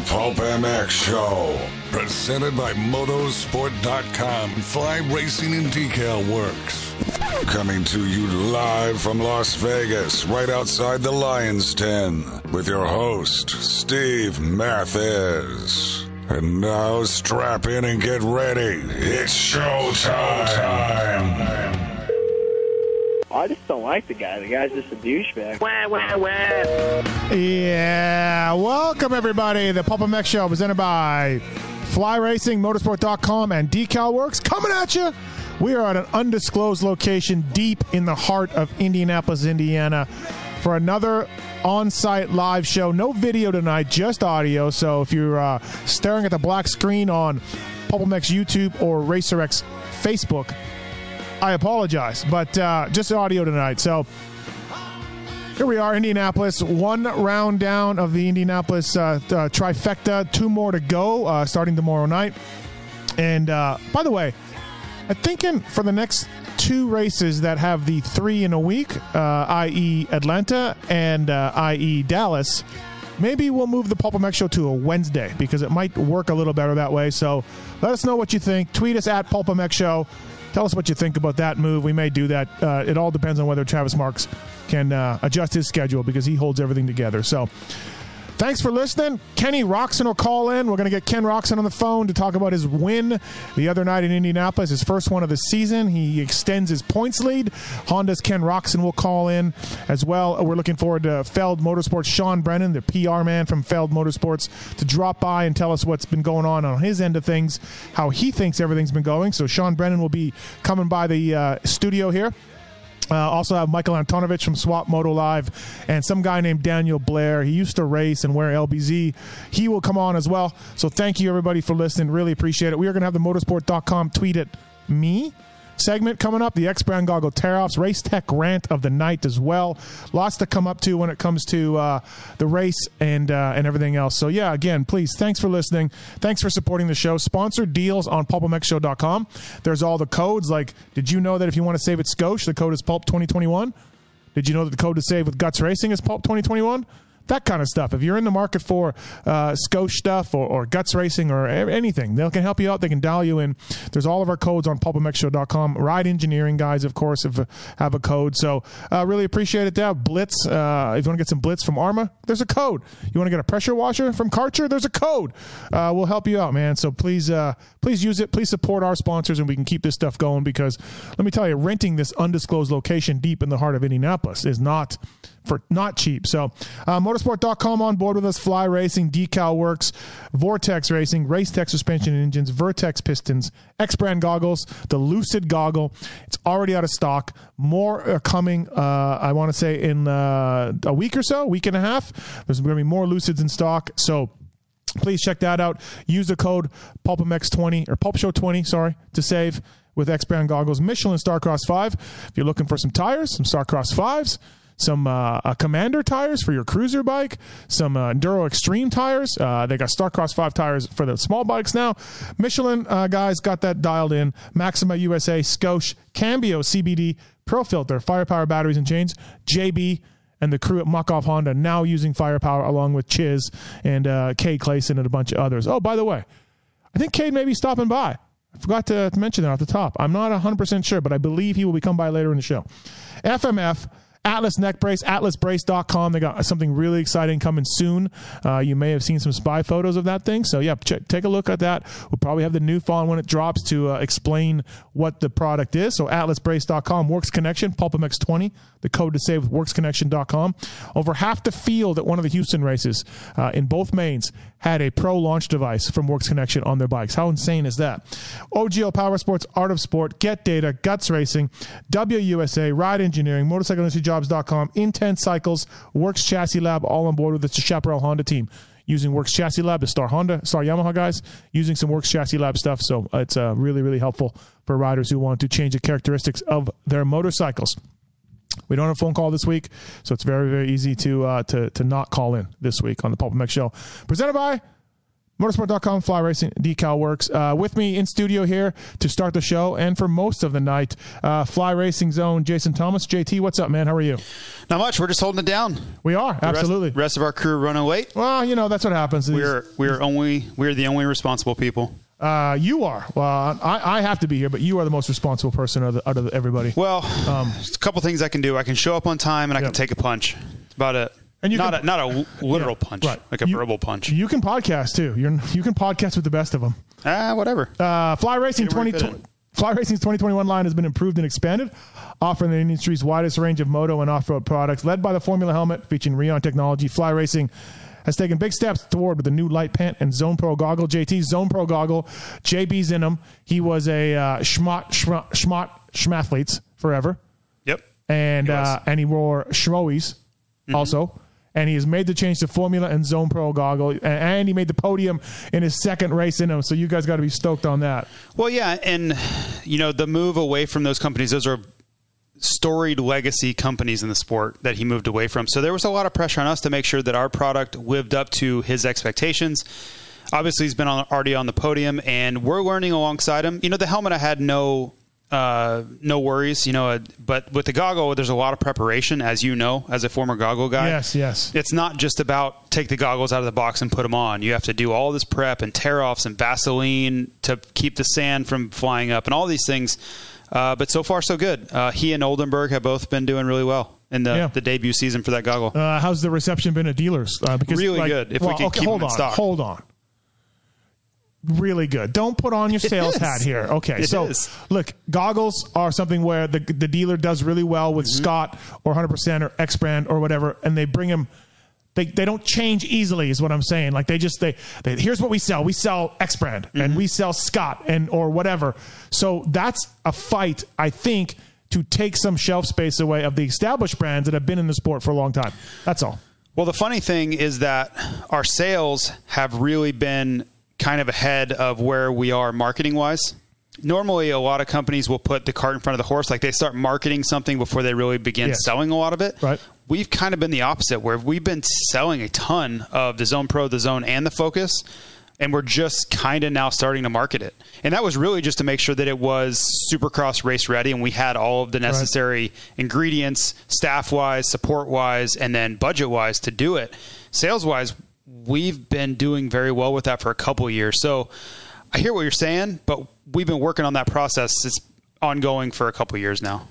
the Pulp MX Show, presented by Motorsport.com, Fly Racing and Decal Works. Coming to you live from Las Vegas, right outside the Lion's Den, with your host, Steve Matthes. And now strap in and get ready. It's showtime. I like the guy. The guy's just a douchebag. Wah, wah, wah. Yeah, welcome everybody. The Pulp MX Show presented by Fly Racing, Motorsport.com, and Decal Works coming at you. We are at an undisclosed location deep in the heart of Indianapolis, Indiana, for another on-site live show. No video tonight, just audio. So if you're uh, staring at the black screen on Pulp MX YouTube or RacerX Facebook, I apologize, but uh, just audio tonight. So here we are, Indianapolis. One round down of the Indianapolis uh, uh, trifecta. Two more to go, uh, starting tomorrow night. And uh, by the way, I'm thinking for the next two races that have the three in a week, uh, i.e., Atlanta and i.e., Dallas. Maybe we'll move the Pulp show to a Wednesday because it might work a little better that way. So let us know what you think. Tweet us at Pulp show. Tell us what you think about that move. We may do that. Uh, it all depends on whether Travis Marks can uh, adjust his schedule because he holds everything together. So, thanks for listening. Kenny Roczen will call in. We're going to get Ken Roczen on the phone to talk about his win the other night in Indianapolis, his first one of the season. He extends his points lead. Honda's Ken Roczen will call in as well. We're looking forward to Feld Motorsports, Sean Brennan, the PR man from Feld Motorsports, to drop by and tell us what's been going on on his end of things, how he thinks everything's been going. So, Sean Brennan will be coming by the uh, studio here. Uh, also have Michael Antonovich from Swap Moto Live and some guy named Daniel Blair. He used to race and wear LBZ. He will come on as well. So thank you everybody for listening. Really appreciate it. We are going to have the motorsport.com tweet at me segment coming up. The X Brand Goggle Tear Offs, Race Tech Rant of the Night as well. Lots to come up to when it comes to uh, the race and uh, and everything else. So, yeah, again, please, thanks for listening. Thanks for supporting the show. Sponsored deals on pulpmxshow.com. There's all the codes. Like, did you know that if you want to save at Scosche, the code is PULP2021? Did you know that the code to save with Guts Racing is PULP2021? That kind of stuff. If you're in the market for uh, stuff or, or, guts racing or anything, they can help you out. They can dial you in. There's all of our codes on pulpmxshow.com. Ride engineering guys, of course, have, have a code. So uh, really appreciate it. There, Blitz. Uh, if you want to get some Blitz from Arma, there's a code. You want to get a pressure washer from Karcher, there's a code. Uh, we'll help you out, man. So please, uh, please use it. Please support our sponsors, and we can keep this stuff going. Because let me tell you, renting this undisclosed location deep in the heart of Indianapolis is not for not cheap. So, uh, motorsport.com on board with us. Fly Racing, Decal Works, Vortex Racing, Race Tech Suspension Engines, Vertex Pistons, X Brand Goggles, the Lucid Goggle. It's already out of stock. More are coming, uh, I want to say, in uh, a week or so, week and a half. There's going to be more Lucids in stock. So, please check that out. Use the code PulpMX20 or PulpShow20, sorry, to save with X Brand Goggles. Michelin Starcross 5. If you're looking for some tires, some Starcross 5s some uh, uh, Commander tires for your cruiser bike, some uh, Enduro Extreme tires. Uh, they got Starcross 5 tires for the small bikes now. Michelin uh, guys got that dialed in. Maxima USA, Scosche, Cambio CBD, Pro Filter, Firepower batteries and chains, JB and the crew at Muc-Off Honda now using firepower along with Chiz and uh, Clason and a bunch of others. Oh, by the way, I think Cade may be stopping by. I forgot to mention that at the top. I'm not 100% sure, but I believe he will be coming by later in the show. FMF Atlas neck brace, atlasbrace.com. They got something really exciting coming soon. Uh, you may have seen some spy photos of that thing. So, yeah, check, take a look at that. We'll probably have the new font when it drops to uh, explain what the product is. So, atlasbrace.com, Works Connection, PulpMX20, the code to save worksconnection.com. Over half the field at one of the Houston races uh, in both mains had a pro launch device from Works Connection on their bikes. How insane is that? OGO Power Sports, Art of Sport, Get Data, Guts Racing, WUSA, Ride Engineering, Motorcycle Industry Jobs.com, Intense Cycles, Works Chassis Lab, all on board with the Chaparral Honda team using Works Chassis Lab, the Star Honda, Star Yamaha guys, using some Works Chassis Lab stuff. So it's uh, really, really helpful for riders who want to change the characteristics of their motorcycles. We don't have a phone call this week, so it's very, very easy to uh, to to not call in this week on the Pulp MX Show. Presented by Motorsport.com, Fly Racing, Decal Works. Uh, with me in studio here to start the show and for most of the night, uh, Fly Racing Zone, Jason Thomas. JT, what's up, man? How are you? Not much. We're just holding it down. We are The absolutely. Rest, rest of our crew running late. well, you know that's what happens. We're we're only we're the only responsible people. Uh, you are. Well, I, I have to be here, but you are the most responsible person out of, the, out of everybody. Well, there's a couple things I can do. I can show up on time and I can take a punch. That's about it. And you not can- a, not a literal Yeah, punch, right. like a You- verbal punch. You can podcast too. You're you can podcast with the best of them. ah, whatever. Uh, Fly Racing Get 2020. Fly Racing's 2021 line has been improved and expanded, offering the industry's widest range of moto and off-road products. Led by the Formula helmet featuring Rheon technology, Fly Racing has taken big steps toward with the new light pant and Zone Pro goggle. JT Zone Pro goggle. JB's in them. He was a uh, schmott schmott schmott schmathletes forever, yep. and He uh, and he wore Schmoes also. And he has made the change to Formula and Zone Pro goggle, and, he made the podium in his second race in them. So you guys got to be stoked on that. Well, yeah, and you know the move away from those companies; those are storied legacy companies in the sport that he moved away from. So there was a lot of pressure on us to make sure that our product lived up to his expectations. Obviously, he's been on, already on the podium, and we're learning alongside him. You know, the helmet I had no uh, no worries. You know, uh, but with the goggle, there's a lot of preparation, as you know, as a former goggle guy. Yes, yes. It's not just about take the goggles out of the box and put them on. You have to do all this prep and tear offs and Vaseline to keep the sand from flying up and all these things. Uh, but so far, so good. Uh, he and Oldenburg have both been doing really well in the, Yeah. the debut season for that goggle. Uh, how's the reception been at dealers? Uh, because Really like- good, if we well, could okay, keep hold them in on, stock. hold on. Really good. Don't put on your sales hat here. Okay, It so is. look, goggles are something where the the dealer does really well with Mm-hmm. Scott or 100% or X brand or whatever, and they bring them. They, they don't change easily, is what I'm saying. Like they just they, they here's what we sell. We sell X brand Mm-hmm. and we sell Scott and or whatever. So that's a fight, I think, to take some shelf space away of the established brands that have been in the sport for a long time. That's all. Well, the funny thing is that our sales have really been kind of ahead of where we are marketing wise. Normally, a lot of companies will put the cart in front of the horse, like they start marketing something before they really begin Yes. selling a lot of it. Right. We've kind of been the opposite, where we've been selling a ton of the Zone Pro, the Zone, and the Focus, and we're just kind of now starting to market it. And that was really just to make sure that it was Supercross race ready, and we had all of the necessary ingredients, staff wise, support wise, and then budget wise to do it. Sales wise, we've been doing very well with that for a couple of years. So I hear what you're saying, but we've been working on that process. It's ongoing for a couple of years now.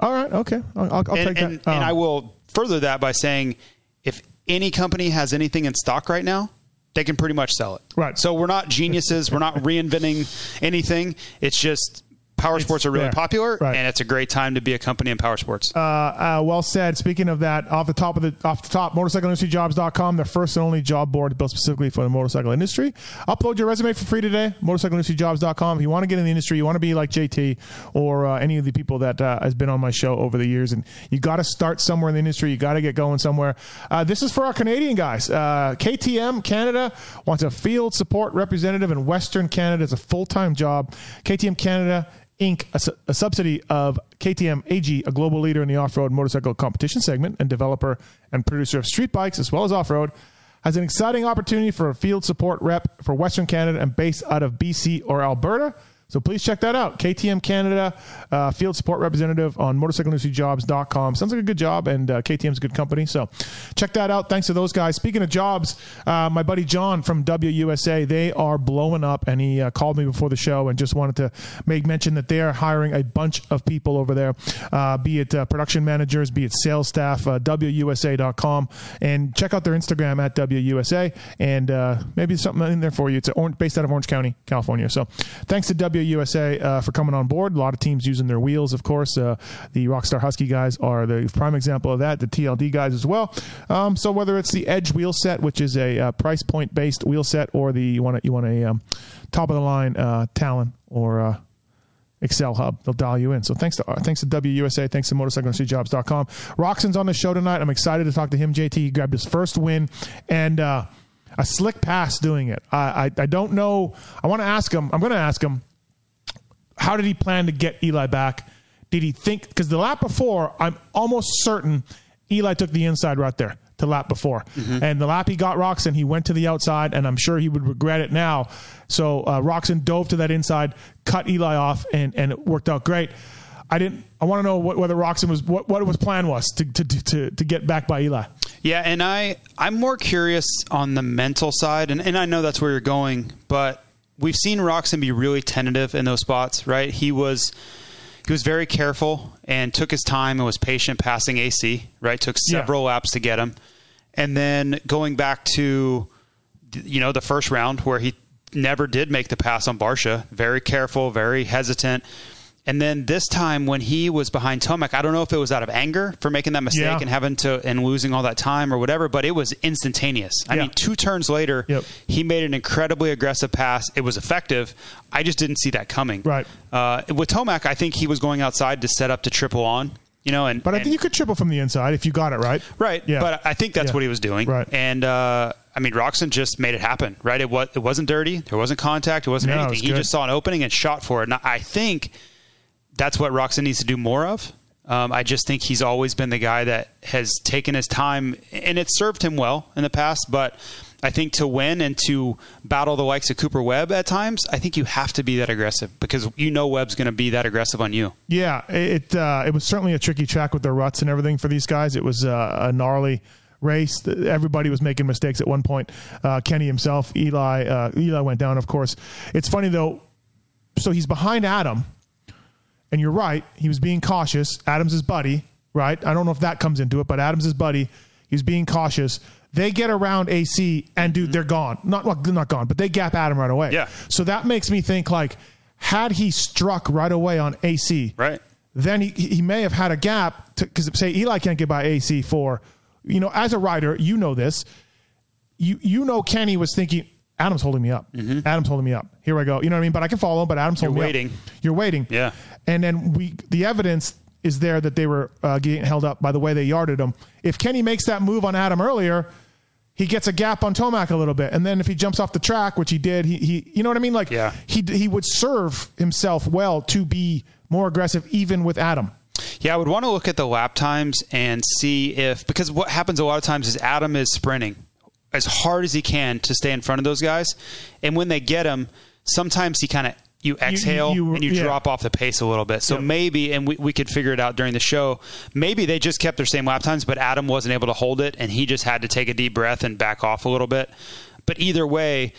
All right. Okay. I'll, I'll And, take and, that. and Um, I will further that by saying if any company has anything in stock right now, they can pretty much sell it. Right. So we're not geniuses. we're not reinventing anything. It's just power sports are really there. popular, Right. and it's a great time to be a company in power sports. uh, uh, well said. Speaking of that, off the top of the off the top, motorcycleindustryjobs.com, the first and only job board built specifically for the motorcycle industry. Upload your resume for free today. Motorcycleindustryjobs.com. If you want to get in the industry, you want to be like JT or uh, any of the people that uh, has been on my show over the years, and you got to start somewhere in the industry. You got to get going somewhere. Uh, this is for our Canadian guys. Uh, KTM Canada wants a field support representative in Western Canada. It's a full time job. KTM Canada. Inc., a, a subsidy of KTM AG, a global leader in the off road motorcycle competition segment and developer and producer of street bikes as well as off road, has an exciting opportunity for a field support rep for Western Canada and based out of BC or Alberta. So please check that out. KTM Canada, uh, field support representative on motorcycleindustryjobs.com. Sounds like a good job, and uh, KTM's a good company. So check that out. Thanks to those guys. Speaking of jobs, uh, my buddy John from WUSA, they are blowing up, and he uh, called me before the show and just wanted to make mention that they are hiring a bunch of people over there, uh, be it uh, production managers, be it sales staff, WUSA.com, and check out their Instagram at WUSA, and maybe something in there for you. It's based out of Orange County, California. So thanks to WUSA uh, for coming on board. A lot of teams using their wheels, of course. Uh, the Rockstar Husky guys are the prime example of that. The TLD guys as well. Um, so whether it's the Edge wheel set, which is a uh, price point based wheel set, or the you want a, you want a um, top of the line uh, Talon or uh, Excel Hub. They'll dial you in. So thanks to uh, thanks to WUSA, thanks to motorcycleindustryjobs.com. Roczen's on the show tonight. I'm excited to talk to him. JT he grabbed his first win and uh, a slick pass doing it. I, I I don't know. I want to ask him. I'm going to ask him. How did he plan to get Eli back? Did he think because the lap before, I'm almost certain Eli took the inside right there. to lap before. And the lap he got Roczen, he went to the outside, and I'm sure he would regret it now. So uh, Roczen dove to that inside, cut Eli off, and, and it worked out great. I didn't. I want to know what, whether Roczen was what what his plan was to, to to to get back by Eli. Yeah, and I I'm more curious on the mental side, and, and I know that's where you're going, but we've seen Roczen be really tentative in those spots, right? He was he was very careful and took his time and was patient passing AC, right? Took Yeah. several laps to get him, and then going back to you know the first round where he never did make the pass on Barcia, very careful, very hesitant. And then this time when he was behind Tomac, I don't know if it was out of anger for making that mistake Yeah. and having to and losing all that time or whatever, but it was instantaneous. I Yeah. mean, two turns later, Yep. he made an incredibly aggressive pass. It was effective. I just didn't see that coming. Right. Uh, with Tomac, I think he was going outside to set up to triple on. You know, and But I and- think you could triple from the inside if you got it right. Right. Yeah. But I think that's Yeah. what he was doing. Right. And uh, I mean, Roczen just made it happen. Right. It was. It wasn't dirty. There wasn't contact. It wasn't No, it anything. was he just saw an opening and shot for it. And I think that's what Roczen needs to do more of. Um, I just think he's always been the guy that has taken his time, and it served him well in the past. But I think to win and to battle the likes of Cooper Webb at times, I think you have to be that aggressive because you know Webb's going to be that aggressive on you. Yeah, it uh, it was certainly a tricky track with the ruts and everything for these guys. It was uh, a gnarly race. Everybody was making mistakes at one point. Uh, Kenny himself, Eli, uh, Eli went down. Of course, it's funny though. So he's behind Adam, and you're right. He was being cautious. Adam's his buddy, right? I don't know if that comes into it, but Adam's his buddy. He's being cautious. They get around AC, and dude, they're gone. Not well, they're not gone, but they gap Adam right away. Yeah. So that makes me think like, had he struck right away on AC, Right. then he, he may have had a gap because say Eli can't get by AC for, you know, as a rider, you know this. You you know Kenny was thinking Adam's holding me up. Adam's holding me up. Here I go. You know what I mean? But I can follow him. But Adam's holding waiting. me up. You're waiting. Yeah. And then we the evidence is there that they were uh, getting held up by the way they yarded him. If Kenny makes that move on Adam earlier, he gets a gap on Tomac a little bit, and then if he jumps off the track, which he did, he, he you know what I mean? Like Yeah. he he would serve himself well to be more aggressive, even with Adam. Yeah, I would want to look at the lap times and see if because what happens a lot of times is Adam is sprinting as hard as he can to stay in front of those guys, and when they get him, sometimes he kind of you exhale you- and you yeah. drop off the pace a little bit. So Yep. maybe, and we, we could figure it out during the show. Maybe they just kept their same lap times, but Adam wasn't able to hold it, and he just had to take a deep breath and back off a little bit. But either way,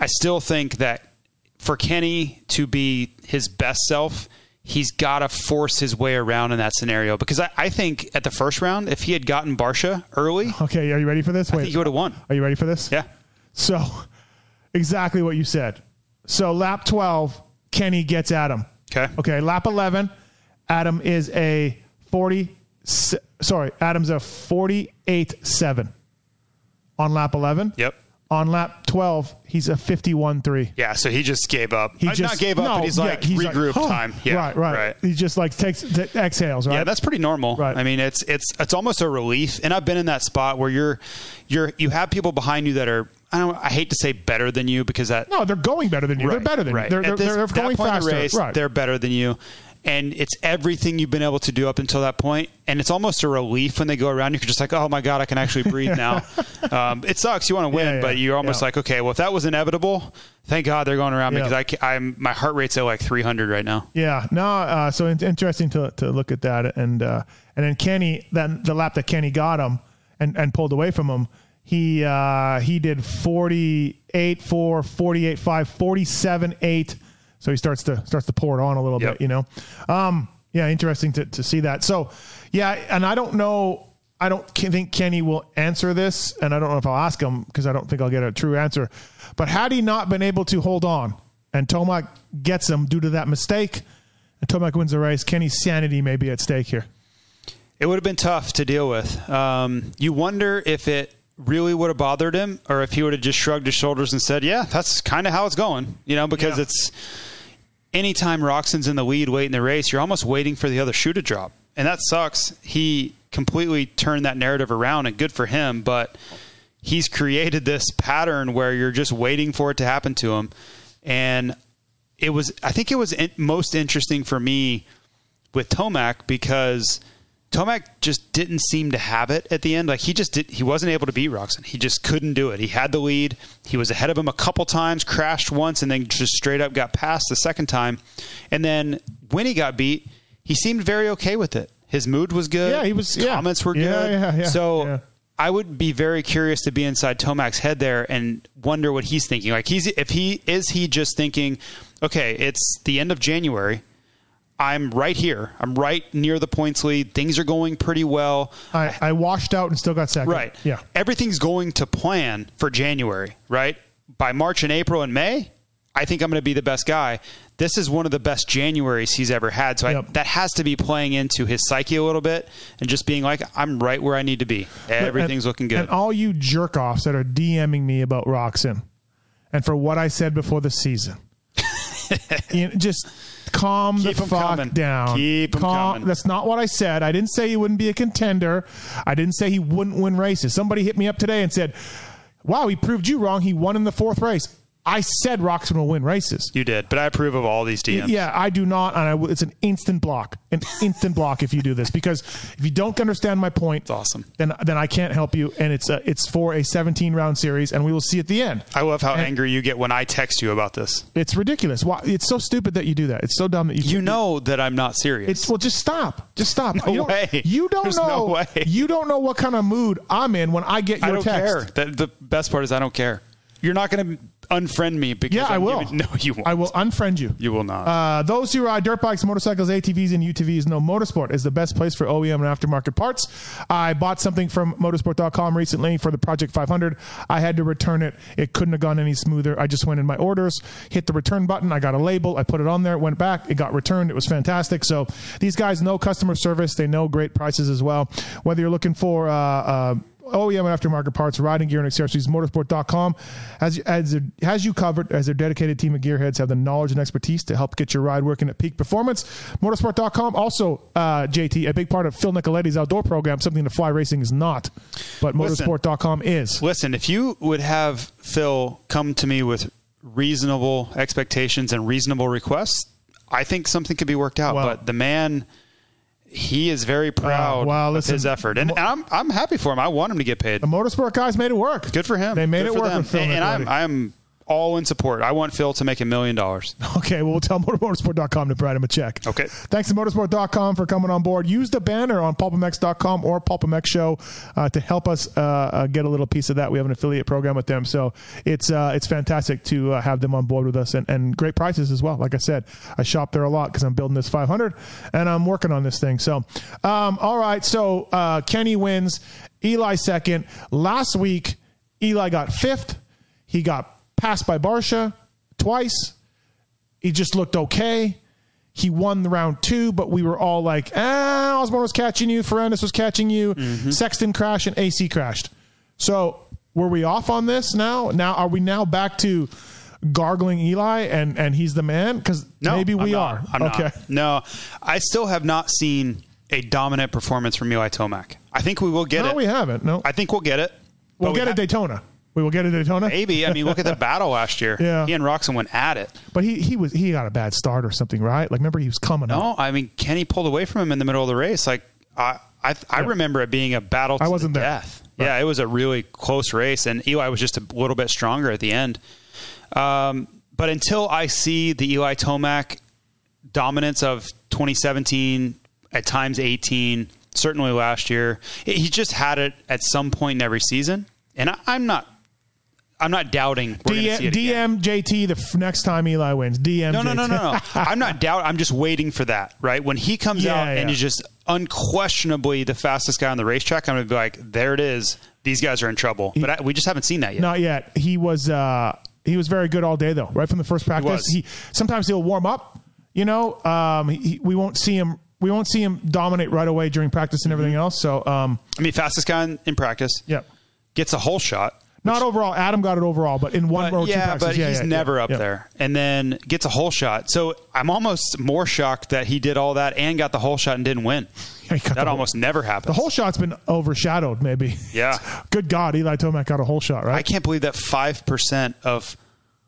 I still think that for Kenny to be his best self, he's got to force his way around in that scenario. Because I, I think at the first round, if he had gotten Barcia early, Okay, are you ready for this? I think he would have won. Are you ready for this? Yeah. So, exactly what you said. So, lap 12, Kenny gets Adam. Okay. Okay, lap 11, Adam is a 40, sorry, Adam's a 48 7 on lap 11. Yep. On lap 12, he's a 51 3. Yeah, so he just gave up. He Uh, just not gave up, no, but he's yeah, like he's like, regroup "Huh." time. Yeah, right, right, He just like takes t- exhales, right? Yeah, that's pretty normal. Right. I mean, it's it's it's almost a relief. And I've been in that spot where you're you're you have people behind you that are I don't I hate to say better than you because that no, they're going better than you. They're better than right. you. They're, they're, this- they're going faster. the race, right. They're better than you. And it's everything you've been able to do up until that point, and it's almost a relief when they go around. You're just like, "Oh my god, I can actually breathe now." um, it sucks. You want to win, Yeah, yeah, but you're almost yeah. like, "Okay, well, if that was inevitable, thank God they're going around because I I'm my heart rate's at like 300 right now." Yeah, no. Uh, so in- interesting to, to look at that, and uh, and then Kenny, then the lap that Kenny got him and, and pulled away from him, he uh, he did 48 4, 48 5, 47 8. So he starts to starts to pour it on a little Yep. bit, you know. Um, yeah, interesting to, to see that. So yeah, and I don't know. I don't think Kenny will answer this, and I don't know if I'll ask him because I don't think I'll get a true answer. But had he not been able to hold on, and Tomac gets him due to that mistake, and Tomac wins the race, Kenny's sanity may be at stake here. It would have been tough to deal with. Um, you wonder if it really would have bothered him, or if he would have just shrugged his shoulders and said, "Yeah, that's kind of how it's going," you know, because Yeah. it's anytime Roczen's in the lead late in the race, you're almost waiting for the other shoe to drop, and that sucks. He completely turned that narrative around, and good for him, but he's created this pattern where you're just waiting for it to happen to him, and it was. I think it was most interesting for me with Tomac because Tomac just didn't seem to have it at the end. Like he just did, he wasn't able to beat Roczen. He just couldn't do it. He had the lead. He was ahead of him a couple times, crashed once, and then just straight up got past the second time. And then when he got beat, he seemed very okay with it. His mood was good. Yeah, he was- His yeah. comments were Yeah, good. yeah, yeah, so yeah. I would be very curious to be inside Tomac's head there and wonder what he's thinking. Like he's if he is he just thinking, okay, it's the end of January. I'm right here. I'm right near the points lead. Things are going pretty well. I, I washed out and still got second. Right. Yeah. Everything's going to plan for January, right? By March and April and May, I think I'm going to be the best guy. This is one of the best Januaries he's ever had. So I, that has to be playing into his psyche a little bit and just being like, I'm right where I need to be. Everything's And- looking good. And all you jerk offs that are DMing me about Roczen and for what I said before the season, you know, just calm Keep the 'em fuck coming. down. Keep 'em Calm- coming. That's not what I said. I didn't say he wouldn't be a contender. I didn't say he wouldn't win races. Somebody hit me up today and said, "Wow, he proved you wrong. He won in the fourth race." I said Roczen will win races. you did, but I approve of all these DMs. Yeah, I do not, and I w- it's an instant block, an instant block if you do this because if you don't understand my point, It's awesome. then then I can't help you, and it's a, it's for a 17 round series, and we will see at the end. I love how And- angry you get when I text you about this. It's ridiculous. Why? It's so stupid that you do that. It's so dumb that you. You know that I'm not serious. It's well, just stop. Just stop. No you don't, way. You don't There's know. no way. You don't know what kind of mood I'm in when I get your I don't text. care. The, the best part is I don't care. You're not going to unfriend me because Yeah, I I'm will. giving- no, you won't. I will unfriend you. You will not. Uh, those who ride dirt bikes, motorcycles, ATVs, and UTVs know Motorsport is the best place for OEM and aftermarket parts. I bought something from motorsport.com recently for the Project 500. I had to return it. It couldn't have gone any smoother. I just went in my orders, hit the return button. I got a label. I put it on there, went back. It got returned. It was fantastic. So these guys know customer service. They know great prices as well. Whether you're looking for, uh, uh, OEM and aftermarket parts, riding gear, and accessories. Motorsport.com has, has, has you covered as their dedicated team of gearheads have the knowledge and expertise to help get your ride working at peak performance. Motorsport.com also, uh, JT, a big part of Phil Nicoletti's outdoor program, something the fly racing is not, but Listen. Motorsport.com is. Listen, if you would have Phil come to me with reasonable expectations and reasonable requests, I think something could be worked out. Well- but the man, he is very proud Uh, well, of his effort, and I'm I'm happy for him. I want him to get paid. The Motorsport guys made it work. Good for him. They made Good it for work them. and, and I'm. I'm all in support. I want Phil to make a million dollars. Okay, well, we'll tell motorsport.com to write him a check. Okay. Thanks to motorsport.com for coming on board. Use the banner on pulpmx.com or PulpMX Show uh, to help us uh, uh, get a little piece of that. We have an affiliate program with them. So it's uh, it's fantastic to uh, have them on board with us and, and great prices as well. Like I said, I shop there a lot because I'm building this 500 and I'm working on this thing. So, um, all right. So uh, Kenny wins, Eli second. Last week, Eli got fifth. He got passed by Barcia twice he just looked okay. He won the round two, but we were all like, ah, Osborne was catching you, Ferrandis was catching you, Sexton crashed, and AC crashed. So were we off on this now? Now are we now back to gargling Eli and and he's the man? Because No, maybe we are. Okay. not. No, I still have not seen a dominant performance from Eli Tomac. I think we will get No, it. No, we haven't. No, I think we'll get it. we'll we get ha- it Daytona. We will get it Daytona. Maybe. I mean, look at the battle last year. Yeah. He and Roczen went at it. But he he was he got a bad start or something, right? Like remember he was coming up. No, I mean, Kenny pulled away from him in the middle of the race. Like, I, I, I remember it being a battle to I wasn't the there. death. Yeah, it was a really close race, and Eli was just a little bit stronger at the end. Um, but until I see the Eli Tomac dominance of 2017, at times 18, certainly last year, he just had it at some point in every season, and I, I'm not. I'm not doubting we're to see DM, it. DM JT the f- next time Eli wins. DM No, no, no, no, no. I'm not doubt. I'm just waiting for that. Right when he comes Yeah, out and yeah. is just unquestionably the fastest guy on the racetrack, I'm gonna be like, there it is. These guys are in trouble. But I, we just haven't seen that yet. Not yet. He was uh, he was very good all day though. Right from the first practice, was. he, sometimes he'll warm up. You know, um, he, we won't see him. We won't see him dominate right away during practice and everything else. So, um, I mean, fastest guy in, in practice. Yep. Gets a whole shot. Not overall. Adam got it overall, but in one But, or two yeah, practices, but yeah, he's yeah, never yeah, up there. And then gets a whole shot. So I'm almost more shocked that he did all that and got the whole shot and didn't win. That whole- almost never happens. The whole shot's been overshadowed, maybe. Yeah. Good God, Eli Tomac got a whole shot, right? I can't believe that five percent of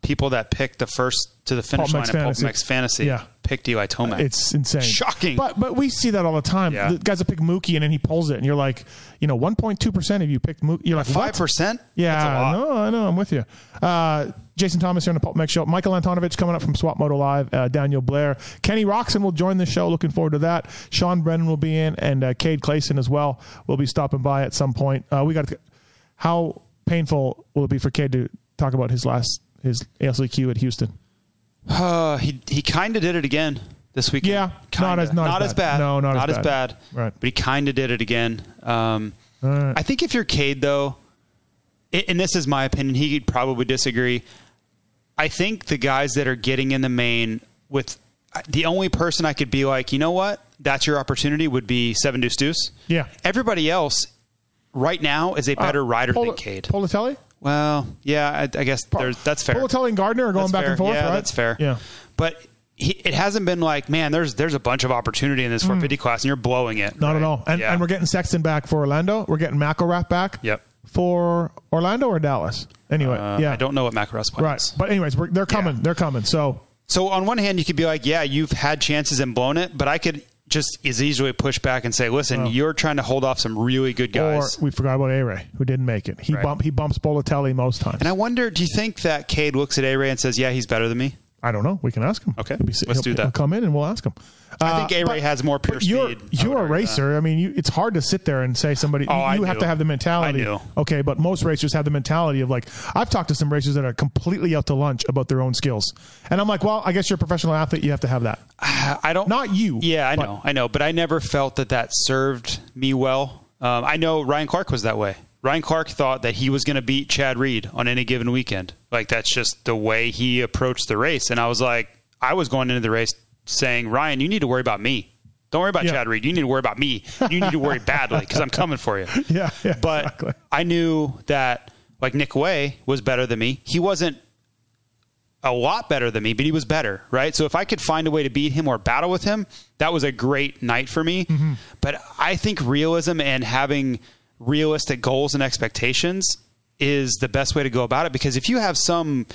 people that picked the first to the finish Pulp line Mix at Pulp Fantasy. Mix Fantasy Yeah. picked Eli Tomac. It's insane, Shocking. But but we see that all the time. Yeah. The guys that pick Mookie and then he pulls it, and you're like, you know, 1.2 percent of you picked Mookie. You're like Five what? percent. Yeah, That's a lot. no, I know. I'm with you. Uh, Jason Thomas here on the Pulp Mix Show. Michael Antonovich coming up from Swap Moto Live. Uh, Daniel Blair. Kenny Roczen will join the show. Looking forward to that. Sean Brennan will be in, and uh, Cade Clason as well will be stopping by at some point. Uh, we got to. How painful will it be for Cade to talk about his last his ALCQ at Houston? Uh, he he kind of did it again this weekend. Yeah, not Kinda. as- not as bad. bad. No, not as as bad. bad. Right. But he kind of did it again. Um, right. I think if you're Cade though, i- and this is my opinion, he could probably disagree. I think the guys that are getting in the main with the only person I could be like, you know what, that's your opportunity would be Seven Deuce Deuce. Yeah. Everybody else right now is a better Uh, rider Pol- than Cade. Politelli? Well, yeah, I, I guess there's, that's fair. Politelli and Gardner are going That's back fair. and forth, Yeah, right? that's fair. Yeah. but he, it hasn't been like, man, there's there's a bunch of opportunity in this 450 class, and you're blowing it. Hmm. Not right? at all. And, Yeah. and we're getting Sexton back for Orlando. We're getting McElrath back Yep. for Orlando or Dallas. Anyway, Uh, yeah. I don't know what Macaros plans. Right. But anyways, we're, they're coming. Yeah. They're coming. So So on one hand, you could be like, yeah, you've had chances and blown it, but I could just as easily push back and say, listen, you're trying to hold off some really good guys. or we forgot about A Ray, who didn't make it. He Right. bump he bumps Bolatelli most times. and I wonder, do you think that Cade looks at A Ray and says, yeah, he's better than me? I don't know. We can ask him. Okay. Let's do that. He'll come in and we'll ask him. I think Uh, A Ray has more pure you're, speed. You're a racer. I mean, you, it's hard to sit there and say somebody. Oh, you I have do. to have the mentality. I do. Okay, but most racers have the mentality of like I've talked to some racers that are completely out to lunch about their own skills, and I'm like, well, I guess you're a professional athlete. You have to have that. that. I don't. Not you. Yeah, I but- know, I know, but I never felt that that served me well. Um, I know Ryan Clark was that way. Ryan Clark thought that he was going to beat Chad Reed on any given weekend. Like that's just the way he approached the race, and I was like, I was going into the race saying, Ryan, you need to worry about me. Don't worry about Yeah. Chad Reed. You need to worry about me. You need to worry badly because I'm coming for you. Yeah, yeah, but exactly. I knew that like Nick Wey was better than me. He wasn't a lot better than me, but he was better, right? So if I could find a way to beat him or battle with him, that was a great night for me. Mm-hmm. But I think realism and having realistic goals and expectations is the best way to go about it because if you have some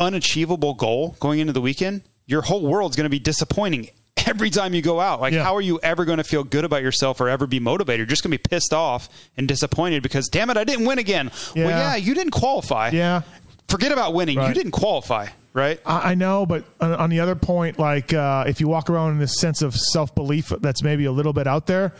unachievable goal going into the weekend, your whole world's going to be disappointing every time you go out. Like, Yeah. how are you ever going to feel good about yourself or ever be motivated? You're just going to be pissed off and disappointed because, damn it, I didn't win again. Well, Yeah. yeah, you didn't qualify. Yeah. Forget about winning. You didn't qualify, right? I I know, but on, on the other point, like uh, if you walk around in this sense of self belief that's maybe a little bit out there,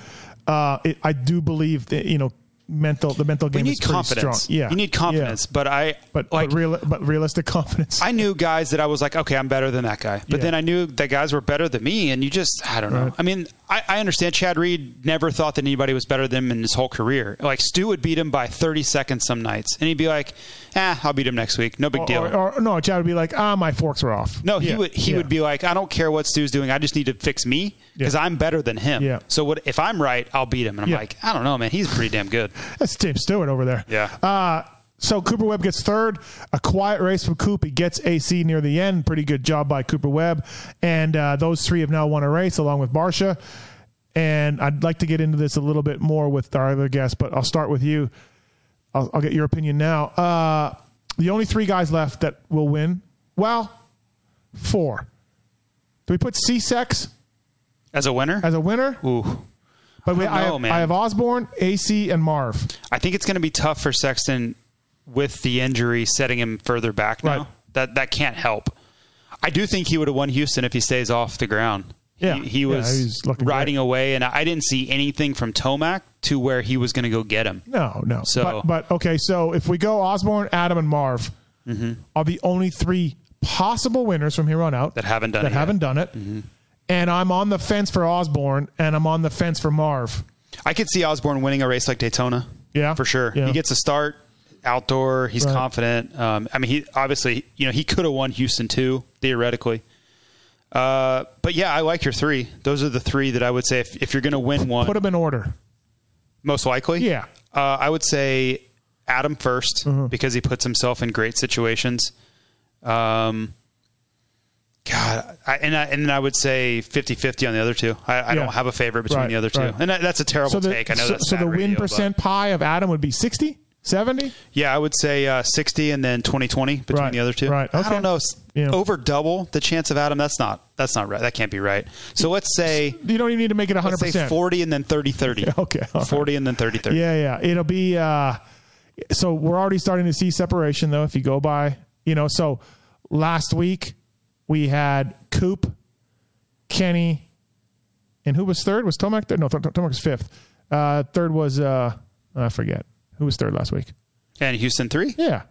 uh, it, I do believe that you know mental the mental You game need is pretty confidence. strong. Yeah, You need confidence. Yeah. But I But like but, real, but realistic confidence. I knew guys that I was like, okay, I'm better than that guy. But Yeah. then I knew that guys were better than me, and you just, I don't know. Right. I mean, I, I understand Chad Reed never thought that anybody was better than him in his whole career. Like Stu would beat him by 30 seconds some nights, and he'd be like, "Ah, I'll beat him next week. No big deal." or, or, no, Chad would be like, ah, my forks were off. no, he Yeah, would. He yeah. would be like, "I don't care what Stu's doing. I just need to fix me because Yeah. I'm better than him." Yeah. So what if I'm right? I'll beat him. And I'm like, I don't know, man. He's pretty damn good. That's Tim Stewart over there. Yeah. Uh, so Cooper Webb gets third. A quiet race from Coop. He gets AC near the end. Pretty good job by Cooper Webb. And uh, those three have now won a race along with Barcia. And I'd like to get into this a little bit more with our other guests, but I'll start with you. I'll, I'll get your opinion now. Uh, the only three guys left that will win. Well, four. Do we put C-Sex As a winner, as a winner? ooh, But we, don't I, have. I have Osborne, AC, and Marv. I think it's going to be tough for Sexton with the injury setting him further back now. Right. That that can't help. I do think he would have won Houston if he stays off the ground. Yeah. he, he was looking riding great. away, and I didn't see anything from Tomac to where he was going to go get him. No, no. So- but, but okay, so if we go Osborne, Adam, and Marv Mm-hmm. are the only three possible winners from here on out That haven't done that it haven't done it. And I'm on the fence for Osborne, and I'm on the fence for Marv. I could see Osborne winning a race like Daytona. Yeah? for sure. Yeah. He gets a start outdoor. He's Right. confident. Um, I mean, he obviously, you know, he could have won Houston too theoretically. Uh, but yeah, I like your three. Those are the three that I would say if, if you're going to win one, Put them in order. most likely. Yeah. Uh, I would say Adam 1st Mm-hmm. because he puts himself in great situations. Um, God, I, and I, and I would say 50-50 on the other two. I, I Yeah. don't have a favorite between Right, the other two, right. and that, that's a terrible So the, take. I know so, that's so the win radio, but- percent pie of Adam would be 60, 70? Yeah, I would say uh, 60 and then 20-20 between Right, the other two. right, I don't know. Yeah. Over double the chance of Adam. That's not. that's not right. That can't be right. So let's say You don't even need to make it let's say 100%. 40 and then 30 30. Okay, all right. 40 and then 30 30. Yeah, yeah. It'll be uh so we're already starting to see separation though if you go by, you know, so last week we had Coop, Kenny, and who was third? Was Tomac third? No, Tomac was fifth. Uh third was uh I forget. Who was third last week? And Houston 3? Yeah.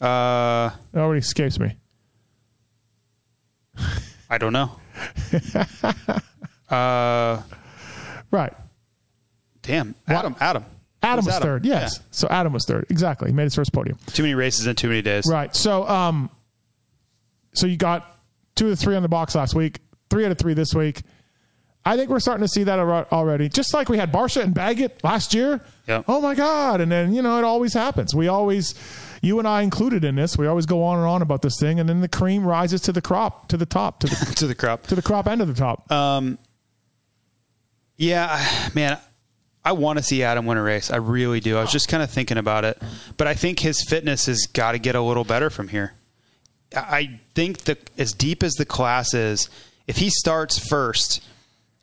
Uh It already escapes me. I don't know. uh Right. damn. Adam Adam. Adam Who's was third. Yes. Yeah. So Adam was third. Exactly. He made his first podium. Too many races in too many days. Right. So um so you got two of the three on the box last week, three out of three this week. I think we're starting to see that already. Just like we had Barcia and Baggett last year. Yep. Oh my God. And then, you know, it always happens. We always you and I included in this, we always go on and on about this thing, and then the cream rises to the crop, to the top, to the To the crop. to the crop end of the top. Um, yeah, man, I want to see Adam win a race. I really do. I was just kind of thinking about it, but I think his fitness has got to get a little better from here. I I think that as deep as the class is, if he starts first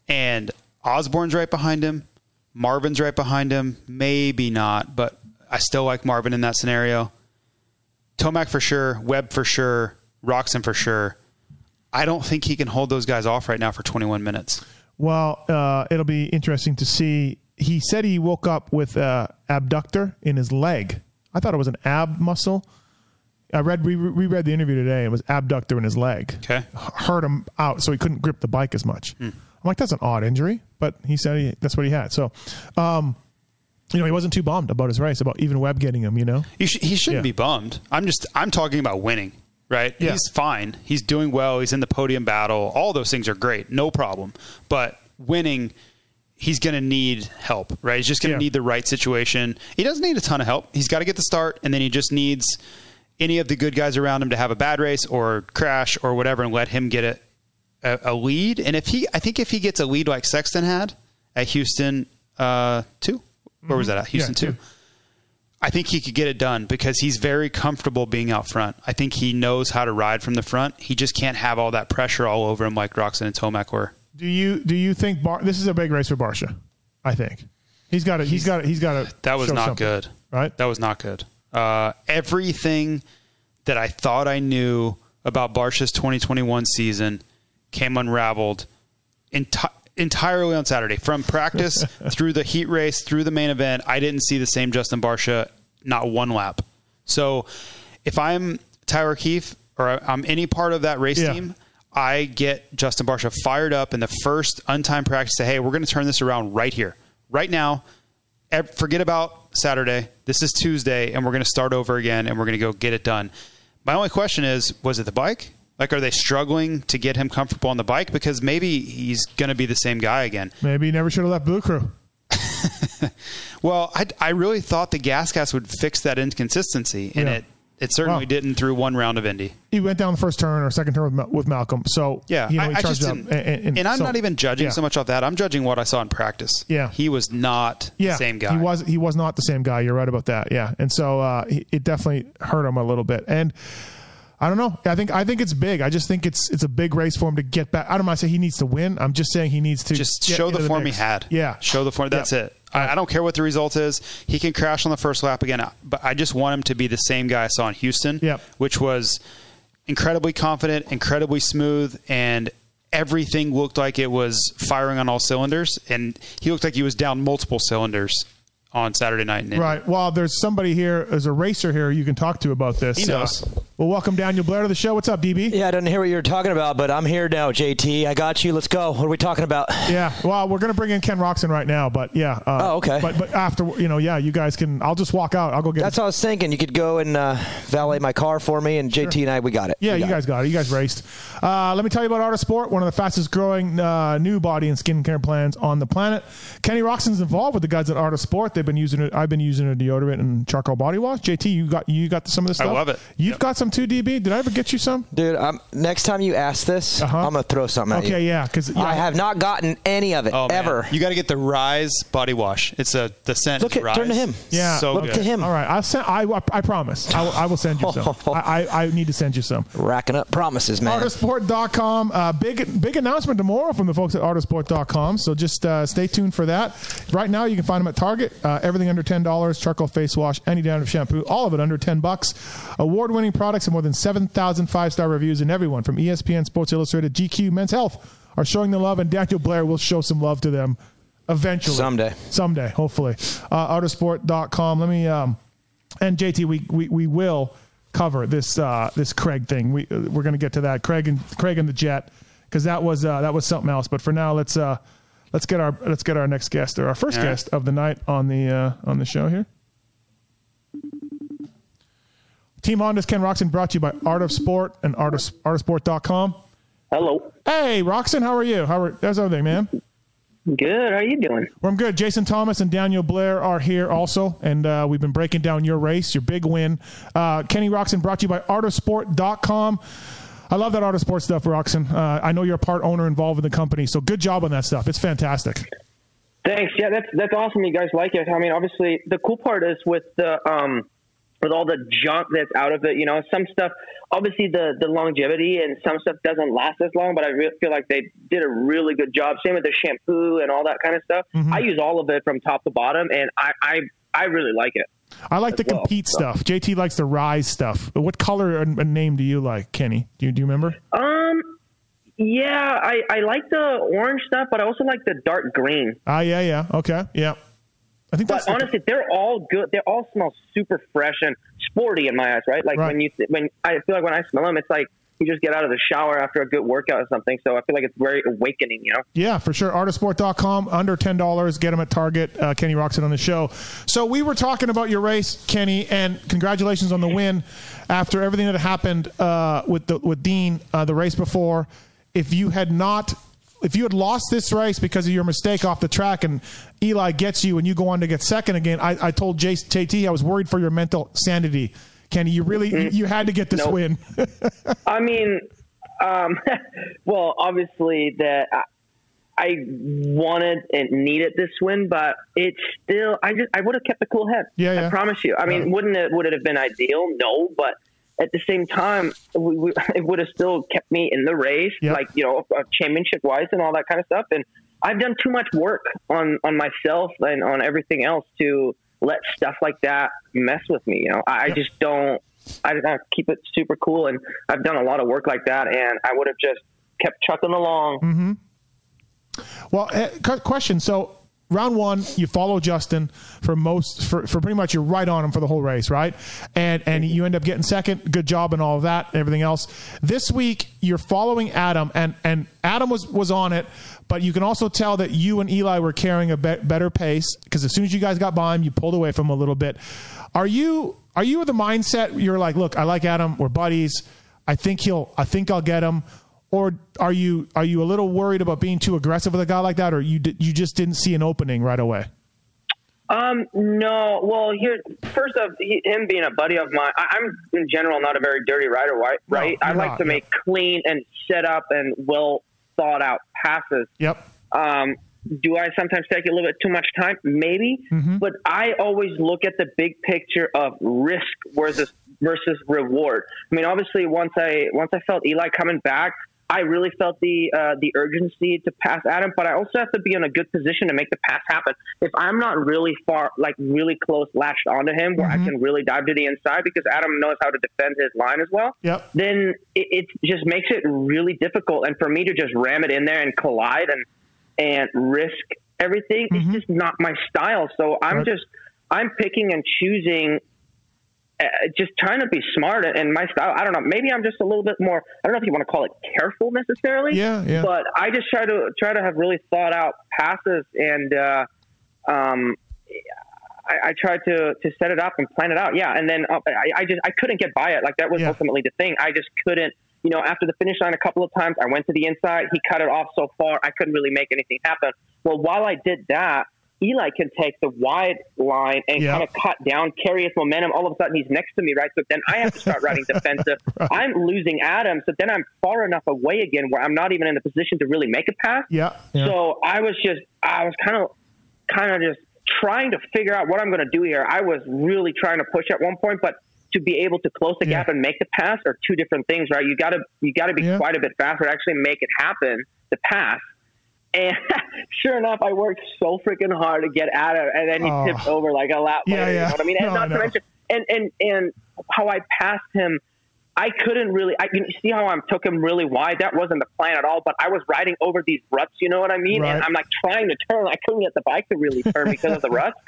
and Osborne's right behind him, Marvin's right behind him, maybe not, but I still like Marvin in that scenario. Tomac for sure, Webb for sure, Roczen for sure. I don't think he can hold those guys off right now for 21 minutes. Well, uh, it'll be interesting to see. He said he woke up with uh, abductor in his leg. I thought it was an ab muscle. I read re- reread the interview today. It was abductor in his leg. Okay. hurt him out, so he couldn't grip the bike as much. I'm like, that's an odd injury, but he said he, that's what he had. So, um, you know, he wasn't too bummed about his race, about even Webb getting him. You know, He, sh- he shouldn't Yeah. be bummed. I'm just I'm talking about winning, right? Yeah. He's fine. He's doing well. He's in the podium battle. All those things are great, no problem. But winning, he's going to need help, right? He's just going to Yeah. need the right situation. He doesn't need a ton of help. He's got to get the start, and then he just needs any of the good guys around him to have a bad race or crash or whatever, and let him get a, a, a lead. And if he, I think if he gets a lead like Sexton had at Houston uh, two, where was that at? Houston Mm-hmm. Yeah, two. two. I think he could get it done because he's very comfortable being out front. I think he knows how to ride from the front. He just can't have all that pressure all over him like Roczen and Tomac were. do you do you think Bar- this is a big race for Barcia? I think he's got it. He's got it. He's got it. That was not good. right? That was not good. Uh, everything that I thought I knew about Barcia's 2021 season came unraveled enti- entirely on Saturday. From practice through the heat race, through the main event, I didn't see the same Justin Barcia not one lap. So if I'm Tyler Keefe or I'm any part of that race Yeah. team, I get Justin Barcia fired up in the first untimed practice. Say, hey, we're going to turn this around right here, right now. Forget about Saturday. This is Tuesday, and we're going to start over again, and we're going to go get it done. My only question is, was it the bike? Like, are they struggling to get him comfortable on the bike? Because maybe he's going to be the same guy again. Maybe he never should have left Blue Crew. Well, I, I really thought the gas gas would fix that inconsistency, and Yeah. it it certainly Wow. didn't through one round of Indy. He went down the first turn or second turn with, with Malcolm. So Yeah, you know, I, he I charged just didn't, and, I'm so- not even judging yeah. so much off that. I'm judging what I saw in practice. Yeah. he was not yeah, the same guy. He was he was not the same guy. You're right about that. Yeah, and so uh, it definitely hurt him a little bit. And I don't know. I think I think it's big. I just think it's it's a big race for him to get back. I don't want to say he needs to win. I'm just saying he needs to just show the form mix. he had. Yeah, show the form. That's Yeah. it. I, I don't care what the result is. He can crash on the first lap again, but I just want him to be the same guy I saw in Houston, Yep. which was incredibly confident, incredibly smooth, and everything looked like it was firing on all cylinders. And he looked like he was down multiple cylinders on Saturday night. in Right. Well, there's somebody here, there's a racer here you can talk to about this. He knows. Uh, well, welcome Daniel Blair to the show. What's up, DB? Yeah, I didn't hear what you were talking about, but I'm here now, JT. I got you. Let's go. What are we talking about? Yeah, well, we're gonna bring in Ken Roczen right now, but yeah. Uh, Oh, okay. But but after you know, yeah, you guys can. I'll just walk out. I'll go get. That's what I was thinking. You could go and uh, valet my car for me, and JT and I, we got it. Yeah, We you got guys got it. You guys raced. Uh, let me tell you about Art of Sport, one of the fastest growing uh, new body and skincare plans on the planet. Kenny Roczen's involved with the guys at Art of Sport. They've been using it. I've been using a deodorant and charcoal body wash. JT, you got you got some of this stuff. I love it. You've Yep. got some too, DB. Did I ever get you some? Dude, I'm, next time you ask this, Uh-huh. I'm gonna throw something at you. Okay, yeah, because I have not gotten any of it Oh, man. ever. You got to get the Rise body wash. It's a the scent. Look at- Rise. turn to him. Yeah, so Look good. to him. All right, I'll send. I I promise. I will, I will send you some. I, I I need to send you some. Racking up promises, man. Artofsport.com. Uh, big big announcement tomorrow from the folks at Artofsport.com. So just uh, stay tuned for that. Right now, you can find them at Target. Uh, everything under ten dollars. Charcoal face wash, any dandruff shampoo, all of it under ten bucks. Award winning products and more than 7,000 five star reviews. And everyone from ESPN, Sports Illustrated, GQ, Men's Health are showing the love. And Daniel Blair will show some love to them eventually. Someday. Someday, hopefully. Uh, Artofsport.com. Let me. Um, and JT, we, we, we will cover this uh, this Craig thing. We uh, we're going to get to that Craig and Craig and the Jet because that was uh, that was something else. But for now, let's uh, let's get our let's get our next guest or our first All right. guest of the night on the uh, on the show here. Team Honda's Ken Roczen brought to you by Art of Sport and Art of, artofsport.com. Hello. Hey, Roczen, how are you? How are, how's everything, man? Good. How are you doing? Well, I'm good. Jason Thomas and Daniel Blair are here also, and uh, we've been breaking down your race, your big win. Uh, Kenny Roczen brought to you by artofsport.com. I love that Art of Sport stuff, Roczen. Uh, I know you're a part owner involved in the company, so good job on that stuff. It's fantastic. Thanks. Yeah, that's that's awesome. You guys like it. I mean, obviously, the cool part is with the um, with all the junk that's out of it. You know, some stuff. Obviously, the the longevity and some stuff doesn't last as long. But I feel like they did a really good job. Same with the shampoo and all that kind of stuff. I use all of it from top to bottom, and I I, I really like it. I like the well, compete so. stuff. JT likes the rise stuff. What color and, and name do you like, Kenny? Do you, do you remember? Um, yeah, I I like the orange stuff, but I also like the dark green. Ah, yeah, yeah. Okay, yeah. I think that's But the- honestly, they're all good. They all smell super fresh and sporty in my eyes, right? Like Right. when you when I feel like when I smell them, it's like you just get out of the shower after a good workout or something. So I feel like it's very awakening, you know. Yeah, for sure. Artofsport.com, under $10. Get them at Target. Uh, Kenny Roczen on the show. So we were talking about your race, Kenny, and congratulations on the win after everything that happened uh, with, the, with Dean uh, the race before. If you had not. If you had lost this race because of your mistake off the track and Eli gets you and you go on to get second again, I, I told Jace, JT I was worried for your mental sanity. Kenny, you really you, you had to get this Nope. win. I mean, um, well, obviously that I, I wanted and needed this win, but it's still. I just I would have kept a cool head. Yeah, yeah. I promise you. I mean, wouldn't it would it have been ideal? No, but at the same time, we, we, it would have still kept me in the race, Yep. like you know, championship wise and all that kind of stuff. And I've done too much work on on myself and on everything else to let stuff like that mess with me. You know, I, I just don't. I, keep it super cool, and I've done a lot of work like that, and I would have just kept chucking along. Well, uh, cu- question. So round one, you follow Justin for most for, for pretty much you're right on him for the whole race, right? And and you end up getting second. Good job and all of that, everything else. This week you're following Adam, and and Adam was was on it, but you can also tell that you and Eli were carrying a be- better pace because as soon as you guys got by him, you pulled away from him a little bit. Are you are you the mindset you're like, look, I like Adam, we're buddies. I think he'll I think I'll get him or are you are you a little worried about being too aggressive with a guy like that, or you you just didn't see an opening right away? Um, no. Well, here, first of he, him being a buddy of mine, I, I'm in general not a very dirty rider, right? No, right? I like not, to yeah. make clean and set up and well thought out passes. Yep. Um, do I sometimes take a little bit too much time? Maybe, Mm-hmm. but I always look at the big picture of risk versus versus reward. I mean, obviously, once I once I felt Eli coming back, I really felt the uh, the urgency to pass Adam, but I also have to be in a good position to make the pass happen. If I'm not really far, like really close, latched onto him, where Mm-hmm. I can really dive to the inside, because Adam knows how to defend his line as well Yep. then it, it just makes it really difficult. And for me to just ram it in there and collide and and risk everything, it's just not my style. So I'm Right. just I'm picking and choosing. Uh, just trying to be smart and my style. I don't know. Maybe I'm just a little bit more. I don't know if you want to call it careful necessarily. Yeah, yeah. But I just try to try to have really thought out passes and uh, um, I, I tried to to set it up and plan it out. Yeah, and then uh, I, I just I couldn't get by it. Like that was Yeah. ultimately the thing. I just couldn't. You know, after the finish line a couple of times, I went to the inside. He cut it off so far, I couldn't really make anything happen. Well, while I did that, Eli can take the wide line and Yeah. kind of cut down, carry his momentum. All of a sudden, he's next to me, right? So then I have to start riding defensive. I'm losing Adam, so then I'm far enough away again where I'm not even in the position to really make a pass. Yeah. yeah. So I was just, I was kind of, kind of just trying to figure out what I'm going to do here. I was really trying to push at one point, but to be able to close the Yeah. gap and make the pass are two different things, right? You got to, you got to be Yeah. quite a bit faster to actually make it happen, the pass. And sure enough, I worked so freaking hard to get at it, and then he Oh. tipped over like a lap Yeah, later. yeah. You know what I mean? And No, not to mention, and and and how I passed him. I couldn't really. I you see how I took him really wide. That wasn't the plan at all. But I was riding over these ruts. You know what I mean? Right. And I'm like trying to turn. I couldn't get the bike to really turn because of the ruts.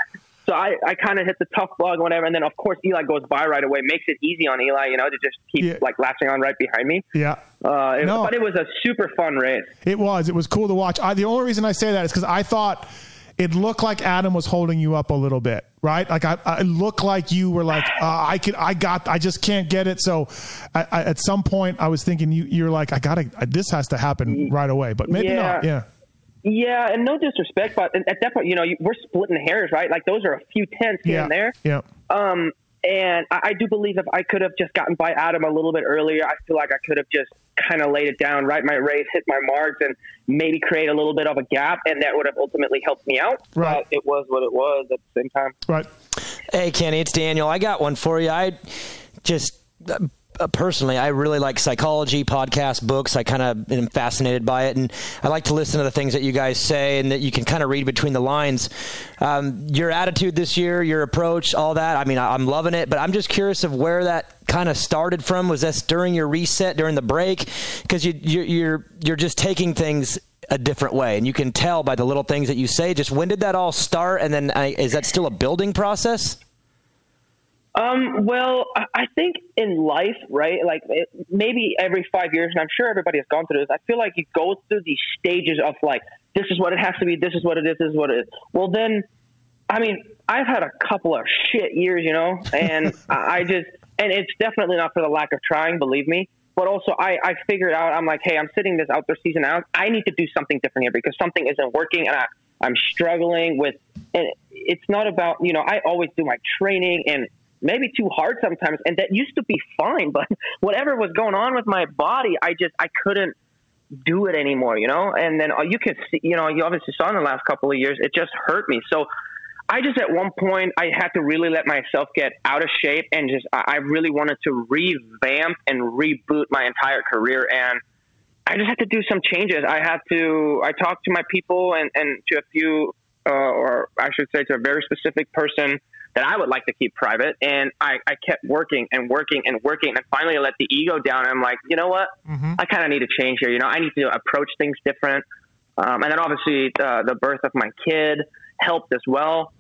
So I, I kind of hit the tough and whatever. And then of course Eli goes by right away, makes it easy on Eli. You know to just keep Yeah. like latching on right behind me. yeah. Uh, it- No. But it was a super fun race. It was. It was cool to watch. I, the only reason I say that is because I thought it looked like Adam was holding you up a little bit, right? Like I, I looked like you were like, uh, I could, I got, I just can't get it. So, I, I, at some point, I was thinking you, you're like, I gotta, this has to happen right away. But maybe Yeah. not. Yeah. Yeah, and no disrespect, but at that point, you know, we're splitting hairs, right? Like those are a few tenths here Yeah. and there. Yeah. Um, and I, I do believe if I could have just gotten by Adam a little bit earlier, I feel like I could have just kind of laid it down, right my race, hit my marks, and maybe create a little bit of a gap, and that would have ultimately helped me out. Right. But it was what it was at the same time. Right. Hey, Kenny, it's Daniel. I got one for you. I just uh, personally, I really like psychology podcasts, books. I kind of am fascinated by it, and I like to listen to the things that you guys say and that you can kind of read between the lines. Um, your attitude this year, your approach, all that. I mean, I, I'm loving it, but I'm just curious of where that kind of started from. Was this during your reset, during the break? Because you, you're you're you're just taking things a different way, and you can tell by the little things that you say. Just when did that all start, and then I, is that still a building process? Um, well, I- I think in life, right? Like it, maybe every five years, and I'm sure everybody has gone through this. I feel like you go through these stages of like, this is what it has to be, this is what it is, this is what it is. Well, then, I mean, I've had a couple of shit years, you know, and I I just, and it's definitely not for the lack of trying, believe me. But also, I, I figured out, I'm like, hey, I'm sitting this outdoor season out. I need to do something different here because something isn't working, and I, I'm struggling with. And it's not about, you know, I always do my training and maybe too hard sometimes, and that used to be fine. But whatever was going on with my body, I just I couldn't do it anymore, you know. And then uh, you can see, you know, you obviously saw in the last couple of years, it just hurt me. So I just at one point I had to really let myself get out of shape and just I really wanted to revamp and reboot my entire career and I just had to do some changes. I had to I talked to my people and, and to a few uh, or I should say to a very specific person that I would like to keep private and I, I kept working and working and working and finally I let the ego down and I'm like, you know what? I kind of need to change here. You know, I need to approach things different. Um, and then obviously uh, the birth of my kid helped as well.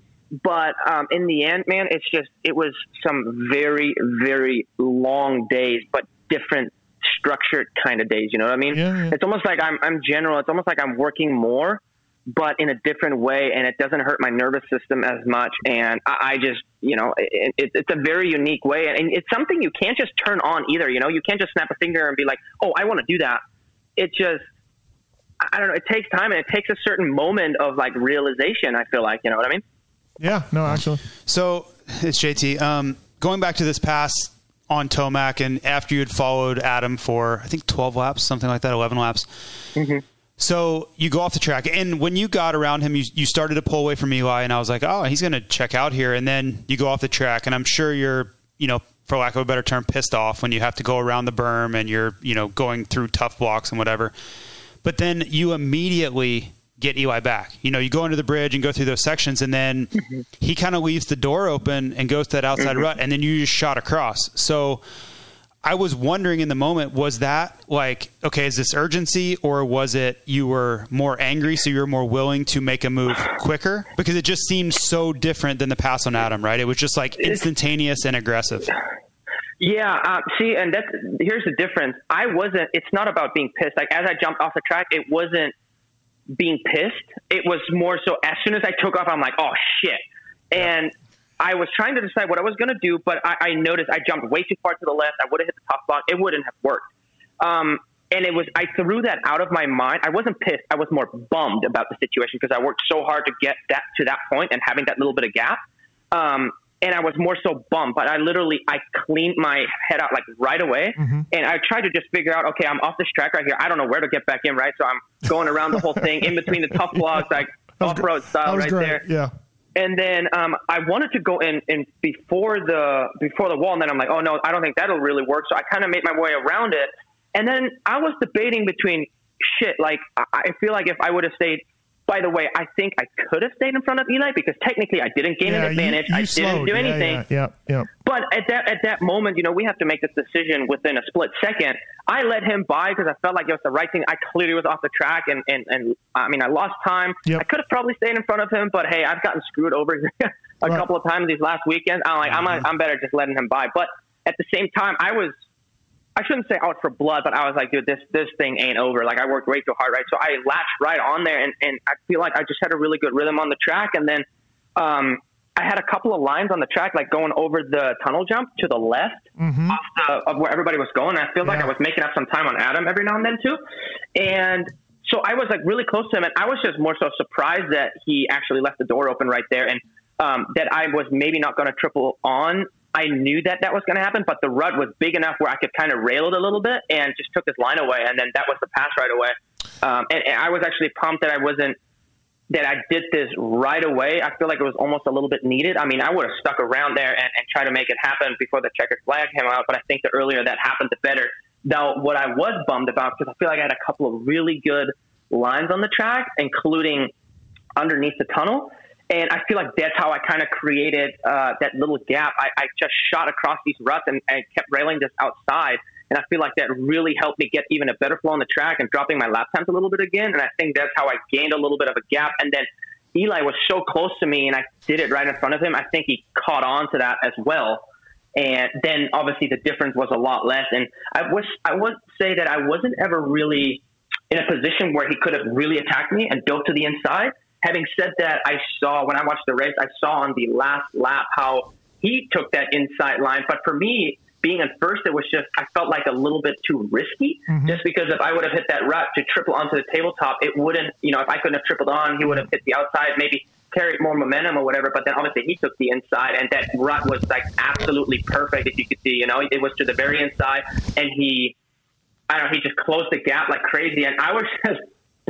But um, in the end, man, it's just it was some very very long days, but different structured kind of days. You know what I mean? Yeah, yeah. It's almost like I'm I'm general. It's almost like I'm working more, but in a different way, and it doesn't hurt my nervous system as much. And I, I just you know it, it, it's a very unique way, and it's something you can't just turn on either. You know, you can't just snap a finger and be like, oh, I want to do that. It just I don't know. It takes time, and it takes a certain moment of like realization. I feel like you know what I mean. Yeah. No, actually. So it's JT. Um, going back to this pass on Tomac, and after you had followed Adam for I think 12 laps, something like that, 11 laps. So you go off the track, and when you got around him, you, you started to pull away from Eli, and I was like, oh, he's going to check out here, and then you go off the track, and I'm sure you're, you know, for lack of a better term, pissed off when you have to go around the berm and you're, you know, going through tough blocks and whatever. But then you immediately get Eli back. You know, you go under the bridge and go through those sections, and then mm-hmm. he kind of leaves the door open and goes to that outside mm-hmm. rut, and then you just shot across. So I was wondering in the moment, was that like, okay, is this urgency, or was it you were more angry, so you were more willing to make a move quicker? Because it just seemed so different than the pass on Adam, right? It was just like instantaneous and aggressive. Yeah, uh, see, and that's here's the difference. I wasn't. It's not about being pissed. Like as I jumped off the track, it wasn't being pissed. It was more so. As soon as I took off, I'm like, oh shit, and I was trying to decide what I was going to do, but I, I noticed I jumped way too far to the left. I would have hit the top block. It wouldn't have worked. Um, and it was I threw that out of my mind. I wasn't pissed. I was more bummed about the situation because I worked so hard to get that to that point and having that little bit of gap. Um, and I was more so bummed, but I literally I cleaned my head out like right away, Mm-hmm. and I tried to just figure out, okay, I'm off this track right here. I don't know where to get back in, right? So I'm going around the whole thing in between the tough blocks, like off road style, right great. there. Yeah. And then um, I wanted to go in, in before the before the wall, and then I'm like, oh no, I don't think that'll really work. So I kind of made my way around it, and then I was debating between shit. Like I feel like if I would have stayed. By the way, I think I could have stayed in front of Eli because technically I didn't gain yeah, an advantage. You, you I slowed. didn't do anything. Yeah, yeah, yeah. But at that at that moment, you know, we have to make this decision within a split second. I let him by because I felt like it was the right thing. I clearly was off the track, and and, and I mean, I lost time. Yep. I could have probably stayed in front of him, but hey, I've gotten screwed over a Right. Mm-hmm. couple of times these last weekends. I'm like, I'm I'm better just letting him by. But at the same time, I was. I shouldn't say out for blood, but I was like, dude, this this thing ain't over. Like I worked way too hard, right? So I latched right on there, and and I feel like I just had a really good rhythm on the track, and then um, I had a couple of lines on the track, like going over the tunnel jump to the left Mm-hmm. off the, of where everybody was going. I feel like I was making up some time on Adam every now and then too, and so I was like really close to him, and I was just more so surprised that he actually left the door open right there, and um, that I was maybe not going to triple on. I knew that that was going to happen, but the rut was big enough where I could kind of rail it a little bit and just took his line away, and then that was the pass right away. Um, and, and I was actually pumped that I wasn't that I did this right away. I feel like it was almost a little bit needed. I mean, I would have stuck around there and, and tried to make it happen before the checkered flag came out, but I think the earlier that happened, the better. Now, what I was bummed about, because I feel like I had a couple of really good lines on the track, including underneath the tunnel. And I feel like that's how I kind of created uh, that little gap. I, I just shot across these ruts and, and kept railing this outside. And I feel like that really helped me get even a better flow on the track and dropping my lap times a little bit again. And I think that's how I gained a little bit of a gap. And then Eli was so close to me and I did it right in front of him. I think he caught on to that as well. And then obviously the difference was a lot less. And I wish I would say that I wasn't ever really in a position where he could have really attacked me and dove to the inside. Having said that, I saw when I watched the race, I saw on the last lap how he took that inside line. But for me, being at first, it was just I felt like a little bit too risky. Mm-hmm. Just because if I would have hit that rut to triple onto the tabletop, it wouldn't. You know, if I couldn't have tripled on, he would have hit the outside, maybe carried more momentum or whatever. But then obviously he took the inside, and that rut was like absolutely perfect. If you could see, you know, it was to the very inside, and he I don't know, he just closed the gap like crazy. And I was just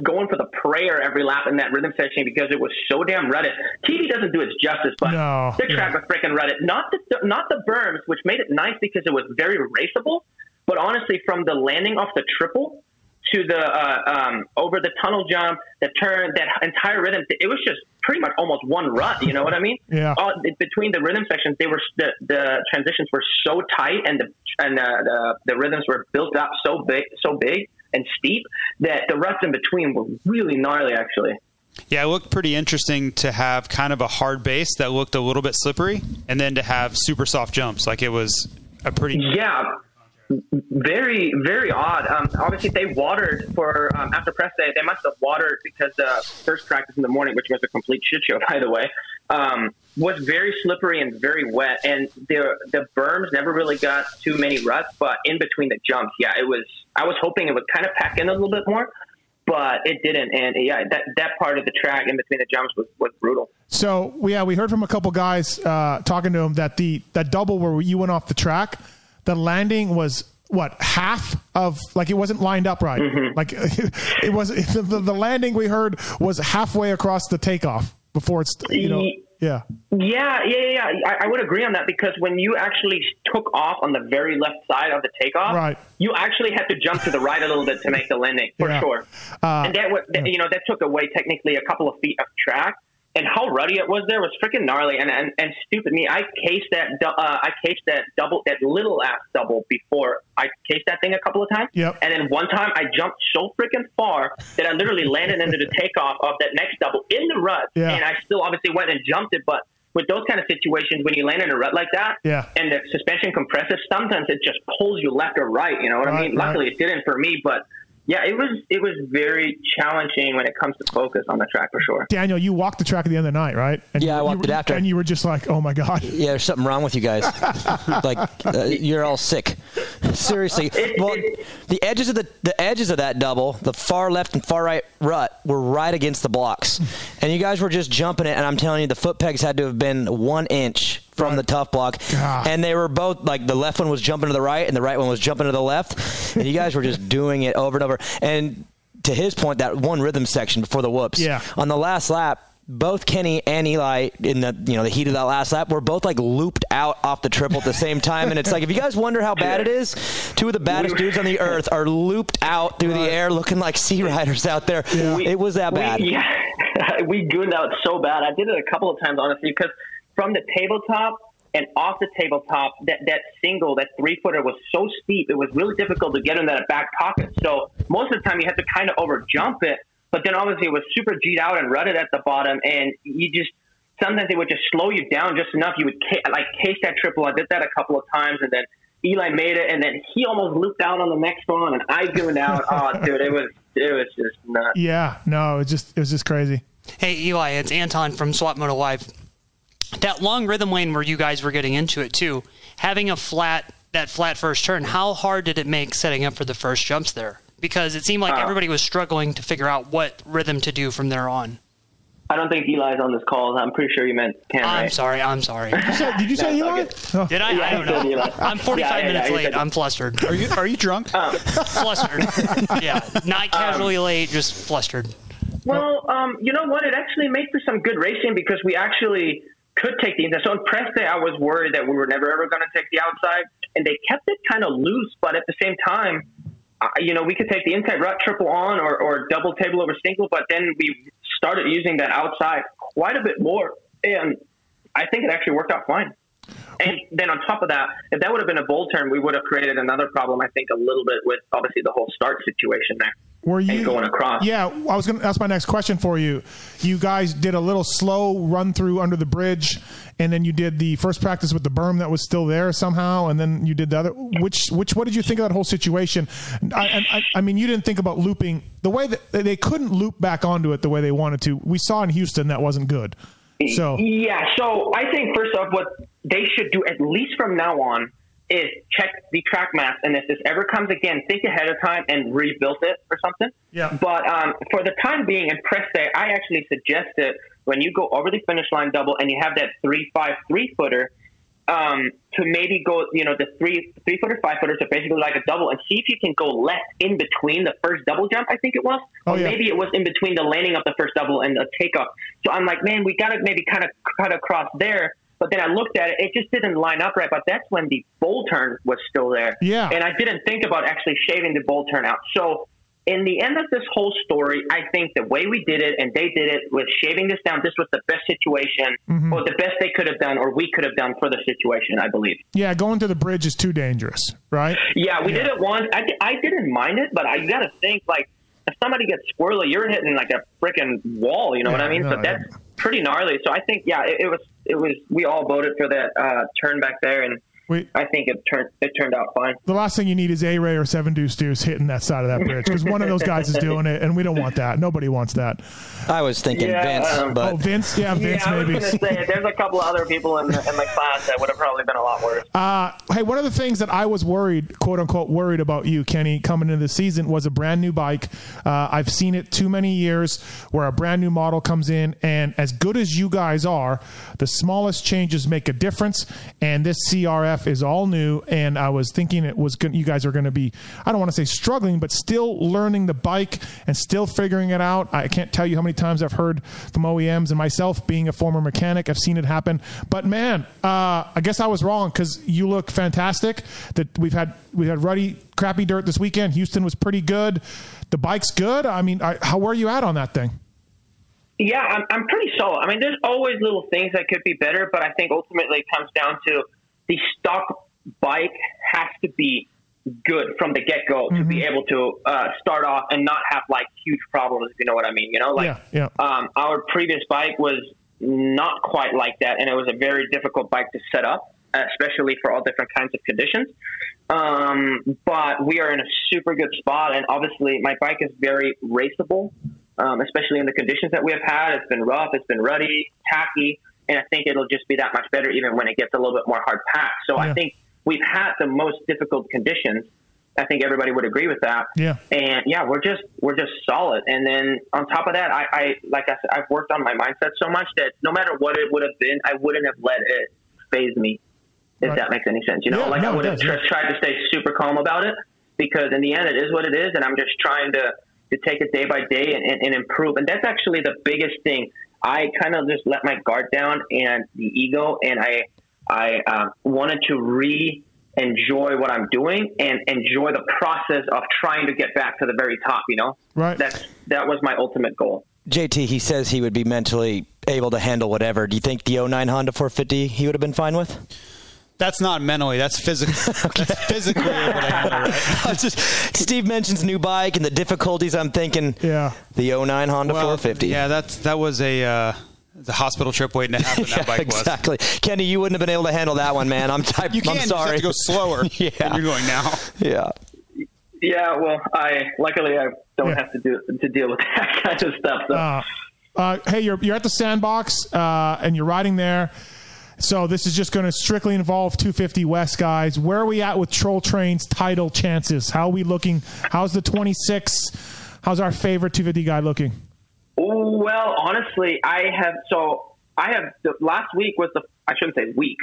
going for the prayer every lap in that rhythm section because it was so damn rutted. TV doesn't do its justice, but No, the track was freaking rutted. Not the not the berms, which made it nice because it was very raceable. But honestly, from the landing off the triple to the uh, um, over the tunnel jump, the turn, that entire rhythm, it was just pretty much almost one rut. You know what I mean? Yeah. All, between the rhythm sections, they were the, the transitions were so tight, and the and uh, the the rhythms were built up so big, so big and steep that the ruts in between were really gnarly. Actually, Yeah, it looked pretty interesting to have kind of a hard base that looked a little bit slippery, and then to have super soft jumps. Like it was a pretty. yeah. Very, very odd. Um, obviously, they watered for um, after press day. They must have watered because the first practice in the morning, which was a complete shit show, by the way, um, was very slippery and very wet. And the the berms never really got too many ruts, but in between the jumps, yeah, it was. I was hoping it would kind of pack in a little bit more, but it didn't. And yeah, that that part of the track in between the jumps was, was brutal. So yeah, we heard from a couple guys uh, talking to him that the that double where you went off the track, the landing was what half of like it wasn't lined up right. Mm-hmm. Like it was the, the landing we heard was halfway across the takeoff before it's you know yeah Yeah, yeah, yeah. I, I would agree on that because when you actually took off on the very left side of the takeoff, Right. you actually had to jump to the right a little bit to make the landing for Yeah. sure. Uh, and that, you know, that took away technically a couple of feet of track. And how ruddy it was there was freaking gnarly and, and, and stupid me. I cased that uh, I cased that double that little ass double before I cased that thing a couple of times. Yep. And then one time I jumped so freaking far that I literally landed into the takeoff of that next double in the rut. Yeah. And I still obviously went and jumped it, but with those kind of situations, when you land in a rut like that, Yeah. and the suspension compresses, sometimes it just pulls you left or right. You know what Right, I mean? right. Luckily, it didn't for me, but yeah, it was it was very challenging when it comes to focus on the track for sure. Daniel, you walked the track the other night, right? And Yeah, I walked you it after. and you were just like, oh my god. Yeah, there's something wrong with you guys. like uh, you're all sick. Seriously, well, the edges of the the edges of that double, the far left and far right rut, were right against the blocks, and you guys were just jumping it. And I'm telling you, the foot pegs had to have been one inch from the tough block, God. and they were both like the left one was jumping to the right, and the right one was jumping to the left, and you guys were just doing it over and over. And to his point, that one rhythm section before the whoops, Yeah. on the last lap. Both Kenny and Eli in the you know the heat of that last lap were both like looped out off the triple at the same time, and it's like if you guys wonder how bad it is, two of the baddest dudes on the earth are looped out through the air, looking like sea riders out there. It was that bad. We, yeah, we gooned out so bad. I did it a couple of times, honestly, because from the tabletop and off the tabletop, that, that single, that three footer was so steep, it was really difficult to get in that back pocket. So most of the time, you had to kind of over jump it. But then obviously, it was super G'd out and rutted at the bottom, and you just sometimes it would just slow you down just enough. You would ca- like case that triple. I did that a couple of times, and then Eli made it, and then he almost looped out on the next one, and I gooned out. oh, dude, it was it was just nuts. Yeah, no, it was just it was just crazy. Hey, Eli, it's Anton from Swap Moto Live. That long rhythm lane where you guys were getting into it too, having a flat that flat first turn, how hard did it make setting up for the first jumps there? Because it seemed like Uh, everybody was struggling to figure out what rhythm to do from there on. I don't think Eli's on this call. I'm pretty sure you meant Cam, I'm right? sorry, I'm sorry. So, did you say Eli? it's Oh. Did I? Yeah, I don't know. I'm 45 Yeah, yeah, minutes yeah, late. I'm flustered. Are you are you drunk? flustered. yeah, not casually late, just flustered. Well, um, you know what? It actually made for some good racing because we actually could take the inside. So in press day, I was worried that we were never ever going to take the outside, and they kept it kind of loose. But at the same time, you know, we could take the inside rut triple on or, or double table over single. But then we started using that outside quite a bit more, and I think it actually worked out fine. And then on top of that, if that would have been a bowl turn, we would have created another problem. I think a little bit with obviously the whole start situation there. Were you going across. Yeah, I was going to ask my next question for you. You guys did a little slow run through under the bridge, and then you did the first practice with the berm that was still there somehow, and then you did the other. Which, which, what did you think of that whole situation? I, I, I mean, you didn't think about looping the way that they couldn't loop back onto it the way they wanted to. We saw in Houston that wasn't good. So Yeah, so I think first off, what they should do at least from now on is check the track maps, and if this ever comes again, think ahead of time and rebuild it or something. Yeah. But um, for the time being, in press day, I actually suggested when you go over the finish line double and you have that three five three footer. Um, to maybe go, you know, the three three footer, five footers are basically like a double, and see if you can go left in between the first double jump. I think it was, Oh, or yeah. maybe it was in between the landing of the first double and the takeoff. So I'm like, man, we got to maybe kind of cut across there. But then I looked at it; it just didn't line up right. But that's when the bowl turn was still there. Yeah. and I didn't think about actually shaving the bowl turn out. So in the end of this whole story, I think the way we did it and they did it with shaving this down, this was the best situation Mm-hmm. or the best they could have done or we could have done for the situation, I believe. yeah, going to the bridge is too dangerous, right? Yeah, we did it once. I, I didn't mind it, but I got to think like if somebody gets squirrely, you're hitting like a freaking wall. You know what I mean? no, so that's yeah. pretty gnarly. So I think yeah, it, it was it was we all voted for that uh, turn back there, and We, I think it turned it turned out fine. the last thing you need is A Ray or Seven Deuce Deuce hitting that side of that bridge because one of those guys is doing it, and we don't want that. Nobody wants that. I was thinking Yeah, Vince, um, but oh, Vince, yeah, Vince, yeah, I was maybe. gonna say there's a couple of other people in the, in the class that would have probably been a lot worse. Uh, hey, one of the things that I was worried, quote unquote, worried about you, Kenny, coming into the season was a brand new bike. Uh, I've seen it too many years where a brand new model comes in, and as good as you guys are, the smallest changes make a difference. And this CRF is all new, and I was thinking it was good. You guys are going to be, I don't want to say struggling, but still learning the bike and still figuring it out. I can't tell you how many times I've heard from OEMs and myself being a former mechanic, I've seen it happen. But man, uh, I guess I was wrong because you look fantastic. That we've had we had ruddy, crappy dirt this weekend. Houston was pretty good. The bike's good. I mean, I, how where are you at on that thing? Yeah, I'm, I'm pretty solid. I mean, there's always little things that could be better, but I think ultimately it comes down to the stock bike has to be good from the get go to be able to uh, start off and not have like huge problems, if you know what I mean. You know, like Yeah, yeah. Um, our previous bike was not quite like that, and it was a very difficult bike to set up, especially for all different kinds of conditions. Um, but we are in a super good spot, and obviously, my bike is very raceable, um, especially in the conditions that we have had. It's been rough, it's been ruddy, tacky, and I think it'll just be that much better even when it gets a little bit more hard packed. So Yeah. I think we've had the most difficult conditions. I think everybody would agree with that. Yeah. And yeah, we're just we're just solid. And then on top of that, I, I like I said, I've worked on my mindset so much that no matter what it would have been, I wouldn't have let it phase me. If Right. that makes any sense, you know, Yeah, like no, I would have just tried to stay super calm about it because in the end, it is what it is, and I'm just trying to to take it day by day and, and, and improve. And that's actually the biggest thing. I kind of just let my guard down and the ego, and I I um, wanted to re enjoy what I'm doing and enjoy the process of trying to get back to the very top. You know, Right. That's that was my ultimate goal. JT, he says he would be mentally able to handle whatever. Do you think the 09 Honda 450 he would have been fine with? That's not mentally. That's physical. That's physically able to handle. Right? I was just Steve mentions new bike and the difficulties. I'm thinking, Yeah. the 09 Honda Well, 450. Yeah, that's that was a uh, the hospital trip waiting to happen. That Yeah, bike was. exactly. Kenny, you wouldn't have been able to handle that one, man. I'm, I, You can I'm you just sorry. have to go slower Yeah. than you're going now. yeah. Yeah, well, I luckily I don't Yeah. have to do to deal with that kind of stuff. So. Uh, uh, hey, you're you're at the sandbox uh, and you're riding there. So this is just going to strictly involve 250 West guys. Where are we at with Troll Train's title chances? How are we looking? How's the 26? How's our favorite 250 guy looking? Well, honestly, I have so I have last week was the I shouldn't say week.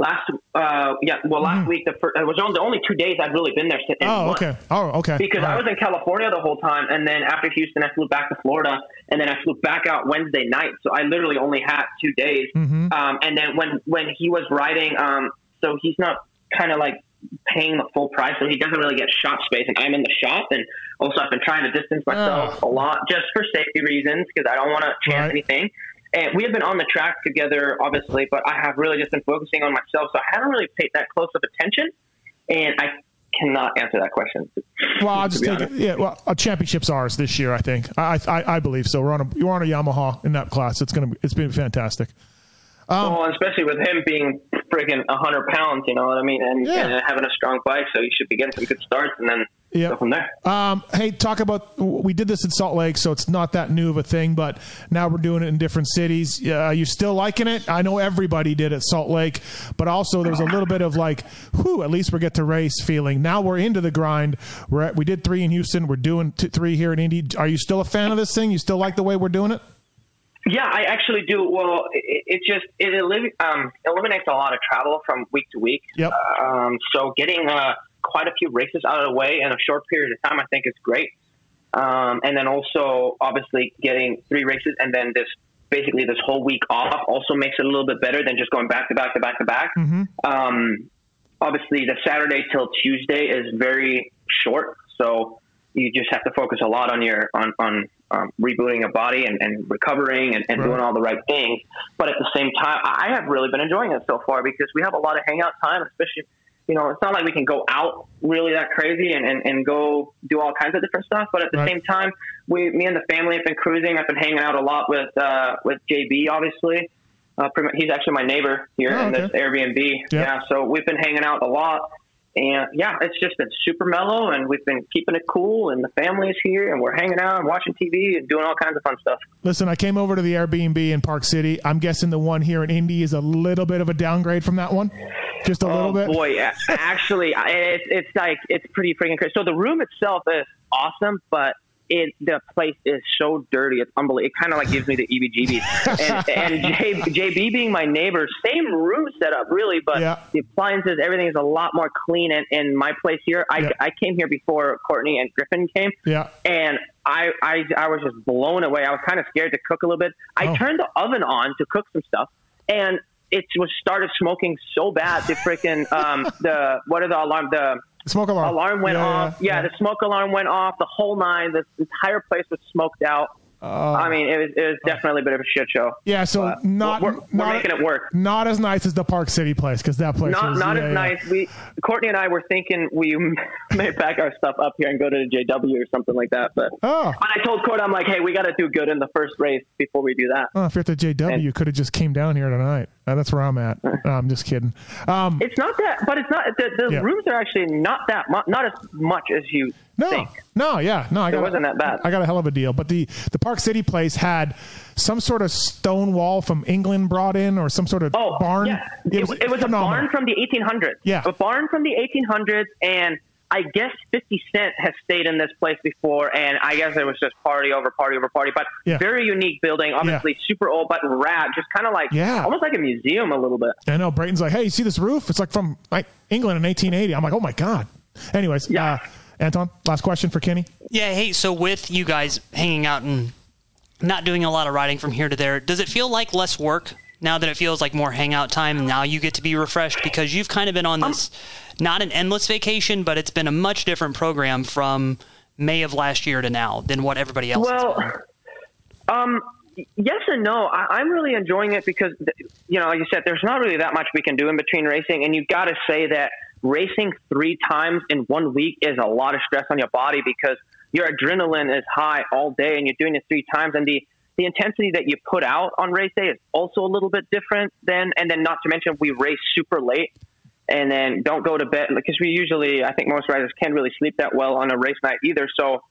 Last uh yeah, well last week the first, it was on the only two days I've really been there since Mm-hmm. Oh, okay. Oh, okay. because All I was in California the whole time, and then after Houston, I flew back to Florida, and then I flew back out Wednesday night. So I literally only had two days. Mm-hmm. Um, and then when when he was riding, um, so he's not kind of like paying the full price, so he doesn't really get shop space, and I'm in the shop, and also I've been trying to distance myself a lot just for safety reasons because I don't want to chance Right. anything. And we have been on the track together, obviously, but I have really just been focusing on myself, so I haven't really paid that close of attention, and I cannot answer that question. Well, I'll just take it. Yeah, well, a championship's ours this year. I think. I, I I believe so. We're on a you're on a Yamaha in that class. It's gonna be, it's been fantastic. Um, well, especially with him being freaking hundred pounds, you know what I mean, and, Yeah. and having a strong bike, so he should be getting some good starts, and then Yep. from there. Um, hey, talk about we did this in Salt Lake, so it's not that new of a thing, but now we're doing it in different cities. Uh, are you still liking it? I know everybody did at Salt Lake, but also there was a little bit of like, whew, at least we get to race feeling. Now we're into the grind. We're at, we did three in Houston. We're doing t- three here in Indy. Are you still a fan of this thing? You still like the way we're doing it? Yeah, I actually do. Well, it, it just it eliminates, um, eliminates a lot of travel from week to week. Yep. Um, so getting uh, quite a few races out of the way in a short period of time, I think is great. Um, and then also, obviously, getting three races and then this basically this whole week off also makes it a little bit better than just going back to back to back to back. Um, obviously, the Saturday till Tuesday is very short, so you just have to focus a lot on your on on um, rebooting a body and, and recovering and, and Right. doing all the right things. But at the same time, I have really been enjoying it so far because we have a lot of hangout time, especially. You know, it's not like we can go out really that crazy and, and, and go do all kinds of different stuff. But at the Right. same time, we, me and the family have been cruising. I've been hanging out a lot with uh, with JB, obviously. Uh, pretty much, he's actually my neighbor here Oh, in this. Airbnb. Yeah. Yeah, so we've been hanging out a lot. And yeah, it's just been super mellow, and we've been keeping it cool. And the family is here, and we're hanging out and watching TV and doing all kinds of fun stuff. Listen, I came over to the Airbnb in Park City. I'm guessing the one here in Indy is a little bit of a downgrade from that one, just a oh, little oh bit. boy, actually, it's it's like it's pretty freaking crazy. So the room itself is awesome, but it the place is so dirty. It's unbelievable. It kind of like gives me the EBGBs. and and J, JB being my neighbor, same room setup really, but Yeah. the appliances, everything is a lot more clean. And in my place here, I Yeah. I came here before Courtney and Griffin came. Yeah. and I, I I was just blown away. I was kind of scared to cook a little bit. I Oh. turned the oven on to cook some stuff, and it was started smoking so bad. The freaking um the what are the alarm the Smoke alarm. alarm went Yeah, off. Yeah, the smoke alarm went off. The whole nine. The entire place was smoked out. I mean, it was it was definitely a bit of a shit show. Yeah, so not we're, we're not, making it work. Not as nice as the Park City place because that place Not was not yeah, as yeah. nice. We Courtney and I were thinking we may pack our stuff up here and go to the JW or something like that. But Oh. but I told Court, I'm like, hey, we got to do good in the first race before we do that. Oh, if you're at the JW, And- you could have just came down here tonight. Uh, that's where I'm at. No, I'm just kidding. Um, It's not that, but it's not. The, the Yeah. rooms are actually not that much, not as much as you No, think. no, yeah, no. I got, it wasn't that bad. I got a hell of a deal. But the the Park City place had some sort of stone wall from England brought in, or some sort of Oh, barn. Yeah. It, was, it was a barn from the 1800s. Yeah. A barn from the 1800s, and I guess 50 Cent has stayed in this place before, and I guess it was just party over party over party. But Yeah. very unique building, obviously super old, but rad, just kind of like Yeah. almost like a museum a little bit. I know. Brayton's like, hey, you see this roof? It's like from like England in 1880. I'm like, oh my god. Anyways, Yeah. uh, Anton, last question for Kenny. Yeah, hey, so with you guys hanging out and not doing a lot of riding from here to there, does it feel like less work now that it feels like more hangout time now you get to be refreshed because you've kind of been on this not an endless vacation, but it's been a much different program from May of last year to now than what everybody else has Well, um, yes and no. I, I'm really enjoying it because, you know, like you said, there's not really that much we can do in between racing, and you've got to say that racing three times in one week is a lot of stress on your body because your adrenaline is high all day, and you're doing it three times, and the the intensity that you put out on race day is also a little bit different than, and then not to mention we race super late and then don't go to bed because we usually, I think most riders can't really sleep that well on a race night either. So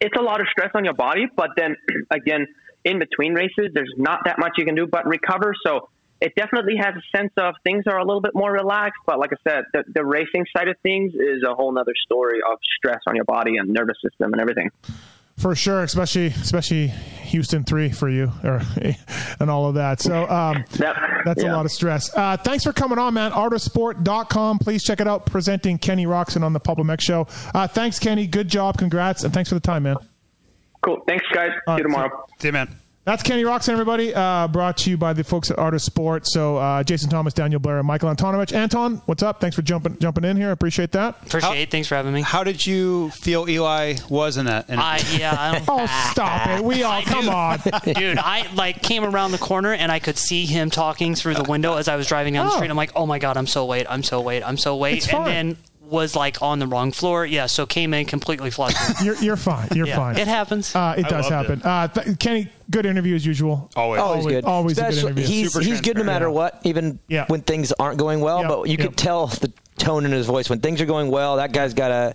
it's a lot of stress on your body. But then again, in between races, there's not that much you can do but recover. So it definitely has a sense of things are a little bit more relaxed. But like I said, the, the racing side of things is a whole nother story of stress on your body and nervous system and everything. For sure, especially especially Houston three for you, or and all of that. So um, That- that's a lot of stress. Uh, thanks for coming on, man. Artofsport.com. Please check it out. Presenting Kenny Roczen on the PulpMX show. Uh, thanks, Kenny. Good job. Congrats, and thanks for the time, man. Cool. Thanks, guys. All See you tomorrow. See you, man. That's Kenny Roczen, everybody. Uh, brought to you by the folks at Art of Sport. So uh, Jason Thomas, Daniel Blair, and Michael Antonovich. Anton, what's up? Thanks for jumping jumping in here. I appreciate that. Appreciate it. Thanks for having me. How did you feel Eli was in that? And I, yeah, I don't, Oh, stop it. We all come on. dude i like came around the corner and i could see him talking through the window as i was driving down the Oh. street i'm like oh my god i'm so late i'm so late i'm so late It's and fine. then was like on the wrong floor yeah so came in completely flustered You're, you're fine. You're yeah fine. it happens Uh, it I does loved happen. Uh, th- Kenny, good interview as usual. always. Always, Always- good. always a good interview. He's Super he's good no matter Yeah. what, even Yeah. when things aren't going well. Yep, But you yep. could tell the tone in his voice when things are going well. That guy's got a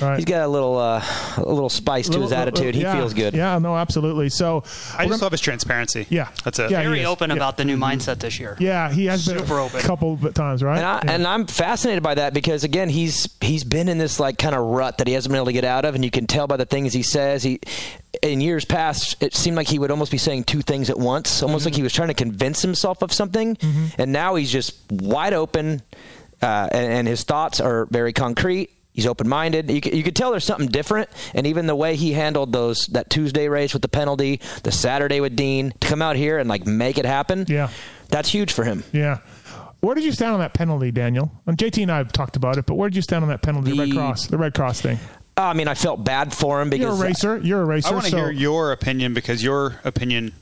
Right. he's got a little uh, a little spice to his Little- attitude. He yeah. feels good. Yeah, no, absolutely. So, I just love his transparency. Yeah. That's it. Yeah, he very open Yeah. about the new mindset this year yeah, he has been Super a open. couple of times, right? And, I, Yeah. and I'm fascinated by that because again he's he's been in this like kind of rut that he hasn't been able to get out of, and you can tell by the things he says. He in years past it seemed like he would almost be saying two things at once, almost Mm-hmm. like he was trying to convince himself of something, and now he's just wide open, uh, and, and his thoughts are very concrete. He's open-minded. You, c- you could tell there's something different, and even the way he handled those that Tuesday race with the penalty, the Saturday with Dean, to come out here and like make it happen. Yeah. that's huge for him. yeah. Where did you stand on that penalty, Daniel? And JT and I have talked about it, but where did you stand on that penalty, the Red Cross, the Red Cross thing? I mean, I felt bad for him because You're a uh, racer. You're a racer. I want to so, hear your opinion because your opinion.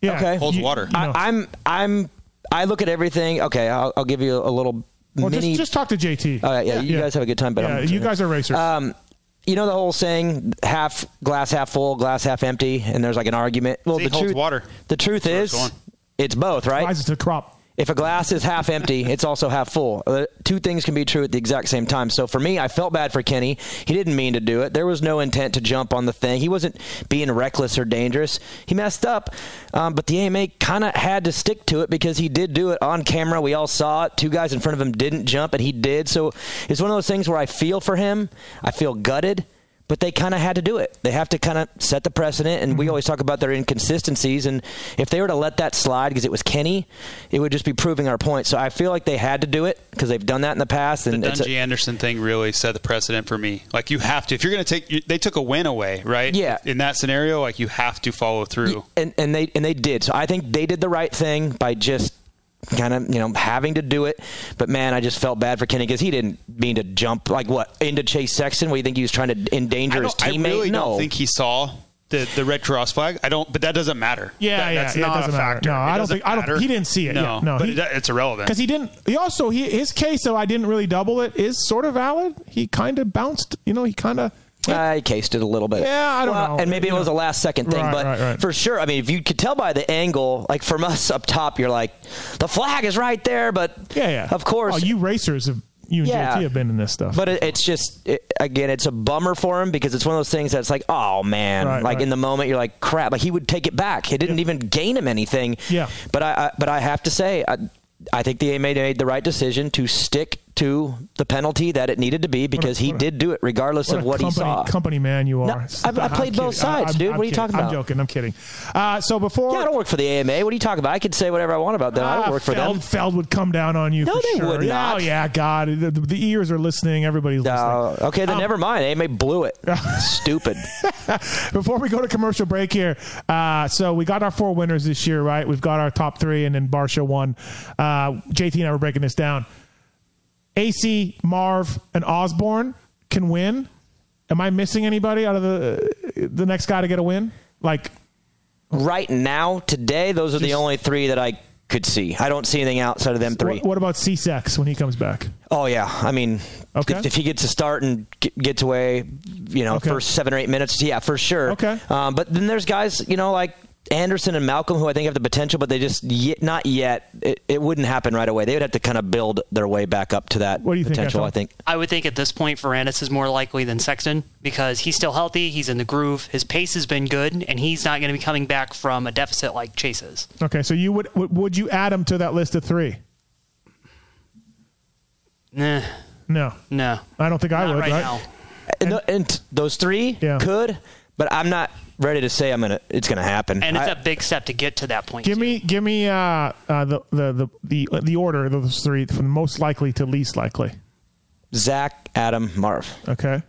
yeah, Okay. Holds you- water. you know. I, I'm I'm I look at everything. Okay, I'll, I'll give you a little well, mini. just, just talk to JT. uh, yeah, you Yeah. guys have a good time, but yeah, I'm, you guys are racers. Um, you know the whole saying, half glass half full, glass half empty, and there's like an argument. Well, See, the holds truth, water. The truth That's where is, it's it's both, right? Rises to the crop. If a glass is half empty, it's also half full. Uh, two things can be true at the exact same time. So for me, I felt bad for Kenny. He didn't mean to do it. There was no intent to jump on the thing. He wasn't being reckless or dangerous. He messed up, um, but the AMA kind of had to stick to it because he did do it on camera. We all saw it. Two guys in front of him didn't jump, and he did. So it's one of those things where I feel for him. I feel gutted. But they kind of had to do it. They have to kind of set the precedent, and we mm-hmm. always talk about their inconsistencies. And if they were to let that slide because it was Kenny, it would just be proving our point. So I feel like they had to do it because they've done that in the past. The And it's a- Anderson thing really set the precedent for me. Like you have to, if you're going to take, they took a win away, right? Yeah. In that scenario, like you have to follow through. and and they and they did. So I think they did the right thing by just kind of you know having to do it. But man, I just felt bad for Kenny because he didn't mean to jump like what into Chase Sexton. What do you think he was trying to endanger his don't, I really no, don't think he saw the, the red cross flag. I don't, but that doesn't matter. Yeah, That- yeah, that's yeah, not doesn't a matter. factor. No, It I don't doesn't think- I don't- matter. he didn't see it. No, Yeah, no, but he- it, it's irrelevant. Because he didn't. He also he, his case, though I didn't really double it, is sort of valid. He kind of bounced. You know, he kind of. I cased it a little bit. Yeah, I don't Well, know. And maybe it was a last second thing, Right, but right, right. for sure, I mean, if you could tell by the angle, like from us up top, you're like, the flag is right there, but Yeah, yeah. of course, Oh, you racers have you and Yeah. JT have been in this stuff. But it, it's just it, again, it's a bummer for him because it's one of those things that's like, oh man, Right, like right. in the moment you're like, crap. Like he would take it back. It didn't Yeah. even gain him anything. Yeah. But I, I but I have to say, I, I think the AMA made the right decision to stick to the penalty that it needed to be because he what a- did do it regardless what of what company, he saw. company man you are. No, I've I'm played both sides, I'm- dude. I'm What are you kidding. talking about? I'm joking. I'm kidding. Uh, so before yeah, I don't work for the AMA. What are you talking about? I could say whatever I want about them. I Ah, don't work for Feld, them. Feld would come down on you. No, for they sure. would not. Oh yeah, God, the, the ears are listening. Everybody's Uh, listening. okay, then Um, never mind. AMA blew it. Stupid. Before we go to commercial break here, uh, so we got our four winners this year, right? We've got our top three, and then Barcia won. Uh, JT and I were breaking this down. AC, Marv, and Osborne can win. Am I missing anybody out of the the next guy to get a win? Like, right now, today, those are the only three that I could see. I don't see anything outside of them three. what, what about C-Sex when he comes back? Oh yeah, I mean, Okay. if, if he gets to start and get, gets away, you know, Okay. first seven or eight minutes, yeah, for sure. Okay. Um, but then there's guys, you know, like Anderson and Malcolm, who I think have the potential, but they just yet, not yet. It, it wouldn't happen right away. They would have to kind of build their way back up to that What do you potential. Anton? I think. I would think at this point Ferrandis is more likely than Sexton because he's still healthy, he's in the groove, his pace has been good, and he's not going to be coming back from a deficit like Chase is. Okay, so you would would would you add him to that list of three? Nah, No, no. I don't think I would. right, Right? now. And, th- and those three Yeah. could, but I'm not ready to say I'm gonna. It's gonna happen. And it's I- a big step to get to that point. Give too. me, give me uh, uh, the, the the the the order of those three from most likely to least likely. Zach, Adam, Marv. Okay.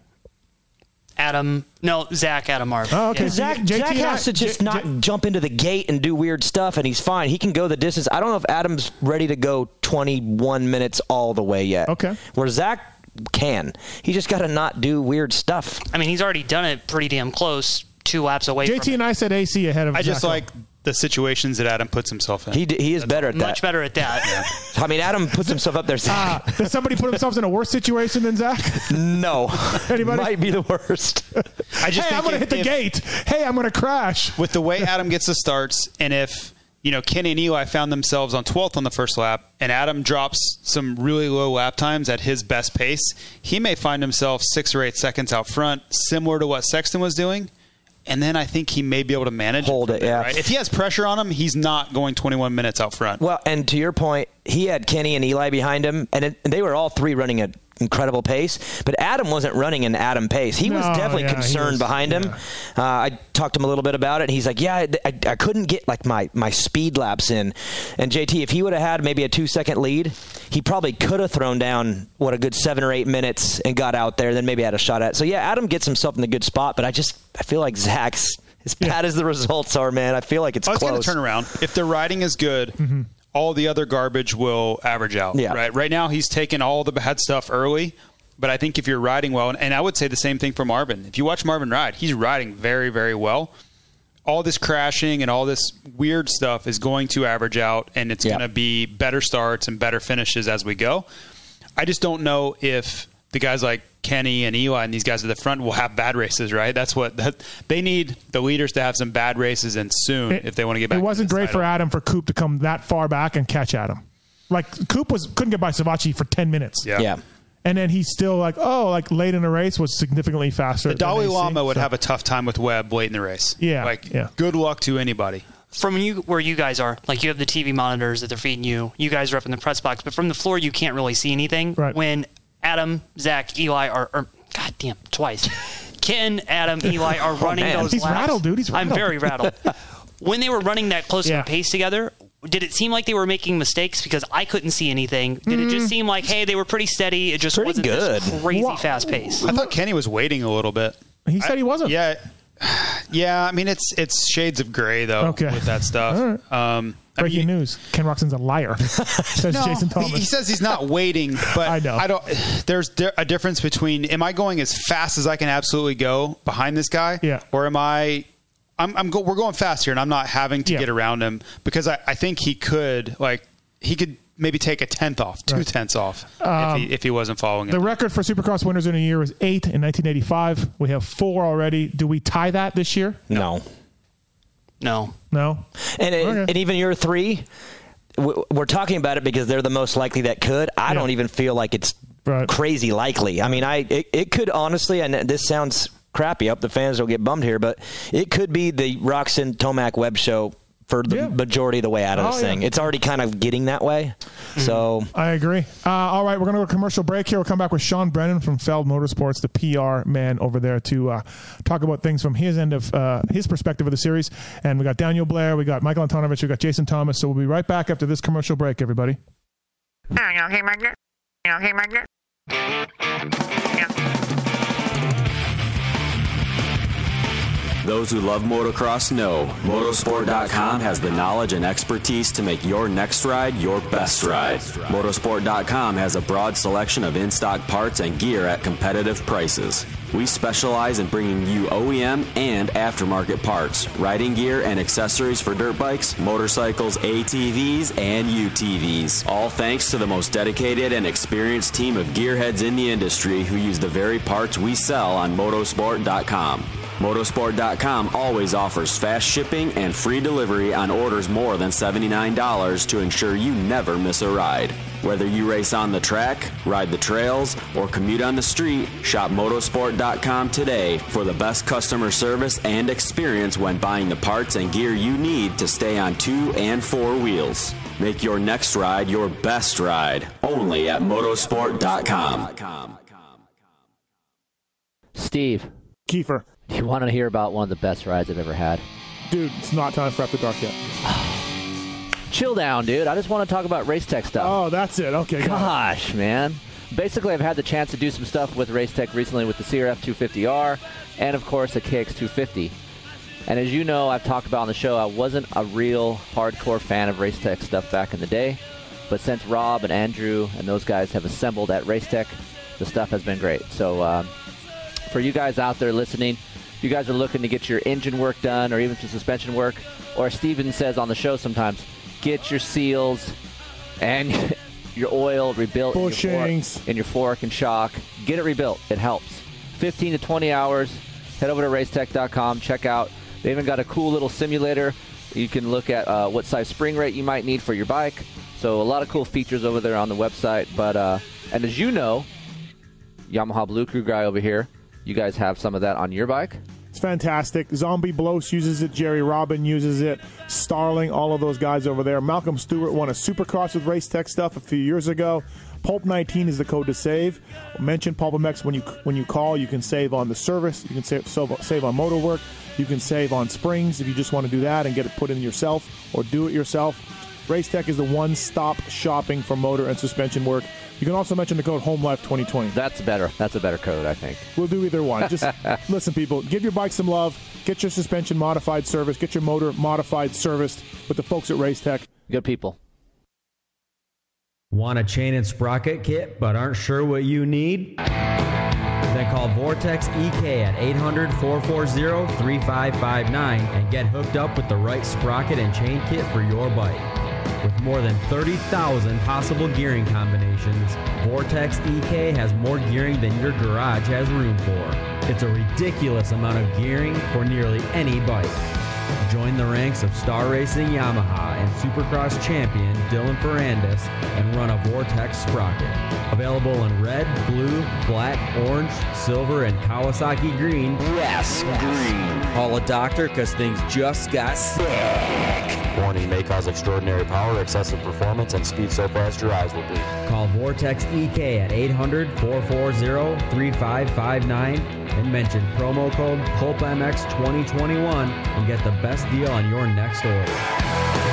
Adam, no, Zach, Adam Marv. Oh, okay. Yeah. Zach, JT Zach has to just J- not J- jump into the gate and do weird stuff, and he's fine. He can go the distance. I don't know if Adam's ready to go 21 minutes all the way yet. Okay. Where Zach can. He just got to not do weird stuff. I mean, he's already done it pretty damn close, two laps away JT from and I said AC ahead of. Him. I just Zach. like the situations that Adam puts himself in. He, d- he is better at it. Much that. better at that. I mean, Adam puts himself up there. Uh, Zach. does somebody put themselves in a worse situation than Zach? no. Anybody? Might be the worst. I just hey, I'm going to hit the if- gate. Hey, I'm going to crash. with the way Adam gets the starts, and if you know Kenny and Eli found themselves on 12th on the first lap, and Adam drops some really low lap times at his best pace, he may find himself six or eight seconds out front, similar to what Sexton was doing. And then I think he may be able to manage Hold it, there, yeah. Right? If he has pressure on him, he's not going 21 minutes out front. Well, and to your point, he had Kenny and Eli behind him, and, it, and they were all three running at incredible pace. But Adam wasn't running an Adam pace. He was definitely yeah, concerned was- behind him. yeah. Uh, I talked to him a little bit about it, and he's like, "Yeah, I, I, I couldn't get like my my speed laps in." And JT, if he would have had maybe a two second lead, he probably could have thrown down what a good seven or eight minutes and got out there. Then maybe had a shot at. So yeah, Adam gets himself in a good spot, but I just I feel like Zach's. As bad as the results are, man, I feel like it's Oh, it's going close. to turn around. If the riding is good, all the other garbage will average out. Yeah. Right. Right now, he's taking all the bad stuff early. But I think if you're riding well, and I would say the same thing for Marvin. If you watch Marvin ride, he's riding very, very well. All this crashing and all this weird stuff is going to average out, and it's Yeah. going to be better starts and better finishes as we go. I just don't know if the guys like Kenny and Eli and these guys at the front will have bad races, right? That's what that, they need the leaders to have some bad races and soon if they want to get back. It wasn't this great for. Adam for Coop to come that far back and catch Adam. Like Coop was couldn't get by Savachi for ten minutes. Yeah. yeah. And then he's still like, oh, like late in the race was significantly faster. The Dalai Lama would so- have a tough time with Webb late in the race. Yeah, Like, yeah. good luck to anybody. from you where you guys are, like you have the TV monitors that they're feeding you. You guys are up in the press box, but from the floor you can't really see anything. Right. When Adam, Zach, Eli are, or God damn, twice. Ken, Adam, Eli are running man. those He's laps. rattled, dude. He's I'm very rattled. when they were running that close Yeah. of a pace together, did it seem like they were making mistakes because I couldn't see anything? Did it just seem like, hey, they were pretty steady? It just Pretty wasn't good. this crazy Wha- fast pace. I thought Kenny was waiting a little bit. He said he wasn't. Yeah. Yeah, I mean it's it's shades of gray though Okay. with that stuff. All right. Um, I Breaking mean, news: Ken Roczen's a liar. Says No, Jason he, Thomas. he says he's not waiting, but I know. I don't. There's di- a difference between am I going as fast as I can absolutely go behind this guy, Yeah. or am I? I'm, I'm go, we're going fast here, and I'm not having to Yeah. get around him because I, I think he could like he could maybe take a tenth off, two Right. tenths off if, he, um, if he wasn't following the him. record for Supercross winners in a year was eight in 1985. We have four already. Do we tie that this year? No. No. No. And, it, Okay. and even your three, we're talking about it because they're the most likely that could. I Yeah. don't even feel like it's Right. crazy likely. I mean, I it, it could honestly, and this sounds crappy. I hope the fans don't get bummed here, but it could be the Roczen Tomac Webb show for the Yeah. majority of the way out of Oh, this yeah. thing. It's already kind of getting that way. So I agree. Uh, all right, we're going to go to commercial break here. We'll come back with Sean Brennan from Feld Motorsports, the PR man over there, to uh, talk about things from his end of uh, his perspective of the series. And we got Daniel Blair, we got Michael Antonovich, we got Jason Thomas. So we'll be right back after this commercial break, everybody. Okay, Magnet. Okay, Magnet. Those who love motocross know motosport.com has the knowledge and expertise to make your next ride your best ride. Motosport.com has a broad selection of in stock parts and gear at competitive prices. We specialize in bringing you OEM and aftermarket parts, riding gear, and accessories for dirt bikes, motorcycles, ATVs, and UTVs. All thanks to the most dedicated and experienced team of gearheads in the industry who use the very parts we sell on motosport.com. Motosport.com always offers fast shipping and free delivery on orders more than $79 to ensure you never miss a ride. Whether you race on the track, ride the trails, or commute on the street, shop motosport.com today for the best customer service and experience when buying the parts and gear you need to stay on two and four wheels. Make your next ride your best ride only at motosport.com. Steve, Kiefer, you want to hear about one of the best rides I've ever had? dude, it's not time for After Dark yet. Chill down, dude. I just want to talk about race tech stuff. Oh, that's it. Okay. Gosh, man. Basically, I've had the chance to do some stuff with race tech recently with the CRF 250R and, of course, the KX 250. And as you know, I've talked about on the show, I wasn't a real hardcore fan of race tech stuff back in the day. But since Rob and Andrew and those guys have assembled at Race Tech, the stuff has been great. So, um, for you guys out there listening, if you guys are looking to get your engine work done or even some suspension work, or Steven says on the show sometimes, get your seals and your oil rebuilt in your, Bushings. fork, in your fork and shock. Get it rebuilt. It helps. 15 to 20 hours. Head over to racetech.com. Check out. They even got a cool little simulator. You can look at uh, what size spring rate you might need for your bike. So a lot of cool features over there on the website. But uh, and as you know, Yamaha Blue Crew guy over here, you guys have some of that on your bike. It's fantastic. Zombie Blows uses it. Jerry Robin uses it. Starling, all of those guys over there. Malcolm Stewart won a Supercross with Race Tech stuff a few years ago. Pulp 19 is the code to save. Mention PulpMX when you when you call. You can save on the service. You can save save save on motor work. You can save on springs if you just want to do that and get it put in yourself or do it yourself. Race Tech is the one-stop shopping for motor and suspension work. You can also mention the code HomeLife 2020. That's better. That's a better code, I think. We'll do either one. Just listen, people. Give your bike some love. Get your suspension modified service. Get your motor modified serviced with the folks at Racetech. Good people. Want a chain and sprocket kit but aren't sure what you need? Then call Vortex EK at 800 440 3559 and get hooked up with the right sprocket and chain kit for your bike. With more than 30,000 possible gearing combinations, Vortex EK has more gearing than your garage has room for. It's a ridiculous amount of gearing for nearly any bike. Join the ranks of Star Racing Yamaha and Supercross champion Dylan Ferrandis and run a Vortex sprocket. Available in red, blue, black, orange, silver, and Kawasaki green. Yes, green. Call a doctor because things just got sick. Warning may cause extraordinary power, excessive performance, and speed so fast your eyes will bleed. Call Vortex EK at 800 440 3559 and mention promo code PulpMX 2021 and get the best deal on your next order.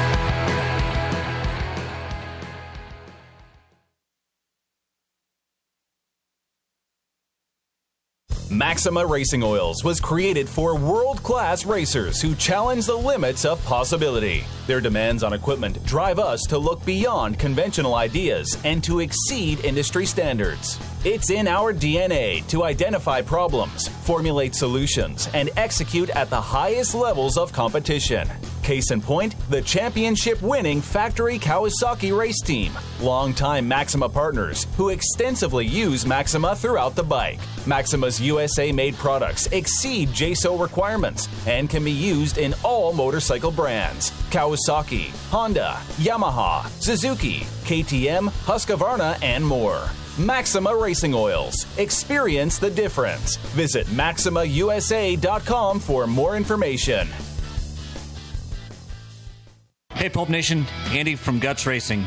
Maxima Racing Oils was created for world class racers who challenge the limits of possibility. Their demands on equipment drive us to look beyond conventional ideas and to exceed industry standards. It's in our DNA to identify problems, formulate solutions, and execute at the highest levels of competition. Case in point, the championship winning Factory Kawasaki race team, longtime Maxima partners who extensively use Maxima throughout the bike. Maxima's USA made products exceed JASO requirements and can be used in all motorcycle brands Kawasaki, Honda, Yamaha, Suzuki, KTM, Husqvarna, and more. Maxima Racing Oils. Experience the difference. Visit MaximaUSA.com for more information. Hey, Pulp Nation, Andy from Guts Racing.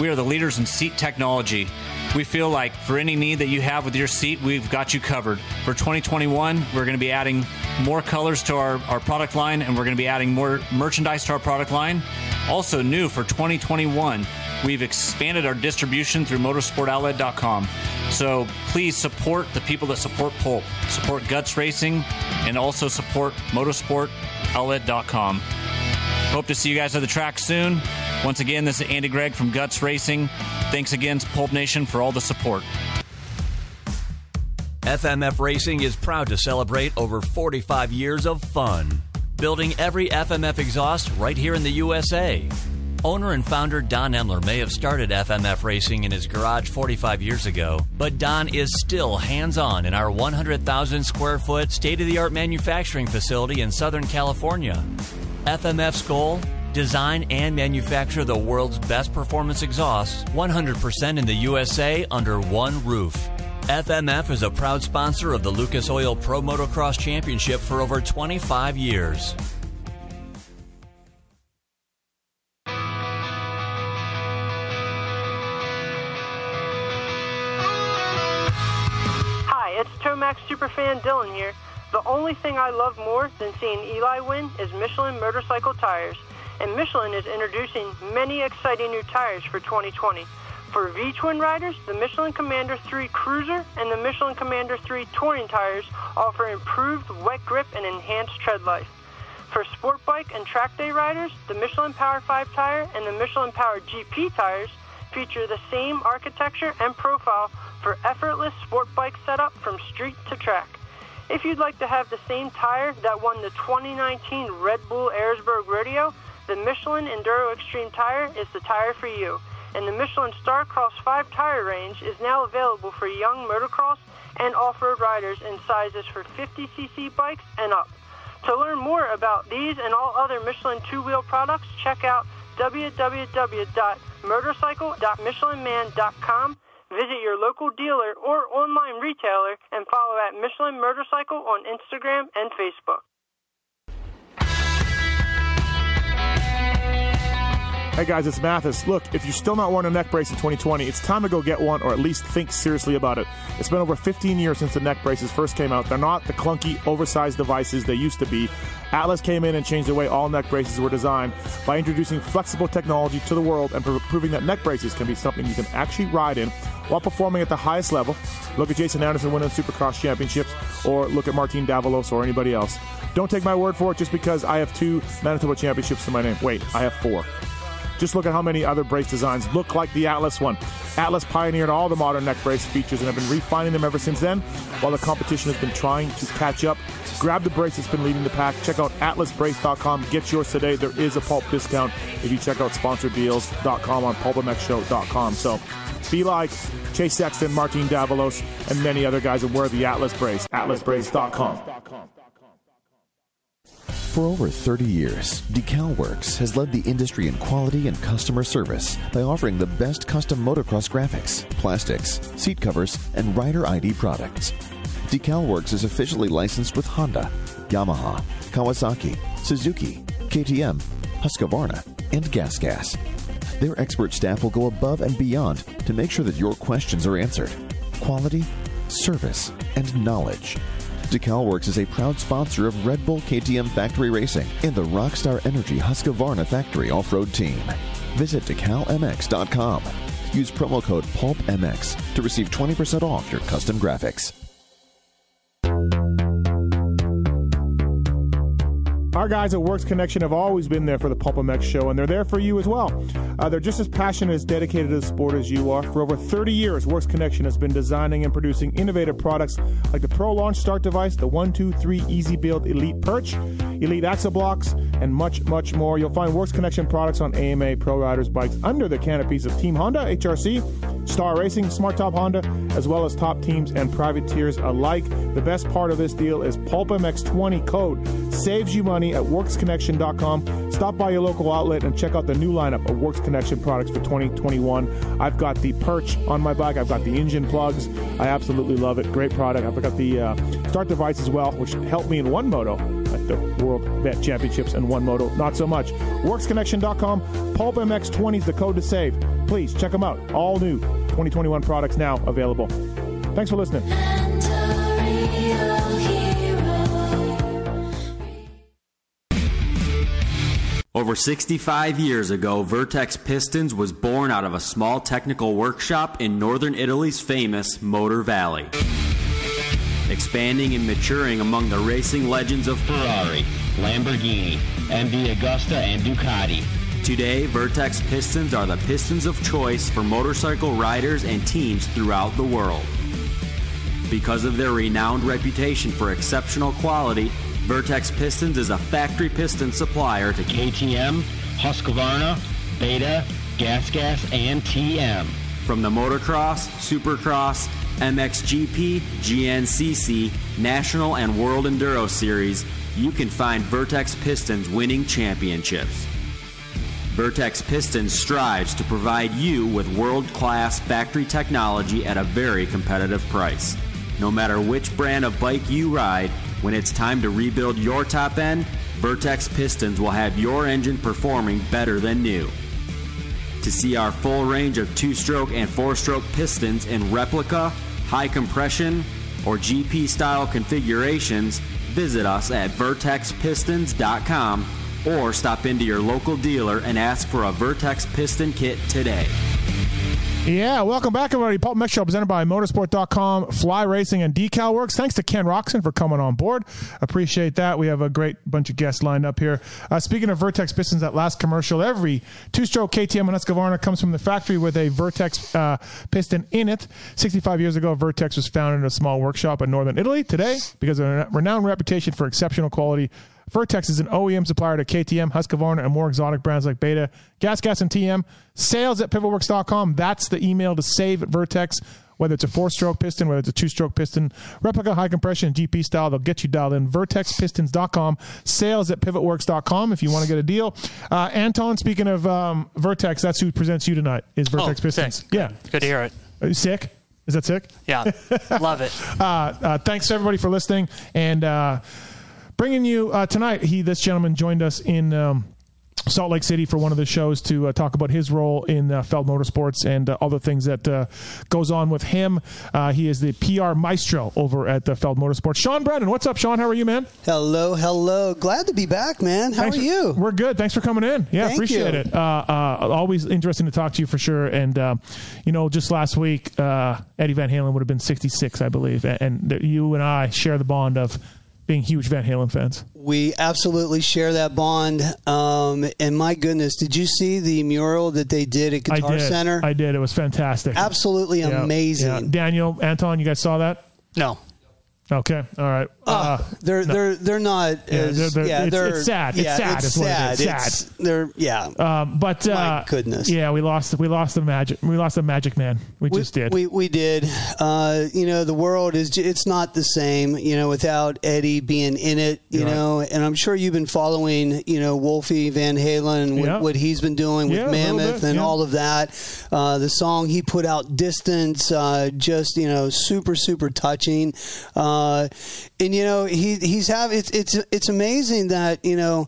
We are the leaders in seat technology. We feel like for any need that you have with your seat, we've got you covered. For 2021, we're going to be adding more colors to our, our product line and we're going to be adding more merchandise to our product line. Also, new for 2021, we've expanded our distribution through motorsportoutlet.com. So please support the people that support Pulp, support Guts Racing, and also support motorsportoutlet.com. Hope to see you guys at the track soon. Once again, this is Andy Gregg from Guts Racing. Thanks again to Pulp Nation for all the support. FMF Racing is proud to celebrate over 45 years of fun. Building every FMF exhaust right here in the USA. Owner and founder Don Emler may have started FMF Racing in his garage 45 years ago, but Don is still hands on in our 100,000 square foot state of the art manufacturing facility in Southern California. FMF's goal? Design and manufacture the world's best performance exhausts 100% in the USA under one roof. FMF is a proud sponsor of the Lucas Oil Pro Motocross Championship for over 25 years. Hi, it's Tomac's Superfan Dylan here. The only thing I love more than seeing Eli win is Michelin motorcycle tires. And Michelin is introducing many exciting new tires for 2020. For V-twin riders, the Michelin Commander 3 Cruiser and the Michelin Commander 3 Touring tires offer improved wet grip and enhanced tread life. For sport bike and track day riders, the Michelin Power 5 tire and the Michelin Power GP tires feature the same architecture and profile for effortless sport bike setup from street to track. If you'd like to have the same tire that won the 2019 Red Bull Erzbergrodeo, the Michelin Enduro Extreme tire is the tire for you. And the Michelin Starcross 5 tire range is now available for young motocross and off-road riders in sizes for 50cc bikes and up. To learn more about these and all other Michelin two-wheel products, check out www.motorcycle.michelinman.com Visit your local dealer or online retailer and follow at Michelin Motorcycle on Instagram and Facebook. Hey guys, it's Matthes. Look, if you're still not wearing a neck brace in 2020, it's time to go get one or at least think seriously about it. It's been over 15 years since the neck braces first came out. They're not the clunky, oversized devices they used to be. Atlas came in and changed the way all neck braces were designed by introducing flexible technology to the world and proving that neck braces can be something you can actually ride in while performing at the highest level. Look at Jason Anderson winning Supercross championships, or look at Martin Davalos or anybody else. Don't take my word for it just because I have two Manitoba championships in my name. Wait, I have four. Just look at how many other brace designs look like the Atlas one. Atlas pioneered all the modern neck brace features and have been refining them ever since then, while the competition has been trying to catch up. Grab the brace that's been leading the pack. Check out atlasbrace.com. Get yours today. There is a pulp discount if you check out sponsordeals.com on pulpmxshow.com. So be like Chase Sexton, Martin Davalos, and many other guys and wear the Atlas brace. atlasbrace.com. For over 30 years, DecalWorks has led the industry in quality and customer service by offering the best custom motocross graphics, plastics, seat covers, and rider ID products. DecalWorks is officially licensed with Honda, Yamaha, Kawasaki, Suzuki, KTM, Husqvarna, and Gas Gas. Their expert staff will go above and beyond to make sure that your questions are answered. Quality, service, and knowledge. DecalWorks is a proud sponsor of Red Bull KTM Factory Racing and the Rockstar Energy Husqvarna Factory Off-Road Team. Visit decalmx.com. Use promo code PULPMX to receive 20% off your custom graphics. Our guys at Works Connection have always been there for the Pulp MX show, and they're there for you as well. Uh, they're just as passionate as dedicated to the sport as you are. For over 30 years, Works Connection has been designing and producing innovative products like the Pro Launch Start Device, the 123 Easy Build Elite Perch, Elite Axle Blocks, and much, much more. You'll find Works Connection products on AMA Pro Riders bikes under the canopies of Team Honda, HRC, Star Racing, Smart Top Honda, as well as top teams and privateers alike. The best part of this deal is Pulp MX20 code saves you money at worksconnection.com. Stop by your local outlet and check out the new lineup of Works Connection products for 2021. I've got the perch on my bike. I've got the engine plugs. I absolutely love it. Great product. I've got the uh, start device as well, which helped me in one moto at the World Vet Championships and one moto. Not so much. WorksConnection.com. Pulp MX20 is the code to save. Please check them out. All new 2021 products now available. Thanks for listening. Over 65 years ago, Vertex Pistons was born out of a small technical workshop in northern Italy's famous Motor Valley. Expanding and maturing among the racing legends of Ferrari, Lamborghini, MV Agusta, and Ducati. Today, Vertex Pistons are the pistons of choice for motorcycle riders and teams throughout the world. Because of their renowned reputation for exceptional quality, Vertex Pistons is a factory piston supplier to KTM, Husqvarna, Beta, GasGas, Gas, and TM. From the motocross, supercross, MXGP, GNCC, National, and World Enduro Series, you can find Vertex Pistons winning championships. Vertex Pistons strives to provide you with world class factory technology at a very competitive price. No matter which brand of bike you ride, when it's time to rebuild your top end, Vertex Pistons will have your engine performing better than new. To see our full range of two stroke and four stroke pistons in replica, high compression, or GP style configurations, visit us at vertexpistons.com or stop into your local dealer and ask for a Vertex piston kit today. Yeah, welcome back, everybody. PulpMX Show presented by Motosport.com, Fly Racing, and Decal Works. Thanks to Ken Roczen for coming on board. Appreciate that. We have a great bunch of guests lined up here. Uh, speaking of Vertex pistons, that last commercial, every two-stroke KTM and Husqvarna comes from the factory with a Vertex uh, piston in it. 65 years ago, Vertex was founded in a small workshop in northern Italy. Today, because of a renowned reputation for exceptional quality, Vertex is an OEM supplier to KTM, Husqvarna, and more exotic brands like Beta, Gas Gas, and TM. Sales at pivotworks.com. That's the email to save at Vertex. Whether it's a four stroke piston, whether it's a two stroke piston, replica, high compression, GP style, they'll get you dialed in. VertexPistons.com. Sales at pivotworks.com if you want to get a deal. Uh, Anton, speaking of um, Vertex, that's who presents you tonight, is Vertex Oh, Pistons. sick. Yeah. Good to hear it. Are you sick? Is that sick? Yeah, love it. uh, uh, thanks everybody for listening and uh, bringing you uh, tonight. He, this gentleman, joined us in um, Salt Lake City for one of the shows to uh, talk about his role in uh, Feld Motorsports and uh, all the things that uh, goes on with him. Uh, he is the PR maestro over at the Feld Motorsports. Sean Brennan, what's up, Sean? How are you, man? Hello, hello. Glad to be back, man. How Thanks are for- you? We're good. Thanks for coming in. Yeah, Thank appreciate you. it. Uh, uh, always interesting to talk to you for sure. And uh, you know, just last week, uh, Eddie Van Halen would have been 66, I believe, and, and you and I share the bond of being huge Van Halen fans. We absolutely share that bond. Um, and my goodness, did you see the mural that they did at Guitar I did. Center? I did. It was fantastic. Absolutely Yeah, amazing. yeah. Daniel, Anton, you guys saw that? No. Okay. All right. Uh, they're no. they're they're not Yeah, as they're- they're- yeah it's- they're it's sad. It's yeah, sad It's it sad. is. It's, Sad. They're yeah. Um, but uh, goodness. yeah, we lost. We lost the magic. We lost the magic man. We, just did. We we did. Uh, you know, the world is it's not the same. You know, without Eddie being in it. You You're right. know, and I'm sure you've been following. You know, Wolfie Van Halen, what, Yeah. what he's been doing with Mammoth bit, and all of that. Uh, the song he put out, Distance, uh, just you know, super super touching. Uh, and you know, he he's have it's it's it's amazing that you know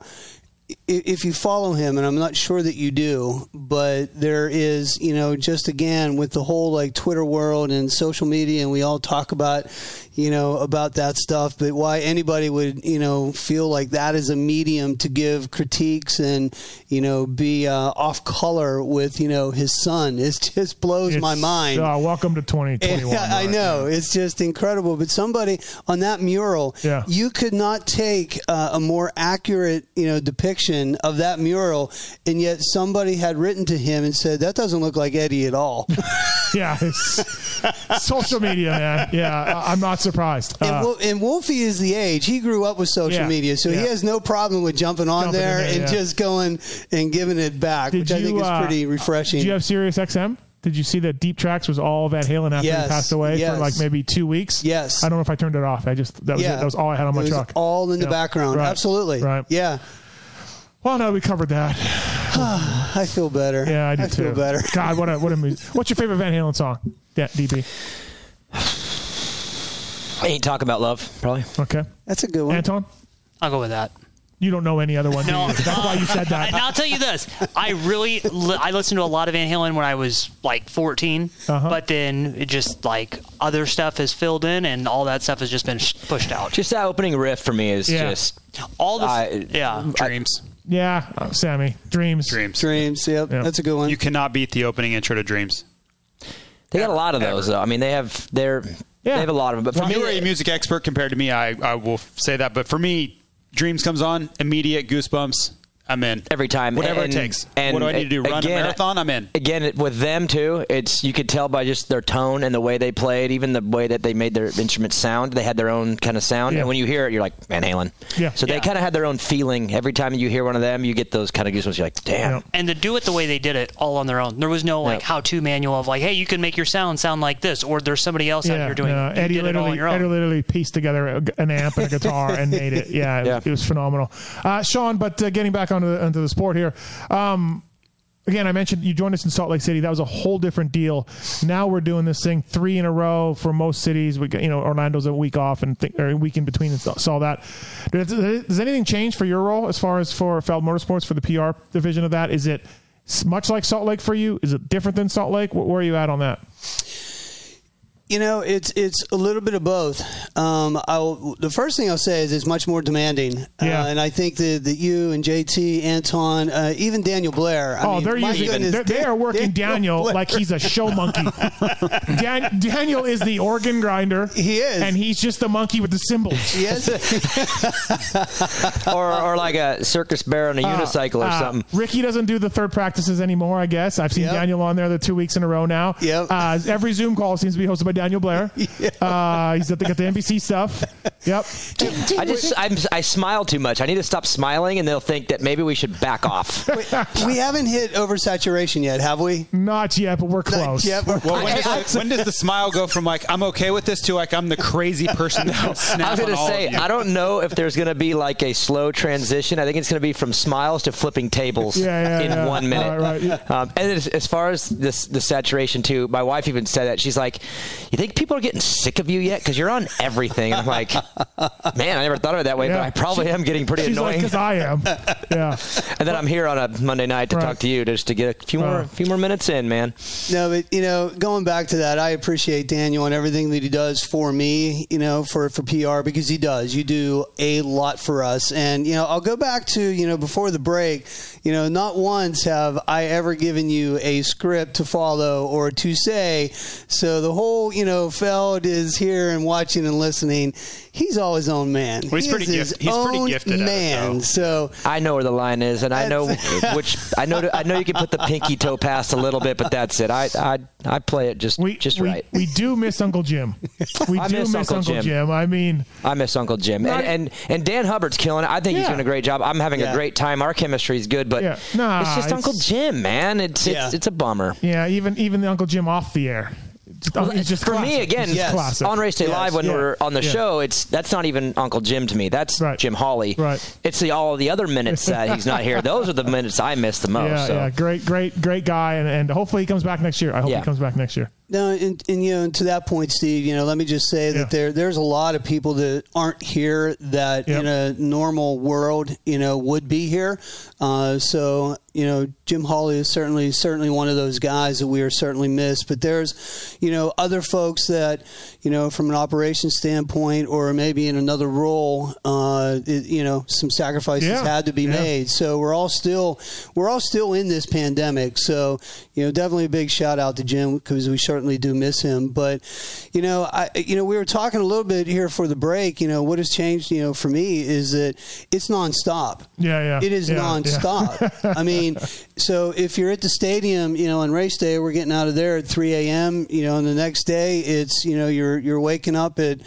if you follow him, and I'm not sure that you do, but there is, you know, just again with the whole like Twitter world and social media, and we all talk about, you know, about that stuff, but why anybody would, you know, feel like that is a medium to give critiques and, you know, be uh, off color with, you know, his son, it just blows my mind. Uh, welcome to 2021. Yeah, I right? know. It's just incredible. But somebody on that mural, Yeah. you could not take uh, a more accurate, you know, depiction of that mural, and yet somebody had written to him and said that doesn't look like Eddie at all. yeah, it's social media, man. Yeah, I'm not surprised. And, Uh, and Wolfie is the age. He grew up with social Yeah, media, so he has no problem with jumping on Jumping there there, and yeah. just going and giving it back, did which I think you, is uh, pretty refreshing. Do you have Sirius XM? Did you see that Deep Tracks was all Van Halen after Yes, he passed away yes. for like maybe two weeks? Yes. I don't know if I turned it off. I just that was Yeah. it. That was all I had on my truck. all in the Yeah. background. Right. Absolutely. Right. Yeah. Well, no, we covered that. I feel better. Yeah, I do I too. feel better. God, what a what a. What's your favorite Van Halen song? Yeah, DB. Ain't talk about love, probably. Okay, that's a good one. Anton, I'll go with that. you don't know any other one. No, you? that's why you said that. And I'll tell you this: I really, li- I listened to a lot of Van Halen when I was like 14, Uh-huh. but then it just like other stuff has filled in, and all that stuff has just been sh- pushed out. Just that opening riff for me is Yeah. just all the, I- yeah, Dreams. Yeah, Sammy, Dreams. Dreams. Dreams. Yep, that's a good one. You cannot beat the opening intro to Dreams. They got a lot of those though. I mean, they have they're they have a lot of them. But for For me, you are a music expert compared to me. I, I will say that. But for me, Dreams comes on, immediate goosebumps. I'm in every time, Whatever And- it takes. And what do I need to do? Run again, a marathon? I'm in. Again, with them too, it's you could tell by just their tone and the way they played, even the way that they made their instruments sound. They had their own kind of sound, Yeah. and when you hear it, you're like Van Halen. Yeah. So they Yeah. kind of had their own feeling. Every time you hear one of them, you get those kind of goosebumps. You're like, damn. and to do it the way they did it all on their own. There was no like how-to manual of like, hey, you can make your sound sound like this, or there's somebody else out Yeah, here doing. no, it. You Eddie did it all on literally, your own. Eddie literally pieced together an amp and a guitar and made it. Yeah, it, Yeah. it was phenomenal. Uh, Sean, but uh, getting back onto the, onto the sport here. Um, again, I mentioned you joined us in Salt Lake City. That was a whole different deal. Now we're doing this thing three in a row for most cities. We you know Orlando's a week off and th- or a week in between and saw saw that. Does, does anything change for your role as far as for Feld Motorsports for the PR division of that? Is it much like Salt Lake for you? Is it different than Salt Lake? Wh- Where are you at on that? You know, it's it's a little bit of both. Um, I'll, the first thing I'll say is it's much more demanding, Yeah. uh, and I think that, that you and JT, Anton, uh, even Daniel Blair. I oh, mean, they're my using goodness, they're, they are working Daniel Blair. like he's a show monkey. Dan, Daniel is the organ grinder. He is, and he's just the monkey with the cymbals. Yes. or or like a circus bear on a Uh, unicycle or uh, something. Ricky doesn't do the third practices anymore. I guess I've seen Yep. Daniel on there the two weeks in a row now. Yep. Uh, every Zoom call seems to be hosted by Daniel Blair. uh, he's at the, got the NBC stuff. Yep. I just I'm, I smile too much. I need to stop smiling, and they'll think that maybe we should back off. we haven't hit oversaturation yet, have we? Not yet, but we're close. Yeah, we're- Well, when, does the, when does the smile go from like I'm okay with this to like I'm the crazy person that's snap I was going to say. I don't know if there's going to be like a slow transition. I think it's going to be from smiles to flipping tables Yeah, yeah, in yeah. one minute. Right, right, yeah. um, and as, as far as this the saturation too, my wife even said that she's like, "You think people are getting sick of you yet? Because you're on everything." And I'm like, "Man, I never thought of it that way, Yeah. but I probably She- am getting pretty She's annoying." because I am. Yeah. and then I'm here on a Monday night to Right. talk to you just to get a few more Uh. few more minutes in, man. No, but you know, going back to that, I appreciate Daniel and everything that he does for me. You know, for for PR because he does. You do a lot for us, and you know, I'll go back to you know before the break. You know, not once have I ever given you a script to follow or to say. So the whole you know Feld is here and watching and listening. He's all his own man. Well, he's He pretty is his gift- he's pretty gifted at it, man. so I know where the line is, and I know which I know. I know you can put the pinky toe past a little bit, but that's it. I I I play it just just we, right. we do miss Uncle Jim. We I do miss miss, Uncle Uncle, Jim. Jim. I mean, I miss Uncle Jim, and, and and Dan Hubbard's killing it. I think he's doing a great job. I'm having Yeah. a great time. Our chemistry is good, but Yeah. Nah, it's just it's- Uncle Jim, man. It's Yeah. it's, it's a bummer. yeah, even even the Uncle Jim off the air. It's just For me, again, Yes. classic. on Race Day Yes. Live when Yeah. we're on the Yeah. show, it's that's not even Uncle Jim to me. That's Right. Jim Holley. Right. It's the all the other minutes that he's not here. Those are the minutes I miss the most. Yeah, so. yeah, great, great, great guy, and, and hopefully he comes back next year. I hope Yeah. he comes back next year. No, and, and you know, and to that point, Steve, you know, let me just say Yeah. that there there's a lot of people that aren't here that Yep. in a normal world, you know, would be here. Uh, so you know, Jim Holley is certainly certainly one of those guys that we are certainly missed. But there's, you know, other folks that, you know, from an operations standpoint, or maybe in another role, uh, it, you know, some sacrifices Yeah. had to be Yeah. made. So we're all still we're all still in this pandemic. So you know, definitely a big shout out to Jim because we certainly do miss him. But you know, I you know we were talking a little bit here for the break. You know, what has changed? You know, for me is that it's nonstop. Yeah, yeah. It is Yeah, nonstop. I mean, so if you're at the stadium, you know, on race day, we're getting out of there at 3 a.m. You know, and the next day, it's you know, you're you're waking up at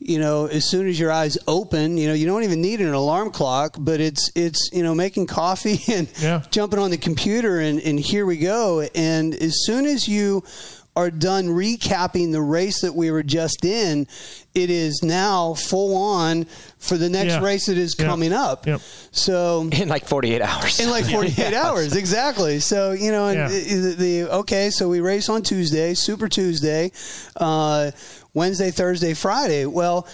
you know, as soon as your eyes open, you know, you don't even need an alarm clock, but it's it's you know making coffee and Yeah. jumping on the computer and and here we go. And as soon as you are done recapping the race that we were just in, it is now full on for the next Yeah. race that is Yep. coming up. So in like 48 hours. in like 48 Yeah. hours, exactly. So you know, Yeah. the, the, the okay, so we race on Tuesday, Super Tuesday, uh, Wednesday, Thursday, Friday. Well.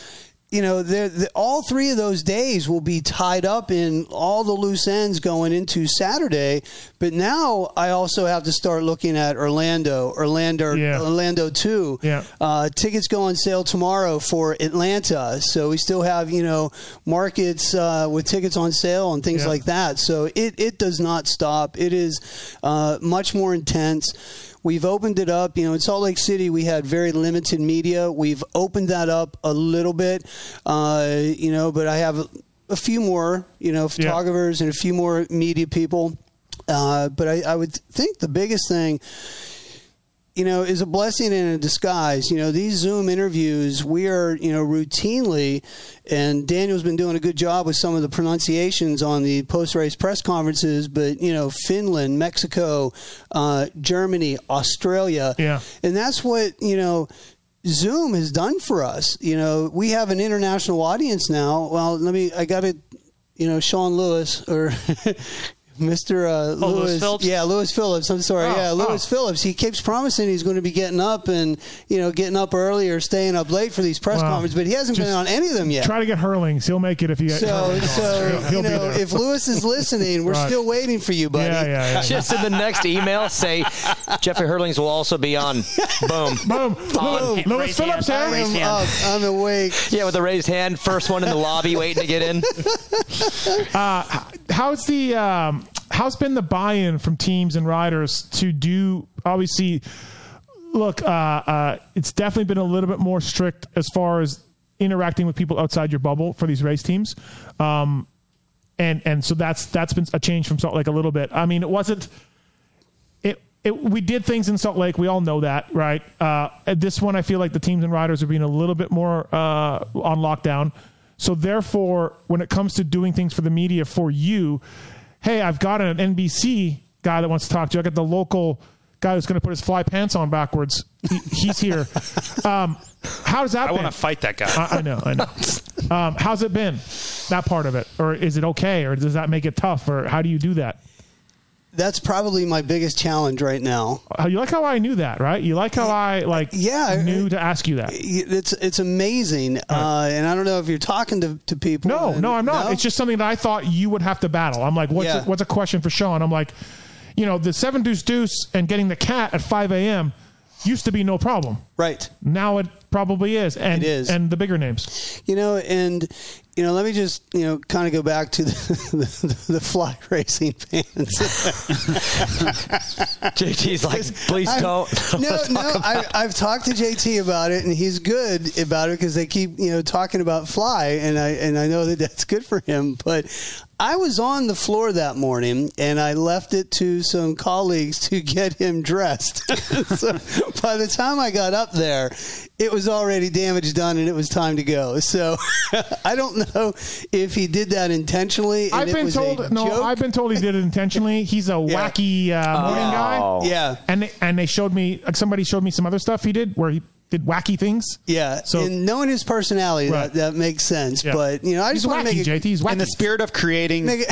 You know, the, all three of those days will be tied up in all the loose ends going into Saturday. But now I also have to start looking at Orlando, Orlando, Yeah. Orlando two. Yeah. Uh, tickets go on sale tomorrow for Atlanta, so we still have you know markets uh, with tickets on sale and things Yeah. like that. So it it does not stop. It is uh, much more intense. We've opened it up. You know, in Salt Lake City, we had very limited media. We've opened that up a little bit. Uh, you know, but I have a few more. You know, photographers and a few more media people. Uh, but I, I would think the biggest thing you know, is a blessing in a disguise. You know, these Zoom interviews, we are, you know, routinely, and Daniel's been doing a good job with some of the pronunciations on the post race press conferences, but, you know, Finland, Mexico, uh, Germany, Australia. Yeah. And that's what, you know, Zoom has done for us. You know, we have an international audience now. Well, let me, I got to, you know, Sean Lewis or. Mr. Uh, Oh, Lewis Lewis, Phillips? yeah, Lewis Phillips. I'm sorry, Oh, yeah, Lewis Phillips. He keeps promising he's going to be getting up and you know getting up early or staying up late for these press Wow. conferences, but he hasn't been on any of them yet. Try to get Herlings. He'll make it if you get so, Herlings so He'll- he'll you be know, there. if Lewis is listening, we're Right. still waiting for you, buddy. Yeah, yeah, yeah. Just in the next email, say Jeffrey Herlings will also be on. Boom. Boom. On. Lewis Raise Phillips hand, here. raise I'm up. I'm awake. Yeah, with a raised hand. First one in the lobby waiting to get in. Uh, how's the um, how's been the buy-in from teams and riders to do? Obviously, look, uh, uh, it's definitely been a little bit more strict as far as interacting with people outside your bubble for these race teams, um, and and so that's that's been a change from Salt Lake a little bit. I mean, it wasn't. It, it, we did things in Salt Lake. We all know that, right? Uh, this one, I feel like the teams and riders are being a little bit more uh, on lockdown. So therefore, when it comes to doing things for the media for you, hey, I've got an NBC guy that wants to talk to you. I got the local guy who's going to put his fly pants on backwards. He, he's here. Um, how does that? I want to fight that guy. I, I know, I know. Um, how's it been? That part of it, or is it okay, or does that make it tough, or how do you do that? That's probably my biggest challenge right now. Uh, You like how I knew that, right? You like how I like yeah knew to ask you that. It's it's amazing, uh, and I don't know if you're talking to, to people. No, and- no, I'm not. No? It's just something that I thought you would have to battle. I'm like, what's Yeah. a, what's a question for Sean? I'm like, you know, the seven deuce deuce and getting the cat at 5 a.m. used to be no problem. Right. Now it probably is, and It is. and the bigger names. You know, and you know, let me just you know kind of go back to the, the, the fly racing fans. JT's like, please I- don't. No, no, I, I've talked to JT about it, and he's good about it because they keep you know talking about fly, and I and I know that that's good for him. But I was on the floor that morning, and I left it to some colleagues to get him dressed. so by the time I got up there, it was already damage done, and it was time to go. So I don't know if he did that intentionally. And I've it been told no. joke. I've been told he did it intentionally. He's a wacky uh, morning Oh. guy. Yeah. and they, and they showed me like somebody showed me some other stuff he did where he did wacky things. Yeah, So- and knowing his personality, Right. that, that makes sense. Yeah. But you know, I He's just want to make it. JT. He's wacky. In the spirit of creating Make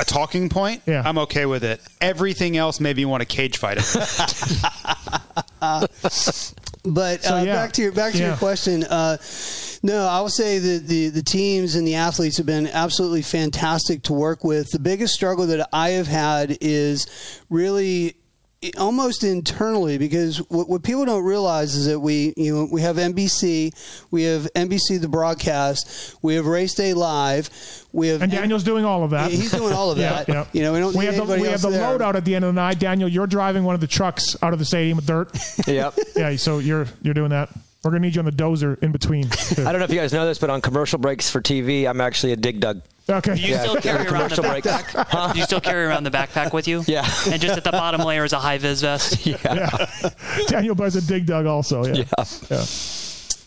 a talking point, Yeah. I'm okay with it. Everything else maybe you want to cage fight it. But So, uh, yeah. back to your back to Yeah. your question. Uh, no, I will say that the the teams and the athletes have been absolutely fantastic to work with. The biggest struggle that I have had is really almost internally because what, what people don't realize is that we you know we have NBC, we have NBC the broadcast, we have Race Day Live, we have And Daniel's doing all of that. He's doing all of that. yeah. You know, we don't need have the, anybody we have the there. loadout at the end of the night. Daniel, you're driving one of the trucks out of the stadium with dirt. Yep. yeah, so you're you're doing that. We're gonna need you on the dozer in between. I don't know if you guys know this, but on commercial breaks for TV, I'm actually a dig dug. Okay. Do you Yeah, still carry yeah, around the commercial break. backpack? Do you still carry around the backpack with you? Yeah. And just at the bottom layer is a high vis vest. Yeah. Daniel buys a dig dug also. Yeah. Yeah.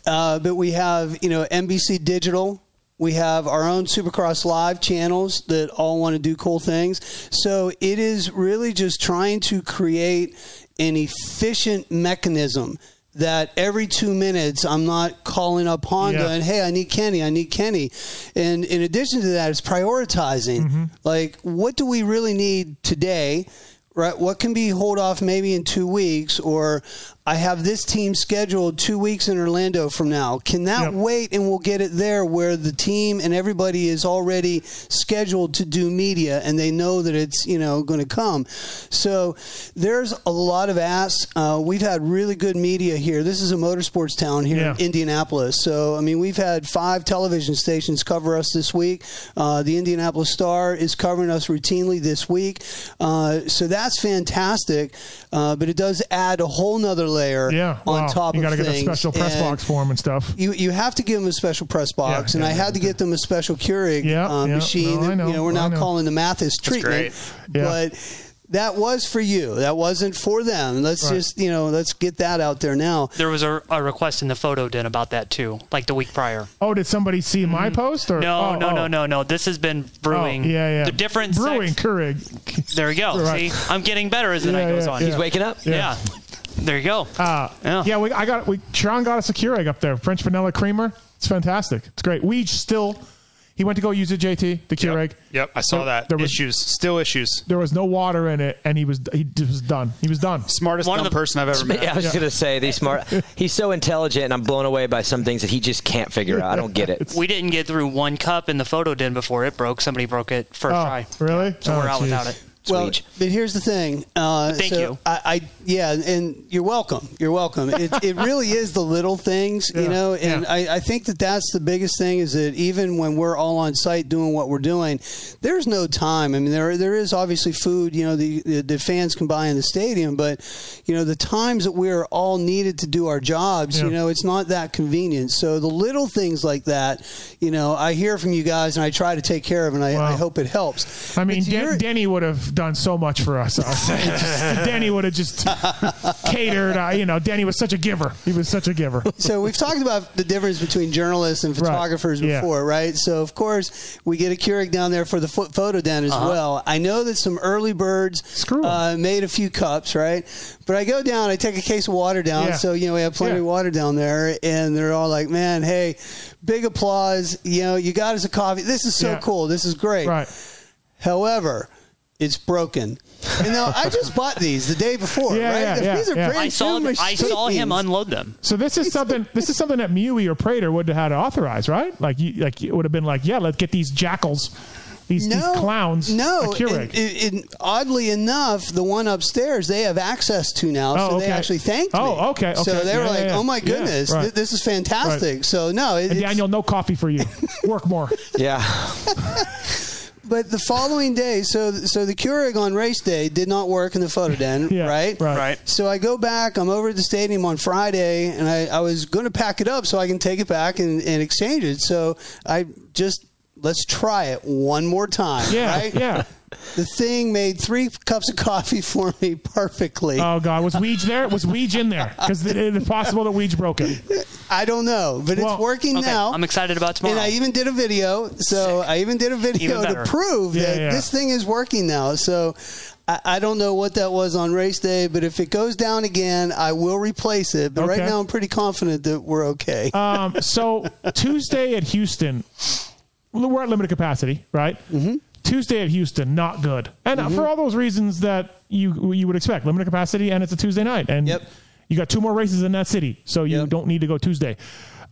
Uh, but we have, you know, NBC Digital. We have our own Supercross Live channels that all want to do cool things. So it is really just trying to create an efficient mechanism that every two minutes I'm not calling up Honda Yeah. and hey, I need Kenny, I need Kenny. And in addition to that, it's prioritizing. Mm-hmm. Like, what do we really need today? Right? What can be hold off maybe in two weeks, or I have this team scheduled two weeks in Orlando from now. Can that wait and we'll get it there where the team and everybody is already scheduled to do media and they know that it's you know going to come. So there's a lot of asks. Uh, we've had really good media here. This is a motorsports town here Yeah. in Indianapolis. So I mean, we've had five television stations cover us this week. Uh, the Indianapolis Star is covering us routinely this week. Uh, so that's fantastic. Uh, but it does add a whole nother layer Yeah, on wow. top you of gotta get a special press And box for him and stuff. You you have to give them a special press box, Yeah, and yeah, I had to get them a special Keurig Yeah, uh, yeah. machine. No, I that, know, you know, we're I now know. calling the Matthes treatment, Yeah. but that was for you. That wasn't for them. Let's Right. just you know let's get that out there now. There was a, a request in the photo den about that too, like the week prior. Oh, did somebody see my mm-hmm. post? Or No, oh, no, oh. no, no, no. This has been oh, brewing. Oh, yeah, yeah. The difference. brewing sex- Keurig. There we go. Right. See, I'm getting better as the night goes yeah, on. yeah. He's waking up? Yeah. Yeah. There you go. Uh, yeah. we, I got we. Sean got us a Keurig up there, French vanilla creamer. It's fantastic. It's great. We still. He went to go use it, JT, the Keurig. Yep, I saw There- that. there was- issues, still issues. There was no water in it, and he was he was done. He was done. Smartest One of dumb the- person I've ever met. Yeah, I was just gonna say these smart. He's so intelligent, and I'm blown away by some things that he just can't figure out. I don't get it. We didn't get through one cup in the photo den before it broke. Somebody broke it first Oh, try. really? So we're Oh, out jeez. without it. Well, but here's the thing. Uh, Thank so you. I, I yeah, and you're welcome. You're welcome. It, it really is the little things, you know. And I, I think that that's the biggest thing is that even when we're all on site doing what we're doing, there's no time. I mean, there there is obviously food, you know, the the, the fans can buy in the stadium, but you know, the times that we're all needed to do our jobs, you know, it's not that convenient. So the little things like that, you know, I hear from you guys, and I try to take care of, and I, I hope it helps. I mean, But to your- Den- Denny would have done so much for us. I'll say. Just- Denny would have just catered. Uh, you know, Denny was such a giver. He was such a giver. so we've talked about the difference between journalists and Right. photographers Yeah. before, right? So of course we get a Keurig down there for the pho- photo den as Uh-huh. well. I know that some early birds uh, made a few cups, right? But I go down, I take a case of water down, Yeah. so you know we have plenty Yeah. of water down there, and they're all like, "Man, hey, big applause! You know, you got us a coffee. This is so Yeah. cool. This is great." Right. However, it's broken. You know, I just bought these the day before, Yeah, right? yeah, If yeah, these are yeah. brand I saw new I saw him unload them. So this is something. This is something that Mewey or Prater would have had to authorize, right? Like, you, like it would have been like, yeah, let's get these jackals, these, these clowns, No, a and- and- and oddly enough, the one upstairs they have access to now, so Oh, they actually thanked oh, me. Oh, okay, So okay. they were like, yeah, yeah. "Oh my Yeah, goodness, right. th- this is fantastic." Right. So no, it, and Daniel, no coffee for you. Work more. Yeah. but the following day, so so the Keurig on race day did not work in the photo den, Yeah, right? right. Right. So I go back. I'm over at the stadium on Friday, and I, I was going to pack it up so I can take it back and, and exchange it. So I just let's try it one more time. Yeah, right? yeah. The thing made three cups of coffee for me perfectly. Oh God, was Weege there? Was Weege in there? Because it is possible that Weege broke it. I don't know, but Well, it's working Okay, now. I'm excited about tomorrow. and I even did a video. So I even did a video to prove Yeah, that yeah. this thing is working now. So I, I don't know what that was on race day, but if it goes down again, I will replace it. But right now, I'm pretty confident that we're okay. Um, so Tuesday at Houston, well, we're at limited capacity, right? Mm-hmm. Tuesday at Houston, not good, and uh for all those reasons that you you would expect, limited capacity, and it's a Tuesday night, and Yep. you got two more races in that city, so you Yep. don't need to go Tuesday.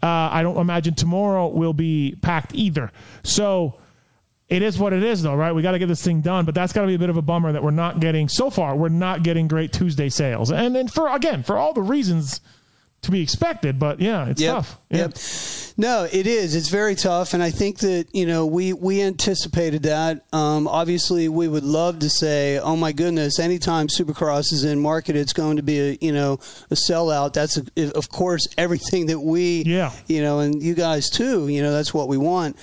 Uh, I don't imagine tomorrow will be packed either. So it is what it is, though, right? We got to get this thing done, but that's got to be a bit of a bummer that we're not getting so far. We're not getting great Tuesday sales, and then for again for all the reasons to be expected, but yeah, it's Yep. tough. Yeah. Yep. No, it is. It's very tough, and I think that you know we we anticipated that. Um, obviously, we would love to say, "Oh my goodness!" Anytime Supercross is in market, it's going to be a you know a sellout. That's a, of course everything that we Yeah. you know, and you guys too. You know, that's what we want.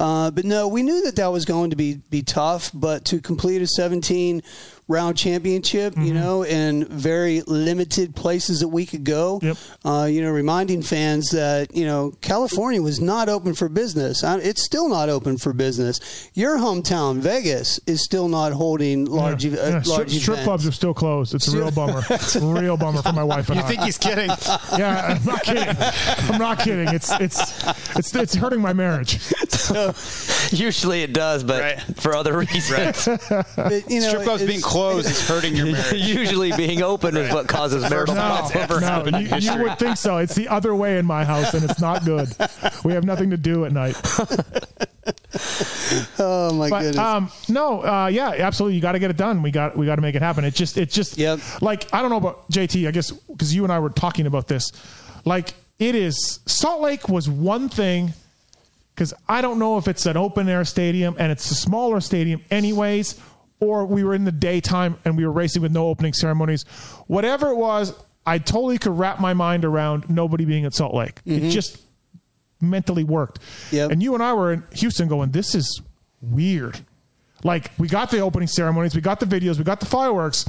Uh, but no, we knew that that was going to be be tough. But to complete a 17 round championship, Mm-hmm. you know, in very limited places that we could go, uh, you know, reminding fans that you know California was not open for business. Uh, It's still not open for business. Your hometown, Vegas, is still not holding large, Yeah. ev- uh, Yeah, strip, large strip events. clubs are still closed. It's a real bummer. real bummer for my wife and I. You I. think he's kidding? Yeah, I'm not kidding. I'm not kidding. It's it's it's it's hurting my marriage. Usually it does, but for other reasons. But, you know, Strip clubs being closed is hurting your marriage. Usually being open is what causes marital No, problems. no, you, you would think so. It's the other way in my house, and it's not good. We have nothing to do at night. Oh my but, goodness. Um, no, uh, yeah, absolutely. You got to get it done. We got we got to make it happen. It just it just like I don't know about JT. I guess because you and I were talking about this. Like it is Salt Lake was one thing because I don't know if it's an open air stadium and it's a smaller stadium anyways, or we were in the daytime and we were racing with no opening ceremonies. Whatever it was, I totally could wrap my mind around nobody being at Salt Lake. It Mhm. just mentally worked. And you and I were in Houston going, this is weird. Like we got the opening ceremonies, we got the videos, we got the fireworks,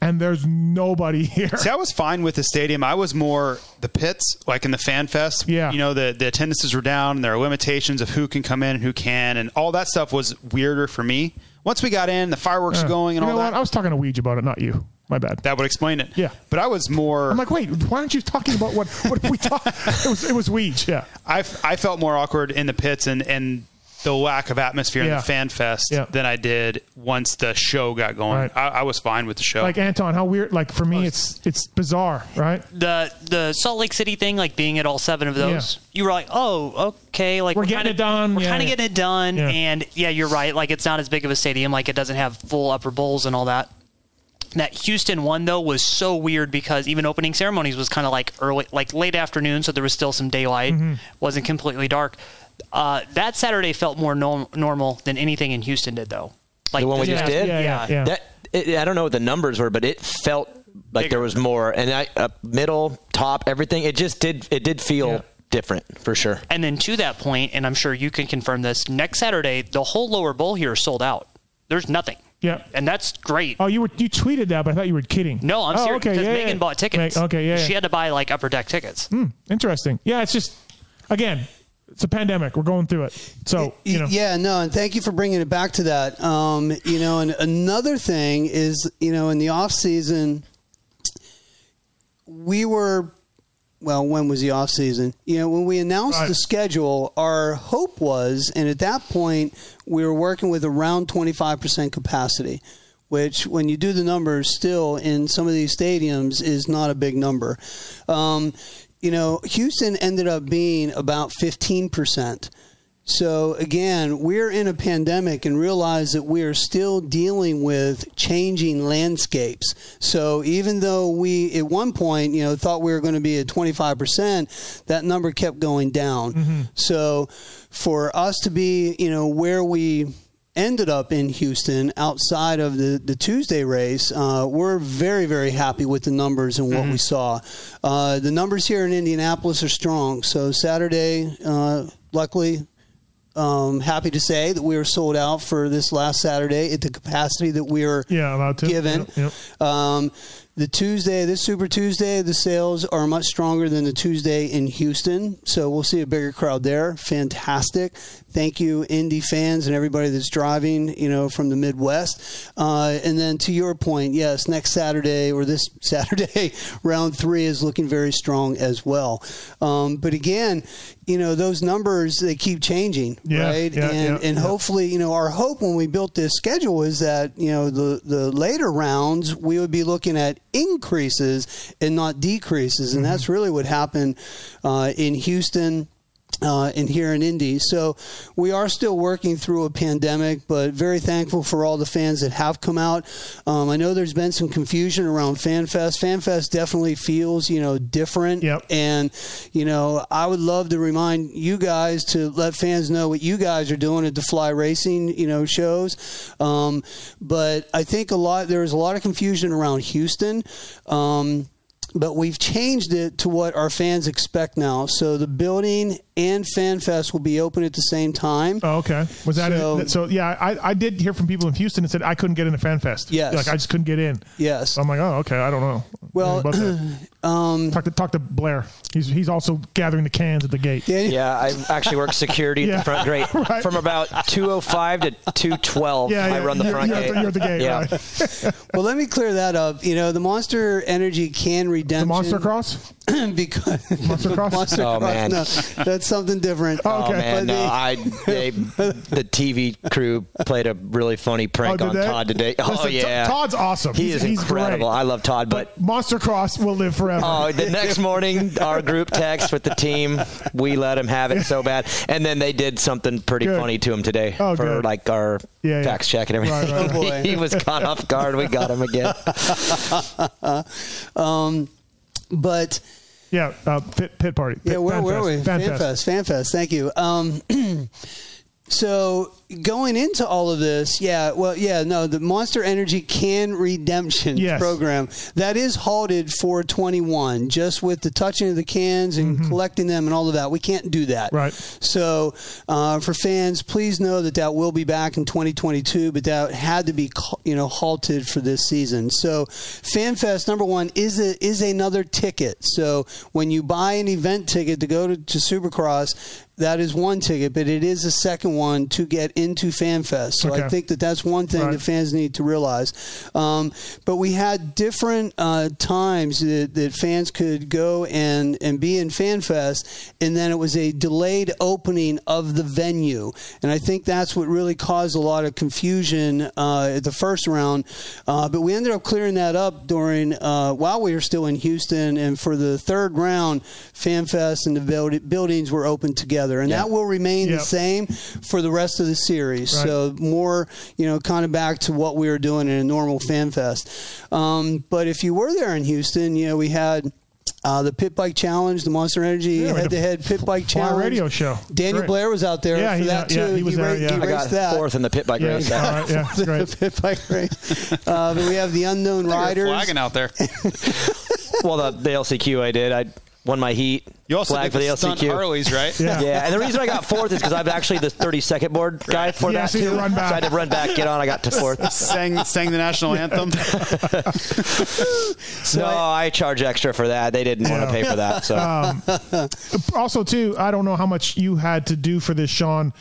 and there's nobody here. See, I was fine with the stadium. I was more the pits, like in the fan fest. Yeah. You know, the, the attendances were down and there are limitations of who can come in and who can, and all that stuff was weirder for me. Once we got in, the fireworks are going and you all know that. what? I was talking to Weege about it, not you. My bad. That would explain it. Yeah. But I was more. I'm like, wait, why aren't you talking about what what we talked? It was it was Weege, yeah. I, I felt more awkward in the pits and, and the lack of atmosphere in the fan fest Yeah. than I did once the show got going. Right. I, I was fine with the show. Like Anton, how weird? Like for me, it's it's bizarre, right? the the Salt Lake City thing, like being at all seven of those, you were like, oh, okay, like We're we're, getting kinda, it done. We're Yeah, kind of yeah. getting it done, Yeah. and yeah, you're right. Like it's not as big of a stadium. Like it doesn't have full upper bowls and all that. That Houston one though was so weird because even opening ceremonies was kind of like early, like late afternoon, so there was still some daylight. Mhm. wasn't completely dark. Uh, that Saturday felt more norm- normal than anything in Houston did though. Like the one we this just did. yeah, That it, I don't know what the numbers were, but it felt like there was more, and I uh, middle, top, everything. It just did. It did feel different for sure. And then to that point, and I'm sure you can confirm this, next Saturday, the whole lower bowl here is sold out. There's nothing. Yeah. And that's great. Oh, you were you tweeted that, but I thought you were kidding. No, I'm oh, serious Okay, because yeah, Megan yeah. bought tickets. Meg- okay, yeah, She yeah. had to buy like upper deck tickets. Hmm, interesting. Yeah, it's just again, it's a pandemic. We're going through it, so you know. Yeah, no, and thank you for bringing it back to that. Um, you know, and another thing is, you know, in the off season, we were. Well, when was the off season? You know, when we announced Right. the schedule, our hope was, and at that point, we were working with around twenty five percent capacity, which, when you do the numbers, still in some of these stadiums is not a big number. Um, you know, Houston ended up being about fifteen percent. So again, we're in a pandemic and realize that we are still dealing with changing landscapes. So even though we at one point, you know, thought we were going to be at 25%, that number kept going down. Mm-hmm. So for us to be, you know, where we ended up in Houston outside of the, the Tuesday race, uh, we're very, very happy with the numbers and what we saw. Uh, the numbers here in Indianapolis are strong. So Saturday, uh, luckily, um, happy to say that we were sold out for this last Saturday at the capacity that we were Yeah, allowed to. given. Yep, yep. Um, the Tuesday, this Super Tuesday, the sales are much stronger than the Tuesday in Houston. So we'll see a bigger crowd there. Fantastic. Thank you, Indy fans and everybody that's driving, you know, from the Midwest. Uh, and then to your point, yes, next Saturday or this Saturday, round three is looking very strong as well. Um, but again, you know, those numbers, they keep changing, Yeah, right? yeah, and yeah, and hopefully, you know, our hope when we built this schedule is that, you know, the, the later rounds, we would be looking at increases and not decreases. And that's really what happened uh, in Houston. Uh, and here in Indy. So we are still working through a pandemic, but very thankful for all the fans that have come out. Um, I know there's been some confusion around FanFest. FanFest definitely feels, you know, different. Yep. And, you know, I would love to remind you guys to let fans know what you guys are doing at the Fly Racing, you know, shows. Um, but I think a lot, there is a lot of confusion around Houston. Um, but we've changed it to what our fans expect now. So the building and Fan Fest will be open at the same time. Oh, okay. Was that So- it? So yeah, I, I did hear from people in Houston that said I couldn't get into Fan Fest. Yes. like I just couldn't get in. Yes. I'm like, oh, okay. I don't know. Well, um, talk to talk to Blair. He's he's also gathering the cans at the gate. Yeah, yeah I actually work security at the front gate Right. from about 205 to 212. Yeah, I run the you're- front you're at gate. the- you're at the gate, yeah. right. well, let me clear that up. You know, the Monster Energy can redemption. The Monster Cross. because Monster Cross? Monster Oh, Cross, man. no, that's something different. Oh man, But no! the- I they, the TV crew played a really funny prank Oh, on they? Todd today. Oh Listen, T- yeah, Todd's awesome. He He's- is he's incredible. great. I love Todd, but Monster Cross will live forever. Oh, the next morning, our group text with the team, we let him have it so bad, and then they did something pretty Good. funny to him today Oh, for good. like our Yeah, yeah. fax check and everything. Right, right, right. Oh, boy. he was caught off guard. We got him again. um, but Yeah, uh, pit, pit party. yeah, Pit- where Fan were we? Fan FanFest. Fest. FanFest. Thank you. Um, so going into all of this, yeah, well, yeah, no, the Monster Energy Can Redemption Yes. program that is halted for 21, just with the touching of the cans and collecting them and all of that. We can't do that. Mm-hmm. Right. So uh, for fans, please know that that will be back in 2022, but that had to be you know halted for this season. So FanFest number one is a, is another ticket. So when you buy an event ticket to go to, to Supercross. That is one ticket, but it is a second one to get into FanFest. So I think that that's one thing Right. that fans need to realize. Um, but we had different uh, times that, that fans could go and, and be in FanFest, and then it was a delayed opening of the venue. And I think that's what really caused a lot of confusion uh, at the first round. Uh, but we ended up clearing that up during uh, while we were still in Houston. And for the third round, FanFest and the build- buildings were open together. And that will remain Yep. the same for the rest of the series. Right. So more, you know, kind of back to what we were doing in a normal fan fest. Um, but if you were there in Houston, you know, we had. Uh, the Pit Bike Challenge, the Monster Energy Yeah, we had head-to-head the Pit Bike Fly Challenge radio show. Daniel Great. Blair was out there Yeah, for he- that yeah, too. he was ra- there, yeah. he I I got that. fourth in the pit bike Yeah, race. all right, yeah, it's great. the Pit Bike race. Uh, but we have the unknown riders. flagging out there. well, the, the LCQ I did, I won my heat. You also flag did for the the stunt LCQ. Harleys, right? Yeah. Yeah, and the reason I got fourth is because I'm actually the 32nd board guy for Yeah, that so you too. run back. So I had to run back, get on. I got to fourth. sang sang the national anthem. no, I charge extra for that. They didn't want to pay for that. So Um, also, too, I don't know how much you had to do for this, Sean,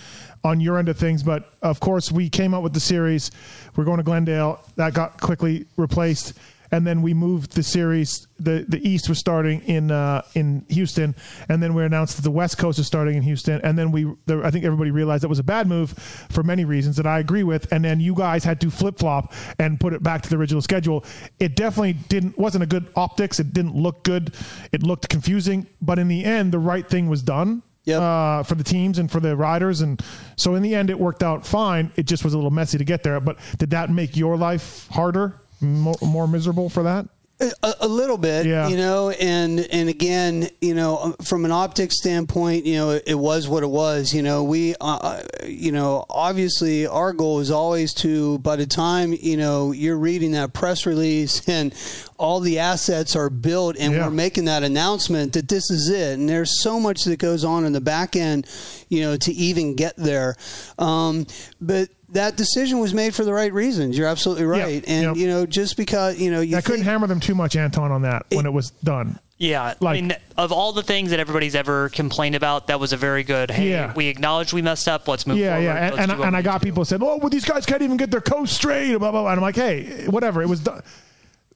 on your end of things, but of course, we came up with the series. We're going to Glendale. That got quickly replaced. And then we moved the series. the The East was starting in uh, in Houston, and then we announced that the West Coast is starting in Houston. And then we, the, I think everybody realized that was a bad move for many reasons that I agree with. And then you guys had to flip flop and put it back to the original schedule. It definitely didn't wasn't a good optics. It didn't look good. It looked confusing. But in the end, the right thing was done uh, for the teams and for the riders. And so in the end, it worked out fine. It just was a little messy to get there. But did that make your life harder, more, more miserable for that? A, a little bit, Yeah. you know, and and again, you know, from an optics standpoint, you know, it, it was what it was. You know, we, uh, you know, obviously our goal is always to, by the time you know you're reading that press release and all the assets are built and Yeah. we're making that announcement that this is it. And there's so much that goes on in the back end, you know, to even get there. Um, but that decision was made for the right reasons. You're absolutely right. And Yep. you know, just because you know you I couldn't hammer them too much, Anton, on that when it was done. Yeah, Like- I mean, of all the things that everybody's ever complained about, that was a very good. Hey, Yeah. we acknowledge we messed up. Let's move yeah, forward. yeah, and, and, and I got people said, "Oh, well, these guys can't even get their coast straight." Blah blah. blah. And I'm like, "Hey, whatever. It was done.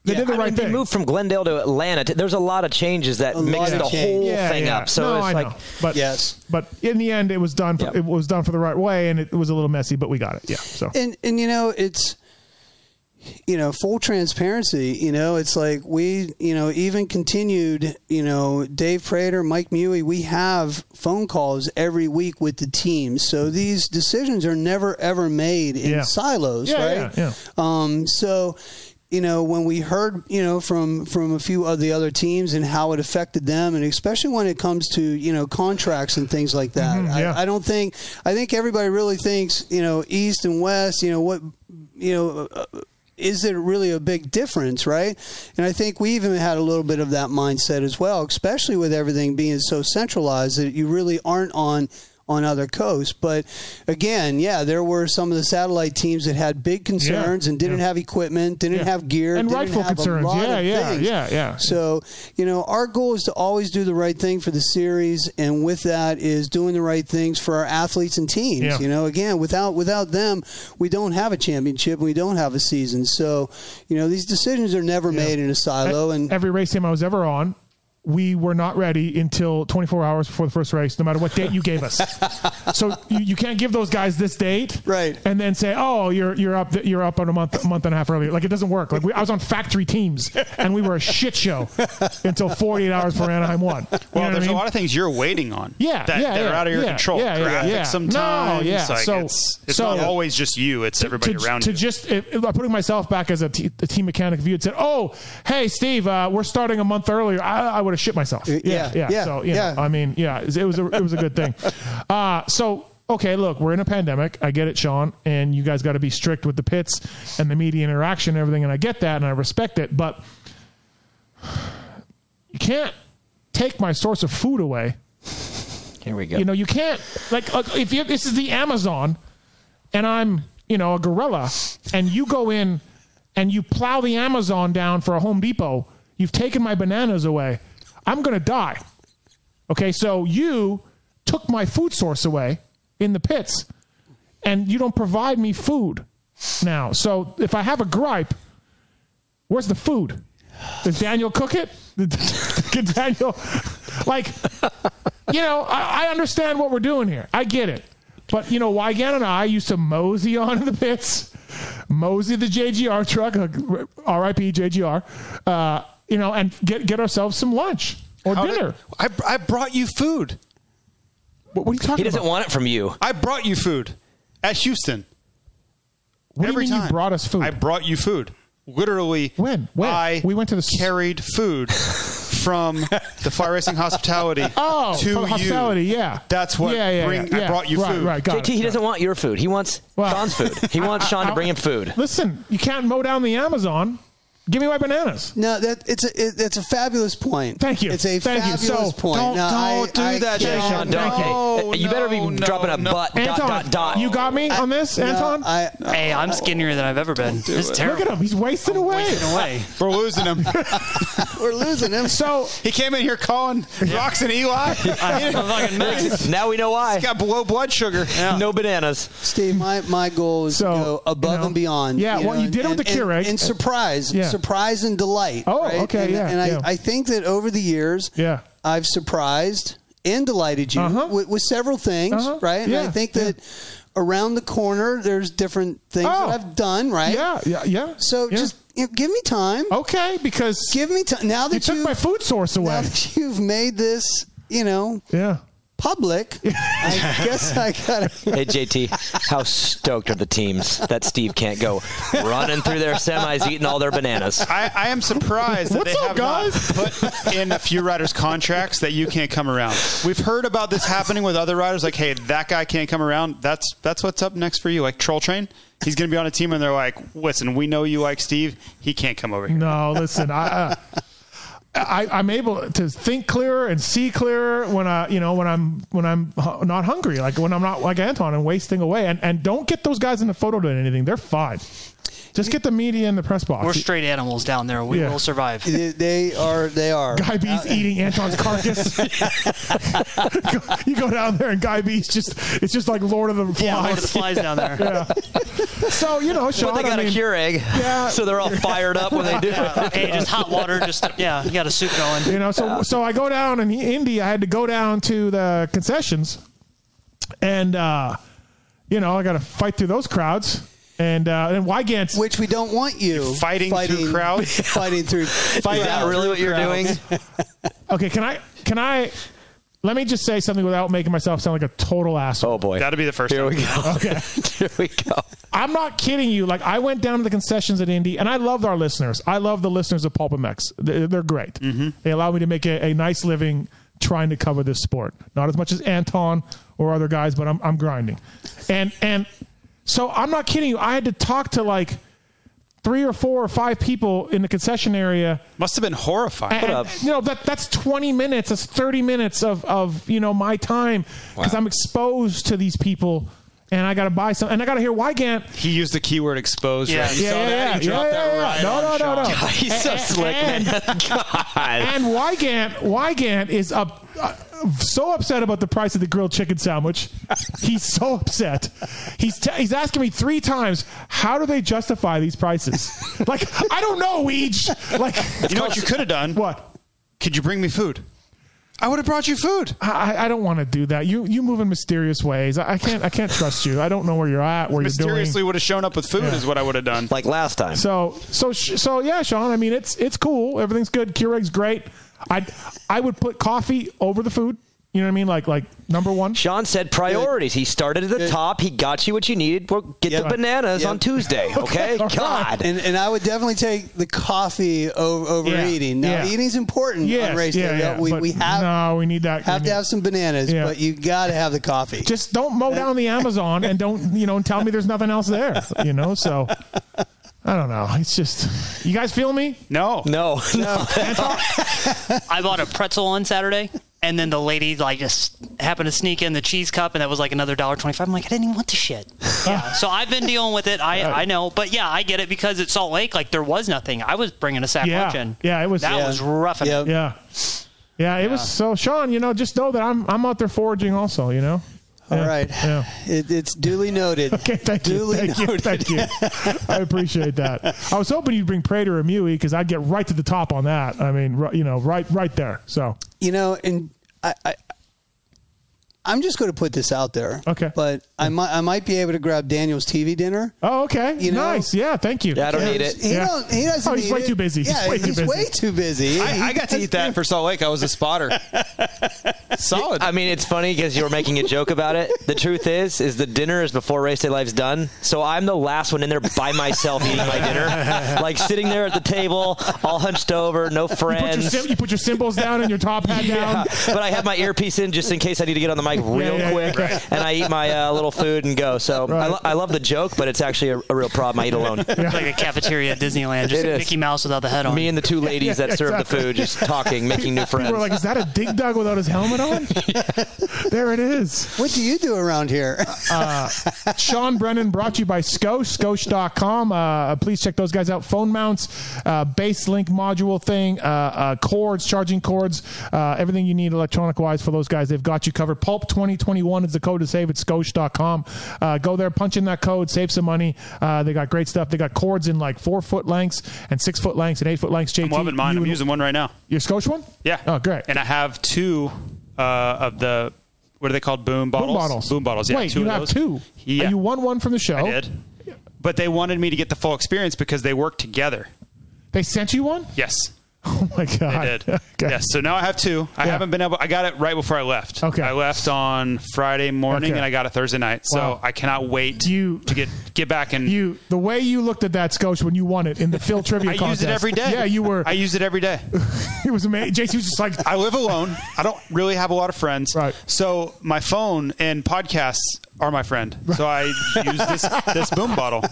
They did the I right mean, thing." They moved from Glendale to Atlanta. There's a lot of changes that A mixed the change. whole Yeah, thing yeah. up. So no, it's I like, know. But Yes. but in the end, it was done. For, Yep. It was done for the right way, and it was a little messy, but we got it. Yeah. So and and you know it's you know full transparency you know it's like we you know even continued you know dave prater mike Mewey, we have phone calls every week with the teams so these decisions are never ever made in Yeah. silos Yeah, right yeah, um so you know when we heard you know from from a few of the other teams and how it affected them and especially when it comes to you know contracts and things like that Mhm, yeah. I, I don't think i think everybody really thinks you know east and west you know what you know uh, is it really a big difference, right? And I think we even had a little bit of that mindset as well, especially with everything being so centralized that you really aren't on on other coasts. But again, yeah, there were some of the satellite teams that had big concerns Yeah, and didn't yeah. have equipment, didn't Yeah. have gear, And didn't rightful have concerns. A lot Yeah, of yeah, things. yeah, yeah. So you know, our goal is to always do the right thing for the series, and with that is doing the right things for our athletes and teams. You know, again, without without them, we don't have a championship, we don't have a season. So you know, these decisions are never made in a silo, and every race team I was ever on, we were not ready until 24 hours before the first race, no matter what date you gave us. so you, you can't give those guys this date, right? And then say, "Oh, you're you're up you're up on a month month and a half earlier." Like it doesn't work. Like we, I was on factory teams, and we were a shit show until 48 hours before Anaheim won. You know Well, what I there's mean? a lot of things you're waiting on. Yeah, that, yeah, that yeah, are out of your yeah, control. yeah, yeah, yeah. sometimes. No, yeah. Like So- it's it's so- not always just you. It's everybody to, around to you. just if, if I'm putting myself back as a, t- a team mechanic, if you had said, "Oh, hey, Steve, uh, we're starting a month earlier," I, I would have shit myself. yeah, yeah. yeah, so you yeah. know, I mean, yeah, it was a, it was a good thing. Uh, so okay, look, we're in a pandemic. I get it, Sean, and you guys got to be strict with the pits and the media interaction and everything, and I get that and I respect it, but you can't take my source of food away. Here we go. You know, you can't like like, if you, this is the Amazon, and I'm you know a gorilla, and you go in and you plow the Amazon down for a Home Depot. You've taken my bananas away. I'm gonna die. Okay, so you took my food source away in the pits, and you don't provide me food now. So if I have a gripe, where's the food? Does Daniel cook it? Did Daniel like? you know, I, I understand what we're doing here. I get it. But, you know, Weigandt and I used to mosey on in the pits, mosey the JGR truck, RIP JGR, uh, you know, and get, get ourselves some lunch or How did- dinner. I, I brought you food. What, what are you talking about? He doesn't about? want it from you. I brought you food at Houston. What do you Every mean you brought us food? I brought you food. Literally, when? When? I we went to the carried food from the Fly Racing hospitality Oh, to from you. hospitality, yeah. That's what Yeah, yeah, bring, yeah, I brought you Right, food. right, got JT, he doesn't want your food. He wants Sean's food. He wants Sean to bring him food. Listen, you can't mow down the Amazon. Give me my bananas. No, that it's a it, it's a fabulous point. Thank you. It's a Thank you. fabulous So, point. don't- Now, don't I- do I that, can't- Sean, don't. no, Hey, you better be no, dropping a no. butt. Anton, dot, dot. you got me on this, No, Anton? I, Hey, I'm skinnier than I've ever been. This is Look at him. He's wasting away. Wasting away. We're losing him. we're losing him. So he came in here calling Rox and Eli. I'm fucking mixed. Now we know why. He's got below blood sugar. No bananas. Steve, my, my goal is So, to go above you know, and beyond. yeah, well, you did it with the Keurig. and, and surprise, Yeah. Surprise and delight. Oh, right? okay, and, yeah, And I, yeah. I think that over the years, Yeah. I've surprised and delighted you Uh-huh. with, with several things, Uh-huh. right? And Yeah, I think that around the corner, there's different things Oh. that I've done, right? Yeah, yeah, yeah. So Yeah. just you know, give me time. Okay, because Give me time. Now that you took my food source now away. that you've made this, you know, Yeah. Public, I guess I gotta. Hey JT, how stoked are the teams that Steve can't go running through their semis eating all their bananas? I, I am surprised that What's they up, have guys? not put in a few riders' contracts that you can't come around. We've heard about this happening with other riders, like, hey, that guy can't come around. That's that's what's up next for you. Like Troll Train, he's going to be on a team, and they're like, listen, we know you like Steve. He can't come over here. No, listen, I, uh, I I'm able to think clearer and see clearer when I you know when I'm when I'm not hungry, like when I'm not like Anton and wasting away. And and don't get those guys in the photo doing anything. They're fine. Just get the media in the press box. We're straight animals down there. We Yeah. will survive. They- They are. They are. Guy B's eating Anton's carcass. you go down there and Guy B's just it's just like Lord of the Flies. Yeah, Lord of the Flies down there. Yeah. So you know, Sean, Well, they got I mean, a Keurig, Yeah. so they're all fired up when they do. Yeah. Hey, just hot water. Just yeah, you got a soup going. You know, so so I go down in Indy. I had to go down to the concessions, and uh, you know I got to fight through those crowds. And uh, and Weigandt's Which we don't want you Fighting through crowds? fighting through. Fighting Is that really what you're doing? okay. Can I can I let me just say something without making myself sound like a total asshole? Oh boy, That'll be the first here time. we go. Okay. Here we go. I'm not kidding you. Like I went down to the concessions at Indy, and I loved our listeners. I love the listeners of PulpMX. They're, they're great. They allow me to make a, a nice living trying to cover this sport. Not as much as Anton or other guys, but I'm I'm grinding. And and so I'm not kidding you. I had to talk to like three or four or five people in the concession area. Must have been horrifying. And, and, you know that that's 20 minutes. That's 30 minutes of of you know my time because I'm exposed to these people, and I got to buy some, and I got to hear Weigandt. He used the keyword exposed. Yeah, right? You yeah, saw yeah, that? yeah, He dropped yeah, that yeah, right No, no, no, no. Sean. He's so And- slick, and- man. God. And Weigandt, Weigandt is up. Uh, so upset about the price of the grilled chicken sandwich. He's so upset. He's t- he's asking me three times, how do they justify these prices? Like I don't know, Weege. Like You know what you could have done? What? Could you bring me food? I would have brought you food. I, I don't want to do that. You you move in mysterious ways. I, I can't I can't trust you. I don't know where you're at. Where you're Mysteriously would have shown up with food Yeah. is what I would have done. Like last time. So so sh- so yeah, Sean. I mean, it's it's cool. Everything's good. Keurig's great. I I would put coffee over the food. You know what I mean? Like like number one. Sean said priorities. He started at the top. He got you what you needed. Well, get Yep. the bananas Yep. on Tuesday. Okay. all right. God. And, and I would definitely take the coffee over, over Yeah, eating. Now, yeah. eating's important Yes, on race yeah, day. yeah, we, but we have no, we need that. have we to need- have some bananas, Yeah. but you got to have the coffee. Just don't mow down the Amazon and don't you know tell me there's nothing else there. You know, so I don't know. It's just you guys feel me? No. No. No. I bought a pretzel on Saturday, and then the lady like just happened to sneak in the cheese cup, and that was like another dollar twenty-five. I'm like, I didn't even want the shit. Yeah. so I've been dealing with it. I I know, but yeah, I get it because at Salt Lake, like there was nothing. I was bringing a sack Yeah, lunch in. yeah. It was That was rough. Yep. Yeah. Yeah, it was so Sean, you know, just know that I'm I'm out there foraging also, you know. All Yeah, right. Yeah. It, it's duly noted. Okay, thank you. Duly Thank you. Thank you. I appreciate that. I was hoping you'd bring Prater or Mui because I'd get right to the top on that. I mean, you know, right right there. So, You know, and I, I I'm just going to put this out there. Okay. But I might I might be able to grab Daniel's TV dinner. oh, okay. You know- nice. Yeah, thank you. Yeah, I don't need it. He Yeah. don't. He doesn't. Oh, he's need way it. too busy. He's Yeah, way too he's busy. way too busy. I, I got to eat that for Salt Lake. I was a spotter. Solid. I mean, it's funny because you were making a joke about it. The truth is, is the dinner is before race day life's done. So I'm the last one in there by myself eating my dinner, like sitting there at the table, all hunched over, no You put, your, friends. sim- you put your cymbals down and your top hat Yeah, down. but I have my earpiece in just in case I need to get on the mic real yeah, quick, yeah. and I eat my uh, little food and go. So I, lo- I love the joke, but it's actually a, a real problem. I eat alone. It's like a cafeteria at Disneyland, just It is. Mickey Mouse without the head on. Me and the two ladies that serve the food, just talking, making new friends. People were like, "Is that a dig dug without his helmet on?" there it is. What do you do around here? Uh, Sean Brennan brought to you by Scosche, Scosche.com. Uh, please check those guys out. Phone mounts, uh, BaseLynx module thing, uh, uh, cords, charging cords, uh, everything you need electronic wise for those guys. They've got you covered. Pulp 2021 is the code to save at Scosche.com. Uh, go there, punch in that code, save some money. Uh, they got great stuff. They got cords in like four foot lengths and six foot lengths and eight foot lengths. JT, I'm loving mine. I'm using one right now. your Scosh one? Yeah. Oh, great. And I have two uh, of the what are they called? Boom bottles. Boom bottles. Boom bottles. Yeah. Wait, two you have those. two. Yeah. You won one from the show. I did. But they wanted me to get the full experience because they work together. They sent you one? Yes. Oh my god. They did. Okay. Yes. So now I have two. I Yeah. haven't been able. I got it right before I left. Okay. I left on Friday morning Okay. and I got it Thursday night. So Wow. I cannot wait You- to get get back and. You the way you looked at that Scosche when you won it in the Phil trivia I contest. use it every day. Yeah, you were. I use it every day. it was amazing. JC was just like, I live alone. I don't really have a lot of friends. Right. So my phone and podcasts are my friend. So I use this this boom bottle.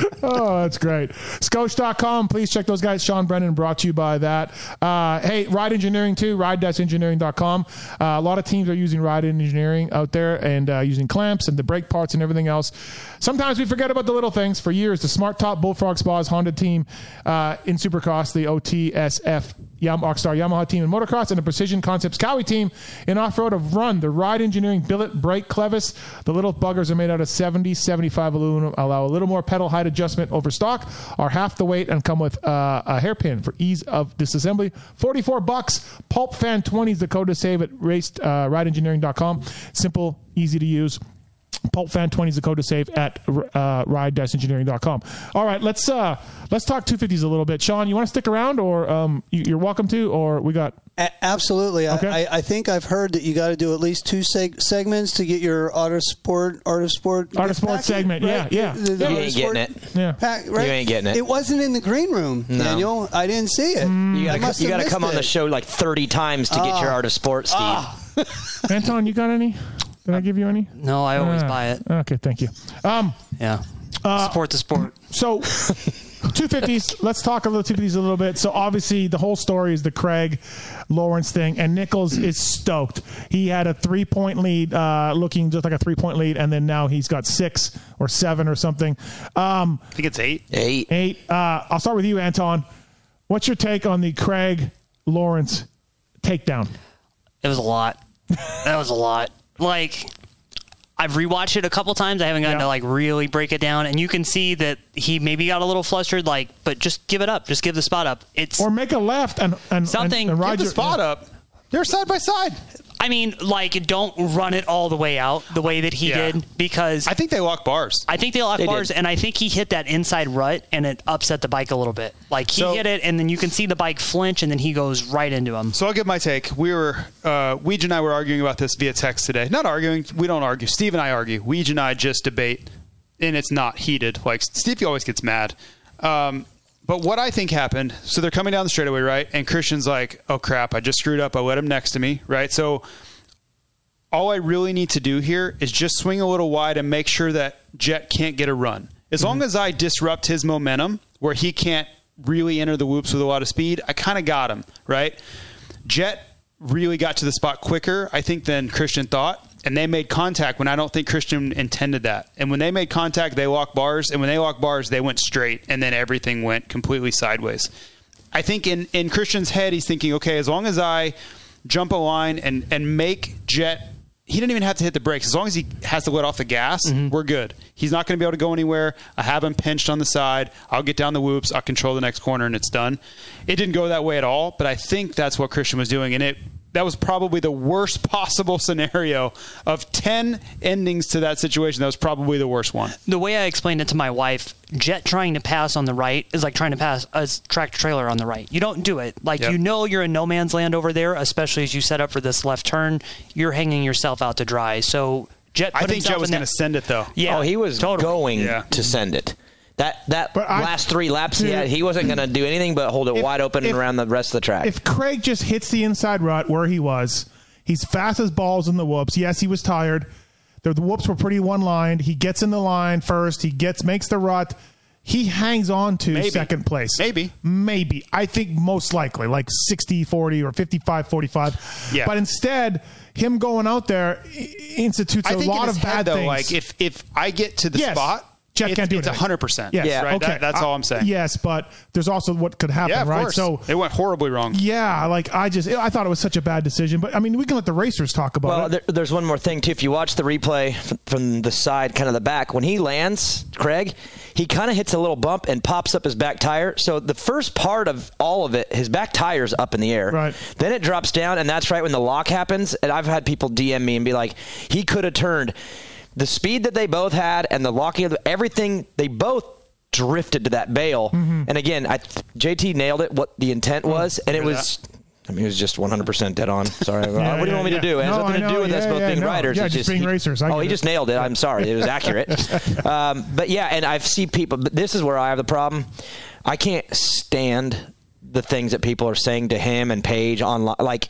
oh, that's great. Scosche.com. Please check those guys. Sean Brennan brought to you by that. Uh, hey, Ride Engineering too. Ride-engineering.com. Uh, a lot of teams are using Ride Engineering out there and uh, using clamps and the brake parts and everything else. Sometimes we forget about the little things. For years, the Smart Top Bullfrog Spas Honda team uh, in Supercross, the OTSF Yam- Rockstar Yamaha team in motocross, and the Precision Concepts Cowie team in off-road have run the Ride Engineering Billet Brake Clevis. The little buggers are made out of 70, 75 aluminum, allow a little more pedal height adjustment over stock, are half the weight, and come with uh, a hairpin for ease of disassembly. 44 bucks. Pulp Fan 20 is the code to save at race, uh, rideengineering.com. Simple, easy to use. Pulp Fan 20 is the code to save at uh, ride-engineering.com. All right, let's uh, let's talk 250s a little bit. Sean, you want to stick around, or um, you, you're welcome to, or we got A- absolutely. Okay. I, I, I think I've heard that you got to do at least two seg- segments to get your auto sport, art of sport, Art of Sport packet, segment. right? Yeah, yeah. The- the You ain't Sport getting it. yeah. pack, right? You ain't getting it. It wasn't in the green room, No. Daniel. I didn't see it. You gotta, you gotta missed come on the show like 30 times to get your Ah. art of sport, Steve. Anton, you got any? Did I give you any? no, I always Ah, buy it. Okay, thank you. Um, Yeah. Uh, Support the sport. so two fifties. Let's talk a little two fifties a little bit. So obviously the whole story is the Craig Lawrence thing, and Nichols is stoked. He had a three point lead, uh, looking just like a three point lead, and then now he's got six or seven or something. Um, I think it's eight. Eight. Eight. Uh, I'll start with you, Anton. What's your take on the Craig Lawrence takedown? It was a lot. that was a lot. Like I've rewatched it a couple times. I haven't gotten to like really break it down, and you can see that he maybe got a little flustered. Like, but just give it up. Just give the spot up. It's or make a left and and something. And, and ride Give the your- spot up. They're side by side. I mean, like, don't run it all the way out the way that he Yeah. did because I think they lock bars. I think they lock They bars, did. and I think he hit that inside rut, and it upset the bike a little bit. Like he So- hit it, and then you can see the bike flinch, and then he goes right into him. So I'll give my take. We were, uh, Weege and I were arguing about this via text today. Not arguing. We don't argue. Steve and I argue. Weege and I just debate, and it's not heated. Like Steve always gets mad. Um, but what I think happened, so they're coming down the straightaway, right? And Christian's like, oh crap, I just screwed up. I let him next to me, right? So all I really need to do here is just swing a little wide and make sure that Jett can't get a run. As long mm-hmm. as I disrupt his momentum where he can't really enter the whoops with a lot of speed, I kind of got him, right? Jett really got to the spot quicker, I think, than Christian thought. And they made contact when I don't think Christian intended that. And when they made contact, they locked bars. And when they locked bars, they went straight. And then everything went completely sideways. I think in, in Christian's head, he's thinking, okay, as long as I jump a line and, and make Jett, he didn't even have to hit the brakes. As long as he has to let off the gas, mm-hmm. we're good. He's not going to be able to go anywhere. I have him pinched on the side. I'll get down the whoops. I'll control the next corner, and it's done. It didn't go that way at all, but I think that's what Christian was doing. And it that was probably the worst possible scenario of 10 endings to that situation. That was probably the worst one. The way I explained it to my wife, Jett trying to pass on the right is like trying to pass a tractor trailer on the right. You don't do it. Like Yep. you know you're in no man's land over there, especially as you set up for this left turn. You're hanging yourself out to dry. So Jett. I think Jett was going to send it, though. Yeah. Oh, he was going Yeah. to send it. That that But I- last three laps he had, he wasn't going to do anything but hold it If- wide open if- around the rest of the track. If Craig just hits the inside rut where he was, he's fast as balls in the whoops. Yes, he was tired. The, the whoops were pretty one lined. He gets in the line first. He gets makes the rut. He hangs on to Maybe. second place. Maybe. Maybe. I think most likely like 60 40 or 55 45. Yeah. But instead, him going out there institutes I a think lot in of his head, bad though, things. like if if I get to the Yes. spot, Jett it's, can't do it. it's anything. hundred percent. Yes. right. Okay. That- that's I- all I'm saying. Yes, but there's also what could happen, Yeah, of right? course. So it went horribly wrong. yeah, like I just I thought it was such a bad decision, but I mean we can let the racers talk about Well, it. there, there's one more thing too. If you watch the replay from the side, kind of the back, when he lands, Craig, he kind of hits a little bump and pops up his back tire. So the first part of all of it, his back tire's up in the air. Right. Then it drops down, and that's right when the lock happens. And I've had people DM me and be like, he could have turned. The speed that they both had and the locking of the, everything, they both drifted to that bail. Mm-hmm. And again, I, JT nailed it. What the intent was, and it was. I mean, it was just 100% dead on. Sorry. Yeah, what do you yeah, want me yeah. to do? It has No, nothing to do know. with us both yeah, being no. riders. Yeah, It's just being he- racers. I oh, he it. just nailed it. I'm sorry. It was accurate. um, but yeah, and I've seen people, but this is where I have the problem. I can't stand the things that people are saying to him and Paige online. Like,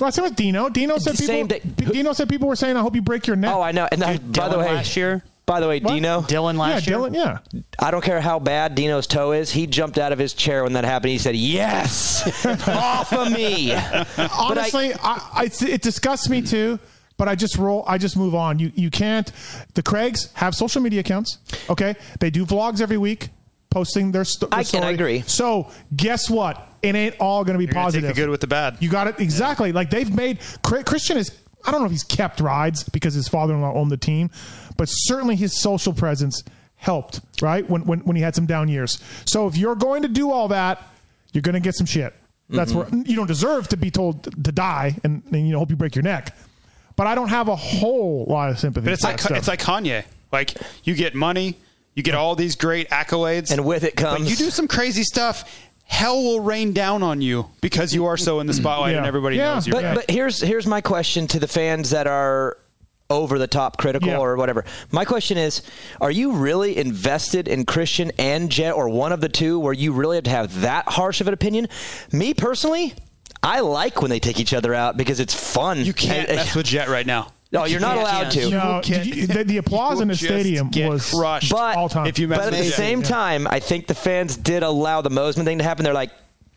well, same with Dino. Dino said The same people. Dino said people were saying, "I hope you break your neck." oh, I know. And that, by the Dylan way, last year, by the way, What? Dino, Dylan last year. yeah, year. Dylan. Yeah, I don't care how bad Dino's toe is. He jumped out of his chair when that happened. He said, "Yes, off of me." But I- honestly, I, I, it disgusts me too. But I just roll. I just move on. You you can't. The Craigs have social media accounts. Okay, they do vlogs every week, posting their, st- their I can story. agree. So guess what? It ain't all going to be You're positive. Take the good with the bad. You got it exactly. Like they've made Christian is. I don't know if he's kept rides because his father-in-law owned the team, but certainly his social presence helped. Right when when when he had some down years. So if you're going to do all that, you're going to get some shit. That's Mm-hmm. where you don't deserve to be told to die, and, and you know hope you break your neck. But I don't have a whole lot of sympathy. But it's for like that stuff. it's like Kanye. Like you get money, you get all these great accolades, And with it but comes- you do some crazy stuff. Hell will rain down on you because you are so in the mm-hmm. spotlight and everybody Yeah. knows you. But right? but here's here's my question to the fans that are over the top critical Yeah. or whatever. My question is, are you really invested in Christian and Jett or one of the two where you really have to have that harsh of an opinion? Me personally, I like when they take each other out because it's fun. you can't mess with Jett right now. No, you're not allowed to. No, you- the, the applause in the stadium was crushed But all time. if you But at the Jett. same time, I think the fans did allow the Mosiman thing to happen. They're like,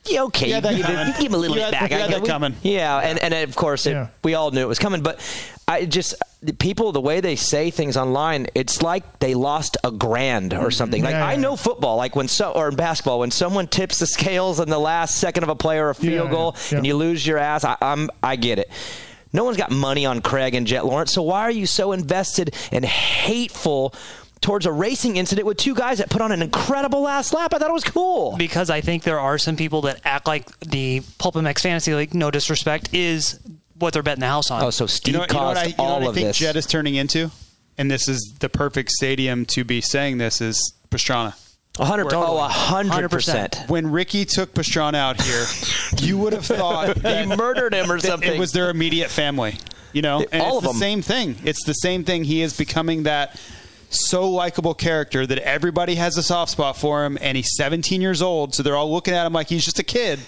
yeah, okay, You had you give, coming. it- you give him a little bit back. you I had get- that coming. Yeah, and, and of course, it, Yeah. we all knew it was coming. But I just, the people, the way they say things online, it's like they lost a grand or something. Like, Yeah, I yeah. know football, like when so, or in basketball, when someone tips the scales in the last second of a play or a field Yeah, yeah, goal yeah. and you lose your ass, I, I'm, I get it. No one's got money on Craig and Jett Lawrence, so why are you so invested and hateful towards a racing incident with two guys that put on an incredible last lap? I thought it was cool. because I think there are some people that act like the PulpMX Fantasy League, no disrespect, is what they're betting the house on. Oh, so Steve You know, you know what caused I, you know all what I think this. Jett is turning into, and this is the perfect stadium to be saying this is Pastrana. A hundred, Totally. oh, a hundred 100%. When Ricky took Pastrana out here, you would have thought He murdered him or something. It was their immediate family. You know, and All it's of the them. same thing. It's the same thing. He is becoming that so likable character that everybody has a soft spot for him, and he's 17 years old, so they're all looking at him like he's just a kid.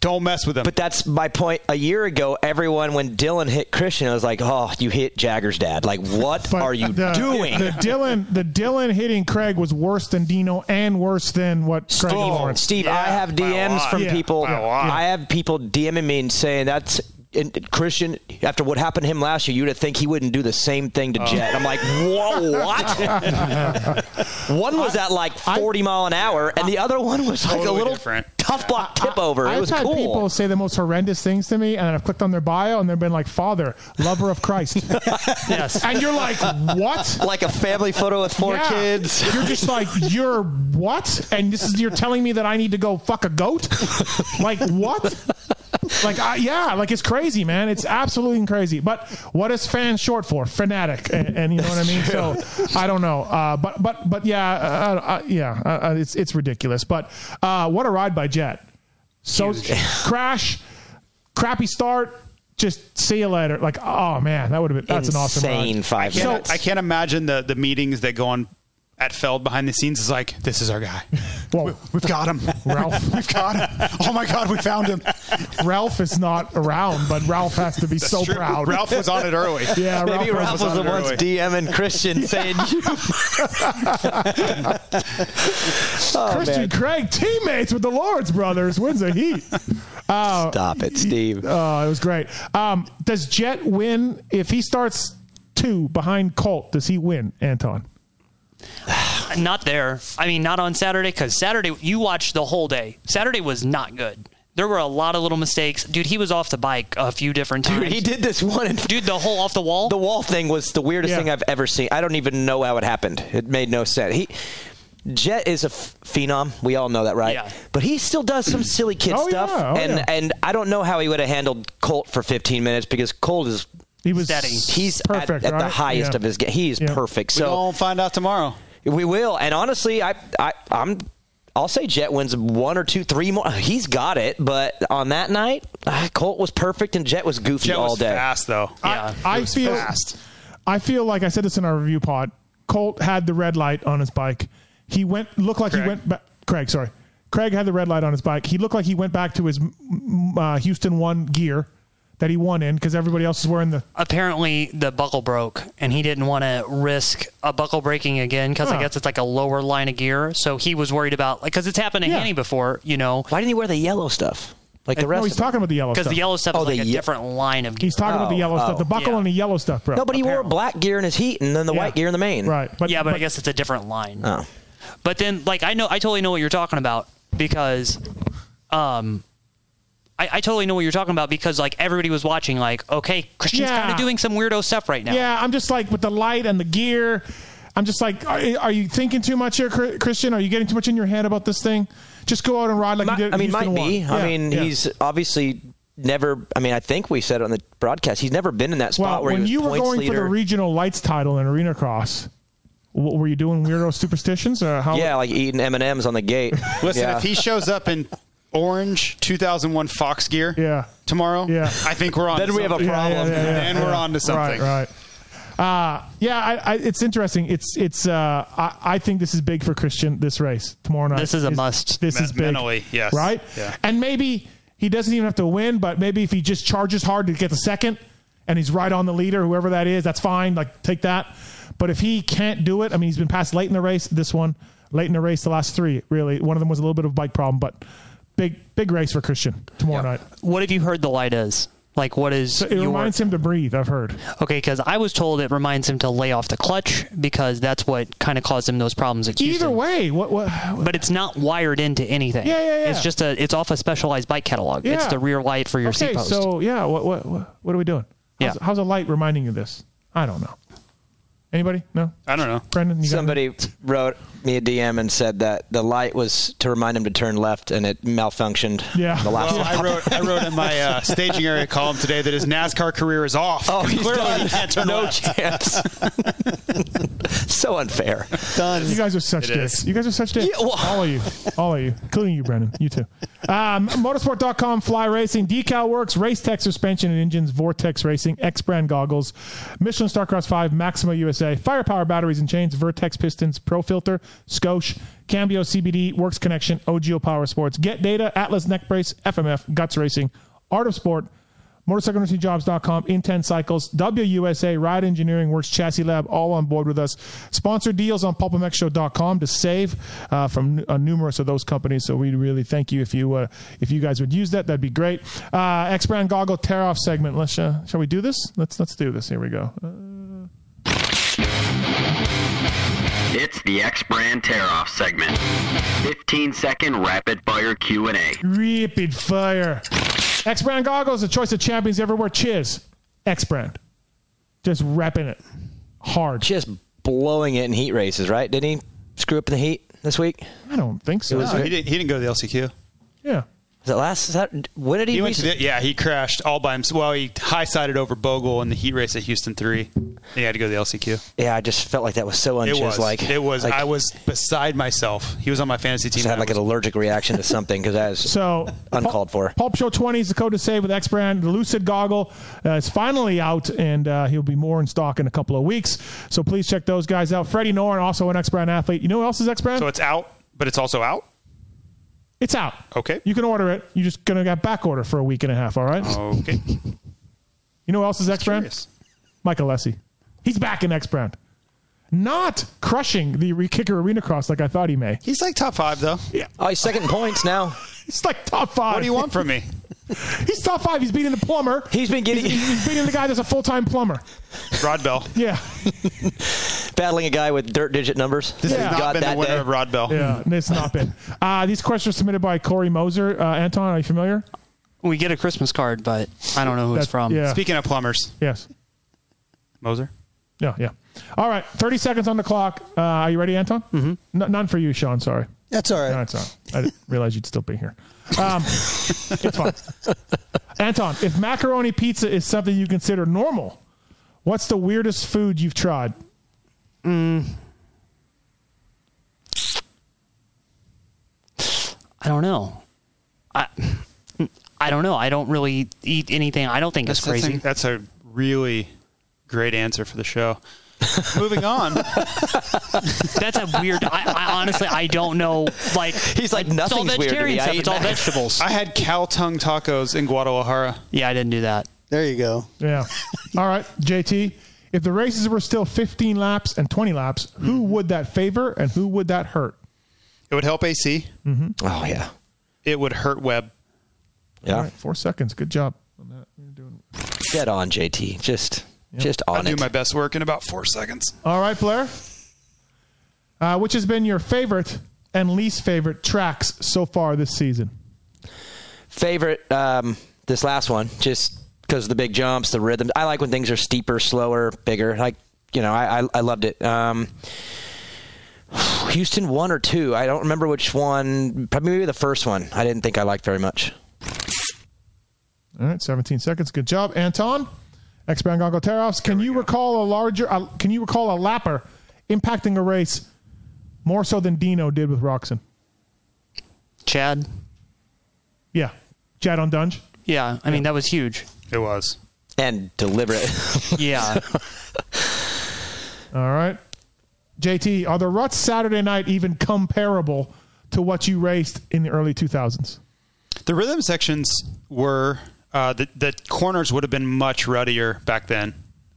Don't mess with him. But that's my point. A year ago, everyone, when Dylan hit Christian, I was like, "Oh, you hit Jagger's dad! Like, what But are you the, doing?" The Dylan, the Dylan hitting Craig was worse than Dino and worse than what Craig Steve, Lawrence. Steve, I have DMs from Yeah, people. by. I have people DMing me and saying that's and Christian. After what happened to him last year, you'd have think he wouldn't do the same thing Oh. to Jett. I'm like, whoa, what? one was at like 40 mile an hour, and the other one was like a little different. tough block tip over. It I've had cool. people say the most horrendous things to me, and I've clicked on their bio, and they've been like, "Father, lover of Christ," yes. and you're like, "What?" like a family photo with four Yeah. kids. You're just like, "You're what?" And this is you're telling me that I need to go fuck a goat? like what? Like I, yeah, like it's crazy, man. It's absolutely crazy. But what is fan short for? Fanatic, and, and you know what I mean. So I don't know. Uh, but but but yeah, uh, uh, yeah, it's it's ridiculous. But uh, what a ride by Jett. So crash, crappy start. Just see you later. Like oh man, that would have been that's an awesome ride. Five I can't. I can't imagine the, the meetings that go on at Feld behind the scenes is like, this is our guy. Whoa. We've got him. Ralph. We've got him. Oh my God, we found him. Ralph is not around, but Ralph has to be so true. proud. Ralph was on it early. Yeah, Maybe Ralph, Ralph was the on it ones early. DMing Christian saying, you. oh, Christian man. Craig, teammates with the Lawrence brothers, wins a heat. Uh, Stop it, Steve. Oh, it was great. Um, does Jett win if he starts two behind Colt? Does he win, Anton? Not there. I mean, not on Saturday because Saturday you watched the whole day. Saturday was not good. There were a lot of little mistakes. Dude, he was off the bike a few different times. Dude, he did this one. And Dude, the whole off the wall. the wall thing was the weirdest Yeah. thing I've ever seen. I don't even know how it happened. It made no sense. He Jett is a f- phenom. We all know that, right? Yeah. But he still does some silly kid Oh, stuff, yeah. Oh, and yeah. and I don't know how he would have handled Colt for 15 minutes because Colt is He was Steady. he's perfect, at, at the highest Yeah. of his game. He's Yeah. perfect. So So we'll find out tomorrow. we will. And honestly, I, I I'm I'll say Jett wins one or two, three more. He's got it, but on that night, ah, Colt was perfect and Jett was goofy Jett all was day. fast, though. yeah. I It was feel fast. I feel like I said this in our review pod. Colt had the red light on his bike. He went looked like Craig. he went back. Craig, sorry. Craig had the red light on his bike. He looked like he went back to his uh, Houston one gear that he won in because everybody else is wearing the. Apparently, the buckle broke, and he didn't want to risk a buckle breaking again because Huh. I guess it's like a lower line of gear. So he was worried about like because it's happened to Yeah. Hanny before, you know. Why didn't he wear the yellow stuff like the rest? No, he's of them? talking about the yellow stuff. Because the yellow stuff Oh, is like the a ye- different line of gear. he's talking about the Oh, yellow oh. stuff. The buckle Yeah. and the yellow stuff, bro. No, but he wore black gear in his heat and then the Yeah. white gear in the main. right. But yeah, but, I guess it's a different line. Oh. But then, like, I know, I totally know what you're talking about because, um, I, I totally know what you're talking about because, like, everybody was watching, like, okay, Christian's Yeah. kind of doing some weirdo stuff right now. Yeah, I'm just like with the light and the gear. I'm just like, are, are you thinking too much here, Christian? Are you getting too much in your head about this thing? Just go out and ride like Mi- you did. I mean, Houston might be. Yeah, I mean, yeah. he's obviously never. I mean, I think we said it on the broadcast. He's never been in that spot well. where When he you were points going leader. for the regional lights title in arena cross, What, were you doing weirdo superstitions or how? yeah, like eating M and M's on the gate. Listen, yeah. if he shows up in orange 2001 Fox gear Yeah. tomorrow, Yeah. I think we're on. Then to we have a something. Yeah, yeah, problem. yeah, yeah, Then yeah. we're on to something. Right, right. Uh, yeah, I, I, it's interesting. It's it's. Uh, I, I think this is big for Christian this race tomorrow night. This is a It's- must. This Me- is big, mentally, yes. right? Yeah. And maybe he doesn't even have to win, but maybe if he just charges hard to get the second, and he's right on the leader, whoever that is, that's fine. Like take that. But if he can't do it, I mean, he's been passed late in the race. This one, late in the race, the last three, really. One of them was a little bit of a bike problem, but big, big race for Christian tomorrow night. What have you heard the light is? Like, what is So it your- reminds him to breathe. I've heard. Okay, because I was told it reminds him to lay off the clutch because that's what kind of caused him those problems at Houston. Either way, what what? But it's not wired into anything. Yeah, yeah, yeah. It's just a. It's off a specialized bike catalog. It's Yeah. the rear light for your okay, seat post. so yeah, what what what, what are we doing? How's, Yeah. how's a light reminding you of this? I don't know. Anybody? No. I don't know. Brendan, you got Somebody wrote me a DM and said that the light was to remind him to turn left, and it malfunctioned. Yeah. The last Well. I wrote I wrote in my uh, staging area column today that his NASCAR career is off. Oh, he's clearly done. he can't turn no left. chance. so unfair. Done. You guys are such It dicks. is. You guys are such dicks. All of you. All of you. Including you, Brendan. You too. Um, motosport.com, Fly Racing, Decal Works, Race Tech Suspension and Engines, Vortex Racing, X Brand Goggles, Michelin Starcross 5, Maxima USA, Firepower Batteries and Chains, Vertex Pistons, Pro Filter, Scosche, Cambio CBD, Works Connection, OGO Power Sports, Get Data, Atlas Neck Brace, FMF, Guts Racing, Art of Sport, motorcycleindustryjobs.com, Inten Cycles, WUSA, Ride Engineering Works, Chassis Lab, all on board with us. Sponsor deals on pulpmxshow.com to save uh, from uh, numerous of those companies. So we really thank you if you uh, if you guys would use that. That'd be great. Uh, X Brand Goggle Tear Off segment. Let's uh, shall we do this? Let's let's do this. Here we go. It's the X Brand Tear Off segment. 15 second rapid fire Q&A. Rapid fire. X Brand Goggles, the choice of champions everywhere. Chiz. X Brand. Just repping it hard. Just blowing it in heat races, right? Didn't he screw up in the heat this week? I don't think so. No, he, didn't, he didn't go to the LCQ. Yeah. Was it last? Is that, when did he? He went to the, yeah, he crashed all by himself. Well, he high sided over Bogle in the heat race at Houston 3. Then he had to go to the LCQ. yeah, I just felt like that was so It was. like. it was. Like, I was beside myself. He was on my fantasy team. just had and I like an allergic reaction to something because that was So uncalled for. Pulp Show 20 is the code to save with X Brand. The Lucid Goggle uh, is finally out, and uh, he'll be more in stock in a couple of weeks. So please check those guys out. Freddie Noren, also an X Brand athlete. You know who else is X Brand? So it's out, but it's also out. It's out. Okay. You can order it. You're just going to get back order for a week and a half, all right? Okay. You know who else is X Brand? Curious. Michael Alessi. He's back in X Brand. Not crushing the re- kicker arena cross like I thought he may. He's like top five though. Yeah. Oh, he's second in points now. He's like top five. What do you want from me? He's top five. He's beating the plumber. He's been getting He's, he's beating the guy that's a full time plumber. Rod Bell. Yeah. battling a guy with dirt digit numbers. This Yeah. has not God, been the winner day. of Rod Bell. Yeah, it's not been. Uh, these questions are submitted by Corey Moser. Uh, Anton, are you familiar? we get a Christmas card, but I don't know who it's from. yeah. Speaking of plumbers, Yes. Moser. Yeah, yeah. All right, 30 seconds on the clock. Uh, are you ready, Anton? Mm-hmm. N- none for you, Sean. Sorry. That's all right. No, it's not. I didn't realize you'd still be here. Um, it's fine. Anton, if macaroni pizza is something you consider normal, what's the weirdest food you've tried? I don't know. I I don't know. I don't really eat anything. I don't think it's That's, crazy. that's a really great answer for the show. Moving on. That's a weird. I, I honestly I don't know. Like He's like, it's all "Nothing's weird to me. I stuff. eat It's all vegetables. I had cow tongue tacos in Guadalajara. yeah, I didn't do that. There you go. Yeah. All right, JT. If the races were still 15 laps and 20 laps, who would that favor and who would that hurt? It would help AC. Mm-hmm. Oh yeah, It would hurt Webb. yeah. All right, four seconds. Good job. on that. You're doing- Get on, JT. Just, just I'll on do it. my best work in about four seconds. All right, Blair. Uh, which has been your favorite and least favorite tracks so far this season? Favorite, um, this last one, just because of the big jumps, the rhythm. I like when things are steeper, slower, bigger. Like, you know, I, I, I loved it. Um, Houston one or two. I don't remember which one. Probably maybe the first one. I didn't think I liked very much. All right, 17 seconds. Good job, Anton. X Brand Gongo Teroffs. Can you recall a larger? Uh, can you recall a lapper impacting a race more so than Dino did with Roczen? Chad. Yeah, Chad on Dungey. Yeah, I mean that was huge. It was. And deliberate. Yeah. All right, JT. Are the ruts Saturday night even comparable to what you raced in the early 2000s? The rhythm sections were uh, the the corners would have been much ruddier back then.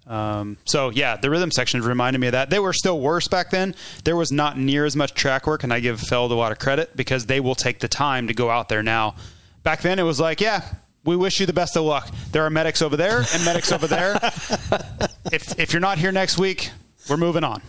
Um, so yeah, the rhythm section reminded me of that. They were still worse back then. There was not near as much track work, and I give Feld a lot of credit because they will take the time to go out there now. Back then, it was like, yeah, we wish you the best of luck. There are medics over there and medics over there. If if you're not here next week, we're moving on.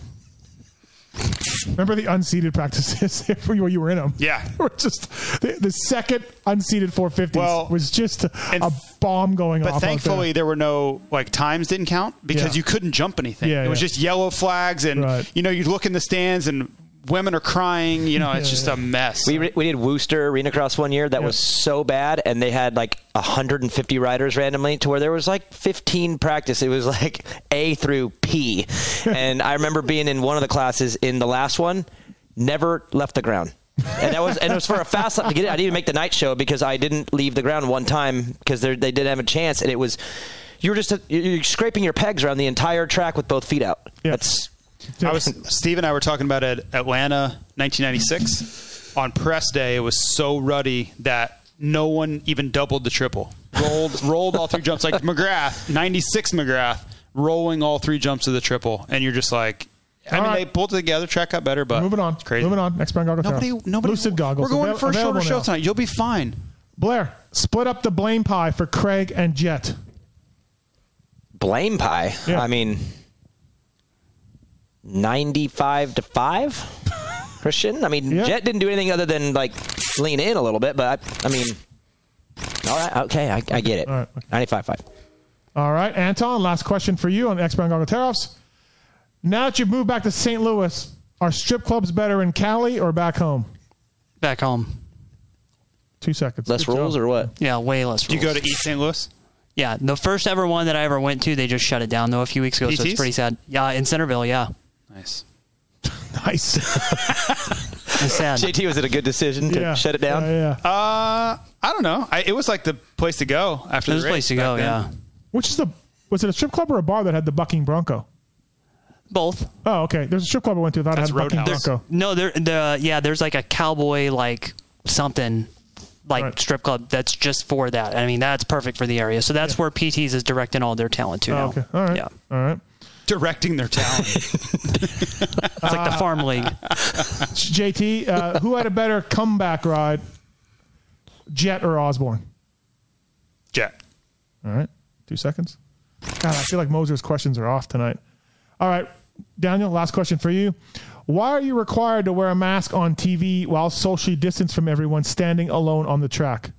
Remember the unseated practices where you- were in them? Yeah. Were just the, the second unseated 450s Well, was just a, a bomb going But off. out thankfully, there. there were no like times didn't count because Yeah. you couldn't jump anything. Yeah, it was yeah. just yellow flags, and you know you'd look in the stands and women are crying. You know, it's just a mess. We, we did Worcester Arena Cross one year that was so bad, and they had like 150 riders randomly to where there was like 15 practice. It was like A through P. and I remember being in one of the classes in the last one, never left the ground. and that was and it was for a fast lap to get it. I didn't even make the night show because I didn't leave the ground one time because they they didn't have a chance, and it was you were just you're scraping your pegs around the entire track with both feet out. That's I was Steve and I were talking about it Atlanta 1996 on press day. It was so ruddy that no one even doubled the triple. Rolled rolled all three jumps like McGrath 96 McGrath rolling all three jumps of the triple, and you're just like. I All mean, right. they pulled it together. Track got better, but moving on. It's crazy. Moving on. X Brand goggles. Nobody, nobody. Lucid goggles. We're going Avail- for a shorter available show now. tonight. You'll be fine. Blair, split up the blame pie for Craig and Jett. blame pie. I mean, 95 to 5 Christian. I mean, Jett didn't do anything other than like lean in a little bit, but I, I mean, all right, okay, I, I get it. 95 5. All right, Anton, last question for you on X Brand Goggle Tear-Offs. Now that you've moved back to St. Louis, are strip clubs better in Cali or back home? Back home. Two seconds. Less Good rules job. or what? Yeah, way less rules. Do rules. you go to East St. Louis? Yeah, the first ever one that I ever went to, they just shut it down though a few weeks ago, so it's pretty sad. Yeah, in Centerville, yeah. Nice. Nice. JT, was it a good decision to Yeah. shut it down? yeah. Uh, I don't know. I, it was like the place to go after It the was the race place to back go, then. yeah. Which is the was it a strip club or a bar that had the bucking bronco? Both. Oh, okay. There's a strip club I went to that had a bucking bronco. No, there the yeah, there's like a cowboy like something like strip club that's just for that. I mean, that's perfect for the area. So that's where PTs is directing all their talent to Oh, now. okay. All right. Yeah. All right. Directing their talent. It's like the farm league. JT, uh, who had a better comeback ride, Jett or Osborne? Jett. All right. Two seconds. God, I feel like Moser's questions are off tonight. All right. Daniel, last question for you. Why are you required to wear a mask on TV while socially distanced from everyone standing alone on the track?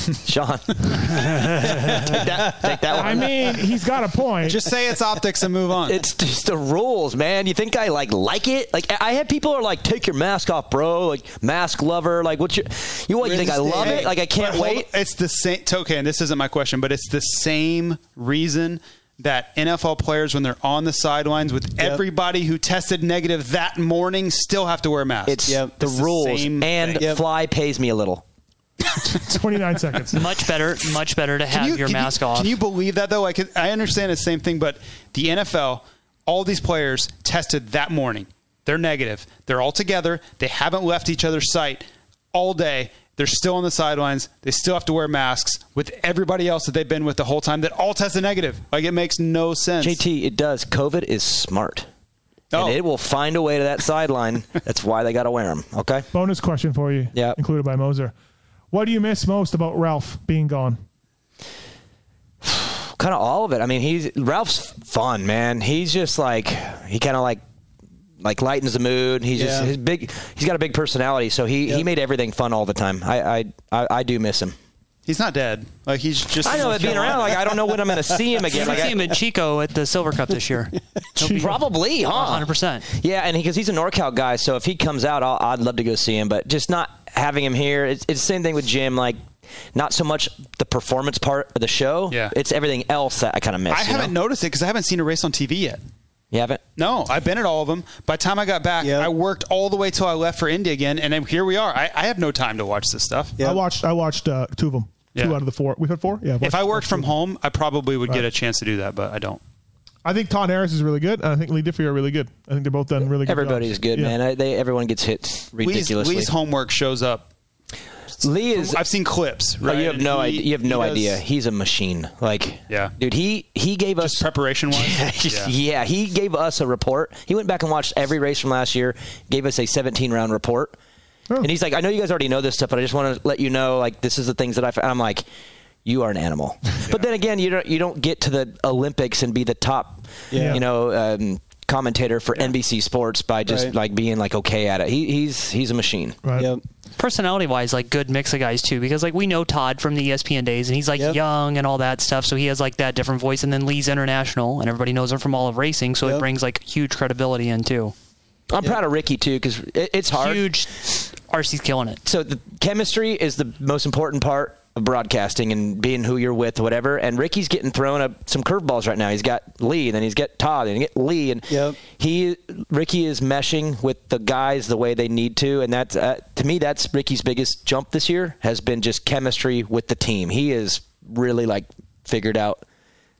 Sean. take that, take that one. I mean, he's got a point. Just say it's optics and move on. It's just the rules, man. You think I like like it? Like I I have people are like, take your mask off, bro. Like mask lover. Like what's your? You what? You think I love it? Like I can't But hold- wait. It's the same. Okay, and this isn't my question, but it's the same reason that NFL players, when they're on the sidelines with everybody who tested negative that morning, still have to wear masks. It's the rules, same and thing. Fly pays me a little. 29 seconds. Much better, much better to have your mask you, off. Can you believe that though? Like I understand the same thing, but the NFL, all these players tested that morning. They're negative. They're all together. They haven't left each other's sight all day. They're still on the sidelines. They still have to wear masks with everybody else that they've been with the whole time that all tested negative. Like it makes no sense. JT, it does. COVID is smart. Oh. And it will find a way to that sideline. That's why they got to wear them. Okay. Bonus question for you, Yeah. included by Moser. What do you miss most about Ralph being gone? kind of all of it. I mean, he's Ralph's fun, man. He's just like he kind of like like lightens the mood. He's just Yeah. his big. He's got a big personality, so he he made everything fun all the time. I I I, I do miss him. He's not dead. Like he's just. I know that being around, like I don't know when I'm going to see him again. You're Like gonna see I, him at Chico at the Silver Cup this year. Probably, huh? 100%. Yeah, and because he's a NorCal guy, so if he comes out, I'll, I'd love to go see him. But just not having him here, it's, it's the same thing with Jim. Like, not so much the performance part of the show. Yeah. it's everything else that I kind of miss. I haven't know? noticed it because I haven't seen a race on TV yet. You haven't? No, I've been at all of them. By the time I got back, I worked all the way till I left for India again, and then here we are. I, I have no time to watch this stuff. I watched. I watched uh, two of them. Two out of the four. We've had four. Yeah. I've If I worked from home, I probably would get a chance to do that, but I don't. I think Todd Harris is really good, I think Leigh Diffey are really good. I think they're both done really good. Everybody's jobs. good, Yeah. man. I, they everyone gets hit Leigh's, ridiculously. Leigh's homework shows up Leigh is. I've seen clips. Oh, Right? you have no he- idea. You have no he does- idea. He's a machine. Like, Yeah. dude. He he gave us preparation wise. yeah. yeah, he gave us a report. He went back and watched every race from last year. Gave us a 17 round report. Oh. And he's like, I know you guys already know this stuff, but I just want to let you know, like, this is the things that I. I'm like, you are an animal. But then again, you don't you don't get to the Olympics and be the top, Yeah. you know. Um, commentator for NBC Sports by just Right. like being like okay at it. He, he's he's a machine. Yep. Personality wise, like good mix of guys too, because like we know Todd from the ESPN days, and he's like young and all that stuff, so he has like that different voice. And then Leigh's international, and everybody knows him from all of racing, so it brings like huge credibility in too. I'm proud of Ricky too because it, it's hard. Huge. RC's killing it. So the chemistry is the most important part of broadcasting and being who you're with, whatever. And Ricky's getting thrown up some curveballs right now. He's got Leigh, and then he's got Todd, and he get Leigh, and he Ricky is meshing with the guys the way they need to, and that's uh, to me that's Ricky's biggest jump this year has been just chemistry with the team. He is really like figured out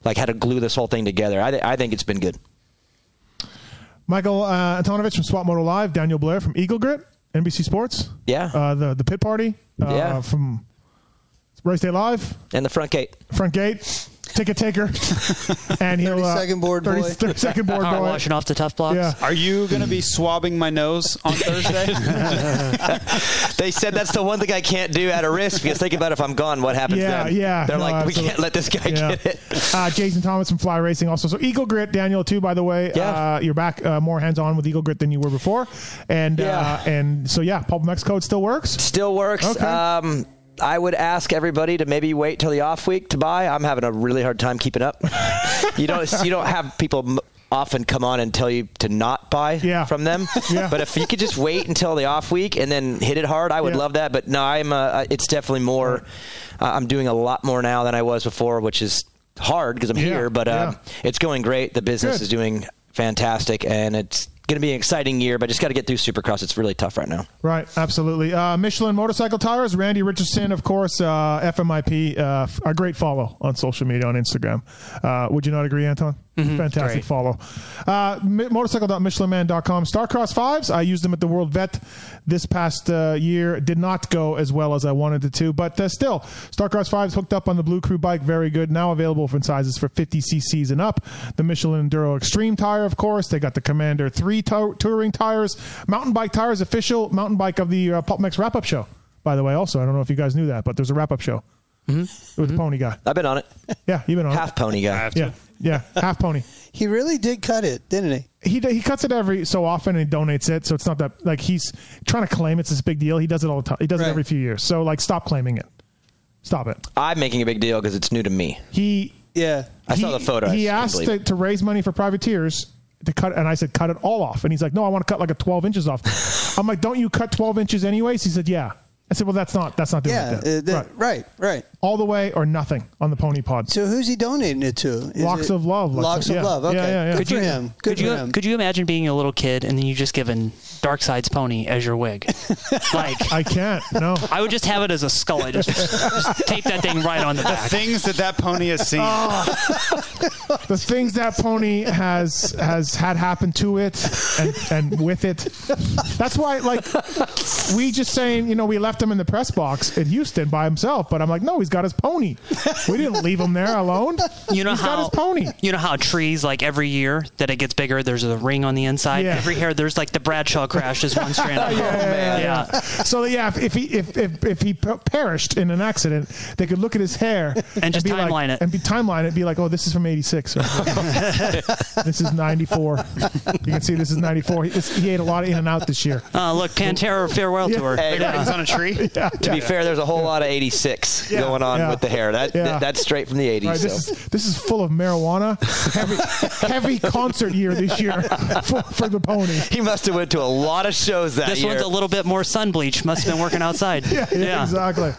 like how to glue this whole thing together. I, th- I think it's been good. Michael uh, Antonovich from Swap Moto Live, Daniel Blair from Eagle Grit, NBC Sports. Yeah. Uh, the the pit party. Uh, Yeah. From Race Day Live. And the front gate. Front gate. Ticket taker. and he'll. Uh, 32nd board 30 boy. 32nd board Power boy. washing off the tough blocks. Yeah. Are you going to be swabbing my nose on Thursday? they said that's the one thing I can't do at a risk because think about if I'm gone, what happens Yeah, then? yeah. They're No, like, we can't let this guy Yeah. get it. Uh, Jason Thomas from Fly Racing also. So Eagle Grit, Daniel too. By the way, Yeah. uh, you're back uh, more hands on with Eagle Grit than you were before, and Yeah. uh, and so yeah, Pulp MX code still works. Still works. Okay. Um, I would ask everybody to maybe wait till the off week to buy. I'm having a really hard time keeping up. you don't you don't have people often come on and tell you to not buy from them. Yeah. But if you could just wait until the off week and then hit it hard, I would Yeah. love that. But no, I'm. Uh, it's definitely more. Uh, I'm doing a lot more now than I was before, which is hard because I'm Yeah, here. But uh, it's going great. The business Good. is doing fantastic, and it's going to be an exciting year. But just got to get through Supercross. It's really tough right now. Right, absolutely. Uh, Michelin motorcycle tires. Randy Richardson, of course. Uh, FMIP, uh, a great follow on social media on Instagram. Uh, would you not agree, Anton? Fantastic Great. follow. Uh, motorcycle.michelinman.com. Starcross fives. I used them at the World Vet this past uh, year. Did not go as well as I wanted it to, but uh, still, Starcross fives hooked up on the Blue Crew bike. Very good. Now available for sizes for 50 cc's and up. The Michelin Enduro Extreme tire, of course. They got the Commander three tou- touring tires. Mountain bike tires, official mountain bike of the uh, Pulp MX wrap up show. By the way, also I don't know if you guys knew that, but there's a wrap up show with the Pony guy. I've been on it. Yeah, you've been on it. Half it. pony guy. Yeah, yeah, half pony. He really did cut it, didn't he? He he cuts it every so often and he donates it, so it's not that like he's trying to claim it's this big deal. He does it all the time. He does it every few years. So like, stop claiming it. Stop it. I'm making a big deal because it's new to me. He yeah. I saw he- the photo. I He just couldn't asked believe to, it. to raise money for privateers to cut, and I said cut it all off, and he's like, no, I want to cut like a 12 inches off. I'm like, don't you cut 12 inches anyways? He said, yeah. I said, well, that's not that's not doing Yeah, it. then." uh, that- right, right. All the way or nothing on the pony pod. So who's he donating it to? Is Locks it- of Love. Locks yeah. of Love. Okay. Yeah, yeah, yeah. Good for you, him. Good could for you him. could you imagine being a little kid and then you just given Dark Side's pony as your wig? like I can't. No. I would just have it as a skull. I just, just tape that thing right on the the back. things that that pony has seen. Oh. the things that pony has has had happen to it and and with it. That's why, like, we just saying, you know, we left him in the press box at Houston by himself, but I'm like, no, he's got his pony. We didn't leave him there alone. You know He's how got his pony. You know how trees like every year that it gets bigger, there's a ring on the inside. Yeah. Every hair, there's like the Bradshaw crash is one strand. yeah, yeah, yeah, Yeah. So yeah, if, if he if, if if he perished in an accident, they could look at his hair And just be like- timeline it. and be timeline it, be like, oh, this is from '86. this is '94. You can see this is '94. He, he ate a lot of In and Out this year. Uh, look, Pantera farewell tour. Hey, Yeah. Writings on a tree. Yeah. To be fair, there's a whole lot of 86 Yeah, going on yeah. with the hair. That, Yeah. that that's straight from the 80s. Right, so. this is this is full of marijuana. Heavy, heavy concert year this year for, for the pony. he must have went to a lot of shows that This year. one's a little bit more sun bleach. Must have been working outside. Yeah, yeah, exactly.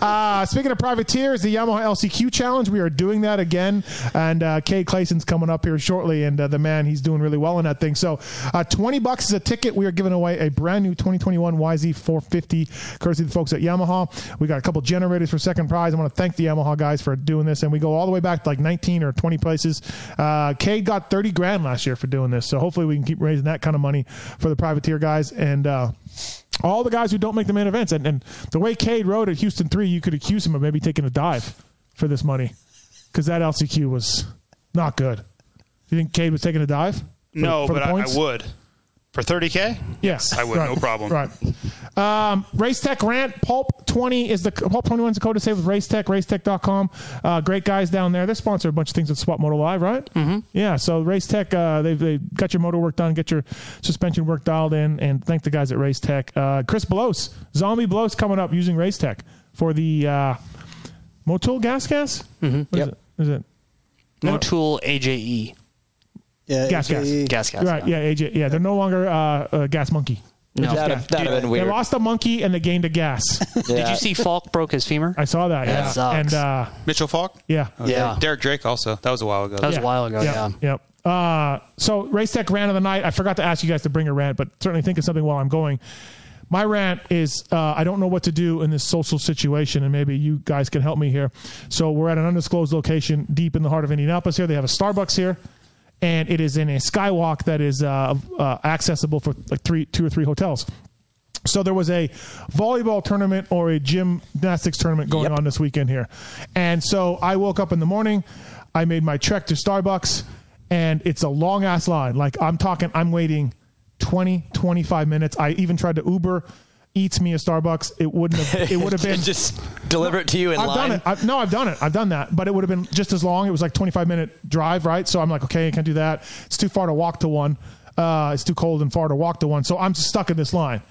Uh, speaking of privateers, the Yamaha LCQ Challenge, we are doing that again, and uh, Cade Clason's coming up here shortly, and uh, the man he's doing really well in that thing. So, uh, twenty bucks is a ticket. We are giving away a brand new 2021 YZ 450, courtesy of the folks at Yamaha. We got a couple generators for second prize. I want to thank the Yamaha guys for doing this, and we go all the way back to like 19 or 20 places. Uh, Cade got 30 grand last year for doing this, so hopefully we can keep raising that kind of money for the privateer guys, and. Uh, all the guys who don't make the main events. And, and the way Cade rode at Houston three, you could accuse him of maybe taking a dive for this money because that LCQ was not good. You think Cade was taking a dive? for- no, for but I, I would. For 30K? Yes, I would. Right. No problem. Right. Um, Race Tech Rant Pulp twenty is the Pulp twenty one is the code to save with Race Tech. Racetech.com. Uh, great guys down there. They sponsor a bunch of things with Swap Moto Live, right? Mm-hmm. Yeah. So Race Tech, uh, they've they got your motor work done, get your suspension work dialed in, and thank the guys at Race Tech. Uh, Chris Blose, Zombie Blose coming up using Race Tech for the uh, Motul gas gas. Mm-hmm. Is it? Is it? Motul AJE. Yeah, gas, gas, AJE. Gas, gas, Right, yeah, AJ, yeah, they're no longer uh, uh, gas monkey. They're No. That'd- gas. that'd have been weird. They lost a monkey and they gained a gas. Did you see Falk broke his femur? I saw that. That yeah, sucks. and uh, Mitchell Falk? yeah, Okay. Derek Drake also. That was a while ago. That was a while ago, yeah. Yep. Uh, so race tech rant of the night. I forgot to ask you guys to bring a rant, but certainly think of something while I'm going. My rant is uh, I don't know what to do in this social situation, and maybe you guys can help me here. So we're at an undisclosed location deep in the heart of Indianapolis. Here they have a Starbucks here, and it is in a skywalk that is uh, uh, accessible for like three, two or three hotels. So there was a volleyball tournament or a gymnastics tournament going on this weekend here. And so I woke up in the morning, I made my trek to Starbucks, and it's a long ass line. Like I'm talking, I'm waiting 20, 25 minutes. I even tried to Uber eats me a Starbucks. It wouldn't have, it would have been just deliver it to you in I've line. done it. I've, no, I've done it. I've done that, but it would have been just as long. It was like 25 minute drive, right? So I'm like, okay, I can't do that. It's too far to walk to one. Uh, it's too cold and far to walk to one. So I'm just stuck in this line.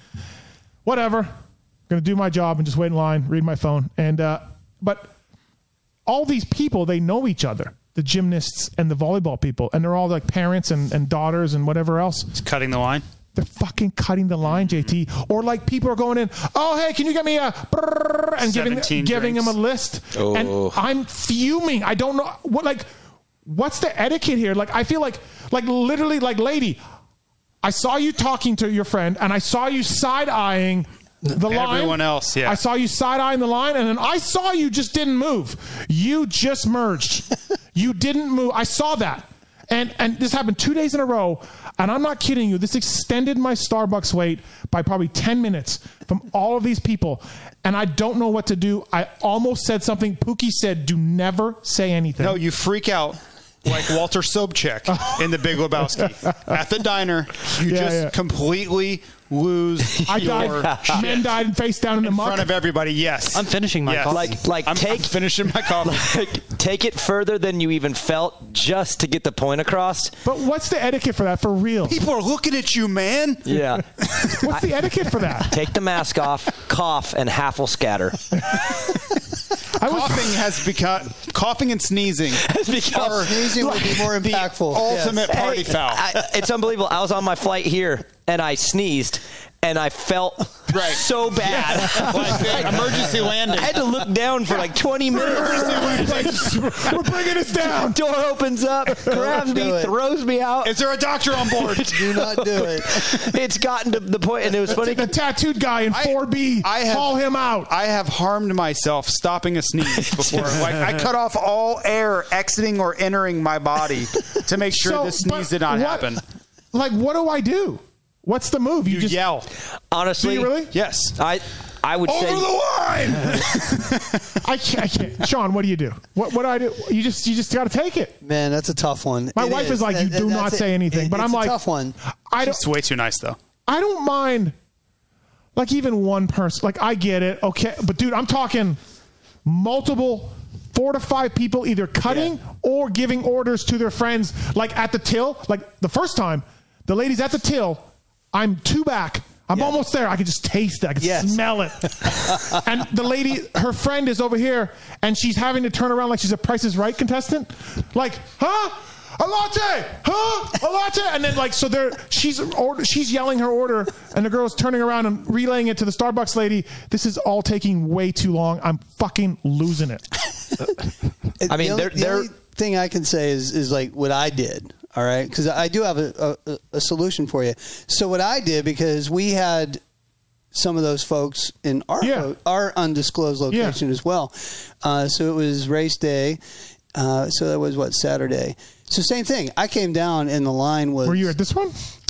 Whatever. I'm Going to do my job and just wait in line, read my phone. And uh, but all these people, they know each other. The gymnasts and the volleyball people, and they're all like parents and, and daughters and whatever else. It's cutting the line. They're fucking cutting the line, JT. Or like people are going in, oh hey, can you get me a and giving 17 giving them a list. Oh. And I'm fuming. I don't know what like what's the etiquette here? Like I feel like like literally like lady, I saw you talking to your friend and I saw you side eyeing the line. Everyone else, yeah. I saw you side eyeing the line, and then I saw you just didn't move. You just merged. you didn't move. I saw that. And and this happened two days in a row. And I'm not kidding you. This extended my Starbucks wait by probably 10 minutes from all of these people. And I don't know what to do. I almost said something. Pookie said, do never say anything. No, you freak out like Walter Sobchak in The Big Lebowski. At the diner, you Yeah, just yeah. completely lose I your died. shit. Men died and face down in the in muck. front of everybody. Yes, I'm finishing my Yes. coffee. Like, like I'm, take I'm finishing my coffee. like, take it further than you even felt just to get the point across. But what's the etiquette for that for real? People are looking at you, man. Yeah. What's the etiquette for that? Take the mask off, cough, and half will scatter. coughing has become coughing and sneezing Has become- are Sneezing would be more the impactful. ultimate Yes. party Hey, foul. I, it's unbelievable. I was on my flight here and I sneezed and I felt Right. so bad. Like emergency landing. I had to look down for like 20 minutes. We're bringing this down. Door opens up, grabs me, it. throws me out. Is there a doctor on board? Do not do it. It's gotten to the point, and it was funny. The tattooed guy in 4B. I have- Haul him out. I have harmed myself stopping a sneeze before. like I cut off all air exiting or entering my body to make sure So, the sneeze did not what- happen. Like, what do I do? What's the move? You just yell. Honestly, Do you really? Yes. I I would Over say the line. I can't, I can't. Sean, what do you do? What what do I do? You just you just got to take it. Man, that's a tough one. My It wife is like, And- you do not that's say anything, It- but I'm a like- tough one. I don't It's way too nice though. I don't mind like even one person. Like I get it. Okay, but dude, I'm talking multiple four to five people either cutting or giving orders to their friends like at the till. Like the first time, the ladies at the till, I'm two back. I'm almost there. I can just taste it. I can Yes. smell it. and the lady, her friend is over here, and she's having to turn around like she's a Price is Right contestant. Like, huh? A latte, huh? A latte, and then like so there, she's order, she's yelling her order, and the girl's turning around and relaying it to the Starbucks lady. This is all taking way too long. I'm fucking losing it. I mean, the only, they're- the they're- only thing I can say is is like what I did. All right, because I do have a, a, a solution for you. So what I did because we had some of those folks in our Yeah. our undisclosed location as well. Uh, so it was race day. Uh, so that was what Saturday. So same thing. I came down and the line was. Were you at this one?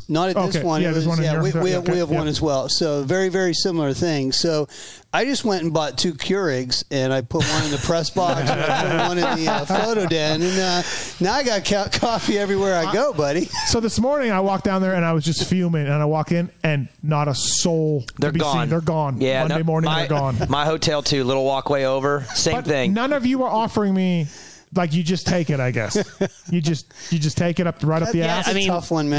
Not at this Okay, one. yeah, It was- one yeah, your- we, we, have, okay, we have yeah. one as well. So very, very similar thing. So I just went and bought two Keurigs and I put one in the press box and I put one in the uh, photo den. And uh, now I got ca- coffee everywhere I go, buddy. So this morning I walked down there and I was just fuming, and I walk in and not a soul. to They're be gone. Seen. They're gone. Yeah, Monday no, morning my, they're gone. My hotel too. Little walkway over. Same But thing. None of you are offering me. Like you just take it, I guess. you just you just take it up right up the yeah, ass. I mean,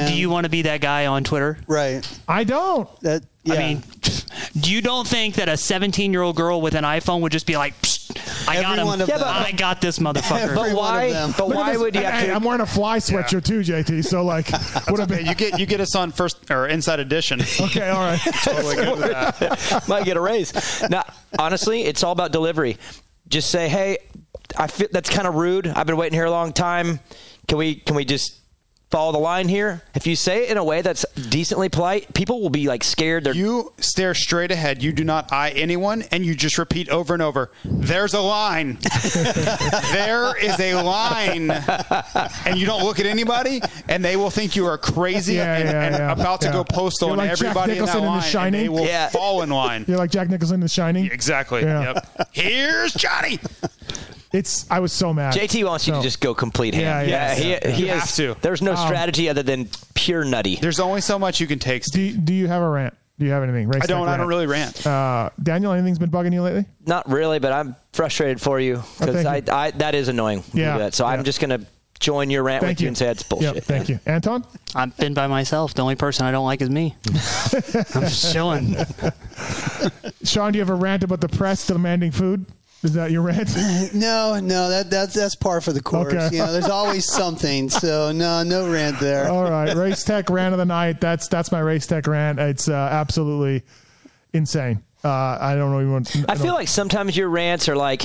Do you want to be that guy on Twitter? Right. I don't. That I mean, do you don't think that a 17 year old girl with an iPhone would just be like, Psst, I got him. one of Yeah, them. but I got this motherfucker. But why? But why would you hey, have to? I'm wearing a fly sweatshirt too, JT. So like, would have Okay, been. you get you get us on first or inside edition. Okay, all right. totally good with that. Might get a raise. Now, honestly, it's all about delivery. Just say, hey, I feel that's kind of rude. I've been waiting here a long time. Can we can we just follow the line here? If you say it in a way that's decently polite, people will be like scared. They're You stare straight ahead. You do not eye anyone, and you just repeat over and over. There's a line. there is a line, and you don't look at anybody, and they will think you are crazy Yeah, and, yeah, and yeah. about to go postal You're on like Jack everybody in that Nicholson in The line, and Shining. they will Yeah. fall in line. You're like Jack Nicholson in The Shining. Exactly. Yeah. Yep. Here's Johnny. It's. I was so mad. JT wants you to just go complete ham. Yeah, yeah, he, yeah. he has to. There's no Um, strategy other than pure nutty. There's only so much you can take. Do Steve. you, do you have a rant? Do you have anything? Race I don't. tech I don't really rant. Uh, Daniel, anything's been bugging you lately? Not really, but I'm frustrated for you because Oh, thank I, I that is annoying. Yeah, that. So yeah. I'm just gonna join your rant Thank with you. you. and say it's bullshit. Yep, thank you, Anton. I've been by myself. The only person I don't like is me. I'm just chilling. Sean, do you have a rant about the press demanding food? Is that your rant? No, no, that that's that's par for the course. Okay. You know, there's always something. So no, no rant there. All right, race tech rant of the night. That's that's my race tech rant. It's uh, absolutely insane. Uh, I don't know. Even, I feel like sometimes your rants are like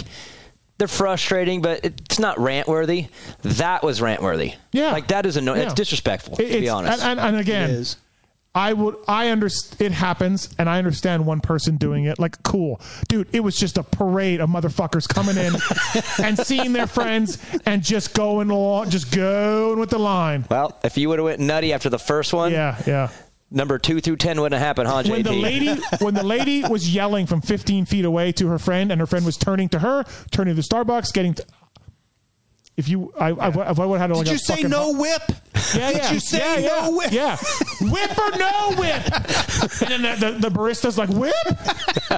they're frustrating, but it's not rant worthy. That was rant worthy. Yeah. like that is annoying. Yeah. It's disrespectful. It- to be honest, And, and, and again, It is. I would. I understand. It happens, and I understand one person doing it. Like, cool, dude. It was just a parade of motherfuckers coming in and seeing their friends and just going along, just going with the line. well, if you would have went nutty after the first one, Yeah, yeah. number two through ten wouldn't have happened, huh, JT? when the lady when the lady was yelling from 15 feet away to her friend and her friend was turning to her turning to the starbucks getting to, if you I, I, if I would have had like Did you say no whip? yeah, Did yeah. you say yeah, no yeah, whip? Yeah. Whip or no whip? And then the, the, the barista's like, whip?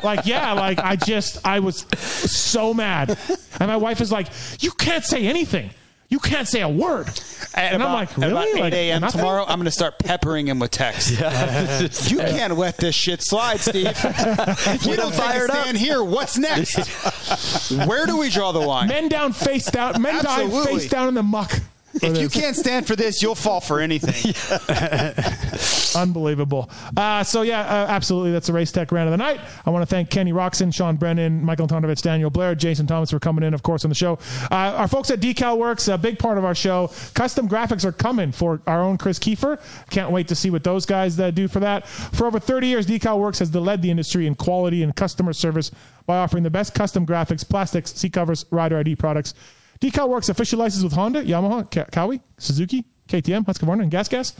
Like, yeah, like I just, I was so mad. And my wife is like, you can't say anything. You can't say a word. And, I'm like, really? About 8 Like, a.m. nothing? tomorrow, I'm going to start peppering him with texts. you can't let this shit slide, Steve. if you don't take a fired up. stand here, what's next? Where do we draw the line? Men down, face down. Men die face down in the muck. If you can't stand for this, you'll fall for anything. Unbelievable. Uh, so, yeah, uh, absolutely. That's the Race Tech Rant of the Night. I want to thank Kenny Roczen, Sean Brennan, Michael Antonovich, Daniel Blair, Jason Thomas for coming in, of course, on the show. Uh, our folks at Decal Works, a big part of our show. Custom graphics are coming for our own Chris Kiefer. Can't wait to see what those guys uh, do for that. For over 30 years, Decal Works has led the industry in quality and customer service by offering the best custom graphics, plastics, seat covers, rider ID products. Decal Works official license with Honda, Yamaha, Ka- Kawi, Suzuki, KTM, Husqvarna, and Gas Gas.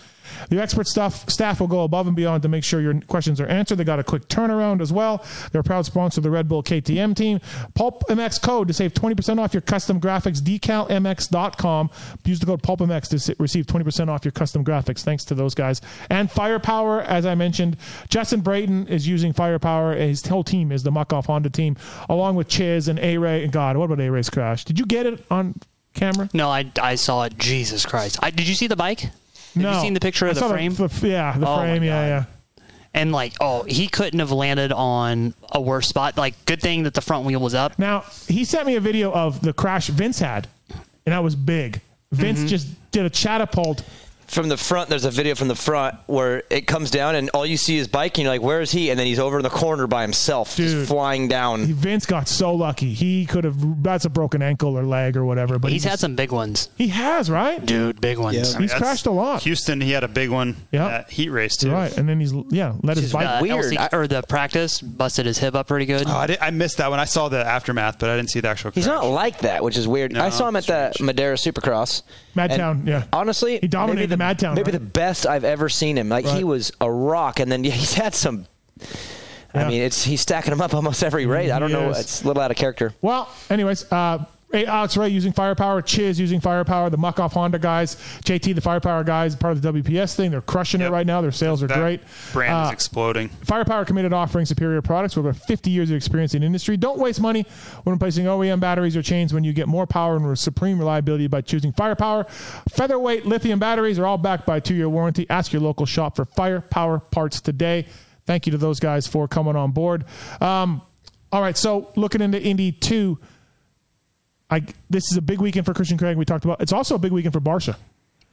The expert staff staff will go above and beyond to make sure your questions are answered. They got a quick turnaround as well. They're a proud sponsor of the Red Bull KTM team. Pulp MX code to save 20% off your custom graphics. DecalMX.com. Use the code PulpMX to receive 20% off your custom graphics. Thanks to those guys. And Firepower, as I mentioned, Justin Brayton is using Firepower. His whole team is the Muc-Off Honda team, along with Chiz and A Ray. And God, what about A Ray's crash? Did you get it on camera? No, I, I saw it. Jesus Christ. I, did you see the bike? Have no. you seen the picture of the frame? The, yeah, the Oh, frame. Yeah, yeah. and like, oh, he couldn't have landed on a worse spot. Like, good thing that the front wheel was up. Now he sent me a video of the crash Vince had, and that was big. Vince Mm-hmm. just did a catapult. From the front, there's a video from the front where it comes down and all you see is bike, and you're like, "Where is he?" And then he's over in the corner by himself, Dude. just flying down. Vince got so lucky. He could have. That's a broken ankle or leg or whatever. But He's he had some big ones. He has right. Dude, big ones. Yeah. He's crashed a lot. Houston, he had a big one. Yeah. at heat race too. Right, and then he's yeah let his bike. Uh, LC or the practice busted his hip up pretty good. Oh, I, did, I missed that one. I saw the aftermath, but I didn't see the actual. He's not like that, which is weird. No, I saw him at the Madera Supercross. Madtown, yeah. Honestly, He dominated maybe the Madtown, maybe right? the best I've ever seen him. Like he was a rock, and then yeah, he's had some. I mean, it's he's stacking them up almost every race. I don't He know. is. It's a little out of character. Well, anyways, uh, Alex Ray using firepower, Chiz using firepower, the Muc-Off Honda guys, JT the firepower guys, part of the WPS thing. They're crushing it right now. Their sales are That great. Brand is Uh, exploding. Firepower committed to offering superior products with over 50 years of experience in industry. Don't waste money when replacing OEM batteries or chains when you get more power and supreme reliability by choosing Firepower. Featherweight lithium batteries are all backed by a two year warranty. Ask your local shop for Firepower parts today. Thank you to those guys for coming on board. Um, all right, so looking into Indy 2, I, this is a big weekend for Christian Craig. We talked about it's also a big weekend for Barcia.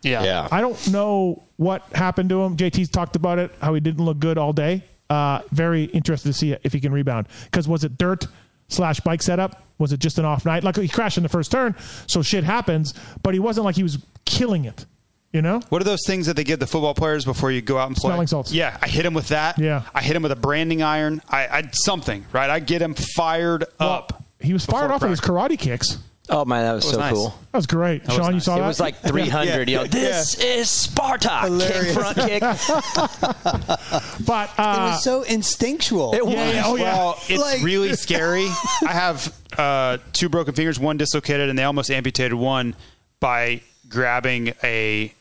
Yeah. yeah. I don't know what happened to him. JT's talked about it, how he didn't look good all day. Uh, very interested to see if he can rebound. Because was it dirt slash bike setup? Was it just an off night? Like he crashed in the first turn, so shit happens. But he wasn't like he was killing it. You know? What are those things that they give the football players before you go out and play? Smelling salts. Yeah, I hit him with that. Yeah. I hit him with a branding iron. I, I something right. I get him fired up. He was fired before off with his karate kicks. Oh man, that was, was so nice. cool. That was great. That was Sean, you saw It that? was like 300. You know, this is Sparta. Kick, front kick. but uh, it was so instinctual. It was. Yeah, yeah, oh, yeah. Well, it's Like- really scary. I have uh, two broken fingers, one dislocated, and they almost amputated one by grabbing a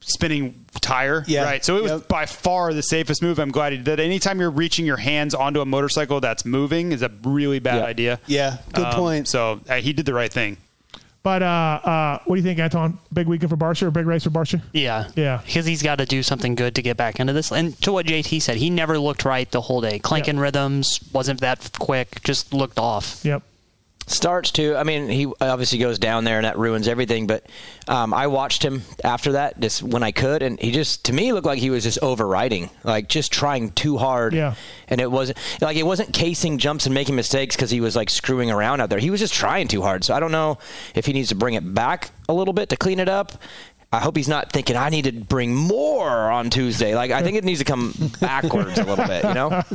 spinning tire. Yeah. Right. So it was Yep. by far the safest move. I'm glad he did. Anytime you're reaching your hands onto a motorcycle that's moving is a really bad Yeah. idea. Yeah, good Um, point. So uh, he did the right thing. But uh, uh, what do you think, Anton? Big weekend for Barsha or big race for Barsha? Yeah. Yeah. Because he's got to do something good to get back into this. And to what JT said, he never looked right the whole day. Clanking rhythms, wasn't that quick, just looked off. Yep. Starts to. I mean, he obviously goes down there and that ruins everything. But um, I watched him after that, just when I could, and he just to me looked like he was just overriding, like just trying too hard. Yeah. And it wasn't like it wasn't casing jumps and making mistakes because he was like screwing around out there. He was just trying too hard. So I don't know if he needs to bring it back a little bit to clean it up. I hope he's not thinking I need to bring more on Tuesday. Like I think it needs to come backwards a little bit. You know.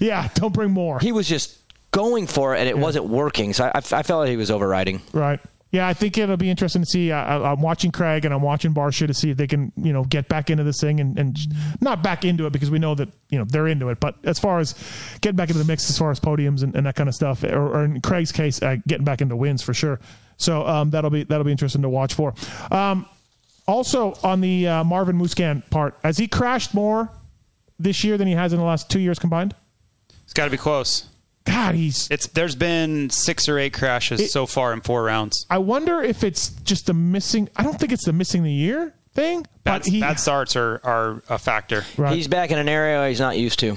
Yeah, don't bring more. He was just going for it and it wasn't working. So I, I felt like he was overriding. Right. Yeah, I think it'll be interesting to see. I, I- I'm watching Craig and I'm watching Barcia to see if they can, you know, get back into this thing and, and not back into it because we know that you know they're into it. But as far as getting back into the mix, as far as podiums and, and that kind of stuff, or, or in Craig's case, uh, getting back into wins for sure. So um, that'll be that'll be interesting to watch for. Um, also on the uh, Marvin Musquin part, has he crashed more this year than he has in the last two years combined? It's got to be close. God, he's. It's there's been six or eight crashes It- so far in four rounds. I wonder if it's just the missing. I don't think it's the missing the year thing, but Bad, he. bad starts are, are a factor. Right. He's back in an area he's not used to.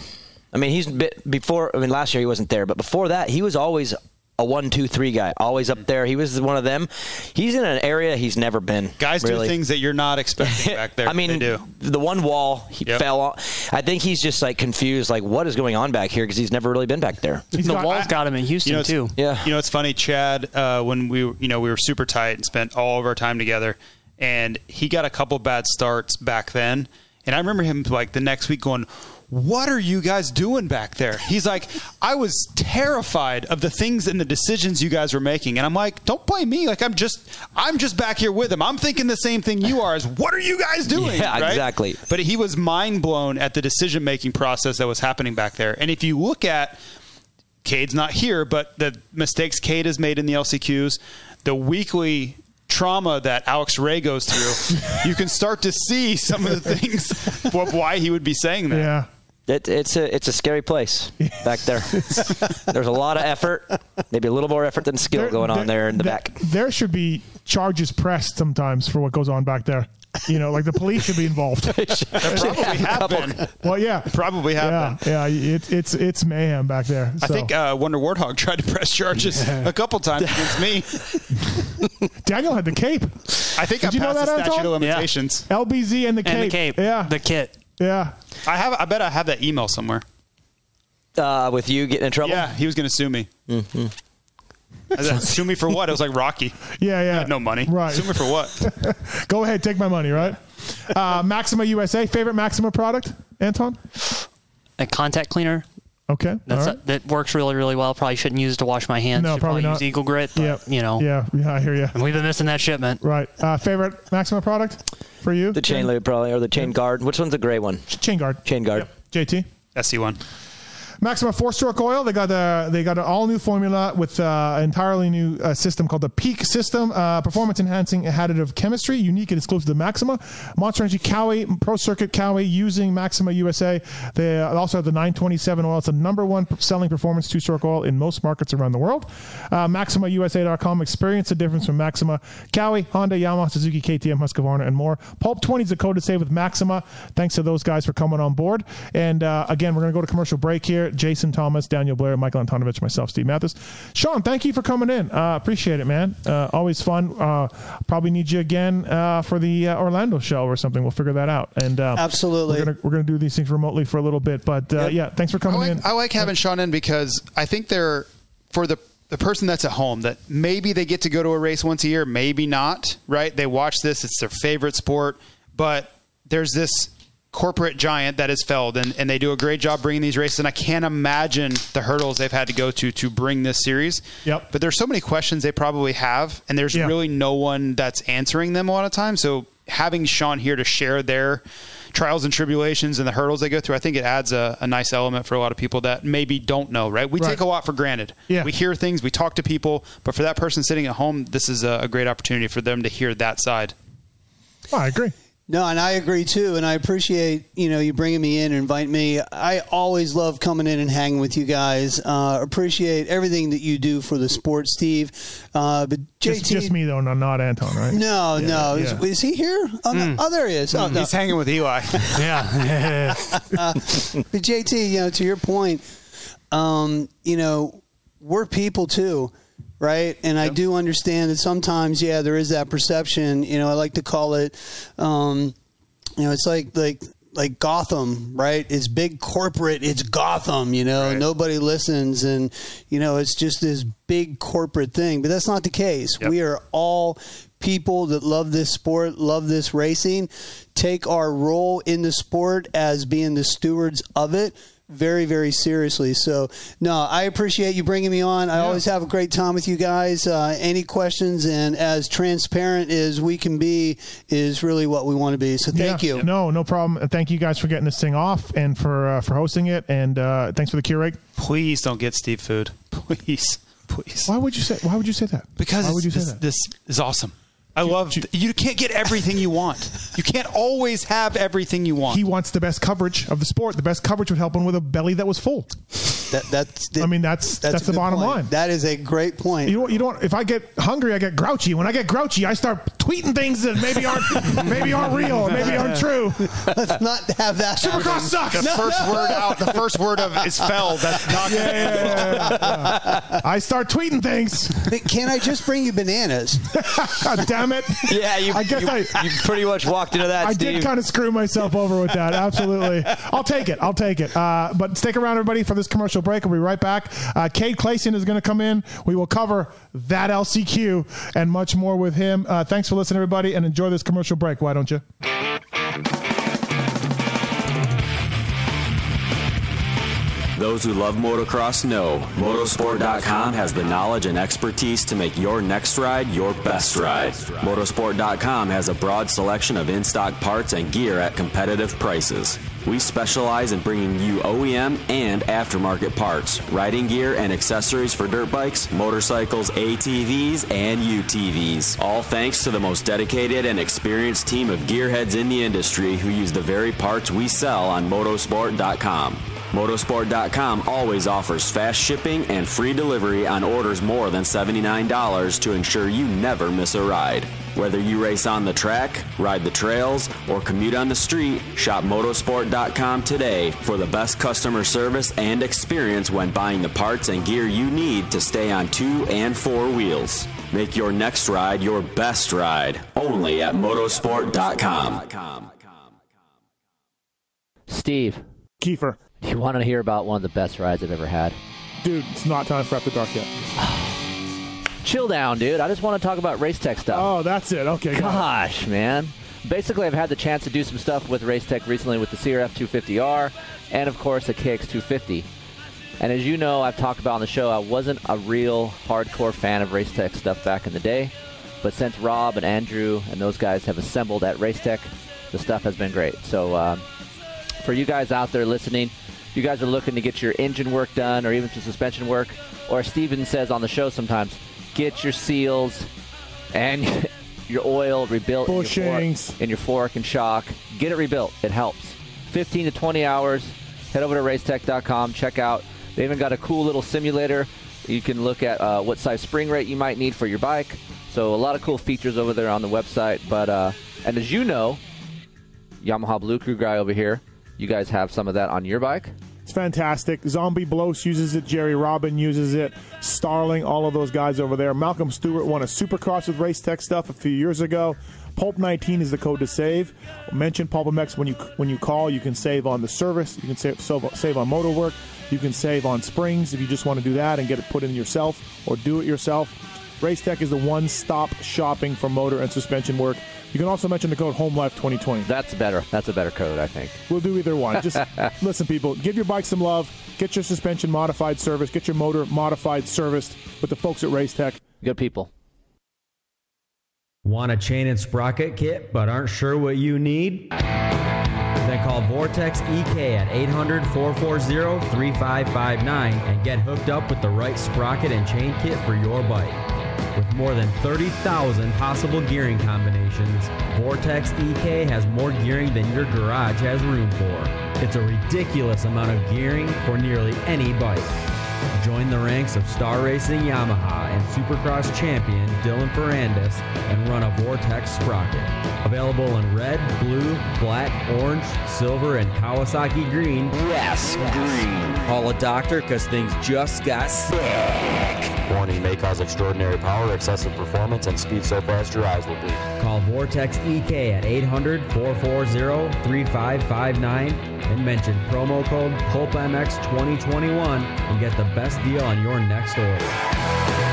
I mean, he's bit before. I mean, last year he wasn't there, but before that, he was always a one, two, three guy, always up there. He was one of them. He's in an area he's never been. Guys really. do things that you're not expecting back there. I mean, they do. the one wall he Yep. fell on. I think he's just like confused, like what is going on back here because he's never really been back there. He's the got- wall's I- got him in Houston, You know, too. Yeah. You know, it's funny, Chad. Uh, when we, you know, we were super tight and spent all of our time together, and he got a couple bad starts back then, and I remember him like the next week going. What are you guys doing back there? He's like, I was terrified of the things and the decisions you guys were making, and I'm like, don't blame me. Like I'm just, I'm just back here with him. I'm thinking the same thing you are. is what are you guys doing? Yeah, right? exactly. But he was mind blown at the decision making process that was happening back there. And if you look at Cade's not here, but the mistakes Cade has made in the LCQs, the weekly trauma that Alex Ray goes through, you can start to see some of the things of why he would be saying that. yeah. It, it's a it's a scary place back there. There's a lot of effort, maybe a little more effort than skill There- going on there in the there- back. There should be charges pressed sometimes for what goes on back there. You know, like the police should be involved. Probably have been. well, yeah, Probably have yeah, been. yeah. It, it's it's mayhem back there. I think uh, Wonder Warthog tried to press charges a couple times against me. Daniel had the cape. I think Did I you know passed that, the statute Anton? of limitations. LBZ and the cape. And the cape. Yeah, The kit. Yeah. I have. I bet I have that email somewhere. Uh, with you getting in trouble. Yeah, he was going to sue me. Mm-hmm. I said, sue me for what? It was like Rocky. Yeah, yeah. I had no money. Right. Sue me for what? Go ahead, take my money. Right. Uh, Maxima USA favorite Maxima product, Anton. A contact cleaner. Okay. That's all right. that works really really well. Probably shouldn't use it to wash my hands. No, Should probably not. use Eagle Grit. But, Yeah. You know. Yeah, yeah, I hear you. And we've been missing that shipment. Right. Uh, favorite Maxima product for you? The chain loop, probably, or the chain guard. Which one's the gray one? Chain guard. Chain guard. JT. SC one. Maxima four stroke oil. They got a they got an all new formula with uh, entirely new uh, system called the Peak system. Uh, performance enhancing additive chemistry, unique and exclusive to Maxima. Monster Energy Kawi Pro Circuit Kawi using Maxima USA. They also have the 927 oil. It's the number one selling performance two stroke oil in most markets around the world. Uh, MaximaUSA.com. Experience the difference from Maxima, Kawi, Honda, Yamaha, Suzuki, KTM, Husqvarna, and more. Pulp 20 is the code to save with Maxima. Thanks to those guys for coming on board. And uh, again, we're going to go to commercial break here. Jason Thomas, Daniel Blair, Michael Antonovich, myself, Steve Matthes. Sean, thank you for coming in. Uh, appreciate it, man. Uh, always fun. Uh, probably need you again uh, for the uh, Orlando show or something. We'll figure that out. And uh, Absolutely. we're gonna we're gonna do these things remotely for a little bit. But uh, Yep. yeah, thanks for coming I like, in. I like having Sean in because I think they're for the the person that's at home that maybe they get to go to a race once a year, maybe not. Right? They watch this; it's their favorite sport, but there's this corporate giant that is Feld, and, and they do a great job bringing these races. And I can't imagine the hurdles they've had to go to to bring this series. Yep. But there's so many questions they probably have, and there's Yeah. really no one that's answering them a lot of times. So having Sean here to share their trials and tribulations and the hurdles they go through, I think it adds a, a nice element for a lot of people that maybe don't know, right? We Right. take a lot for granted. Yeah. We hear things, we talk to people, but for that person sitting at home, this is a, a great opportunity for them to hear that side. Oh, I agree. No, and I agree too, and I appreciate you know you bringing me in and inviting me. I always love coming in and hanging with you guys. Uh, appreciate everything that you do for the sport, Steve. Uh, but JT, Just, just me though, no, not Anton, right? no, Yeah, no, yeah. Is, is he here? Oh, no. oh, there he is. Oh, no. He's hanging with Eli. Yeah. Uh, but JT, you know, to your point, um, you know, we're people too, right? And I do understand that sometimes, yeah, there is that perception. You know, I like to call it, um, you know, it's like like like Gotham, right? It's big corporate. It's Gotham. You know, nobody listens, and you know, it's just this big corporate thing. But that's not the case. We are all people that love this sport, love this racing, take our role in the sport as being the stewards of it very, very seriously. So, no, I appreciate you bringing me on. I always have a great time with you guys. Uh, any questions and as transparent as we can be is really what we want to be. So, thank Yeah. you. No, no problem. Thank you guys for getting this thing off and for uh, for hosting it. And uh, thanks for the Keurig. Please don't get Steve food. Please, please. Why would you say? Why would you say that? Because why would you say this, that? this is awesome. I love. You can't get everything you want. You can't always have everything you want. He wants the best coverage of the sport. The best coverage would help him with a belly that was full. That, that's the, I mean, that's that's, a the bottom point. line. That is a great point. You don't, you don't. If I get hungry, I get grouchy. When I get grouchy, I start tweeting things that maybe aren't maybe aren't real, maybe aren't true. Let's not have that. Supercross happen. sucks. the first word out. The first word of is fell. That's not. Yeah, yeah, yeah, yeah. I start tweeting things. Can I just bring you bananas? God damn it! Yeah, you, I guess you, I- you pretty much walked into that, I Steve. did kind of screw myself over with that. Absolutely. I'll take it. I'll take it. Uh, but stick around, everybody, for this commercial break. We'll be right back. Uh, Cade Clason is going to come in. We will cover that LCQ and much more with him. Uh, thanks for listening, everybody, and enjoy this commercial break. Why don't you? Those who love motocross know motosport.com has the knowledge and expertise to make your next ride your best ride. Motosport.com has a broad selection of in stock parts and gear at competitive prices. We specialize in bringing you OEM and aftermarket parts, riding gear, and accessories for dirt bikes, motorcycles, ATVs, and UTVs. All thanks to the most dedicated and experienced team of gearheads in the industry who use the very parts we sell on motosport.com. Motosport.com always offers fast shipping and free delivery on orders more than $79 to ensure you never miss a ride. Whether you race on the track, ride the trails, or commute on the street, shop motosport.com today for the best customer service and experience when buying the parts and gear you need to stay on two and four wheels. Make your next ride your best ride only at motosport.com. Steve, Kiefer. You want to hear about one of the best rides I've ever had? Dude, it's not time for After Dark yet. Chill down, dude. I just want to talk about race tech stuff. Oh, that's it. Okay. got it. Gosh, man. Basically, I've had the chance to do some stuff with Racetech recently with the CRF 250R and, of course, the KX 250. And as you know, I've talked about on the show, I wasn't a real hardcore fan of Racetech stuff back in the day. But since Rob and Andrew and those guys have assembled at Racetech, the stuff has been great. So uh, for you guys out there listening, you guys are looking to get your engine work done or even some suspension work, or Steven says on the show sometimes, get your seals and your oil rebuilt in your, Bushings. fork, in your fork and shock. Get it rebuilt. It helps. 15 to 20 hours. Head over to racetech.com. Check out. They even got a cool little simulator. You can look at uh, what size spring rate you might need for your bike. So a lot of cool features over there on the website. But uh, and as you know, Yamaha Blue Crew guy over here, you guys have some of that on your bike. Fantastic. Zombie Blose uses it. Jerry Robin uses it. Starling, all of those guys over there. Malcolm Stewart won a Supercross with Race Tech stuff a few years ago. Pulp 19 is the code to save. Mention PulpMX when you when you call. You can save on the service. You can save save on motor work. You can save on springs if you just want to do that and get it put in yourself or do it yourself. Race Tech is the one-stop shopping for motor and suspension work. You can also mention the code HOMELIFE2020. That's better. That's a better code, I think. We'll do either one. Just listen, people. Give your bike some love. Get your suspension modified service. Get your motor modified serviced with the folks at Race Tech. Good people. Want a chain and sprocket kit but aren't sure what you need? Then call Vortex EK at 800 440 3559 and get hooked up with the right sprocket and chain kit for your bike. With more than 30,000 possible gearing combinations, Vortex EK has more gearing than your garage has room for. It's a ridiculous amount of gearing for nearly any bike. Join the ranks of Star Racing Yamaha and Supercross champion Dylan Ferrandis and run a Vortex sprocket. Available in red, blue, black, orange, silver, and Kawasaki green. Yes, green. Call a doctor because things just got sick. Warning may cause extraordinary power, excessive performance, and speed so fast your eyes will bleed. Call Vortex EK at 800 440 3559 and mention promo code PulpMX2021 and get the best deal on your next order.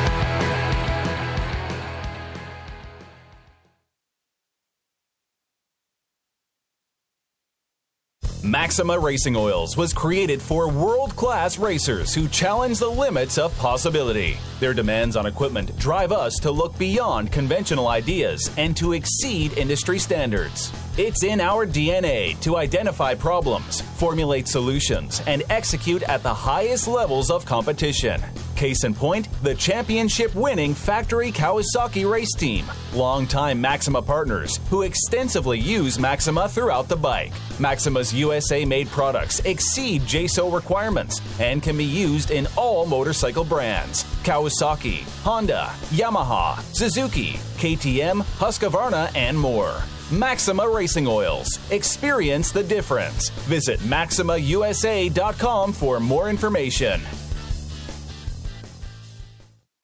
Maxima Racing Oils was created for world class racers who challenge the limits of possibility. Their demands on equipment drive us to look beyond conventional ideas and to exceed industry standards. It's in our DNA to identify problems, formulate solutions, and execute at the highest levels of competition. Case in point, the championship winning Factory Kawasaki race team, longtime Maxima partners who extensively use Maxima throughout the bike. Maxima's USA made products exceed JASO requirements and can be used in all motorcycle brands Kawasaki, Honda, Yamaha, Suzuki, KTM, Husqvarna, and more. Maxima Racing Oils. Experience the difference. Visit MaximaUSA.com for more information.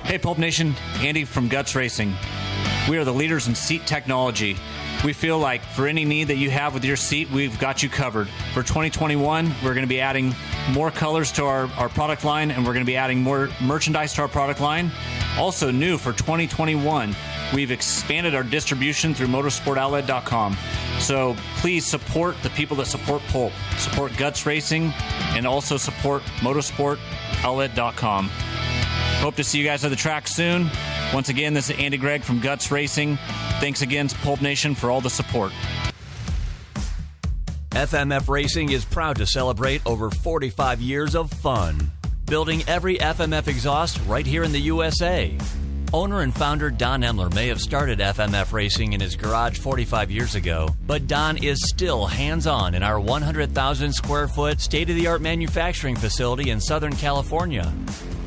Hey, Pulp Nation, Andy from Guts Racing. We are the leaders in seat technology. We feel like for any need that you have with your seat, we've got you covered. For 2021, we're going to be adding more colors to our, our product line and we're going to be adding more merchandise to our product line. Also, new for 2021, we've expanded our distribution through motorsportoutlet.com. So please support the people that support Pulp, support Guts Racing, and also support motorsportoutlet.com. Hope to see you guys at the track soon. Once again, this is Andy Gregg from Guts Racing. Thanks again to Pulp Nation for all the support. FMF Racing is proud to celebrate over 45 years of fun. Building every FMF exhaust right here in the USA. Owner and founder Don Emler may have started FMF Racing in his garage 45 years ago, but Don is still hands on in our 100,000 square foot state of the art manufacturing facility in Southern California.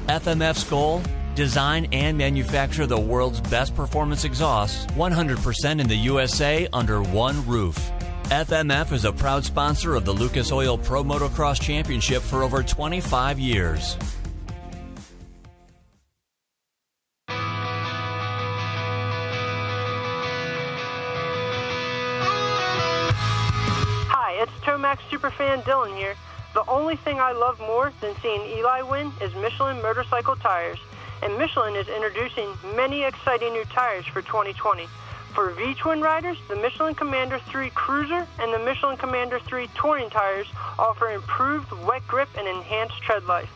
FMF's goal? Design and manufacture the world's best performance exhausts 100% in the USA under one roof. FMF is a proud sponsor of the Lucas Oil Pro Motocross Championship for over 25 years. Hi, it's Tomac's Superfan Dylan here. The only thing I love more than seeing Eli win is Michelin motorcycle tires. And Michelin is introducing many exciting new tires for 2020. For V-twin riders, the Michelin Commander 3 Cruiser and the Michelin Commander 3 Touring tires offer improved wet grip and enhanced tread life.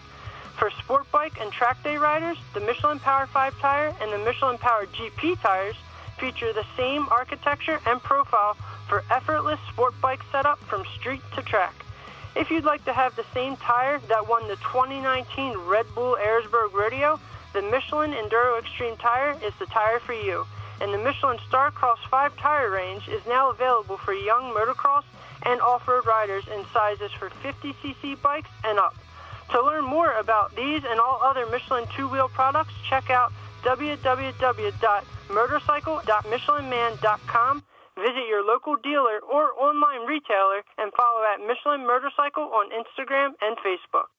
For sport bike and track day riders, the Michelin Power 5 tire and the Michelin Power GP tires feature the same architecture and profile for effortless sport bike setup from street to track. If you'd like to have the same tire that won the 2019 Red Bull Erzbergrodeo, the Michelin Enduro Extreme tire is the tire for you. And the Michelin Starcross 5 tire range is now available for young motocross and off-road riders in sizes for 50cc bikes and up. To learn more about these and all other Michelin two-wheel products, check out www.motorcycle.michelinman.com. Visit your local dealer or online retailer and follow at Michelin Motorcycle on Instagram and Facebook.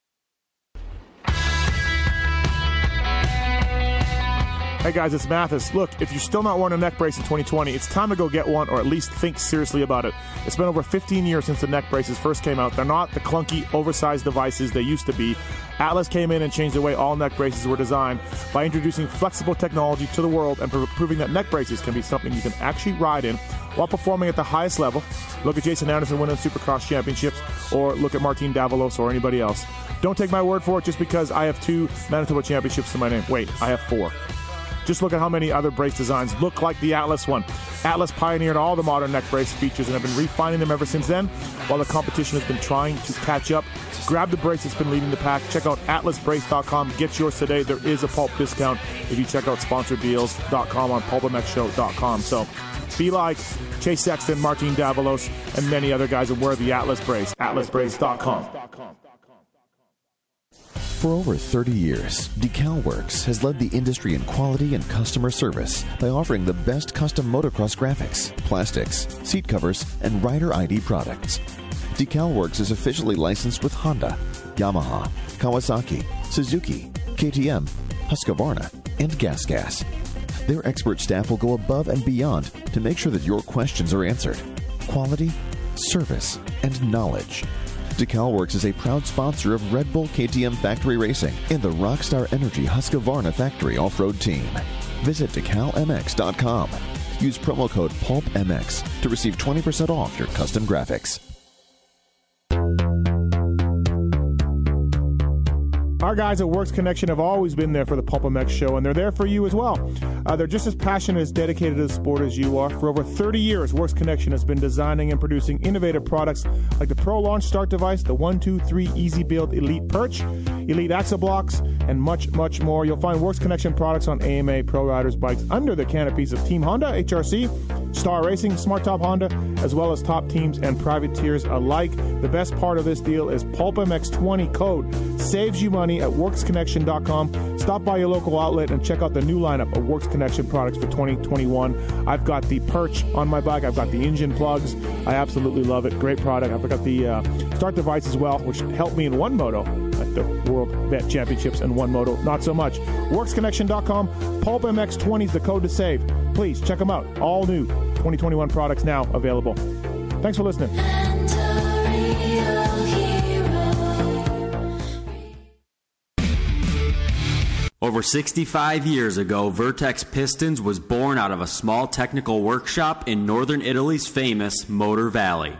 Hey guys, it's Matthes. Look, if you're still not wearing a neck brace in 2020, it's time to go get one or at least think seriously about it. It's been over 15 years since the neck braces first came out. They're not the clunky, oversized devices they used to be. Atlas came in and changed the way all neck braces were designed by introducing flexible technology to the world and proving that neck braces can be something you can actually ride in while performing at the highest level. Look at Jason Anderson winning Supercross championships, or look at Martin Davalos or anybody else. Don't take my word for it just because I have two Manitoba championships to my name. Wait, I have four. Just look at how many other brace designs look like the Atlas one. Atlas pioneered all the modern neck brace features and have been refining them ever since then, while the competition has been trying to catch up. Grab the brace that's been leading the pack. Check out atlasbrace.com. Get yours today. There is a pulp discount if you check out sponsordeals.com on pulpmxshow.com. So be like Chase Sexton, Martin Davalos, and many other guys and wear the Atlas brace. atlasbrace.com. For over 30 years, DecalWorks has led the industry in quality and customer service by offering the best custom motocross graphics, plastics, seat covers, and rider ID products. DecalWorks is officially licensed with Honda, Yamaha, Kawasaki, Suzuki, KTM, Husqvarna, and GasGas. Their expert staff will go above and beyond to make sure that your questions are answered. Quality, service, and knowledge DecalWorks is a proud sponsor of Red Bull KTM Factory Racing and the Rockstar Energy Husqvarna Factory Off-Road Team. Visit decalmx.com. Use promo code PULPMX to receive 20% off your custom graphics. Our guys at Works Connection have always been there for the Pulp MX show, and they're there for you as well. Uh, they're just as passionate as dedicated to the sport as you are. For over 30 years, Works Connection has been designing and producing innovative products like the Pro Launch Start Device, the 123 Easy Build Elite Perch, Elite Axle Blocks, and much, much more. You'll find Works Connection products on AMA Pro Riders bikes under the canopies of Team Honda, HRC, Star Racing, SmarTop Honda, as well as top teams and privateers alike. The best part of this deal is Pulp MX20 code saves you money at WorksConnection.com. Stop by your local outlet and check out the new lineup of Works Connection products for 2021. I've got the perch on my bike. I've got the engine plugs. I absolutely love it. Great product. I've got the uh, start device as well, which helped me in one moto at the World Vet Championships and one moto. Not so much. WorksConnection.com. Pulp MX20 is the code to save. Please check them out. All new 2021 products now available. Thanks for listening. Over 65 years ago, Vertex Pistons was born out of a small technical workshop in northern Italy's famous Motor Valley.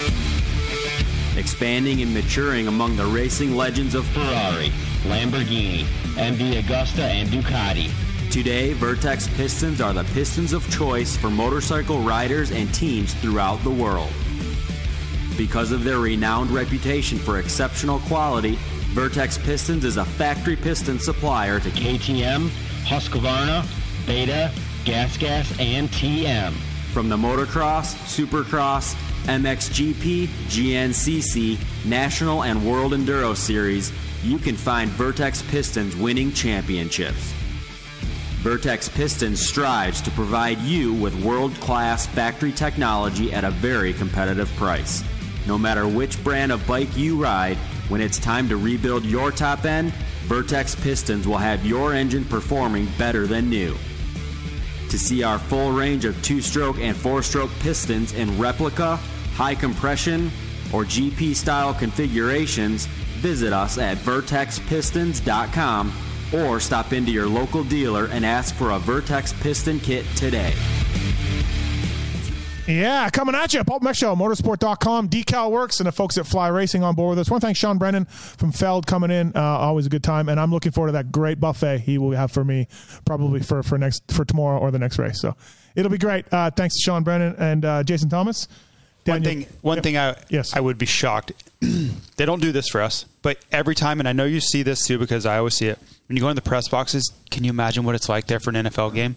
Expanding and maturing among the racing legends of Ferrari, Lamborghini, MV Agusta, and Ducati. Today, Vertex Pistons are the pistons of choice for motorcycle riders and teams throughout the world. Because of their renowned reputation for exceptional quality, Vertex Pistons is a factory piston supplier to KTM, Husqvarna, Beta, GasGas, and TM. From the motocross, supercross, MXGP, GNCC, National, and World Enduro Series, you can find Vertex Pistons winning championships. Vertex Pistons strives to provide you with world class factory technology at a very competitive price. No matter which brand of bike you ride, when it's time to rebuild your top end, Vertex Pistons will have your engine performing better than new. To see our full range of two stroke and four stroke pistons in replica, high compression, or GP style configurations, visit us at vertexpistons.com or stop into your local dealer and ask for a Vertex piston kit today. Yeah, coming at you. Pulp MX Show, motosport.com, Decal Works, and the folks at Fly Racing on board with us. want to thank Sean Brennan from Feld coming in. Uh, always a good time. And I'm looking forward to that great buffet he will have for me probably for, for next for tomorrow or the next race. So it'll be great. Uh, thanks to Sean Brennan and uh, Jason Thomas. One thing, one thing I yes. I would be shocked. they don't do this for us, but every time, and I know you see this too because I always see it. When you go in the press boxes, can you imagine what it's like there for an NFL game?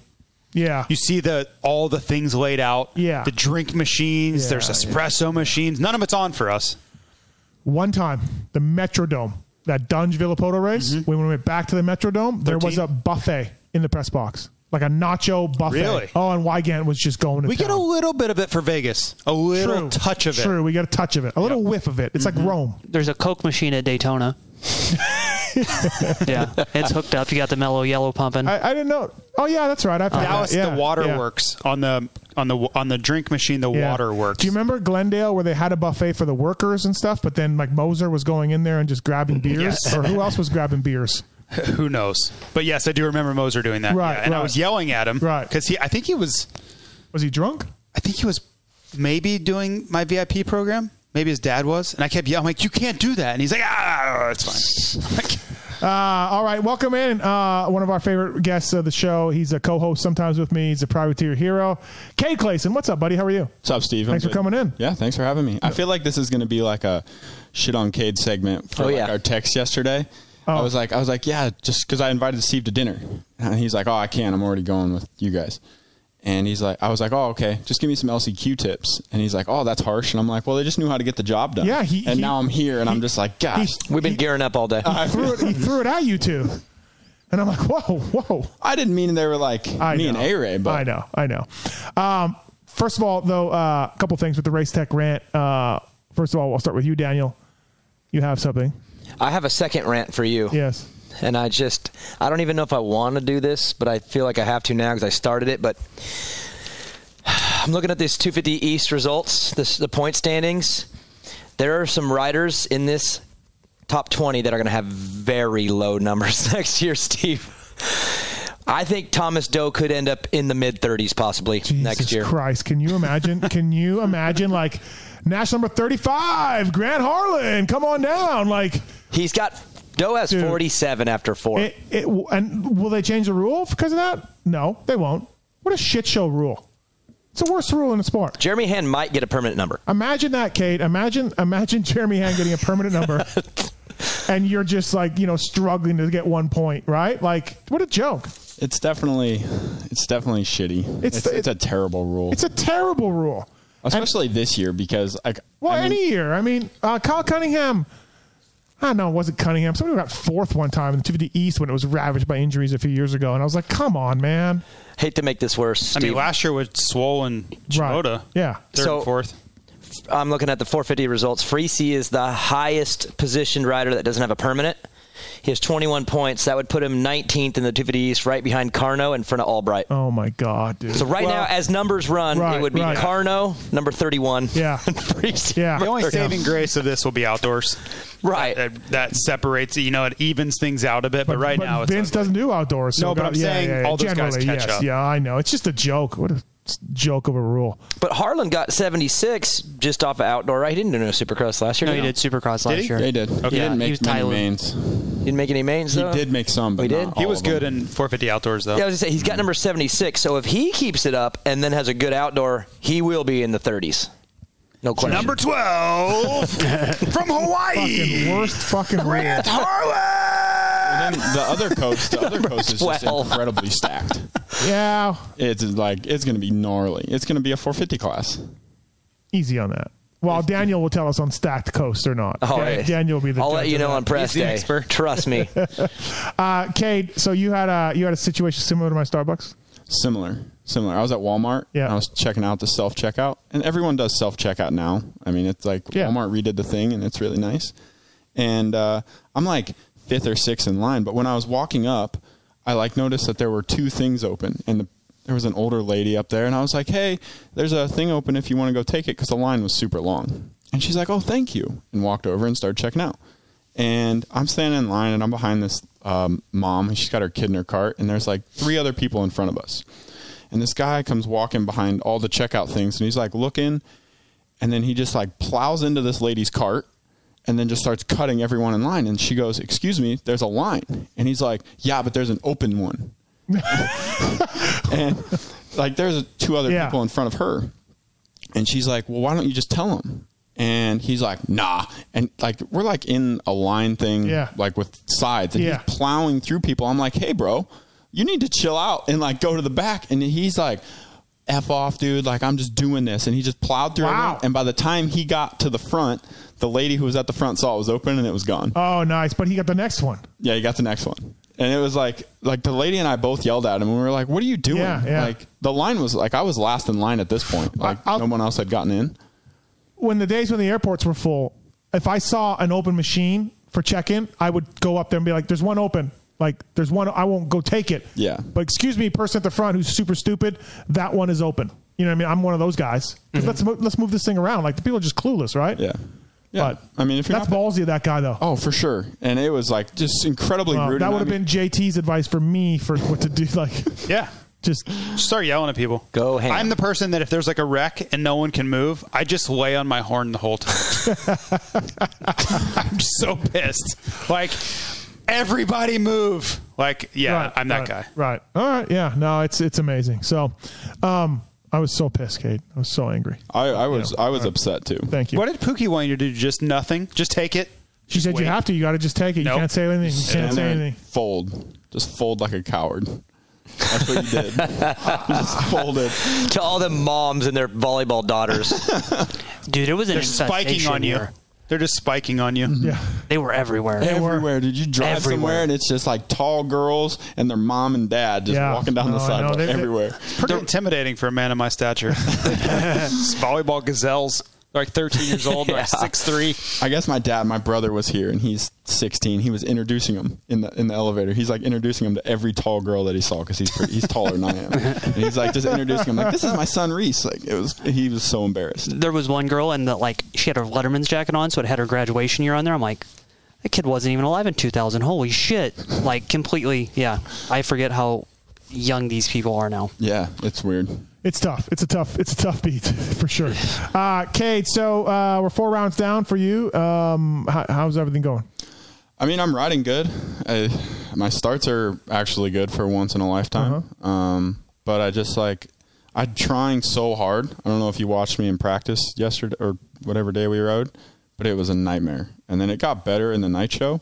Yeah. You see the all the things laid out. Yeah. The drink machines. Yeah, there's espresso machines. None of it's on for us. One time, the Metrodome, that Dungey Villopoto race, Mm-hmm. when we went back to the Metrodome, there was a buffet in the press box. Like a nacho buffet. Really? Oh, and Weigandt was just going to We get a little bit of it for Vegas. A little True. touch of it. True, we get a touch of it. A little whiff of it. It's Mm-hmm. like Rome. There's a Coke machine at Daytona. yeah, it's hooked up. You got the mellow yellow pumping. I, I didn't know. Oh yeah, that's right. I forgot. Dallas, that. Yeah, the water yeah. works on the on the on the drink machine. The Yeah. water works. Do you remember Glendale where they had a buffet for the workers and stuff, but then like Moser was going in there and just grabbing beers, Yes. or who else was grabbing beers? Who knows? But yes, I do remember Moser doing that. Right, Yeah, and I was yelling at him. Right. Because he, I think he was. Was he drunk? I think he was maybe doing my VIP program. Maybe his dad was, and I kept yelling, like, "You can't do that!" And he's like, "Ah, it's fine." I'm like, Uh, all right, welcome in uh, one of our favorite guests of the show. He's a co-host sometimes with me. He's a privateer hero. Cade Clason, what's up, buddy? How are you? What's up, Steve? I'm Thanks for good. coming in. Yeah, thanks for having me. I feel like this is going to be like a shit on Cade segment for Oh, like yeah. our text yesterday. Oh. I was like, I was like, yeah, just because I invited Steve to dinner, and he's like, oh, I can't. I'm already going with you guys. And he's like, I was like, oh, okay, just give me some LCQ tips. And he's like, oh, that's harsh. And I'm like, well, they just knew how to get the job done. Yeah, he- and he- now I'm here, and I'm just like, gosh, We've been gearing up all day. He threw it, he threw it at you two, and I'm like, whoa, whoa. I didn't mean they were like I me know. and A Ray, but I know, I know. Um, first of all, though, uh, a couple things with the race tech rant. Uh, first of all, I'll start with you, Daniel. You have something. I have a second rant for you. Yes. And I just, I don't even know if I want to do this, but I feel like I have to now because I started it. But I'm looking at these 250 East results, this, the point standings. There are some riders in this top 20 that are going to have very low numbers next year, Steve. I think Thomas Do could end up in the mid 30s possibly next year. Christ, can you imagine? can you imagine like national number thirty-five, Grant Harlan? Come on down, like He's got Do has 47 after four. it, it, and will they change the rule because of that? No, they won't. What a shit show rule! It's the worst rule in the sport. Jeremy Hand might get a permanent number. Imagine that, Cade. Imagine, imagine Jeremy Hand getting a permanent number, and you're just like you know struggling to get one point, right? Like what a joke! it's definitely, it's definitely shitty. It's It's the- it's, a terrible rule, It's a terrible rule. especially this year because like Well, I mean, any year. I mean, uh, Kyle Cunningham. I don't know, it was it Cunningham? Somebody got fourth one time in the 250 East when it was ravaged by injuries a few years ago, and I was like, "Come on, man!" Hate to make this worse. I mean, last year with swollen Shimoda, Yeah. third So- and fourth. I'm looking at the 450 results. Friese is the highest positioned rider that doesn't have a permanent. He has 21 points. That would put him 19th in the 250 East, right behind Carno, in front of Albright. Oh my god, dude! So right Well, now, as numbers run, Right, it would be right. Carno, number 31. Yeah. Friese. Yeah. The only 30. saving grace of this will be outdoors. Right. That, that separates it. You know, it evens things out a bit. But, right but now, it's Vince doesn't do outdoors. So No, but God- I'm yeah, saying yeah, yeah. all those guys Generally, catch yes. up. Yeah, I know. It's just a joke. What a joke of a rule. But Harlan got 76 just off of outdoor, right? He didn't do no supercross last year. no, did he did Supercross Did last he? year. Yeah, he did. Okay. He didn't he make was many Tyler. mains. Didn't make any mains, He did make some, but He did? not He all was of them. good in 450 outdoors, though. Yeah, I was going to say, he's got mm-hmm. number 76. So if he keeps it up and then has a good outdoor, he will be in the 30s. No question. Number 12 from Hawaii. Fucking worst fucking rule. And then the other coast, the other coast is just 12. incredibly stacked. Yeah, It's like it's going to be gnarly. It's going to be a 450 class. easy on that. Well, Daniel will tell us on stacked coast or not. Oh, Dan- yeah. Daniel will be the. I'll let you of know that. on press He's the day. expert. Trust me. Uh, Cade, so you had a you had a situation similar to my Starbucks. Similar, similar. I was at Walmart. Yeah. and I was checking out the self checkout, and everyone does self checkout now. I mean, it's like Yeah. Walmart redid the thing, and it's really nice. And uh, I'm like fifth or sixth in line, but when I was walking up, I like noticed that there were two things open, and the, there was an older lady up there, and I was like, "Hey, there's a thing open if you want to go take it," because the line was super long. And she's like, "Oh, thank you," and walked over and started checking out. And I'm standing in line, and I'm behind this um, mom, and she's got her kid in her cart, and there's like three other people in front of us. and this guy comes walking behind all the checkout things, and he's like looking, and then he just like plows into this lady's cart. And then just starts cutting everyone in line. And she goes, Excuse me, there's a line. And he's like, Yeah, but there's an open one. and like there's two other Yeah. people in front of her. And she's like, Well, why don't you just tell him? And he's like, Nah. And like we're like in a line thing, Yeah. like with sides, and Yeah. he's plowing through people. I'm like, Hey, bro, you need to chill out and like go to the back. And he's like, F off, dude. Like, I'm just doing this. And he just plowed through Wow. everyone. And by the time he got to the front, the lady who was at the front saw it was open and it was gone. Oh, nice. But he got the next one. Yeah, he got the next one. And it was like, like the lady and I both yelled at him, and we were like, "What are you doing?" Yeah, yeah. Like the line was like I was last in line at this point. Like no one else had gotten in. When the days when the airports were full, if I saw an open machine for check-in, I would go up there and be like, "There's one open." Like, there's one. I won't go take it. Yeah. But excuse me, person at the front who's super stupid. That one is open. You know what I mean? I'm one of those guys. 'Cause mm-hmm. Let's mo- let's move this thing around. Like the people are just clueless, right? Yeah. Yeah. But I mean, if you're that's not, ballsy of that guy, though. oh, for sure. And it was like just incredibly Well, rude. that would have I mean- been JT's advice for me for what to do. Like, Yeah. just start yelling at people. Go ham. I'm the person that if there's like a wreck and no one can move, I just lay on my horn the whole time. I'm so pissed. Like everybody move. Like yeah, Right, I'm that right, guy. Right. All right. Yeah. No, it's it's amazing. So, um, I was so pissed, Cade. I was so angry. I, I was Yeah. I was All right. upset too. Thank you. What did Pookie want you to do? Just nothing? Just take it? She Just said wait. you have to. You got to just take it. You can't say anything. You can't say anything. Fold. Just fold like a coward. That's what you did. just folded. to all the moms and their volleyball daughters. Dude, it was an They're spiking on you. here. They're just spiking on you. Mm-hmm. Yeah. They were everywhere. Everywhere. Did you drive Everywhere. somewhere and it's just like tall girls and their mom and dad just Yeah. walking down No, the I know. sidewalk They- they- everywhere. Pretty intimidating for a man of my stature. Volleyball gazelles. They're like 13 years old. They're like Yeah. 6'3. I guess my dad, my brother was here and he's 16. He was introducing him in the in the elevator. He's like introducing him to every tall girl that he saw because he's pretty, he's taller than I am. And he's like just introducing him like this is my son Reese. Like it was he was so embarrassed. There was one girl and the like she had her Letterman's jacket on, so it had her graduation year on there. I'm like, that kid wasn't even alive in 2000. Holy shit! Like completely, yeah. I forget how young these people are now. Yeah, it's weird. It's tough. It's a tough. It's a tough beat for sure. Uh, Cade, so uh, we're four rounds down for you. Um, how, how's everything going? I mean, I'm riding good. I, my starts are actually good for once in a lifetime. Um, but I just like I'm trying so hard. I don't know if you watched me in practice yesterday or whatever day we rode, but it was a nightmare. And then it got better in the night show,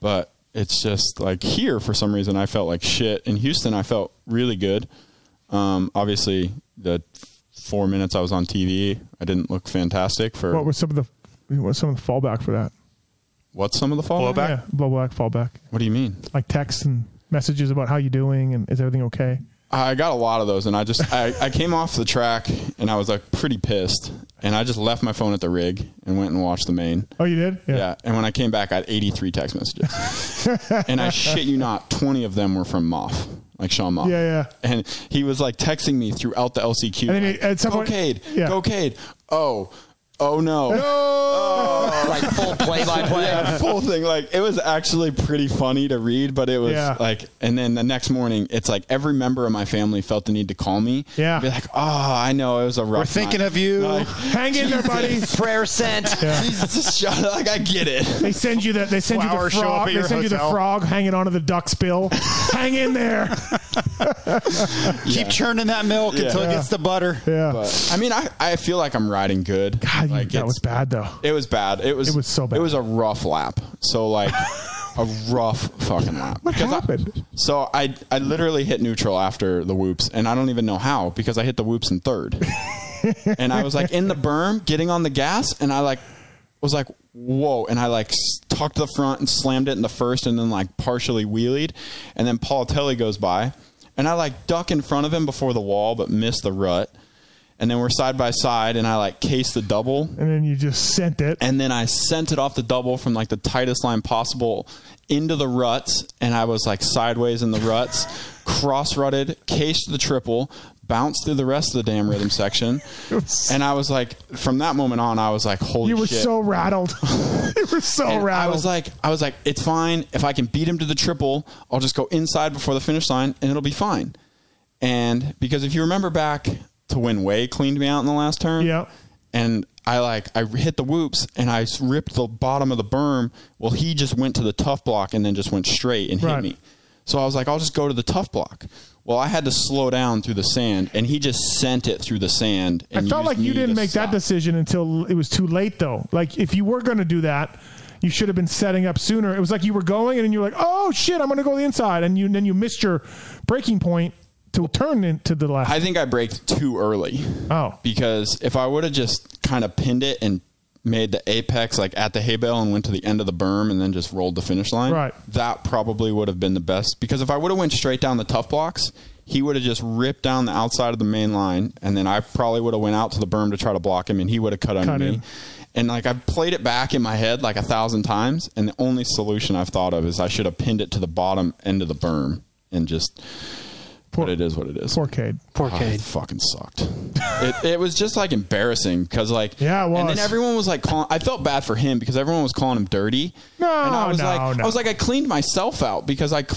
but it's just like here for some reason I felt like shit. In Houston, I felt really good. Um, obviously, the four minutes I was on TV, I didn't look fantastic for What was some of the what was some of the fallback for that? what's some of the fall Yeah, blowback, fallback. What do you mean? Like texts and messages about how you doing and is everything okay? I got a lot of those, and I just I, I came off the track and I was like pretty pissed, and I just left my phone at the rig and went and watched the main. Oh, you did? Yeah. Yeah. And when I came back, I had 83 text messages, and I shit you not, 20 of them were from Moff, like Sean Moff. Yeah, yeah. And he was like texting me throughout the LCQ. And then he- like, at some go point- yeah. Oh, oh no. Oh. like full play by play. Yeah, full thing. Like it was actually pretty funny to read, but it was Yeah. like, and then the next morning, it's like every member of my family felt the need to call me. Yeah. be like, oh, I know it was a rough. We're thinking night." of you. Like, Hang in there, buddy. Prayer sent. Jesus, shut up. Like I get it. They send you the they send you the Flowers show up frog. at They your send you the frog hanging onto the duck's bill. Hang in there. Keep churning that milk Yeah. until it gets the butter. Yeah. But I mean, I, I feel like I'm riding good. God, you- like that was bad though. It was bad. It was. It was so bad. It was a rough lap. So like, a rough fucking lap. What Because I- happened? so I I literally hit neutral after the whoops, and I don't even know how because I hit the whoops in third, and I was like in the berm getting on the gas, and I like was like whoa, and I like tucked the front and slammed it in the first, and then like partially wheelied, and then Paul Telly goes by, and I like duck in front of him before the wall, but miss the rut. And then we're side by side, and I like case the double, And then you just sent it. and then I sent it off the double from like the tightest line possible into the ruts, and I was like sideways in the ruts, cross rutted, cased the triple, bounced through the rest of the damn rhythm section, and I was like, from that moment on, I was like, holy You were shit. so rattled. you were so And I was like, I was like, it's fine if I can beat him to the triple. I'll just go inside before the finish line, and it'll be fine. And because if you remember back to when Way cleaned me out in the last turn, yeah, and I like I hit the whoops and I ripped the bottom of the berm. Well, he just went to the tough block and then just went straight and Right. hit me. So I was like, I'll just go to the tough block. Well, I had to slow down through the sand, and he just sent it through the sand. I felt like you didn't make that decision until it was too late, though. Like if you were going to do that, you should have been setting up sooner. It was like you were going, and then you're like, "Oh shit, I'm going to go the inside," and you then you missed your breaking point to turn into the last. I think I braked too early. Oh, because if I would have just kind of pinned it and made the apex like at the hay bale and went to the end of the berm and then just rolled the finish line, Right. That probably would have been the best. Because if I would have went straight down the tough blocks, he would have just ripped down the outside of the main line, and then I probably would have went out to the berm to try to block him, and he would have cut under Cut me. And like I've played it back in my head like a thousand times, and the only solution I've thought of is I should have pinned it to the bottom end of the berm and just. But it is what it is. Poor Cade. Poor Oh, Cade. it fucking sucked. it, it was just like embarrassing because like yeah, it was. and then everyone was like calling. I felt bad for him because everyone was calling him dirty. No, and I was no, like, no. I was like, I cleaned myself out because I c-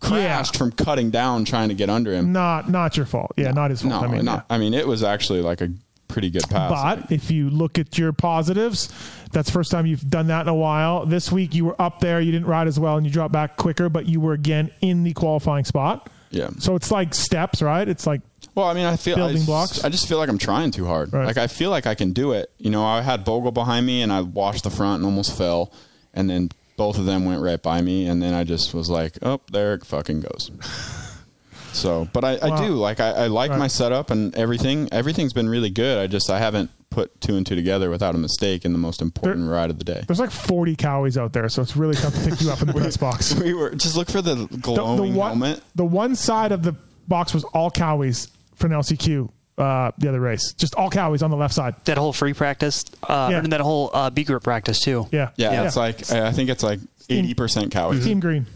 crashed from cutting down trying to get under him. not not your fault. Yeah, not his fault. No, I mean, not, I mean it was actually like a pretty good pass. But if you look at your positives, that's the first time you've done that in a while. This week you were up there, you didn't ride as well, and you dropped back quicker, but you were again in the qualifying spot. Yeah. So it's like steps, right? It's like Well, I mean, I feel Building I, blocks? I just feel like I'm trying too hard. Like I feel like I can do it. You know, I had Bogle behind me and I washed the front and almost fell, and then both of them went right by me, and then I just was like, oh, there it fucking goes. So, but I, I do like I, I like Right. my setup and everything. Everything's been really good. I just I haven't put two and two together without a mistake in the most important ride of the day. there's like 40 cowies out there, so it's really tough to pick you up in the press box. We were just look for the The, the glowing one, helmet. the one side of the box was all cowies for an LCQ. Uh, the other race, just all cowies on the left side. That whole free practice, uh, Yeah. and that whole uh, B group practice too. Yeah, Yeah, yeah. it's like I think it's like eighty percent cow. Team Green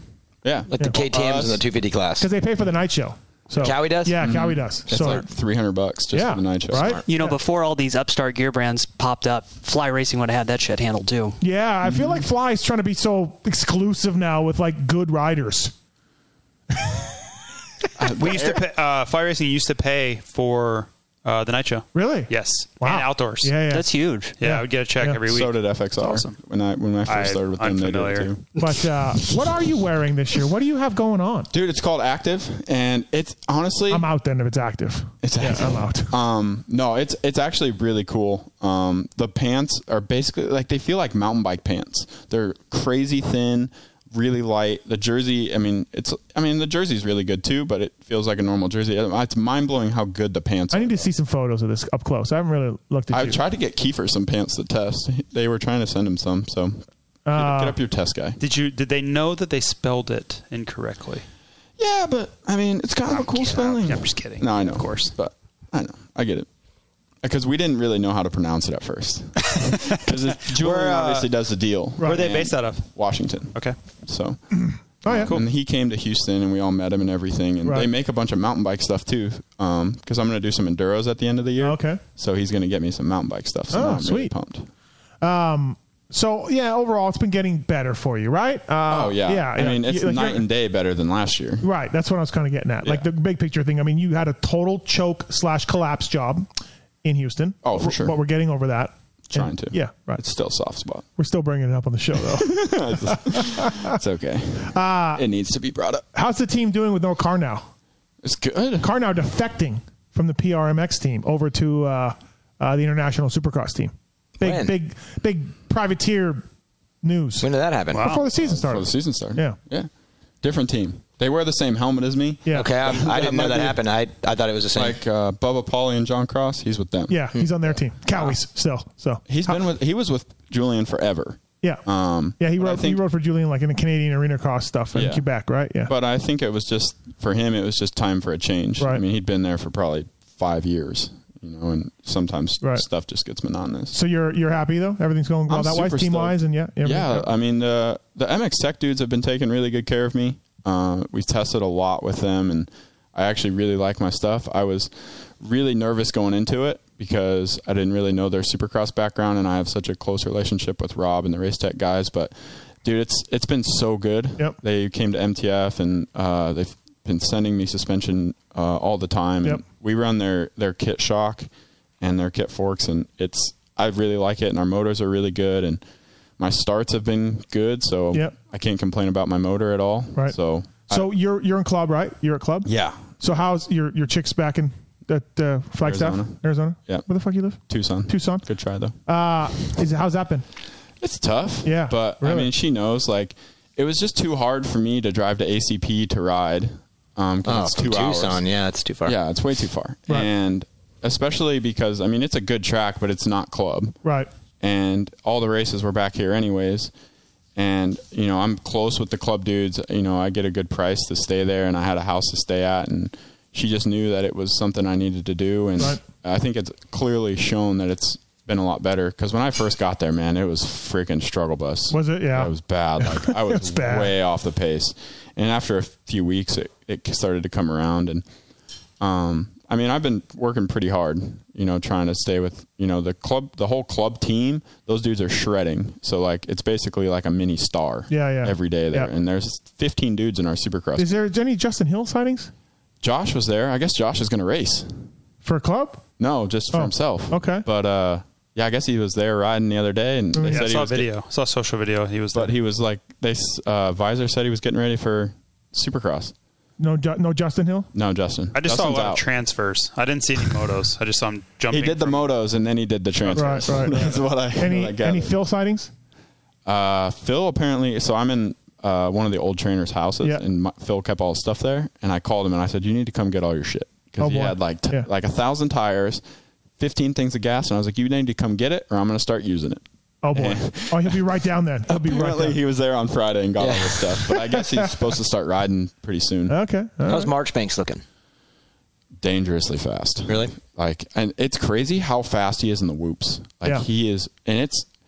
Yeah, Like the KTM's in the 250 class. because they pay for the night show. So Kawi does? Yeah, Mhm. Kawi does. It's so like three hundred bucks just Yeah, for the night show. right? You know, before all these upstart gear brands popped up, Fly Racing would have had that shit handled too. yeah, I feel like Fly is trying to be so exclusive now with like good riders. we used to pay, uh, Fly Racing used to pay for uh, the night show. Really? Yes. Wow. And outdoors. Yeah, yeah. That's huge. Yeah, Yeah. I would get a check Yeah. every week. So did FXR. awesome. When I when I first I- started with I'm them, they did it familiar. too. But uh, what are you wearing this year? What do you have going on? Dude, it's called Active, and it's honestly I'm out then if it's active. It's Yeah, active. I'm out. Um, no, it's it's actually really cool. Um, the pants are basically like they feel like mountain bike pants. They're crazy thin, really light. The jersey, I mean, it's I mean the jersey's really good too, but it feels like a normal jersey. It's mind blowing how good the pants. Are. I are. need to see some photos of this up close. I haven't really looked at it. I you. tried to get Kiefer some pants to test. They were trying to send him some, so Uh, get up your test guy. Did you? Did they know that they spelled it incorrectly? Yeah, but I mean, it's kind of a cool spelling. I'm just kidding. No, I know, of course, but I know, I get it. Because we didn't really know how to pronounce it at first. Because Julian uh, obviously does the deal. Where are they based out of? Washington. Okay. So. Oh yeah, cool. And he came to Houston, and we all met him and everything. And Right. they make a bunch of mountain bike stuff too. Because I'm going to do some enduros at the end of the year. Okay. So he's going to get me some mountain bike stuff. So Oh, I'm really sweet. pumped. Um, so yeah, overall, it's been getting better for you, right? Uh, oh yeah. yeah. I mean, it's like, night and day better than last year. Right, that's what I was kind of getting at. Like the big picture thing. I mean, you had a total choke slash collapse job in Houston. Oh, for sure. But we're getting over that. Trying And- to. Yeah, right. It's still a soft spot. We're still bringing it up on the show though. it's okay. Uh, it needs to be brought up. how's the team doing with no Karnow? It's good. Karnow defecting from the PRMX team over to uh, uh, the International Supercross team. Big, When? big, big privateer news. When did that happen? Before the season started. Before the season started. Yeah. Yeah. Different team. They wear the same helmet as me. Yeah. Okay, I, I didn't know that happened. I I thought it was the same. Like uh, Bubba Pauly and John Cross, he's with them. Yeah, he's on their team. Kawi's still. So He's been with he was with Julian forever. yeah, Um, yeah. He but I wrote. think- he wrote for Julian like in the Canadian arena cross stuff in Yeah. Quebec, right? Yeah. But I think it was just for him. It was just time for a change. Right. I mean, he'd been there for probably five years, you know, and sometimes Right. stuff just gets monotonous. so you're you're happy though. Everything's going well I'm that wise, super team wise, and yeah, everything- Yeah, I mean the the MX Tech dudes have been taking really good care of me. Uh, we've tested a lot with them, and I actually really like my stuff. I was really nervous going into it because I didn't really know their Supercross background, and I have such a close relationship with Rob and the Race Tech guys. But dude, it's it's been so good. Yep. They came to MTF and uh, they've been sending me suspension uh, all the time. Yep. And we run their their kit shock and their kit forks, and it's I really like it. And our motors are really good, and my starts have been good, so Yep. I can't complain about my motor at all. Right. So So you're you're in club, right? You're at club. Yeah. So how's your your chicks back in at uh, Flagstaff, Arizona. Arizona? Yeah. Where the fuck you live? Tucson. Tucson. Good try though. Uh, is how's that been? It's tough. Yeah, But I mean, she knows. Like, it was just too hard for me to drive to ACP to ride. Um, 'cause Oh, it's from two hours. Tucson, yeah, it's too far. Yeah, it's way too far. Right. And especially because I mean, it's a good track, but it's not club. Right. And all the races were back here anyways. And you know, I'm close with the club dudes. You know, I get a good price to stay there, and I had a house to stay at, and she just knew that it was something I needed to do. And Right. I think it's clearly shown that it's been a lot better. Because when I first got there, man, it was freaking struggle bus. Was it? Yeah. it was bad. Like I was, was way off the pace. And after a few weeks, it, it started to come around. And um, I mean, I've been working pretty hard, you know, trying to stay with, you know, the club, the whole club team. Those dudes are shredding. So like, it's basically like a mini star. Yeah, yeah. Every day there, Yeah. and there's 15 dudes in our Supercross. Is there any Justin Hill sightings Josh was there. I guess Josh is going to race. for a club? No, just for Oh, himself. okay. But uh, yeah, I guess he was there riding the other day, and they Yeah, said I he saw a was get- video. I saw a social video. He was but he was like, they uh, Visor said he was getting ready for Supercross. No, Ju- no Justin Hill. No, Justin. I just saw a Justin's lot out. of transfers. I didn't see any motos. I just saw him jumping. He did the motos and then he did the transfers. Right, right. That's what I. Any what I any. Phil sightings? Uh, Phil apparently. So I'm in uh, one of the old trainers' houses, Yeah. and my, Phil kept all his stuff there. And I called him and I said, "You need to come get all your shit because Oh, he boy. had like t- Yeah. like a thousand tires, fifteen things of gas, and I was like, "You need to come get it, or I'm going to start using it." Oh boy. oh, he'll be right down then. He'll be right Apparently, down. he was there on Friday and got all this stuff, but I guess he's supposed to start riding pretty soon. Okay. How's Marchbanks looking? dangerously fast. Really? Like, and it's crazy how fast he is in the whoops. Like Yeah. he is, and it's cr-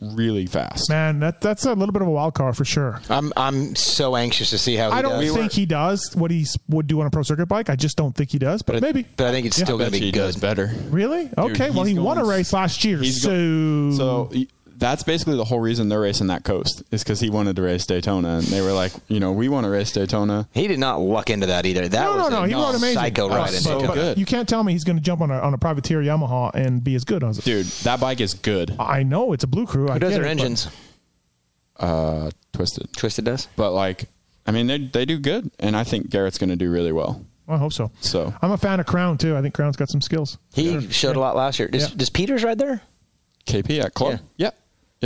really fast. Man, that that's a little bit of a wild card for sure. I'm I'm so anxious to see how he I don't does. think he does what he would do on a pro circuit bike. I just don't think he does, but, But maybe. but I think it's Yeah. still going to be he does better. Really? Okay. well, he's he won a race last year, so go- So y- that's basically the whole reason they're racing that coast is because he wanted to race Daytona, and they were like, you know, we want to race Daytona. He did not luck into that either. That no, was no, no. a He rode amazing. psycho ride. in but- Daytona. but good. You can't tell me he's going to jump on a on a privateer Yamaha and be as good as it. Dude, that bike is good. I know it's a blue crew. I Who does get their it, but- engines? Uh, twisted, Twisted does. but like, I mean, they they do good, and I think Garrett's going to do really well. I hope so. So I'm a fan of Crown too. I think Crown's got some skills. He showed a lot last year. Does, Yeah. does Peters ride there? KP at club, yeah,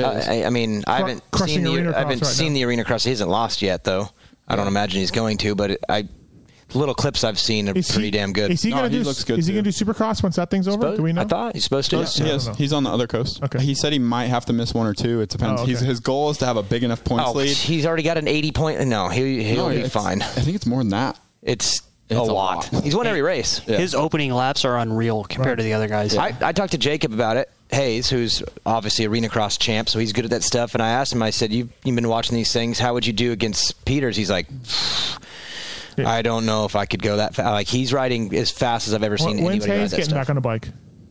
yeah. Uh, I, I mean, I haven't seen the arena I haven't cross right seen now. the arena cross. He hasn't lost yet, though. I don't imagine he's going to, but I little clips I've seen are Is pretty he, damn good. Is he No, going to he do? looks good, is he going to do Supercross once that thing's over? Supposed- Do we know? I thought he's supposed to. He I don't is. He's on the other coast. Okay. He said he might have to miss one or two. It depends. Oh, okay. He's, his goal is to have a big enough points Oh, lead. he's already got an 80 point. No, he, he'll No, be fine. I think it's more than that. It's, It's a, a lot. lot. He's won every race. Yeah. His opening laps are unreal compared to the other guys. I, I talked to Jacob about it. Hayes, who's obviously arena cross champ, so he's good at that stuff. And I asked him, I said, "You've, you've been watching these things. How would you do against Peters?" He's like, "I don't know if I could go that fast. Like he's riding as fast as I've ever seen When- When's anybody ride Hayes that getting stuff." back on the bike?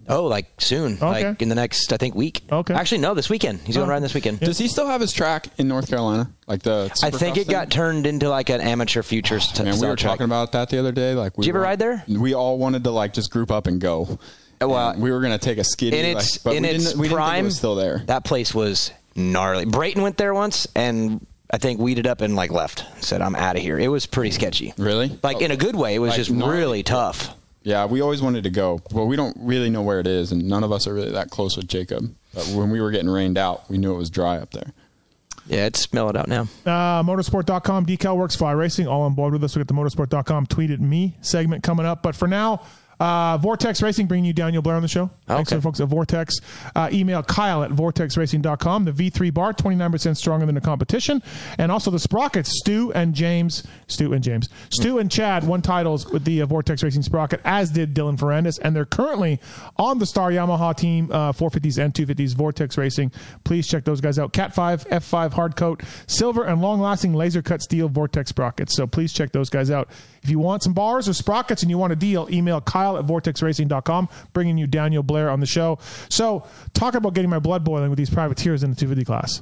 Oh, like soon, Okay. like in the next, I think, week. Okay. Actually, no, this weekend. He's going Oh. riding this weekend. Does he still have his track in North Carolina? Like the I think Supercross it got turned into like an amateur futures. t- Man, we style were track. talking about that the other day. Like, we Did you ever were- ride there? We all wanted to like just group up and go. Well, we were gonna take a skid. in like, its but in we its didn't, we didn't think prime, it was still there. That place was gnarly. Brayton went there once, and I think weeded up and like left. Said, "I'm out of here." It was pretty sketchy. Really? Like in a good way. It was Like, just gnarly. really tough. Yeah, we always wanted to go. but we don't really know where it is, and none of us are really that close with Jacob. But when we were getting rained out, we knew it was dry up there. Yeah, it's mellowed out now. Uh, motosport.com, Decal Works, Fly Racing, all on board with us. We got the motosport.com tweet at me segment coming up. But for now, uh, Vortex Racing bringing you Daniel Blair on the show. Thanks to the folks at Vortex. Uh, email Kyle at vortexracing.com. The V3 bar, 29% stronger than the competition. And also the sprockets, Stu and James. Stu and James. Stu and Chad won titles with the uh, Vortex Racing sprocket, as did Dylan Ferrandis. And they're currently on the Star Yamaha team, uh, 450s and 250s, Vortex Racing. Please check those guys out. Cat 5, F5 hard coat, silver and long lasting laser cut steel Vortex sprockets. So please check those guys out. If you want some bars or sprockets and you want a deal, email Kyle at vortexracing.com, bringing you Daniel Blair on the show. So, talk about getting my blood boiling with these privateers in the 250 class.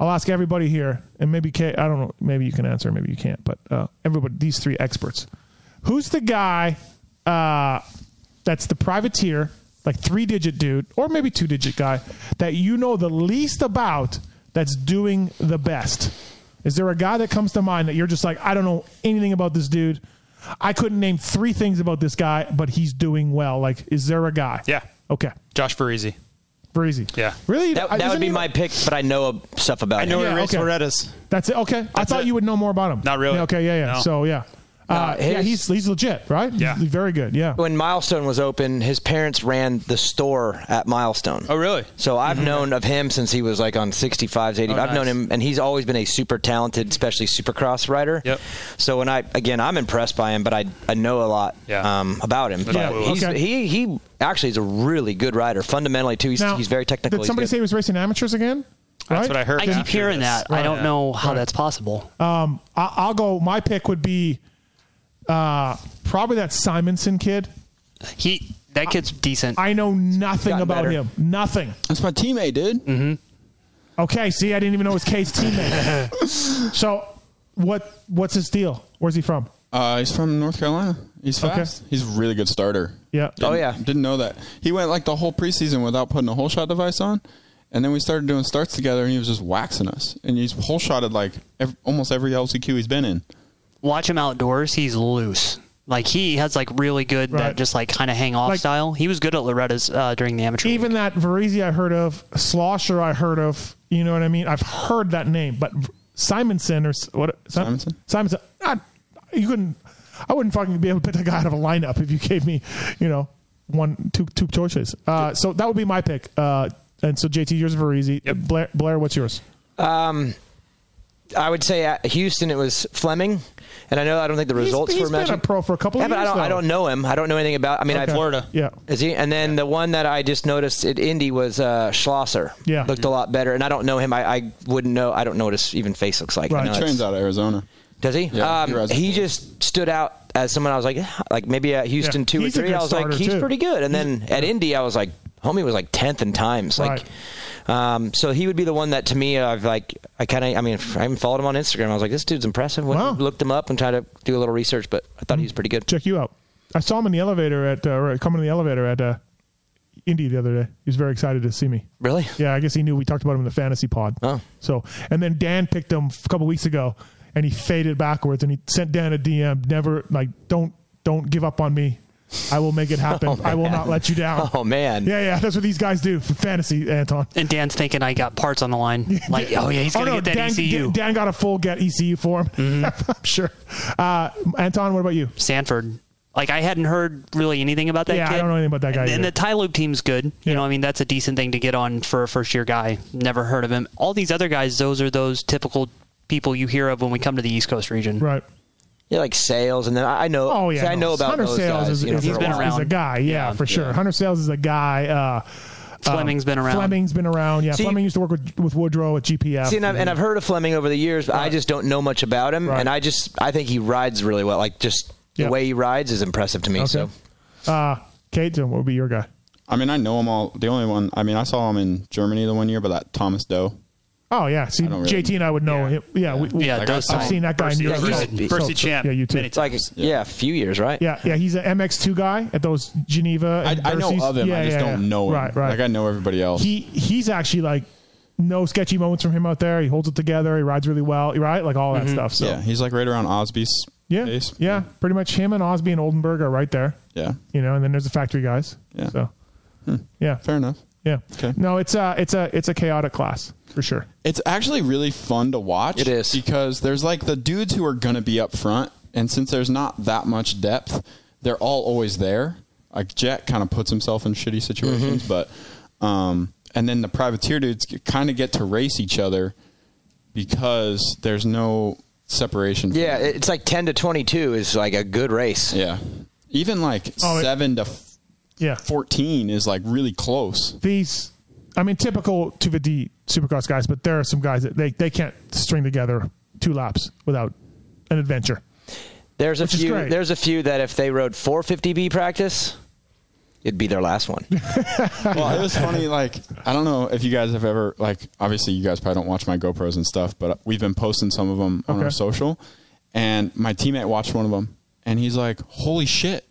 I'll ask everybody here, and maybe Cade, I don't know, maybe you can answer, maybe you can't, but uh, everybody, these three experts. Who's the guy uh, that's the privateer, like three digit dude, or maybe two digit guy, that you know the least about that's doing the best? Is there a guy that comes to mind that you're just like, I don't know anything about this dude? I couldn't name three things about this guy, but he's doing well. Like, is there a guy? Yeah. Okay. Josh Varize. Breezy. Yeah. Really? That, that Isn't would be my pick, but I know stuff about I him. know Yeah, he okay. Loretta's. That's it. Okay. I thought it. you would know more about him. Not really. Yeah, okay. Yeah. Yeah. No. So yeah. Uh, yeah. his- He's he's legit, right? Yeah. He's very good. Yeah. When Milestone was open, his parents ran the store at Milestone. Oh, really? So I've known of him since he was like on 65s, 80s. Oh, I've known him, and he's always been a super talented, especially supercross rider. Yep. So when I again, I'm impressed by him, but I I know a lot Yeah. um, about him. Yeah, he's, okay. he he actually is a really good rider. Fundamentally too, he's, Now, he's very technical. Did somebody say he was racing amateurs again? That's Right? what I heard. I keep hearing this. that. I don't know how that's possible. Um, I, I'll go. My pick would be uh, probably that Simonson kid. He that kid's decent. I know nothing gotten about better. him. Nothing. That's my teammate, dude. Mm-hmm. Okay. See, I didn't even know it was Cade's teammate. so, what what's his deal? Where's he from? Uh, he's from North Carolina. He's Okay. fast. He's a really good starter. Yeah. Oh, Didn't- yeah. Didn't know that. He went like the whole preseason without putting a whole shot device on. And then we started doing starts together, and he was just waxing us. And he's whole shotted like ev almost every LCQ he's been in. Watch him outdoors. He's loose. Like he has like really good Right. that just like kind of hang off Like- style. He was good at Loretta's uh, during the amateur. Even that Varize I heard of, Schlosser I heard of. You know what I mean? I've heard that name, but Simonson or what? Simonson? Simonson. Not, you couldn't. I wouldn't fucking be able to pick that guy out of a lineup if you gave me, you know, one two two choices. Uh, so that would be my pick. Uh, and so JT, yours is Varize. Blair, Blair, what's yours? Um, I would say at Houston it was Fleming, and I know I don't think the He's- results he's were been a pro for a couple yeah, of but I don't. I don't know him. I don't know anything about. I mean, Okay. I've Florida. Yeah. Is he? And then the one that I just noticed at Indy was uh, Schlosser. Yeah. looked a lot better. And I don't know him. I, I wouldn't know. I don't know what his even face looks like. I Right. know He it's- trains out of Arizona. Does he? Yeah, um, he he just stood out as someone I was like, "Yeah," like maybe at Houston Yeah, two or he's a three. I was like, starter, he's too. pretty good. And then at Indy, I was like, homie was like tenth in times. Like, um, so he would be the one that to me, I've like, I kind of, I mean, I even followed him on Instagram. I was like, this dude's impressive. Went, Wow. Looked him up and tried to do a little research, but I thought he was pretty good. Check you out. I saw him in the elevator at uh, or coming in the elevator at uh, Indy the other day. He was very excited to see me. Really? Yeah, I guess he knew we talked about him in the fantasy pod. Oh. So, and then Dan picked him a couple weeks ago, and he faded backwards, and he sent Dan a DM. Never like, don't don't give up on me. I will make it happen. Oh, I will not let you down. Oh man. Yeah, yeah, that's what these guys do for fantasy, Anton. and Dan's thinking I got parts on the line. Like, oh yeah, he's gonna no, get that Dan, ECU. Dan, Dan got a full get ECU for him. Mm-hmm. I'm sure. Uh, Anton, what about you? Sanford. Like I hadn't heard really anything about that Yeah, I don't know anything about that guy And, and the tie loop team's good. You know, I mean that's a decent thing to get on for a first year guy. Never heard of him. All these other guys, those are those typical people you hear of when we come to the East Coast region. Right. Yeah, like sales, and then I I know. Oh yeah, see, I know about Hunter those Sales guys. is, you know, is, for He's a been while. around. is a guy. Yeah, Yeah. for sure. Hunter Sales is a guy. Uh, Fleming's been around. Fleming's been around. Yeah, See- Fleming used to work with, with Woodrow at GPF. See, and I've, and I've heard of Fleming over the years, but I just don't know much about him. Right. And I just, I think he rides really well. Like just the Yeah. way he rides is impressive to me. Okay. So Uh, Cade, then what would be your guy? I mean, I know them all. The only one, I mean, I saw him in Germany the one year, but that Thomas Do. Oh yeah, see, really- JT and I would know him. Yeah, we, we- Yeah, Like, I I've saw seen that guy in Percy- Europe. Percy- So- Percy so- Champ. Yeah, you too. It's like yeah. a few years, right? Yeah, yeah, he's an MX2 guy at those Geneva. I, and I know of him. Yeah, I just yeah, don't yeah. know him. Right, right. Like I know everybody else. he he's actually like no sketchy moments from him out there. He holds it together. He rides really well. Right, like all that mm-hmm. stuff. So yeah, he's like right around Osby's yeah, pace. yeah, pretty much him and Osby and Oldenburg are right there. Yeah. You know, and then there's the factory guys. Yeah. So hmm. yeah, Fair enough. Yeah. Okay. No, it's a it's a it's a chaotic class for sure. It's actually really fun to watch. It is. because there's like the dudes who are going to be up front, and since there's not that much depth, they're all always there. Like Jett kind of puts himself in shitty situations, Mm-hmm. but um, and then the privateer dudes kind of get to race each other because there's no separation. Yeah, it's like ten to twenty-two is like a good race. yeah. Even like Oh, it- seven to f- Yeah. fourteen is like really close. These, I mean, typical 250 Supercross guys, but there are some guys that they they can't string together two laps without an adventure. There's a Which is few. great. There's a few that if they rode 450B practice, it'd be their last one. well, it was funny. Like, I don't know if you guys have ever like. Obviously, you guys probably don't watch my GoPros and stuff, but we've been posting some of them on Okay. our social. And my teammate watched one of them, and he's like, "Holy shit!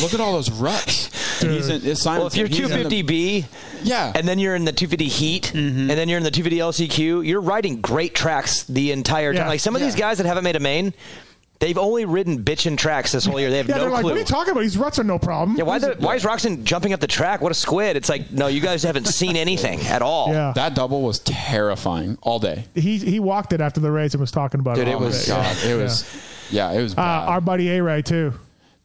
Look at all those ruts." And he's in, it's Well, if you're he's in the- 250B, yeah, and then you're in the 250 heat, Mm-hmm. and then you're in the 250 LCQ, you're riding great tracks the entire time. Yeah. Like some of these guys that haven't made a main, they've only ridden bitchin' tracks this whole year. They have yeah, no they're like, clue. what are you talking about? These ruts are no problem. yeah, why, the, why is Roczen jumping up the track? What a squid! It's like, no, you guys haven't seen anything at all. Yeah. that double was terrifying all day. He he walked it after the race and was talking about Dude, it. it was- day. God, it was, yeah, it was Uh, our buddy A Ray too.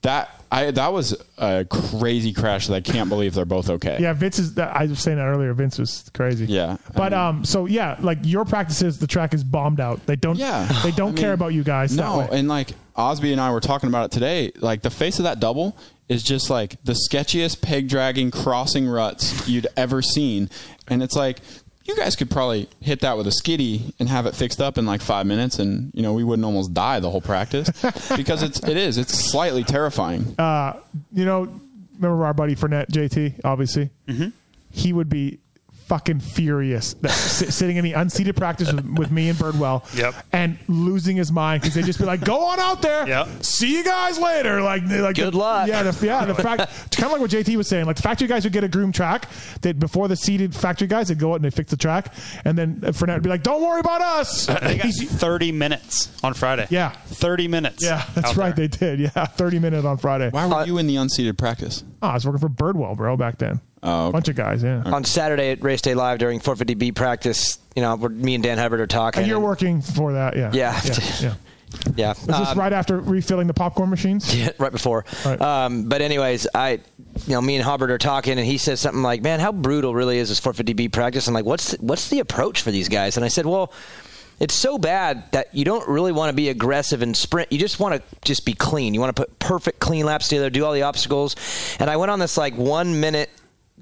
that I that was a crazy crash that I can't believe they're both okay. Yeah, Vince is. I was saying that earlier. Vince was crazy. Yeah, But um, so yeah, like your practices, the track is bombed out. They don't. Yeah. They don't I mean, care about you guys. No, and like Osby and I were talking about it today. Like the face of that double is just like the sketchiest peg dragging crossing ruts you'd ever seen, and it's like you guys could probably hit that with a skiddy and have it fixed up in like five minutes, and you know we wouldn't almost die the whole practice because it's it is it's slightly terrifying. uh, you know, remember our buddy Fournette, JT, obviously? Mm-hmm. He would be fucking furious that, si- sitting in the unseated practice with, with me and Birdwell Yep. and losing his mind because they'd just be like, go on out there. Yep. See you guys later. Like, like Good the, luck. Yeah, the, yeah, the fact, kind of like what JT was saying. Like the factory guys would get a groom track. That before the seated factory guys, they'd go out and they fix the track. And then Fournette would be like, don't worry about us. They got 30 minutes on Friday. Yeah. 30 minutes. yeah, that's right. there. They did. Yeah, 30 minutes on Friday. Why were uh, you in the unseated practice? Oh, I was working for Birdwell, bro, back then. Oh, okay. Bunch of guys, yeah. On Saturday at Race Day Live during 450B practice, you know, where me and Dan Hubbard are talking. And you're and- working for that, yeah. Yeah. yeah. yeah. Yeah. Is this Um, right after refilling the popcorn machines? Yeah, right before. Right. Um, but anyways, I, you know, me and Hubbard are talking, and he says something like, "Man, how brutal really is this 450B practice?" And like, what's what's the approach for these guys? And I said, "Well." It's so bad that you don't really want to be aggressive and sprint. You just want to just be clean. You want to put perfect clean laps together, do all the obstacles. And I went on this like one minute,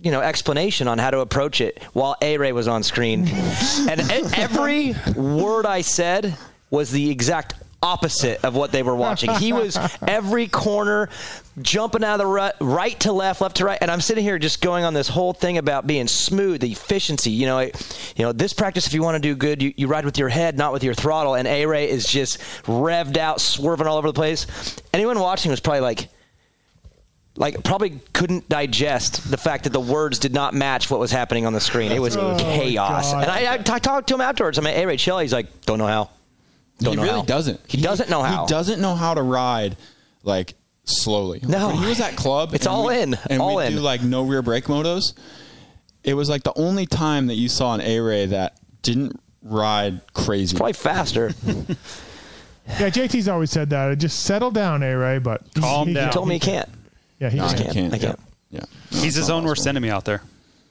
you know, explanation on how to approach it while A Ray was on screen, and every word I said was the exact opposite of what they were watching. He was every corner jumping out of the rut, right to left, left to right, and I'm sitting here just going on this whole thing about being smooth, the efficiency. You know, it, you know, this practice, if you want to do good, you, you ride with your head, not with your throttle. And A Ray is just revved out, swerving all over the place. Anyone watching was probably like. Like probably couldn't digest the fact that the words did not match what was happening on the screen. It was Oh, chaos. God. And I, I t- talked to him afterwards. I'm like, "Hey, Ray, chill." He's like, "Don't know how." Don't he know really how. doesn't. He, doesn't know how. He doesn't know how to ride like slowly. No. when he was at club. It's all we- in. and All we in. do like no rear brake motos. It was like the only time that you saw an A Ray that didn't ride crazy. Probably faster. Yeah, JT's always said that. Just settle down, A Ray, but Calm he- down. He told me he can't. Yeah, he No, just he can't. can't. I can't. Yeah, No, He's it's his not own worst possible. enemy out there.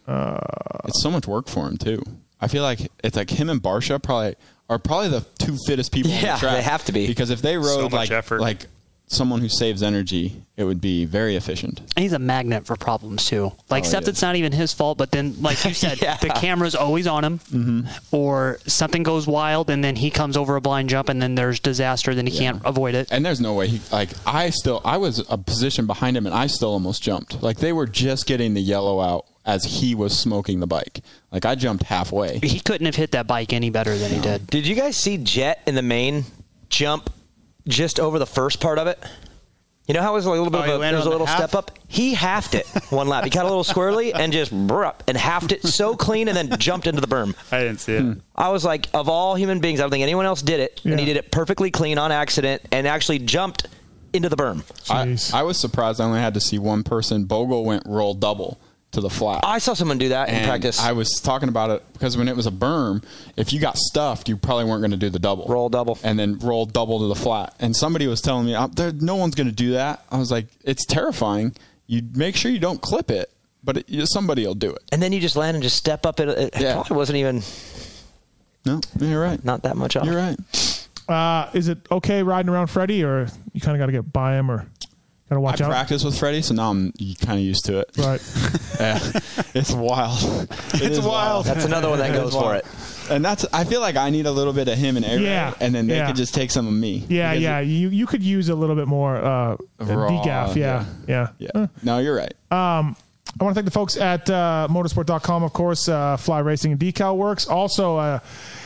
Uh, it's so much work for him too. I feel like it's like him and Barcia probably are probably the two fittest people on Yeah, the track. they have to be. because if they rode So much like effort. like someone who saves energy, it would be very efficient. And he's a magnet for problems too. Like Oh, stuff that's not even his fault, but then, like you said, Yeah. the camera's always on him, Mm-hmm. or something goes wild, and then he comes over a blind jump, and then there's disaster. Then he can't avoid it. And there's no way he like I still I was a position behind him and I still almost jumped. Like they were just getting the yellow out as he was smoking the bike. Like I jumped halfway. He couldn't have hit that bike any better than he did. Did you guys see Jett in the main jump just over the first part of it? You know how it was a little bit Oh, of a, landed there was a little step up? He halved it one lap. He got a little squirrely and just bruh, and halved it so clean and then jumped into the berm. I didn't see it. I was like, of all human beings, I don't think anyone else did it. And he did it perfectly clean on accident and actually jumped into the berm. I, I was surprised I only had to see one person. Bogle went roll double to the flat. I saw someone do that in practice. I was talking about it because when it was a berm, if you got stuffed, you probably weren't going to do the double. Roll double. And then roll double to the flat. And somebody was telling me, "Uh, there, no one's going to do that. I was like, it's terrifying. You make sure you don't clip it, but it, you- somebody will do it. and then you just land and just step up. It, it Yeah. probably wasn't even No, you're right. not that much off. You're right. Uh, is it okay riding around Freddie, or you kind of got to get by him, or got to watch I out? practice with Freddie, so now I'm kind of used to it. Right. Yeah, it's wild. It It's is wild. That's another one that goes for it. And that's I feel like I need a little bit of him and Aaron, Yeah, and then they yeah. could just take some of me. Yeah, Because yeah. it- You you could use a little bit more uh, Raw, degaff. Yeah, yeah. yeah. No, you're right. Um, I want to thank the folks at uh, motosport.com, of course, uh, Fly Racing and Decal Works. Also, uh,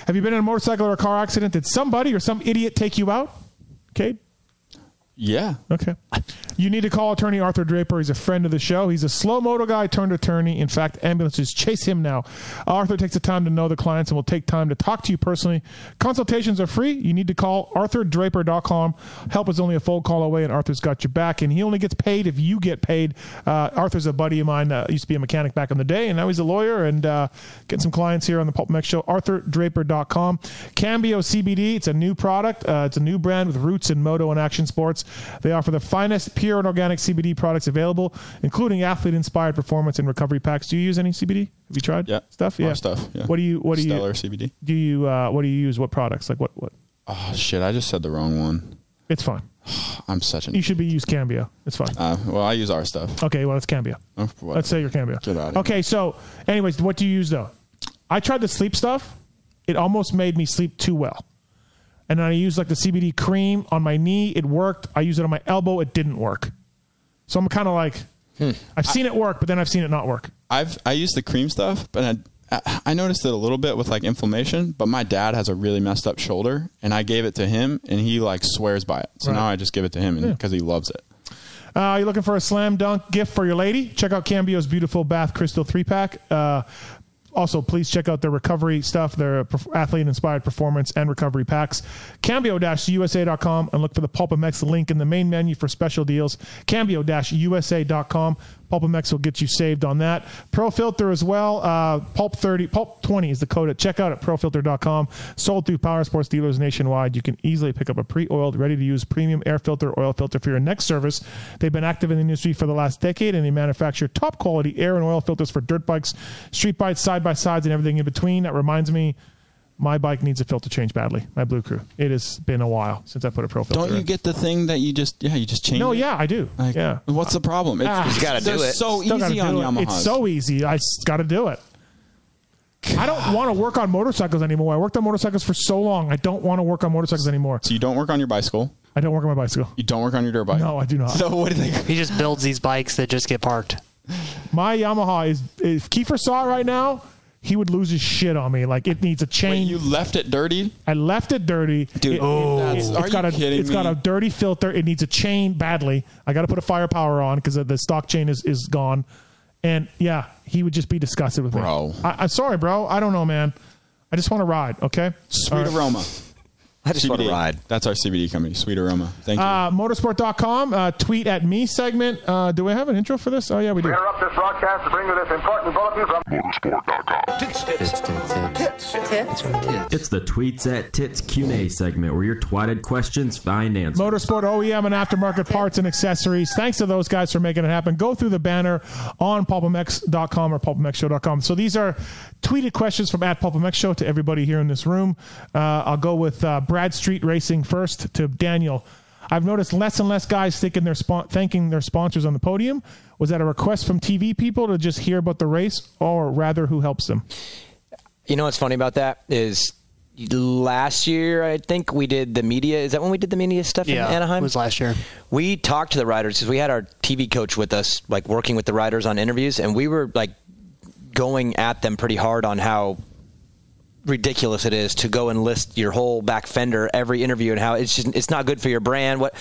have you been in a motorcycle or a car accident? Did somebody or some idiot take you out? Okay. Yeah. Okay. You need to call attorney Arthur Draper. He's a friend of the show. He's a slow motor guy turned attorney. In fact, ambulances chase him now. Arthur takes the time to know the clients and will take time to talk to you personally. Consultations are free. You need to call arthurdraper.com. Help is only a phone call away, and Arthur's got your back. And he only gets paid if you get paid. Uh, Arthur's a buddy of mine. Uh, used to be a mechanic back in the day, and now he's a lawyer and uh, getting some clients here on the PulpMX Show. ArthurDraper.com. Cambio CBD. It's a new product. Uh, it's a new brand with roots in moto and action sports. They offer the finest pure and organic CBD products available, including athlete-inspired performance and recovery packs. Do you use any CBD? Have you tried? Yeah. Stuff. Yeah. stuff, yeah. What do you? What do Stellar you? CBD. Do you? Uh, what do you use? What products? Like what? What? Oh shit! I just said the wrong one. It's fine. I'm such an. You should be use Cambio. It's fine. Uh, well, I use our stuff. Okay, well, it's Cambio. Oh. Let's say you're Cambio. Get out of here. Okay, so, anyways, what do you use though? I tried the sleep stuff. It almost made me sleep too well. And then I used like the CBD cream on my knee. It worked. I used it on my elbow. It didn't work. So I'm kind of like, Hmm. I've seen it work, but then I've seen it not work. I've I use the cream stuff, but I, I- I noticed it a little bit with like inflammation. But my dad has a really messed up shoulder, and I gave it to him, and he like swears by it. So Right. now I just give it to him Yeah. because he loves it. Uh, you're looking for a slam dunk gift for your lady? Check out Cambio's beautiful Bath Crystal three pack. Uh, also, please check out their recovery stuff, their athlete inspired performance and recovery packs. Cambio-USA.com and look for the PulpMX link in the main menu for special deals. Cambio-USA.com. PulpMX will get you saved on that. Pro Filter as well. Uh, Pulp 30, Pulp 20 is the code at checkout at profilter.com. Sold through Power Sports dealers nationwide. You can easily pick up a pre-oiled, ready-to-use premium air filter, oil filter for your next service. They've been active in the industry for the last decade, and they manufacture top-quality air and oil filters for dirt bikes, street bikes, side-by-sides, and everything in between. That reminds me, my bike needs a filter change badly. My Blue Crew. It has been a while since I put a pro filter. Don't you in. get the thing that you just yeah you just change? No, it? yeah, I do. Like, yeah. What's the problem? It's, Ah, it's- they're So Still gotta easy on do it. Yamaha. It's so easy. I got to do it. I don't want to work on motorcycles anymore. I worked on motorcycles for so long. I don't want to work on motorcycles anymore. So you don't work on your bicycle. I don't work on my bicycle. You don't work on your dirt bike. No, I do not. So what do they? He just builds these bikes that just get parked. My Yamaha is. If Kiefer saw it right now, he would lose his shit on me. Like it needs a chain. you left it dirty. I left it dirty, Dude, It, oh. it, has are got you a kidding it's got a dirty filter. It needs a chain badly. I got to put a firepower on because the stock chain is is gone. And yeah, he would just be disgusted with Bro. me. Bro, I'm sorry, bro. I don't know, man. I just want to ride. Okay. Sweet right. aroma. I just want to ride. That's our CBD company, Sweet Aroma. Thank you. Uh, motosport.com, uh, tweet at me segment. Uh, do we have an intro for this? Oh, yeah, we do. interrupt this broadcast to bring you this important bulletin from motosport.com. It's the Tweets at Tits Q&A segment where your twatted questions find answers. Motosport OEM and aftermarket parts and accessories. Thanks to those guys for making it happen. Go through the banner on pulpmx.com or pulpmxshow.com. So these are tweeted questions from at PulpMX Show to everybody here in this room. Uh, I'll go with uh, Brad Street Racing first to Daniel. I've noticed less and less guys thinking their spon- thanking their sponsors on the podium. Was that a request from TV people to just hear about the race, or rather, who helps them? You know what's funny about that is last year I think we did the media. Is that when we did the media stuff Yeah, in Anaheim? it was last year. We talked to the riders because we had our TV coach with us, like working with the riders on interviews, and we were like going at them pretty hard on how ridiculous it is to go and list your whole back fender every interview and how it's just it's not good for your brand what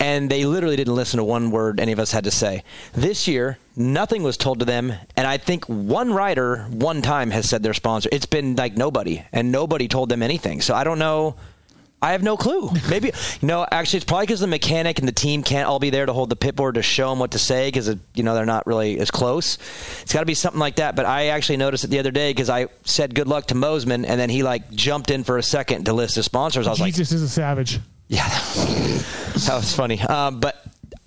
and they literally didn't listen to one word any of us had to say. This year nothing was told to them and i think one rider one time has said their sponsor it's been like nobody and nobody told them anything. So i don't know I have no clue. Maybe you know. Actually, it's probably because the mechanic and the team can't all be there to hold the pit board to show them what to say because you know they're not really as close. It's got to be something like that. But I actually noticed it the other day because I said good luck to Mosiman, and then he like jumped in for a second to list his sponsors. I was like, Jesus is a savage. yeah, that was funny. Um, but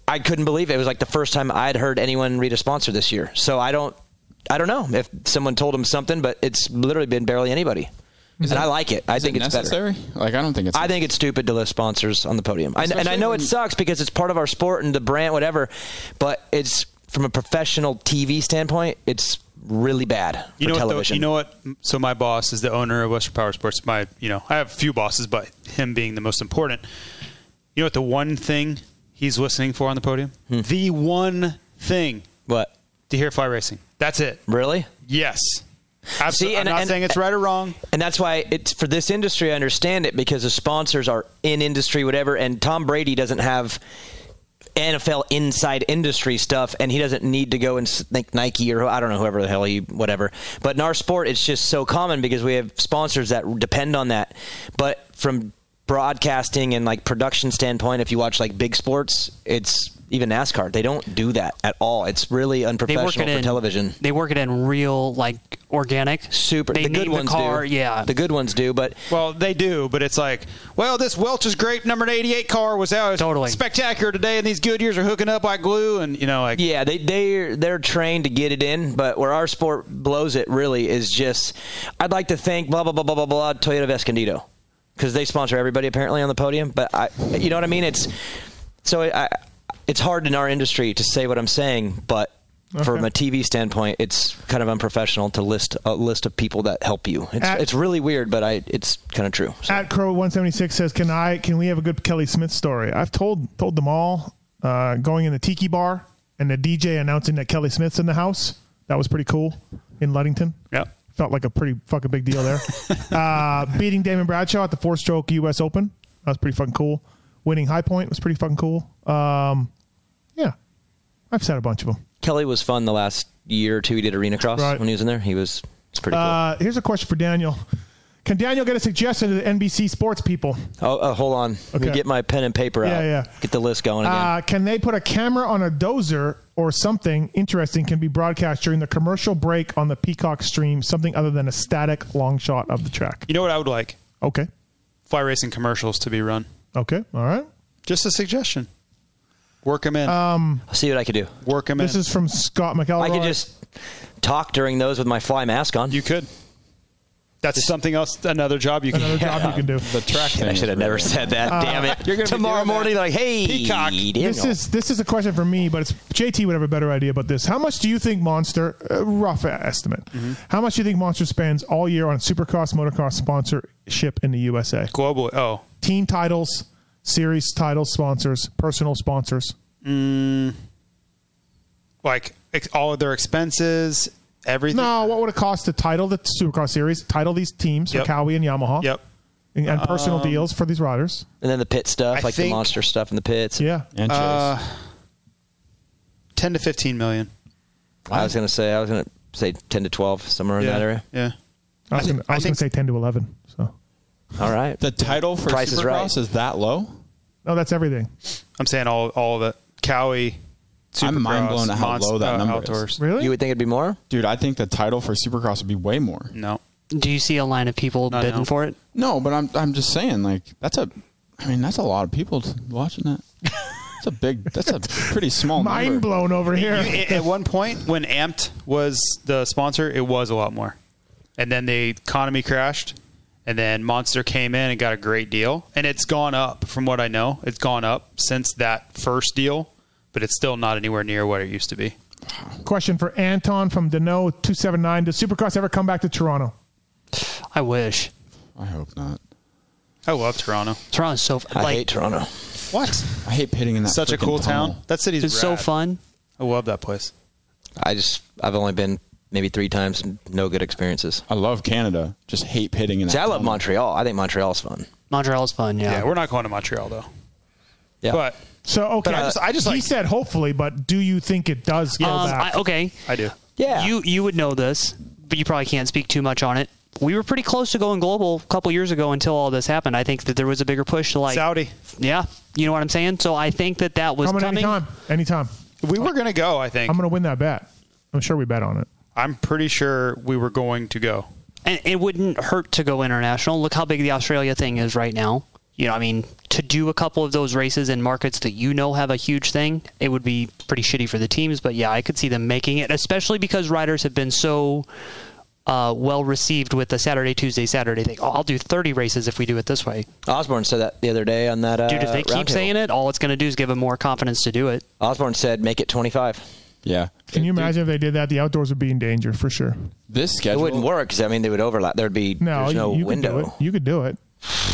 I couldn't believe it. It was like the first time I'd heard anyone read a sponsor this year. So I don't, I don't know if someone told him something, but it's literally been barely anybody. And I like it. I Is think it it's necessary? better. Like I don't think it's. I think it's stupid to list sponsors on the podium. I, and I know it sucks because it's part of our sport and the brand, whatever. But it's from a professional TV standpoint, it's really bad for You know television. what? Though, you know what? So my boss is the owner of Western Power Sports. My, you know, I have a few bosses, but him being the most important. You know what? The one thing he's listening for on the podium, hmm. the one thing. What? to hear fly racing. That's it. Really? Yes. Absolutely. See, and- I'm not and- saying it's right or wrong. And that's why it's for this industry. I understand it because the sponsors are in industry, whatever. And Tom Brady doesn't have NFL inside industry stuff, and he doesn't need to go and think Nike or I don't know whoever the hell he whatever. But in our sport, it's just so common because we have sponsors that depend on that. But from broadcasting and like production standpoint, if you watch like big sports, it's even NASCAR. They don't do that at all. It's really They work unprofessional it for in television. They work it in real like organic. Super. They the good ones the car. do. Yeah. The good ones do, but Well, they do, but it's like, well, this Welch's grape number 88 car was out Totally. spectacular today, and these Goodyears are hooking up like glue, and you know, like Yeah, they they they're trained to get it in, but where our sport blows it really is just. I'd like to thank blah blah blah blah blah blah Toyota of Escondido because they sponsor everybody apparently on the podium. But I, you know what I mean? It's so I, it's hard in our industry to say what I'm saying, but. From a TV standpoint, it's kind of unprofessional to list a list of people that help you. It's, At- it's really weird, but I it's kind of true. At Crow one seventy six says, "Can I? Can we have a good Kelly Smith story?" I've told told them all. Uh, going in the tiki bar and the DJ announcing that Kelly Smith's in the house. That was pretty cool in Ludington. Yeah. Felt like a pretty fucking big deal there. uh, beating Damon Bradshaw at the four stroke U.S. Open. That was pretty fucking cool. Winning High Point was pretty fucking cool. Um, yeah, I've said a bunch of them. Kelly was fun the last year or two. He did arena cross Right. when he was in there. He was it's pretty cool. Uh, here's a question for Daniel. Can Daniel get a suggestion to the NBC sports people? Oh, uh, hold on. Let me Okay. get my pen and paper Yeah, out. yeah. Get the list going again. Uh, can they put a camera on a dozer or something interesting can be broadcast during the commercial break on the Peacock stream, something other than a static long shot of the track? you know what I would like? Okay. Fly racing commercials to be run. Okay. All right. Just a suggestion. Work them in. Um, I'll see what I could do. Work them in. this is from Scott McElroy. I could just talk during those with my fly mask on. You could. That's something else. Another job you can. Another job you can do. The track Shit, thing. I should have never cool. said that. Uh, Damn it! you're gonna Tomorrow doing that. morning, like, hey, Peacock. Daniel. This is this is a question for me, but it's JT would have a better idea about this. How much do you think Monster, uh, rough estimate, Mm-hmm. how much do you think Monster spends all year on Supercross motocross sponsorship in the USA? Globally. Oh, Team titles, series titles, sponsors, personal sponsors. mm, like ex- all of their expenses, everything. No, what would it cost to title the Supercross series, title these teams, Yep. so Kawi and Yamaha, Yep. and, and personal Um, deals for these riders? and then the pit stuff, I like the monster stuff in the pits. Yeah. And Uh, ten to fifteen million. I was gonna say, I was gonna say ten to twelve, somewhere in that area. Yeah. I was going to say 10 to 11. So All right. the title for Price is Supercross is, right. that low? No, that's everything. I'm saying all all of it. Kawi. I'm mind Supercross, blown at how low that number outdoors. is. Really? You would think it'd be more? Dude, I think the title for Supercross would be way more. No. Do you see a line of people Not bidding now. for it? No, but I'm I'm just saying like that's a I mean that's a lot of people t- watching that. That's a big that's a pretty small Mind number. blown over here. You- at one point, when Amped was the sponsor, it was a lot more. And then the economy crashed, and then Monster came in and got a great deal. And it's gone up, from what I know. It's gone up since that first deal, but it's still not anywhere near what it used to be. Question for Anton from Dano 279. Does Supercross ever come back to Toronto? I wish. I hope not. I love Toronto. Toronto's so I hate Toronto. What? I hate pitting in that. Such a cool tunnel. town. That city's it's so fun. I love that place. I just I've only been maybe three times, no good experiences. I love Canada. Just hate pitting in that. See, I love tunnel. Montreal. I think Montreal's fun. Montreal's fun. Yeah. Yeah, we're not going to Montreal though. Yeah. But So okay, But I just- I just he like- said hopefully, but do you think it does go Um, back? I, okay. I do. Yeah. You you would know this, but you probably can't speak too much on it. We were pretty close to going global a couple years ago until all this happened. I think that there was a bigger push to like Saudi. Yeah, you know what I'm saying. So I think that that was Coming coming. anytime, anytime. We were going to go, I think. I'm going to win that bet. I'm sure we bet on it. I'm pretty sure we were going to go. And it wouldn't hurt to go international. Look how big the Australia thing is right now. You know, I mean, to do a couple of those races in markets that you know have a huge thing, it would be pretty shitty for the teams. But yeah, I could see them making it, especially because riders have been so uh, well received with the Saturday, Tuesday, Saturday thing. Oh, I'll do 30 races if we do it this way. Osborne said that the other day on that. Uh, Dude, if they keep saying it, all it's going to do is give them more confidence to do it. Osborne said make it 25. Yeah. Can you imagine if they did that? The outdoors would be in danger for sure. This It wouldn't work because I mean they would overlap. There'd be No, there's no you, you window. could do it. You could do it.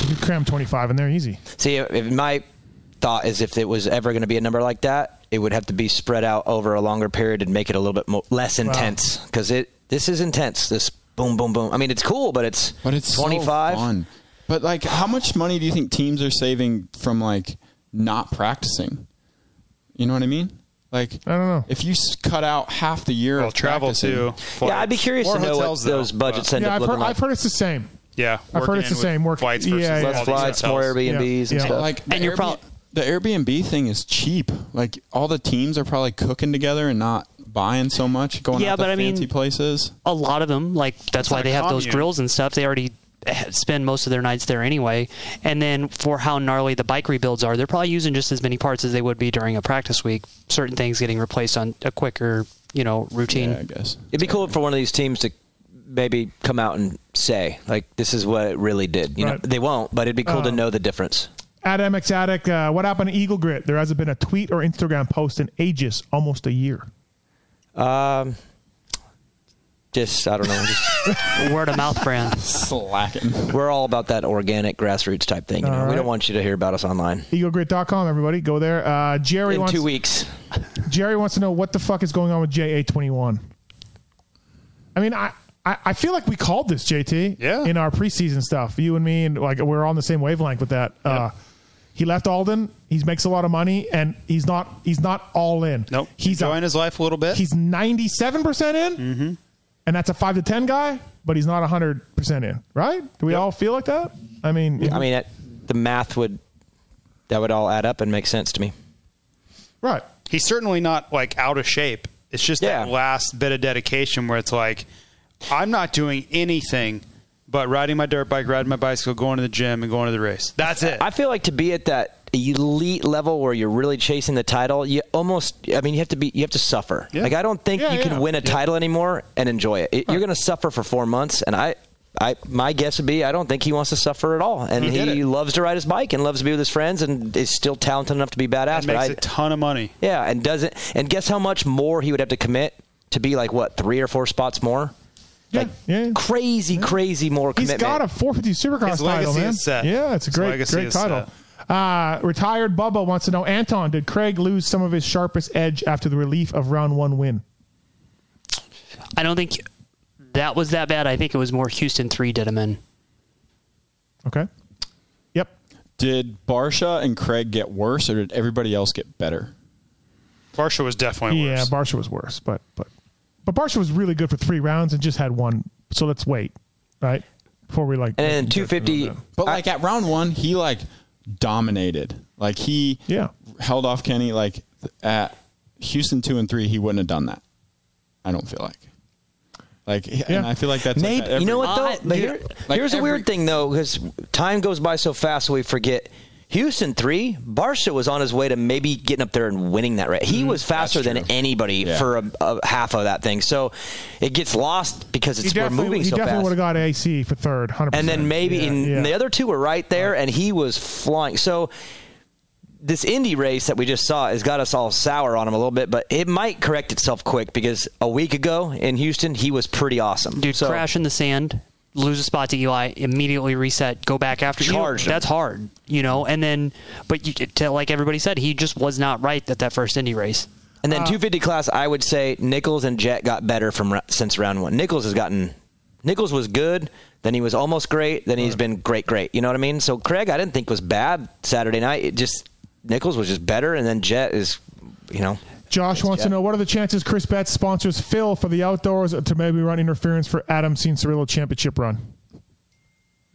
You could cram 25 in there easy. See, if my thought is if it was ever going to be a number like that, it would have to be spread out over a longer period and make it a little bit mo- less intense because it this is intense. This boom, boom, boom. I mean, it's cool, but it's but it's twenty five. So. But like, how much money do you think teams are saving from like not practicing? You know what I mean? Like, I don't know. If you cut out half the year Well, of travel practicing- too. Yeah, I'd be curious to know what though. those budgets end yeah, up I've looking heard, like. I've heard it's the same. Yeah, I've heard it's the same. with Work flights yeah, versus yeah, all Less flights, more hotels. Airbnbs and Yeah. stuff. like And you're Airbnb, prob- the Airbnb thing is cheap. Like all the teams are probably cooking together and not buying so much, going Yeah, out to but I mean- fancy places. a lot of them like that's why not they a have those grills and stuff they already ha- spend most of their nights there anyway and then for how gnarly the bike rebuilds are they're probably using just as many parts as they would be during a practice week certain things getting replaced on a quicker you know routine Yeah, I guess. It'd be cool for one of these teams to maybe come out and say like this is what it really did. You know, they won't, but it'd be cool to Um, know the difference. At MX Attic, uh, what happened to Eagle Grit? There hasn't been a tweet or Instagram post in ages, almost a year. Um, just I don't know. Just, word of mouth brand Slacking. we're all about that organic grassroots type thing. You know, All we right. don't want you to hear about us online. EagleGrit.com, everybody, go there. Uh, Jerry In wants two weeks, Jerry wants to know what the fuck is going on with JA21. I mean, I, I, I feel like we called this JT Yeah. in our preseason stuff. You and me, and like we're on the same wavelength with that. Uh, he left Aldon. He makes a lot of money, and he's not he's not all in. Nope. He's enjoying a, his life a little bit. he's ninety seven percent in, mm-hmm. And that's a five to ten guy, but he's not hundred percent in. Right? Do we all feel like that? I mean, I mean, it, the math would that would all add up and make sense to me. right? He's certainly not like out of shape. It's just Yeah. that last bit of dedication where it's like, I'm not doing anything but riding my dirt bike, riding my bicycle, going to the gym, and going to the race. That's it. I feel like to be at that elite level where you're really chasing the title, you almost I mean you have to be you have to suffer. Yeah. Like I don't think Yeah, you yeah. can win a title anymore and enjoy it. It- You're going to suffer for 4 months and I I my guess would be I don't think he wants to suffer at all. And He he, loves to ride his bike and loves to be with his friends and is still talented enough to be badass. and but makes I, a ton of money. yeah, and doesn't and guess how much more he would have to commit to be like what, 3 or 4 spots more? Yeah, Like yeah. crazy crazy more He's commitment. got a 450 Supercross His title, legacy man. is set. Yeah, it's a His great, legacy great is title. Uh, retired Bubba wants to know, Anton, did Craig lose some of his sharpest edge after the relief of round one win? i don't think that was that bad i think it was more houston 3 did him in Okay. Yep. Did Barcia and Craig get worse, or did everybody else get better? Barcia was definitely Yeah, worse. Yeah, Barcia was worse, but but but Barcia was really good for three rounds and just had one. So let's wait, right? Before we like. and 250 But like at round one, he like dominated. Like he Yeah. held off Kenny. Like at Houston two and three, he wouldn't have done that. I don't feel like. Like, and I feel like that's like Maybe that you know what though? But here, Like here's a weird thing though, because time goes by so fast, we forget. Houston three, Barcia was on his way to maybe getting up there and winning that race. He mm, was faster than anybody Yeah. for a, a half of that thing. So it gets lost because it's we're definitely, moving he definitely would have got AC for third, 100%. And then maybe yeah, and yeah. the other two were right there, and he was flying. So this Indy race that we just saw has got us all sour on him a little bit, but it might correct itself quick because a week ago in Houston he was pretty awesome. dude so, crash in the sand lose a spot to eli immediately reset go back after you know, him. that's hard you know and then but you, to, like everybody said he just was not right at that first indy race And Uh, then 250 class, I would say Nichols and Jett got better from since round one. Nichols has gotten. Nichols was good, then he was almost great, then he's been great, great. You know what I mean? So Craig, I didn't think was bad Saturday night. It just Nichols was just better, and then Jett is, you know, Josh wants to know what are the chances Chris Betts sponsors Phil for the outdoors to maybe run interference for Adam Cianciarulo championship run.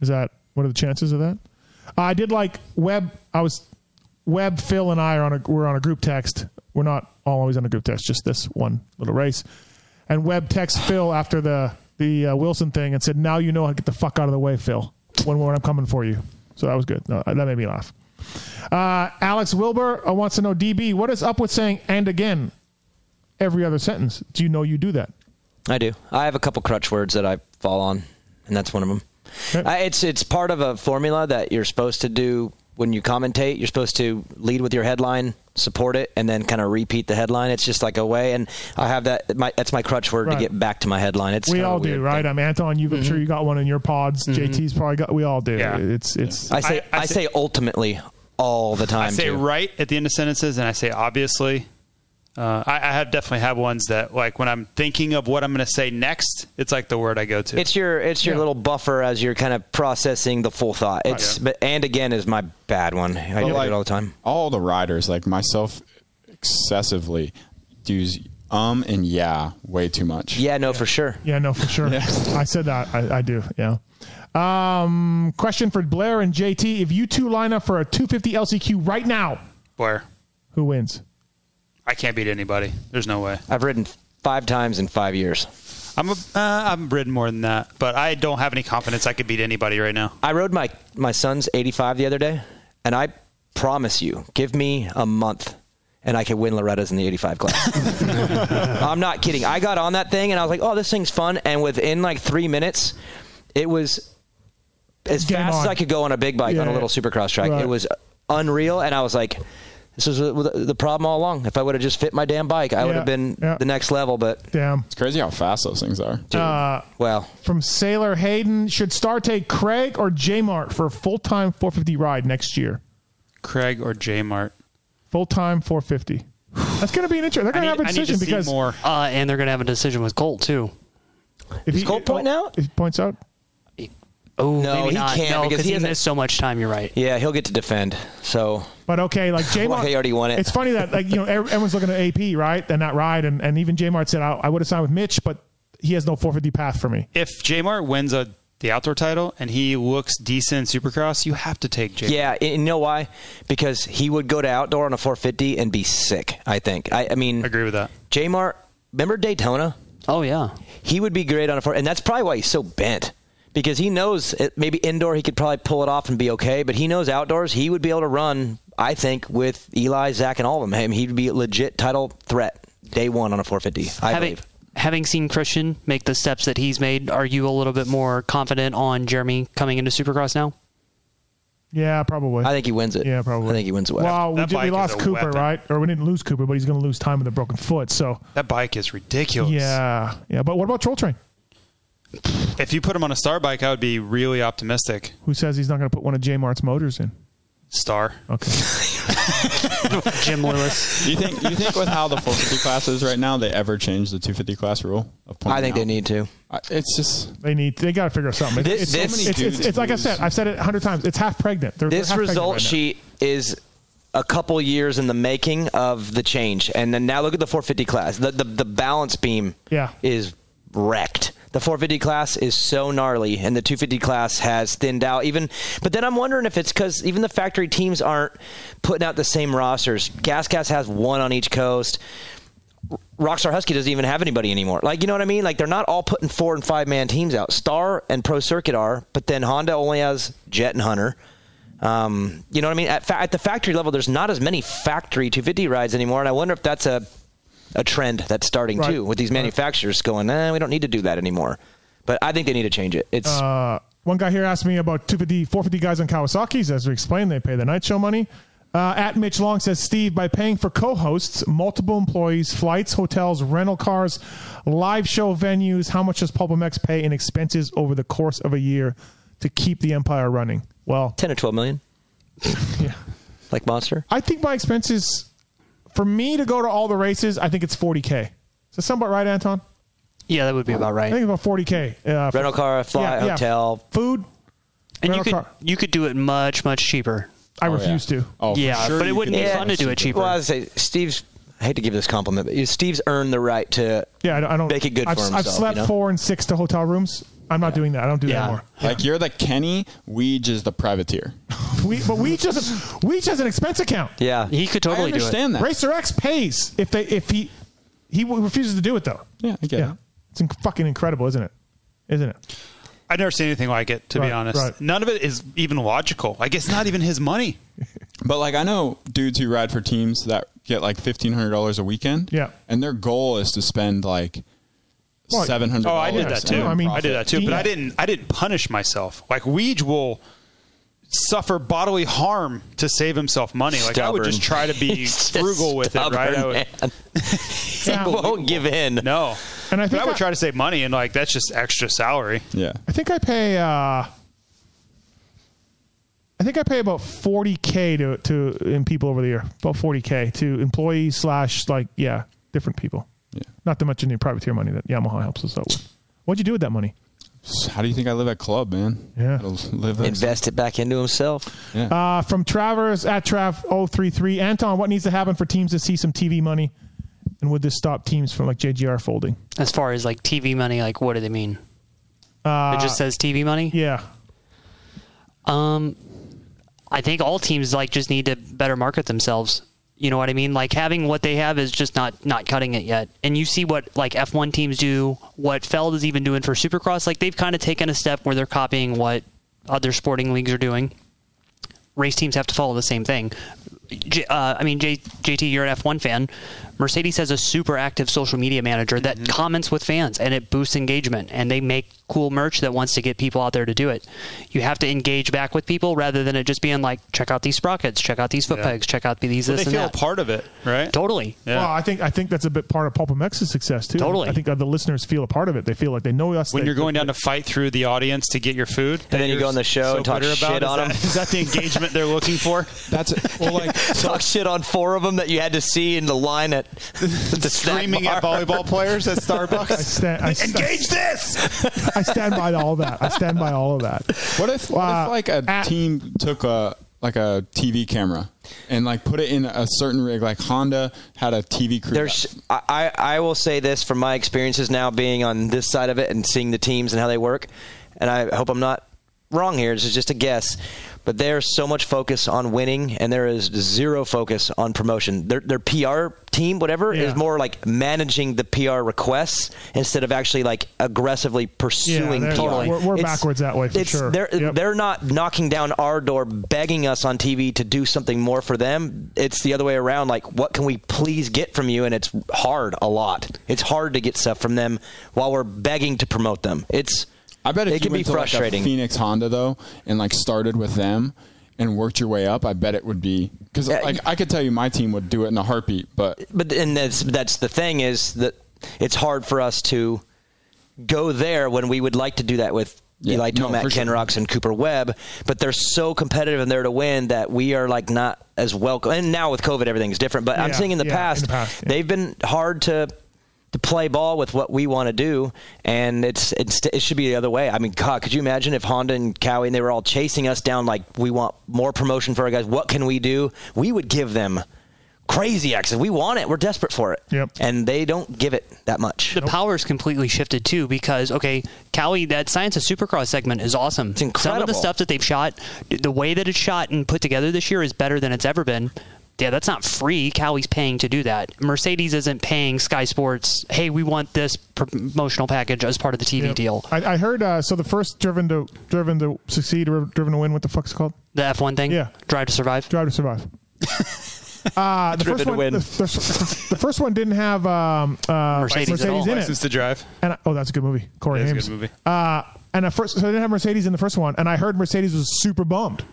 Is that what are the chances of that? I did like Webb. I was Webb, Phil, and I are on a we're on a group text. We're not all always on a group text, just this one little race. And Webb texts Phil after the the uh, Wilson thing and said, "Now you know how to get the fuck out of the way, Phil. When when I'm coming for you." So that was good. No, that made me laugh. Uh, Alex Wilbur uh, wants to know, DB, what is up with saying "and again" every other sentence? Do you know you do that? I do. I have a couple crutch words that I fall on, and that's one of them. Uh, it's it's part of a formula that you're supposed to do when you commentate. You're supposed to lead with your headline, support it, and then kind of repeat the headline. It's just like a way, and I have that. My, that's my crutch word Right. to get back to my headline. It's we kinda all a weird do, right? thing. I'm Anton. You, I'm sure you got one in your pods. JT's probably got. We all do. Yeah. It's it's. I say I, say ultimately all the time. I say too. right at the end of sentences, and I say obviously. Uh, I, I have definitely have ones that like when I'm thinking of what I'm going to say next, it's like the word I go to. It's your it's your little buffer as you're kind of processing the full thought. It's but and again is my bad one. I But, do like, it all the time. All the riders, like myself, excessively use um and yeah way too much. Yeah, no, for sure. Yeah, no, for sure. I said that. I, I do. Yeah. Um, question for Blair and JT: If you two line up for a 250 LCQ right now, Blair, who wins? I can't beat anybody. There's no way. I've ridden five times in five years. I'm a, uh, I'm ridden more than that, but I don't have any confidence I could beat anybody right now. I rode my my son's 85 the other day, and I promise you, give me a month. And I could win Loretta's in the 85 class. I'm not kidding. I got on that thing and I was like, "Oh, this thing's fun." And within like three minutes, it was as Game fast as. I could go on a big bike on a Yeah. little supercross track. Right. It was unreal, and I was like, "This was the the problem all along. If I would have just fit my damn bike, I would have been Yeah. the next level." But Damn. It's crazy how fast those things are. Uh, well, from Sailor Hayden, should Star take Craig or J Mart for a full time 450 ride next year? Craig or J Mart. Full time 450. That's going to be an interesting. They're going to have a decision because Uh, and they're going to have a decision with Colt too. if Is he Colt pointing out? if he points out, Oh, No, maybe he not. can't no, because because he he hasn't- missed so much time. You're right. yeah, he'll get to defend. So but okay, like J Well, Mart. he already won it. It's funny that like you know everyone's looking at AP right and that ride and, and even J Mart said I, I would have signed with Mitch, but he has no 450 path for me. If J Mart wins a the outdoor title and he looks decent in Supercross, you have to take J. Yeah, and you know why? Because he would go to outdoor on a 450 and be sick. I think. I, I mean, agree with that. J Mart, remember Daytona? Oh yeah, he would be great on a four, and that's probably why he's so bent. Because he knows it, maybe indoor he could probably pull it off and be okay, but he knows outdoors he would be able to run. I think with Eli, Zach, and all of them, him he'd be a legit title threat day one on a 450. I having, believe. having seen Christian make the steps that he's made, are you a little bit more confident on Jeremy coming into Supercross now? Yeah, probably. I think he wins it. Yeah, probably. I think he wins it. Well, we, did, we lost Cooper, weapon. right? Or we didn't lose Cooper, but he's going to lose time with a broken foot. So That bike is ridiculous. yeah, yeah. But what about Troll Train? If you put him on a star bike, I would be really optimistic. Who says he's not going to put one of J Mart's motors in? Star. Okay. Jim Lewis. You think? You think with how the 450 class is right now, they ever change the 250 class rule? Of I pointing think they need to. I- It's just They need. They got to figure out something. This- it's, this- So many it's, it's, it's like I said. I've said it a hundred times. It's half pregnant. They're, This they're half pregnant result right now. sheet is a couple years in the making of the change, and then now look at the 450 class. The the, the balance beam Yeah. is wrecked. The 450 class is so gnarly, and the 250 class has thinned out. Even, but then I'm wondering if it's because even the factory teams aren't putting out the same rosters. Gas Gas has one on each coast. Rockstar Husky doesn't even have anybody anymore. Like, you know what I mean? Like, they're not all putting four and five man teams out. Star and Pro Circuit are, but then Honda only has Jett and Hunter. Um, you know what I mean? At, fa- at the factory level, there's not as many factory 250 rides anymore, and I wonder if that's a a trend that's starting Right. too with these manufacturers going, eh, we don't need to do that anymore. But I think they need to change it. It's Uh, one guy here asked me about 250, 450 guys on Kawasaki's. As we explained, they pay the night show money. Uh, at Mitch Long says, Steve, by paying for co-hosts, multiple employees, flights, hotels, rental cars, live show venues, how much does PulpMX pay in expenses over the course of a year to keep the empire running? Well, 10 or 12 million. yeah. like Monster. I think my expenses, for me to go to all the races, I think it's 40K. Is that somewhat right, Anton? Yeah, that would be about right. I think about 40K. Uh, for- Rental car, fly, Yeah, yeah. hotel. Food. And you could car. you could do it much much cheaper. I refuse to. Oh, for yeah, sure but it wouldn't be fun to do it cheaper. Well, I would say Steve's. I hate to give this compliment, but Steve's earned the right to Yeah, I don't. I don't make it good I've, for himself. I've slept you know? four and six to hotel rooms. I'm not doing that. I don't do that Yeah. anymore. Like you're the Kenny, we is the privateer. We, but we just we just an expense account. Yeah, he could I totally do it. understand that. Racer X pays if they if he he refuses to do it though. Yeah, I get Yeah, it. it's inc- fucking incredible, isn't it? Isn't it? I've never seen anything like it, to Right, be honest. right. None of it is even logical. Like, it's not even his money. But like I know dudes who ride for teams that get like fifteen hundred dollars a weekend. Yeah. And their goal is to spend like Well, seven hundred. Oh, I did that too. I mean- I did that too, but Yeah. I didn't. I didn't punish myself. Like Weege will suffer bodily harm to save himself money. Like I would just try to be frugal with it, right? I stubborn, would, man. he won't give in. no, And I but think I would I- try to save money, and like that's just extra salary. Yeah. I think I pay. uh I I think I pay about forty k to to in people over the year, about forty k to employees slash like yeah different people. Yeah. Not to mention the privateer money that Yamaha helps us out with. What'd you do with that money? How do you think I live at club, man? Yeah. Live at Invest it back into himself. Yeah. Uh, from Travers at Trav033. Anton, what needs to happen for teams to see some TV money? And would this stop teams from like JGR folding? As far as like TV money, like what do they mean? Uh, it just says TV money. Yeah. Um, I think all teams like just need to better market themselves. You know what I mean? Like having what they have is just not not cutting it yet. And you see what like F1 teams do, what Feld is even doing for Supercross. Like they've kind of taken a step where they're copying what other sporting leagues are doing. Race teams have to follow the same thing. J- uh, I mean, J- JT, you're an F1 fan. Mercedes has a super active social media manager that Mm-hmm. comments with fans and it boosts engagement and they make cool merch that wants to get people out there to do it. You have to engage back with people rather than it just being like, check out these sprockets, check out these foot Yeah. pegs, check out these But this they and feel that. a part of it, right? Totally. Yeah. Well, I think I think that's a bit part of Pulp MX's success too. Totally. I think uh, the listeners feel a part of it. They feel like they know us. when they- you're going down to fight through the audience to get your food, And then you go on the show so and talk bitter shit about, on is them. that- Is that the engagement they're looking for? That's it. Well, like Talk shit on four of them that you had to see in the line at the snack Screaming at volleyball players at I Starbucks. stand, I, Engage this. I stand by all that. I stand by all of that. What if, what Uh, if like a at- team took a like a TV camera and like put it in a certain rig? Like Honda had a TV crew. There's, I, I I will say this from my experiences now being on this side of it and seeing the teams and how they work, and I hope I'm not wrong here. This is just a guess, but there's so much focus on winning, and there is zero focus on promotion. Their their PR team, whatever, Yeah. is more like managing the PR requests instead of actually like aggressively pursuing they're- PR. we're- we're backwards that way for it's- sure. They're Yep. they're not knocking down our door, begging us on TV to do something more for them. It's the other way around. Like, what can we please get from you? And it's hard a lot. It's hard to get stuff from them while we're begging to promote them. It's I bet if it you can be went to, like, a frustrating. Phoenix Honda though, and like started with them and worked your way up, I bet it would be because like I could tell you my team would do it in a heartbeat. But but and that's that's the thing is that it's hard for us to go there when we would like to do that with Yeah, Eli no, Tomac, for Ken sure. Roczen, and Cooper Webb. But they're so competitive and there to win that we are like not as welcome. And now with COVID, everything's different. But I'm saying in the, yeah, in past, the past, yeah. they've been hard to to play ball with what we want to do, and it's it's it should be the other way. I mean, God, could you imagine if Honda and Kawi and they were all chasing us down like we want more promotion for our guys? What can we do? We would give them crazy access. We want it. We're desperate for it. Yep. And they don't give it that much. The power power's completely shifted too because okay, Kawi, that Science of Supercross segment is awesome. It's incredible. Some of the stuff that they've shot, the way that it's shot and put together this year is better than it's ever been. Yeah, that's not free. Kawi's paying to do that. Mercedes isn't paying Sky Sports. Hey, we want this promotional package as part of the TV Yep. deal. I, I heard uh, so the first driven to driven to succeed or driven to win. What the fuck's it called? The F1 thing. Yeah. Drive to Survive. Drive to survive. Uh, the Driven first to one, win. The, the- the first one didn't have um, uh, Mercedes at all. in it. License to Drive. And I, oh, that's a good movie. Corey It is a good movie. Uh, and at first, so they didn't have Mercedes in the first one, and I heard Mercedes was super bummed.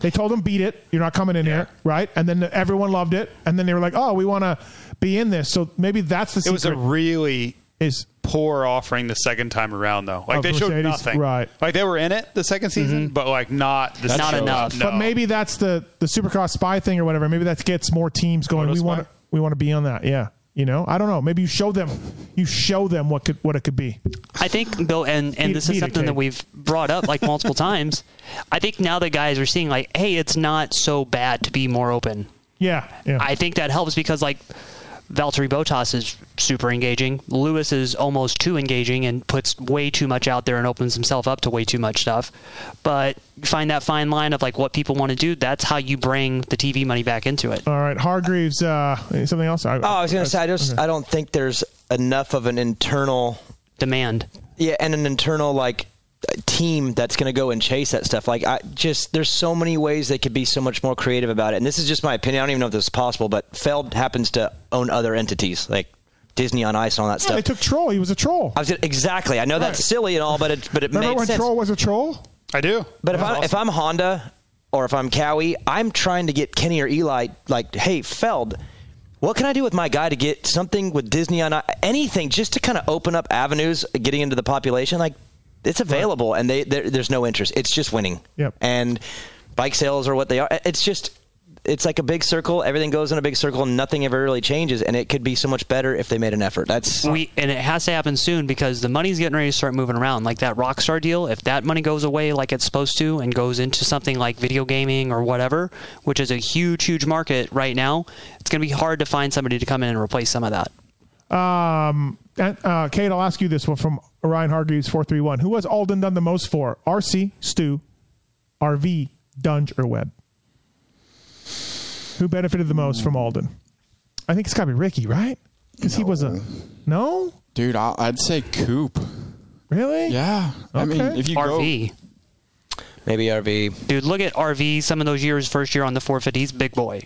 They told them "Beat it, you're not coming in here, right?" And then everyone loved it, and then they were like, "Oh, we want to be in this." So maybe that's the season. It secret. was a really is poor offering the second time around, though. Like Of they showed nothing. Right. Like they were in it the second season, mm-hmm. but like not the Not show. enough. No. But maybe that's the the Supercross spy thing or whatever. Maybe that gets more teams going. Moto we want to we want to be on that. Yeah, you know, I don't know. Maybe you show them you show them what could what it could be. I think Bill, and and this is something that we've brought up like multiple times. I think now the guys are seeing like, hey, it's not so bad to be more open. Yeah, yeah. I think that helps because like Valtteri Bottas is super engaging. Lewis is almost too engaging and puts way too much out there and opens himself up to way too much stuff. But you find that fine line of like what people want to do. That's how you bring the TV money back into it. All right, Hargreaves. Uh, something else? Oh, I was going to say, I just I don't think there's enough of an internal demand. Yeah, and an internal like team that's going to go and chase that stuff. Like, I just there's so many ways they could be so much more creative about it. And this is just my opinion. I don't even know if this is possible, but Feld happens to own other entities like Disney on Ice and all that Yeah, stuff. they took Troll. He was a troll. I was exactly. I know that's silly and all, but it but it Remember makes when sense. Troll was a troll? I do. But if I'm awesome. if I'm Honda or if I'm Kawi, I'm trying to get Kenny or Eli like, hey Feld, what can I do with my guy to get something with Disney on anything just to kind of open up avenues getting into the population? Like it's available and they there- there's no interest. It's just winning. Yep. And bike sales are what they are. It's just it's like a big circle. Everything goes in a big circle. and Nothing ever really changes, and it could be so much better if they made an effort. That's we and it has to happen soon because the money's getting ready to start moving around. Like that Rockstar deal, if that money goes away like it's supposed to and goes into something like video gaming or whatever, which is a huge, huge market right now, it's going to be hard to find somebody to come in and replace some of that. Um, uh, Cade, I'll ask you this one from Orion Hargreaves four three one. Who has Aldon done the most for? RC, Stu, RV, Dunge, or Webb? Who benefited the most from hmm. Aldon? I think it's got to be Ricky, right? Because he was a no. Dude, I- I'd say Coop. Really? Yeah. I mean, Okay. if you RV. Maybe RV. Dude, look at RV. Some of those years, first year on the 450, he's big boy,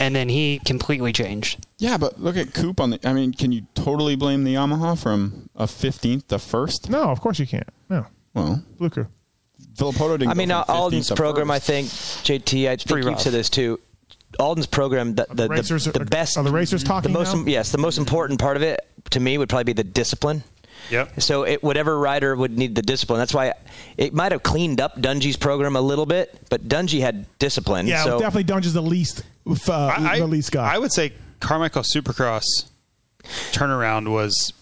and then he completely changed. Yeah, but look at Coop on the. I mean, can you totally blame the Yamaha from a 15th the first? No, of course you can't. No. Well, Blue Crew. Filippo didn't. I mean, go uh, from Aldon's to program. I think JT. I think pretty you said this too. Aldon's program, the the, racers the, the are- best, are the racers talking the most, now? yes, the most important part of it to me would probably be the discipline. Yep. So it, whatever rider would need the discipline. That's why it might have cleaned up Dungey's program a little bit, but Dungey had discipline. Yeah, so definitely Dunge is the least uh, I, the least guy. I would say Carmichael Supercross turnaround was.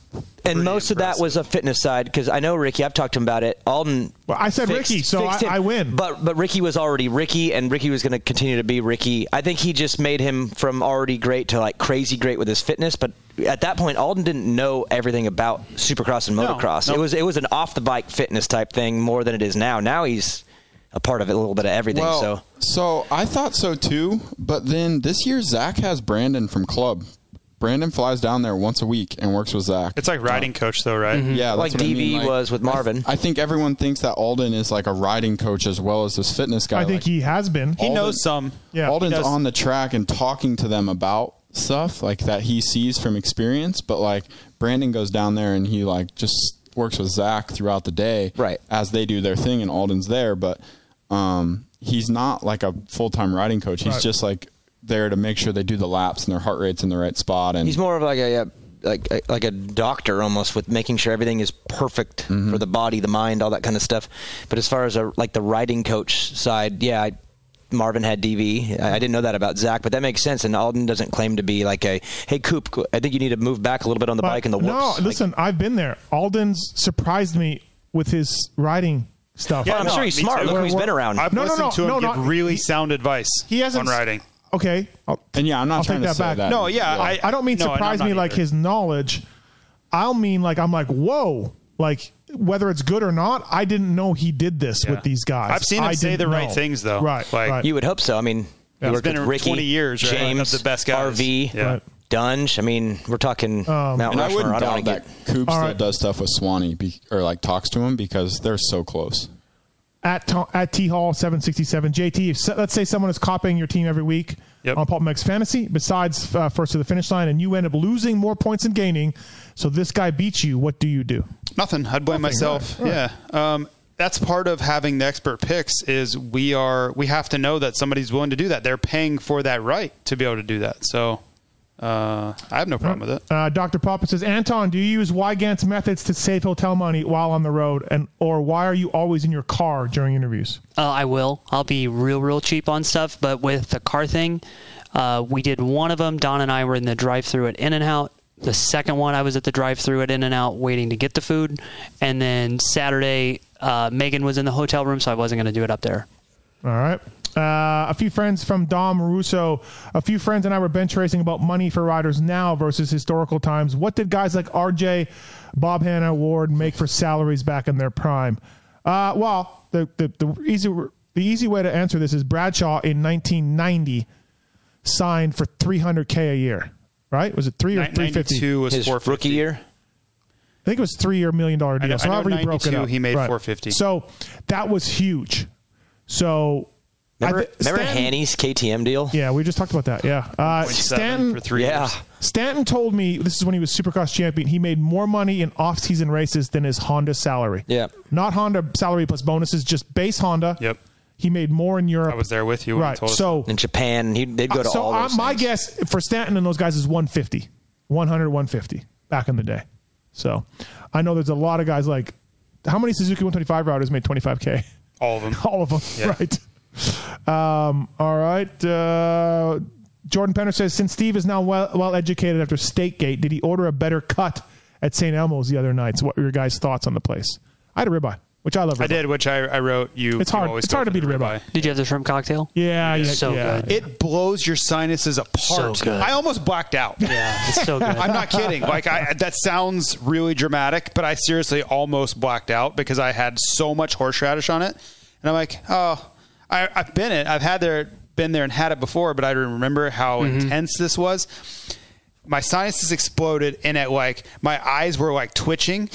And most of that was a fitness side because I know Ricky. I've talked to him about it. Aldon. Well, I said fixed- Ricky, so I- I win. But but Ricky was already Ricky, and Ricky was going to continue to be Ricky. I think he just made him from already great to like crazy great with his fitness. But at that point, Aldon didn't know everything about Supercross and No, motocross. no. It was it was an off the bike fitness type thing more than it is now. Now he's a part of it, a little bit of everything. Well, so so I thought so too, but then this year Zach has Brandon from club. Brandon flies down there once a week and works with Zach. It's like riding coach, though, right? Yeah, that's Like what I DV mean. was with Marvin. I, I think everyone thinks that Aldon is like a riding coach as well as this fitness guy. I think Like, he has been. He knows some. Yeah. Aldon's on the track and talking to them about stuff like that he sees from experience, but like Brandon goes down there and he like just works with Zach throughout the day, Right. As they do their thing, and Aldon's there, but um, he's not like a full time riding coach. He's Right. just like there to make sure they do the laps and their heart rates in the right spot. And he's more of like a. a like a, like a doctor almost with making sure everything is perfect Mm-hmm. for the body, the mind, all that kind of stuff. But as far as a, like the riding coach side, yeah, I, Marvin had DV. I, I didn't know that about Zach, but that makes sense. And Aldon doesn't claim to be like a hey Coop. I think you need to move back a little bit on the But bike and the no, whoops. Like, listen, I've been there. Aldon's surprised me with his riding stuff. Yeah, I'm sure he's smart. too. Look who he's We're- been around. I've No, no, listened no, to him no, give not- really sound advice he hasn't on riding. Okay, I'll, and yeah, I'm not I'll trying take to that say back. that. No, yeah, I- I don't mean no, and I'm surprise not me like either. his knowledge. I'll mean like I'm like whoa, like whether it's good or not. I didn't know he did this Yeah. with these guys. I've seen him I say didn't the right know. things, though. Right, Like- right. you would hope so. I mean, he He's worked been with around Ricky, 20 years, right? James, Of the best guys. RV, Yeah. Right. Dunge. I mean, we're talking Um, Mount And I Rushmore. wouldn't I don't doubt want to that get. Coop All still right. does stuff with Swanee be, or like talks to him because they're so close. At to- at T Hall seven sixty seven. JT, if, let's say someone is copying your team every week Yep. on Pulp MX Fantasy, besides uh, first to the finish line, and you end up losing more points than gaining. So this guy beats you. What do you do? Nothing. I'd blame Nothing, myself. right, Yeah. Um, that's part of having the expert picks is we are we have to know that somebody's willing to do that. They're paying for that right to be able to do that. So uh, I have no problem with it. Uh, Dr. Papa says, Anton, do you use Weigandt's methods to save hotel money while on the road, and or why are you always in your car during interviews? Uh, I will. I'll be real, real cheap on stuff. But with the car thing, uh, we did one of them. Don and I were in the drive-through at In and Out. The second one, I was at the drive-through at In and Out waiting to get the food. And then Saturday, uh, Megan was in the hotel room, so I wasn't going to do it up there. All right. Uh, a few friends from Dom Russo. A few friends and I were bench racing about money for riders now versus historical times. What did guys like RJ, Bob Hannah, Ward make for salaries back in their prime? Uh, well, the, the, the easy the easy way to answer this is Bradshaw in 1990 signed for 300k a year. Right? Was it three or Nin- 350? was His 450. rookie year. I think it was three year million dollar deal. know- so I know however he broke it up, he made Right. 450. So that was huge. So Remember, I thi- remember Stanton- Hanny's KTM deal? Yeah, we just talked about that. Yeah, uh, Stanton for three Yeah. years. Stanton told me this is when he was Supercross champion. He made more money in off-season races than his Honda salary. Yeah. not Honda salary plus bonuses, just base Honda. Yep. He made more in Europe. I was there with you when right. you told us. so, In Japan, he, they'd go to so all uh, those my things. guess for Stanton and those guys is 150, 100, 150 back in the day. So I know there's a lot of guys like how many Suzuki 125 riders made 25k? all of them. All of them, Yeah. right? Um, all right. Uh, Jordan Penner says, since Steve is now well, well educated after Steakgate, did he order a better cut at St. Elmo's the other night? So what were your guys' thoughts on the place? I had a ribeye, which I love. I did, which I, I wrote. You. It's hard. always It's hard to beat a the ribeye. Did you have the shrimp cocktail? Yeah, yeah, so yeah. good. It blows your sinuses apart. So good. I almost blacked out. Yeah, it's so good. I'm not kidding. Like I, that sounds really dramatic, but I seriously almost blacked out because I had so much horseradish on it, and I'm like, oh, I, I've been it. I've had there, been there, and had it before, but I remember how Mm-hmm. intense this was. My sinuses exploded, and it like my eyes were like twitching,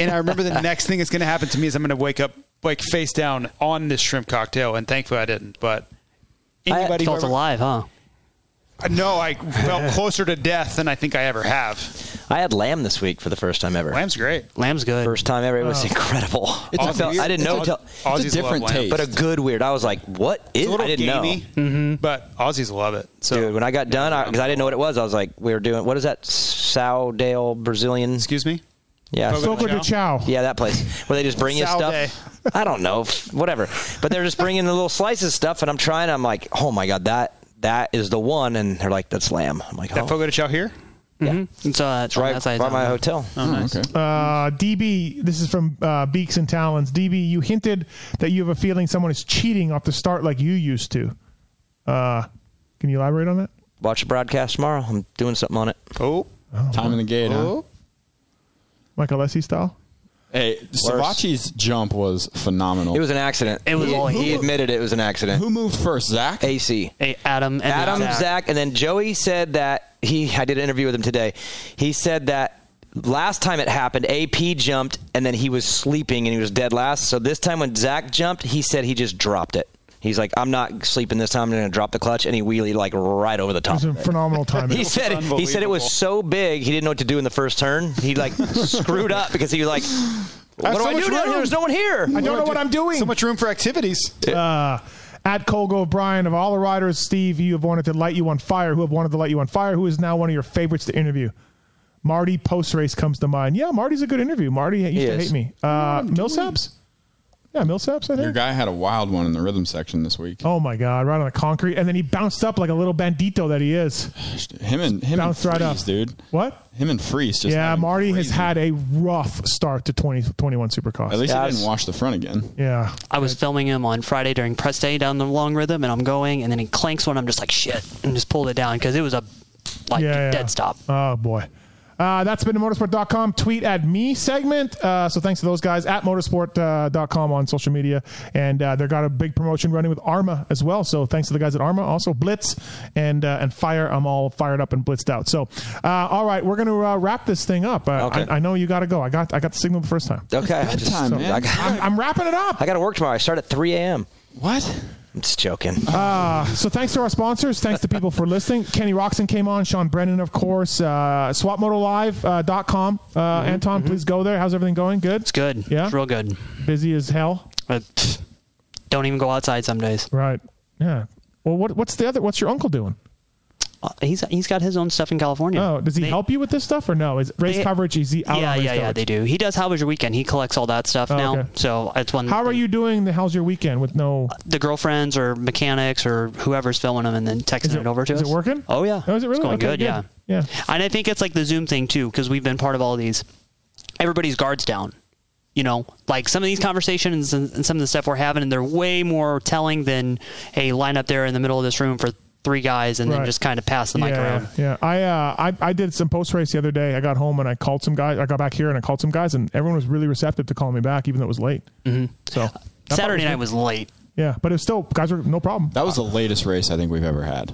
and I remember the next thing that's going to happen to me is I'm going to wake up like face down on this shrimp cocktail, and thankfully I didn't. But anybody felt ever- alive, huh? no, I felt closer to death than I think I ever have. I had lamb this week for the first time ever. Lamb's great. Lamb's good. First time ever. It was Oh. incredible. It's I, a felt, weird- I didn't know it's a- till Aussies love lamb. but a good weird. I was like, "What is?" It's a I didn't gamey, know. but Aussies love it. So Dude, when I got done, because I, didn't know what it was, I was like, "We were doing what is that? Soudale Brazilian." Excuse me. Yeah, Fogo de Chao. Yeah, that place where they just bring you Saude. stuff. I don't know, whatever. But they're just bringing the little slices of stuff, and I'm trying. I'm like, "Oh my god, that that is the one!" And they're like, "That's lamb." I'm like, that "Oh, Fogo de Chao here. Mm-hmm. It's, uh, it's right by my hotel." Oh, nice. Uh, DB, this is from uh, Beaks and Talons. DB, you hinted that you have a feeling someone is cheating off the start like you used to. Uh, can you elaborate on that? Watch the broadcast tomorrow. I'm doing something on it. Oh, Time in the gate, huh? Mike Alessi style? Hey, Savatgy's jump was phenomenal. It was an accident. It was he, all he him. admitted it was an accident. Who moved first, Zach? AC. Hey, Adam and Adam, Zach. Zach. and then Joey said that he. I did an interview with him today. He said that last time it happened, AP jumped and then he was sleeping and he was dead last. So this time when Zach jumped, he said he just dropped it. He's like, I'm not sleeping this time. I'm going to drop the clutch, and he wheelied like right over the It top. was a phenomenal time. He said he said it was so big he didn't know what to do in the first turn. He like screwed up because he was like, "What do so I do now? There's no one here." I don't know what I'm doing. So much room for activities. Uh, at Colgo Brian of all the riders, Steve, you have wanted to light you on fire. Who have wanted to light you on fire? Who is now one of your favorites to interview? Marty post race comes to mind. Yeah, Marty's a good interview. Marty used He to is. hate me. Uh, Millsaps? Yeah, Millsaps, I think. Your guy had a wild one in the rhythm section this week. Oh my God! Right on the concrete, and then he bounced up like a little bandito that he is. Him and him Bounced and right up. Friese, dude. What? Him and Friese just yeah, having Marty has had a rough start to 2021 Supercross. At least Yeah, I he didn't was- wash the front again. Yeah. I was filming him on Friday during press day down the long rhythm, and I'm going, and then he clanks one. I'm just like shit, and just pulled it down because it was a like Yeah, yeah. dead stop. Oh boy. Uh, that's been the motosport.com tweet at me segment. Uh, so thanks to those guys at motosport.com on social media. And uh, they've got a big promotion running with Arma as well. So thanks to the guys at Arma. Also Blitz and uh, and Fire. I'm all fired up and blitzed out. So, uh, all right, we're going to uh, wrap this thing up. Uh, Okay. I, I know you got to go. I got I got the signal the first time. Okay, I just- Bedtime, man. I'm, I'm wrapping it up. I got to work tomorrow. I start at 3 a.m. What? I'm just joking. Uh, so thanks to our sponsors. Thanks to people for listening. Kenny Roczen came on. Sean Brennan, of course. Uh, SwapMotoLive.com. Uh, Anton, please go there. How's everything going? Good? It's good. Yeah? it's real good. Busy as hell? But don't even go outside some days. Right. Yeah. Well, what, what's the other? What's your uncle doing? Uh, he's he's got his own stuff in California. Oh, does he help you with this stuff or no? Is race They- coverage? Is he out yeah, on race yeah, yeah. They do. He does How was your Weekend. He collects all that stuff Oh, now. okay. So it's one. How are you doing the How's Your Weekend with no? the girlfriends or mechanics or whoever's filming them and then texting it, it- over to is us. Is it working? Oh yeah. Oh, is it really? It's going Okay, good, good. Yeah. Yeah. And I think it's like the Zoom thing too because we've been part of all these. Everybody's guards down. You know, like some of these conversations and, and some of the stuff we're having, and they're way more telling than a line up there in the middle of this room for three guys and then just kind of pass the mic yeah, around. Yeah, I, uh, I I did some post race the other day. I got home and I called some guys. I got back here and I called some guys, and everyone was really receptive to calling me back, even though it was late. Mm-hmm. So that part Saturday night was late. Yeah, but it was still guys were no problem. That was the latest race I think we've ever had.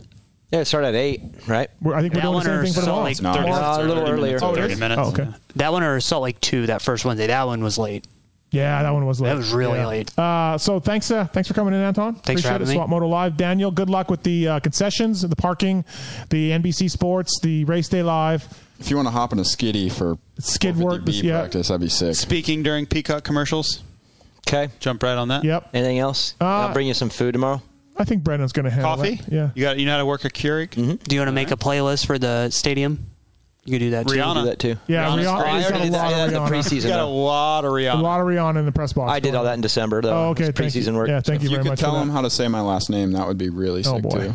Yeah, it started at 8, right? We're, I think we're That doing the one same or thing for Salt tomorrow. Lake No, 30 it's Uh, a little 30 earlier. minutes. Oh, 30 minutes. Oh, okay. That one or Salt Lake 2, that first Wednesday, that one was late. Yeah, that one was late. That was really Yeah. late. Uh, so thanks, uh, thanks for coming in, Anton. Thanks for Appreciate having it. me. Swap Moto Live, Daniel. Good luck with the uh, concessions, the parking, the NBC Sports, the race day live, If you want to hop in a skiddy for skid work. 50B yeah. practice, that'd be sick. Speaking during Peacock commercials. Okay. Jump right on that. Yep. Anything else? Uh, I'll bring you some food tomorrow. I think Brendan's going to have Coffee. that. Yeah. You got. You know how to work a Keurig. Do you want to make a playlist for the stadium? You could do that too. Rihanna. do that too. Yeah, Rihanna's Rihanna. great. he's I got already a did lot that of in the Rihanna. preseason. Got a though. lot of A Rihanna. lot of Rihanna in the press box. I did all that in December. Though. Oh, okay. It's Thank you. preseason work. Yeah, thank If you you very could much. tell for him that. how to say my last name, that would be really Oh, sick boy. too.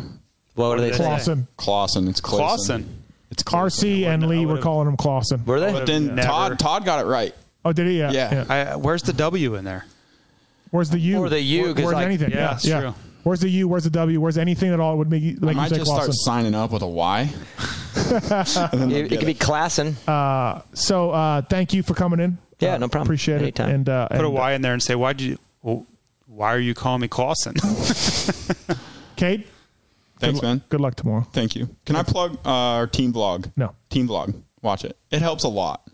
What were they saying? Clausen. Clausen. It's Clausen. Clausen. It's Clausen. RC and Lee were would've- calling him Clausen. Were they? But then Never. Todd Todd got it right. Oh, did he? Yeah. Yeah. I, where's the W in there? Where's the U? Or the U, Where- Where's like- anything? Yeah, Yeah. that's yeah. true. Where's the U? Where's the W? Where's anything at all would make you I like you might say just Clausen? start signing up with a Y. And then they'll It, it could be Klassen. Uh, so uh, thank you for coming in. Yeah, Uh, no problem. Appreciate Anytime. it. And uh, Put a and, Y in there and say, why'd you, well, why are you calling me Clausen? Cade. Thanks, good, lu- man. Good luck tomorrow. Thank you. Can I plug uh, our team vlog? No. Team vlog. Watch it. It helps a lot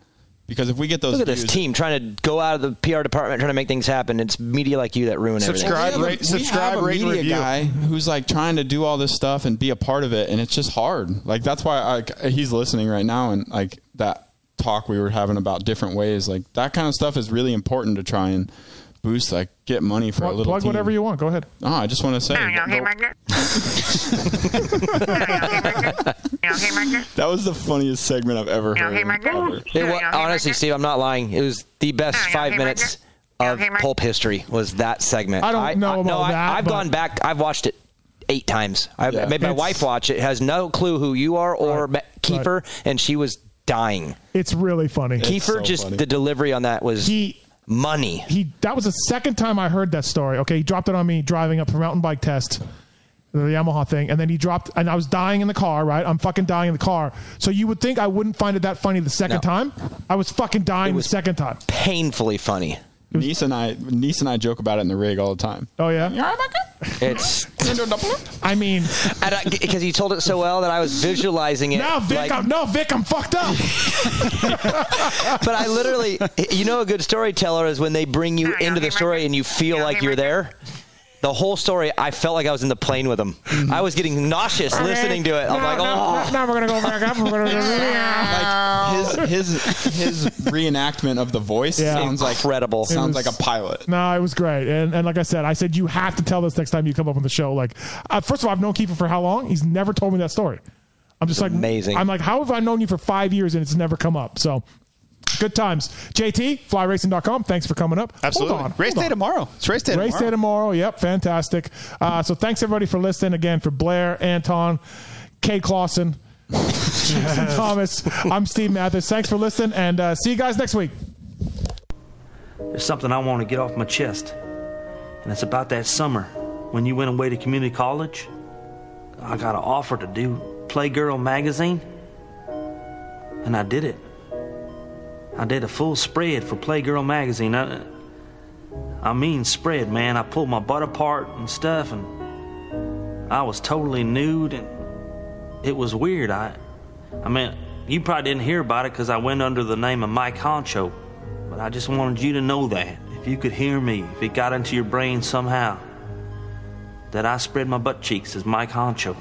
because if we get those Look at this team trying to go out of the PR department, trying to make things happen. It's media like you that ruin Subscribe, everything. We have a- rate- we subscribe, have a media review. guy who's like trying to do all this stuff and be a part of it, and it's just hard. Like that's why I, he's listening right now, and like that talk we were having about different ways, like that kind of stuff is really important to try and boost, like get money for a little. plug team. whatever you want. Go ahead. Oh, I just want to say that was the funniest segment I've ever heard. ever. It wa- honestly, Steve, I'm not lying. It was the best five minutes of pulp history. Was that segment? I don't know no, about I, that, I've but- gmy back. I've watched it eight times. I've Yeah. made my It's- wife watch it. Has no clue who you are or Right. Ma- Kiefer, and she was dying. It's really funny. Kiefer, so just funny. the delivery on that was He money. he that was the second time I heard that story. Okay, he dropped it on me driving up for mountain bike test, the Yamaha thing, and then he dropped, and I was dying in the car. Right, I'm fucking dying in the car. So you would think I wouldn't find it that funny the second No. time. I was fucking dying was- the second time. Painfully funny. Niece and I, niece and I joke about it in the rig all the time. Oh yeah, It's I mean, because he told it so well that I was visualizing it. now Vic, like- I'm, no Vic, I'm fucked up. but I literally, you know, a good storyteller is when they bring you into the story and you feel like you're there. The whole story, I felt like I was in the plane with him. I was getting nauseous listening to it. I'm now, like, now, oh. now we're gonna go back up. We're gonna Like his his his reenactment of the voice Yeah. sounds like Incredible. Sounds was- like a pilot. No, it was great, and and like I said, I said you have to tell this next time you come up on the show. Like, uh, first of all, I've known Kiefer for how long? He's never told me that story. I'm just like amazing. I'm like, how have I known you for five years and it's never come up? So. Good times. JT, flyracing.com. Thanks for coming up. Absolutely. Hold on. Race hold day on. tomorrow. It's race day Race tomorrow. day tomorrow. Yep, fantastic. Uh, so thanks everybody for listening again for Blair, Anton, Cade Clason, Jason Thomas. I'm Steve Matthes. Thanks for listening and uh, see you guys next week. There's something I want to get off my chest. And it's about that summer when you went away to community college. I got an offer to do Playgirl magazine. And I did it. I did a full spread for Playgirl magazine. I, I mean spread, man. I pulled my butt apart and stuff and I was totally nude and it was weird. I I mean, you probably didn't hear about it because I went under the name of Mike Honcho. But I just wanted you to know that. If you could hear me, if it got into your brain somehow, that I spread my butt cheeks as Mike Honcho.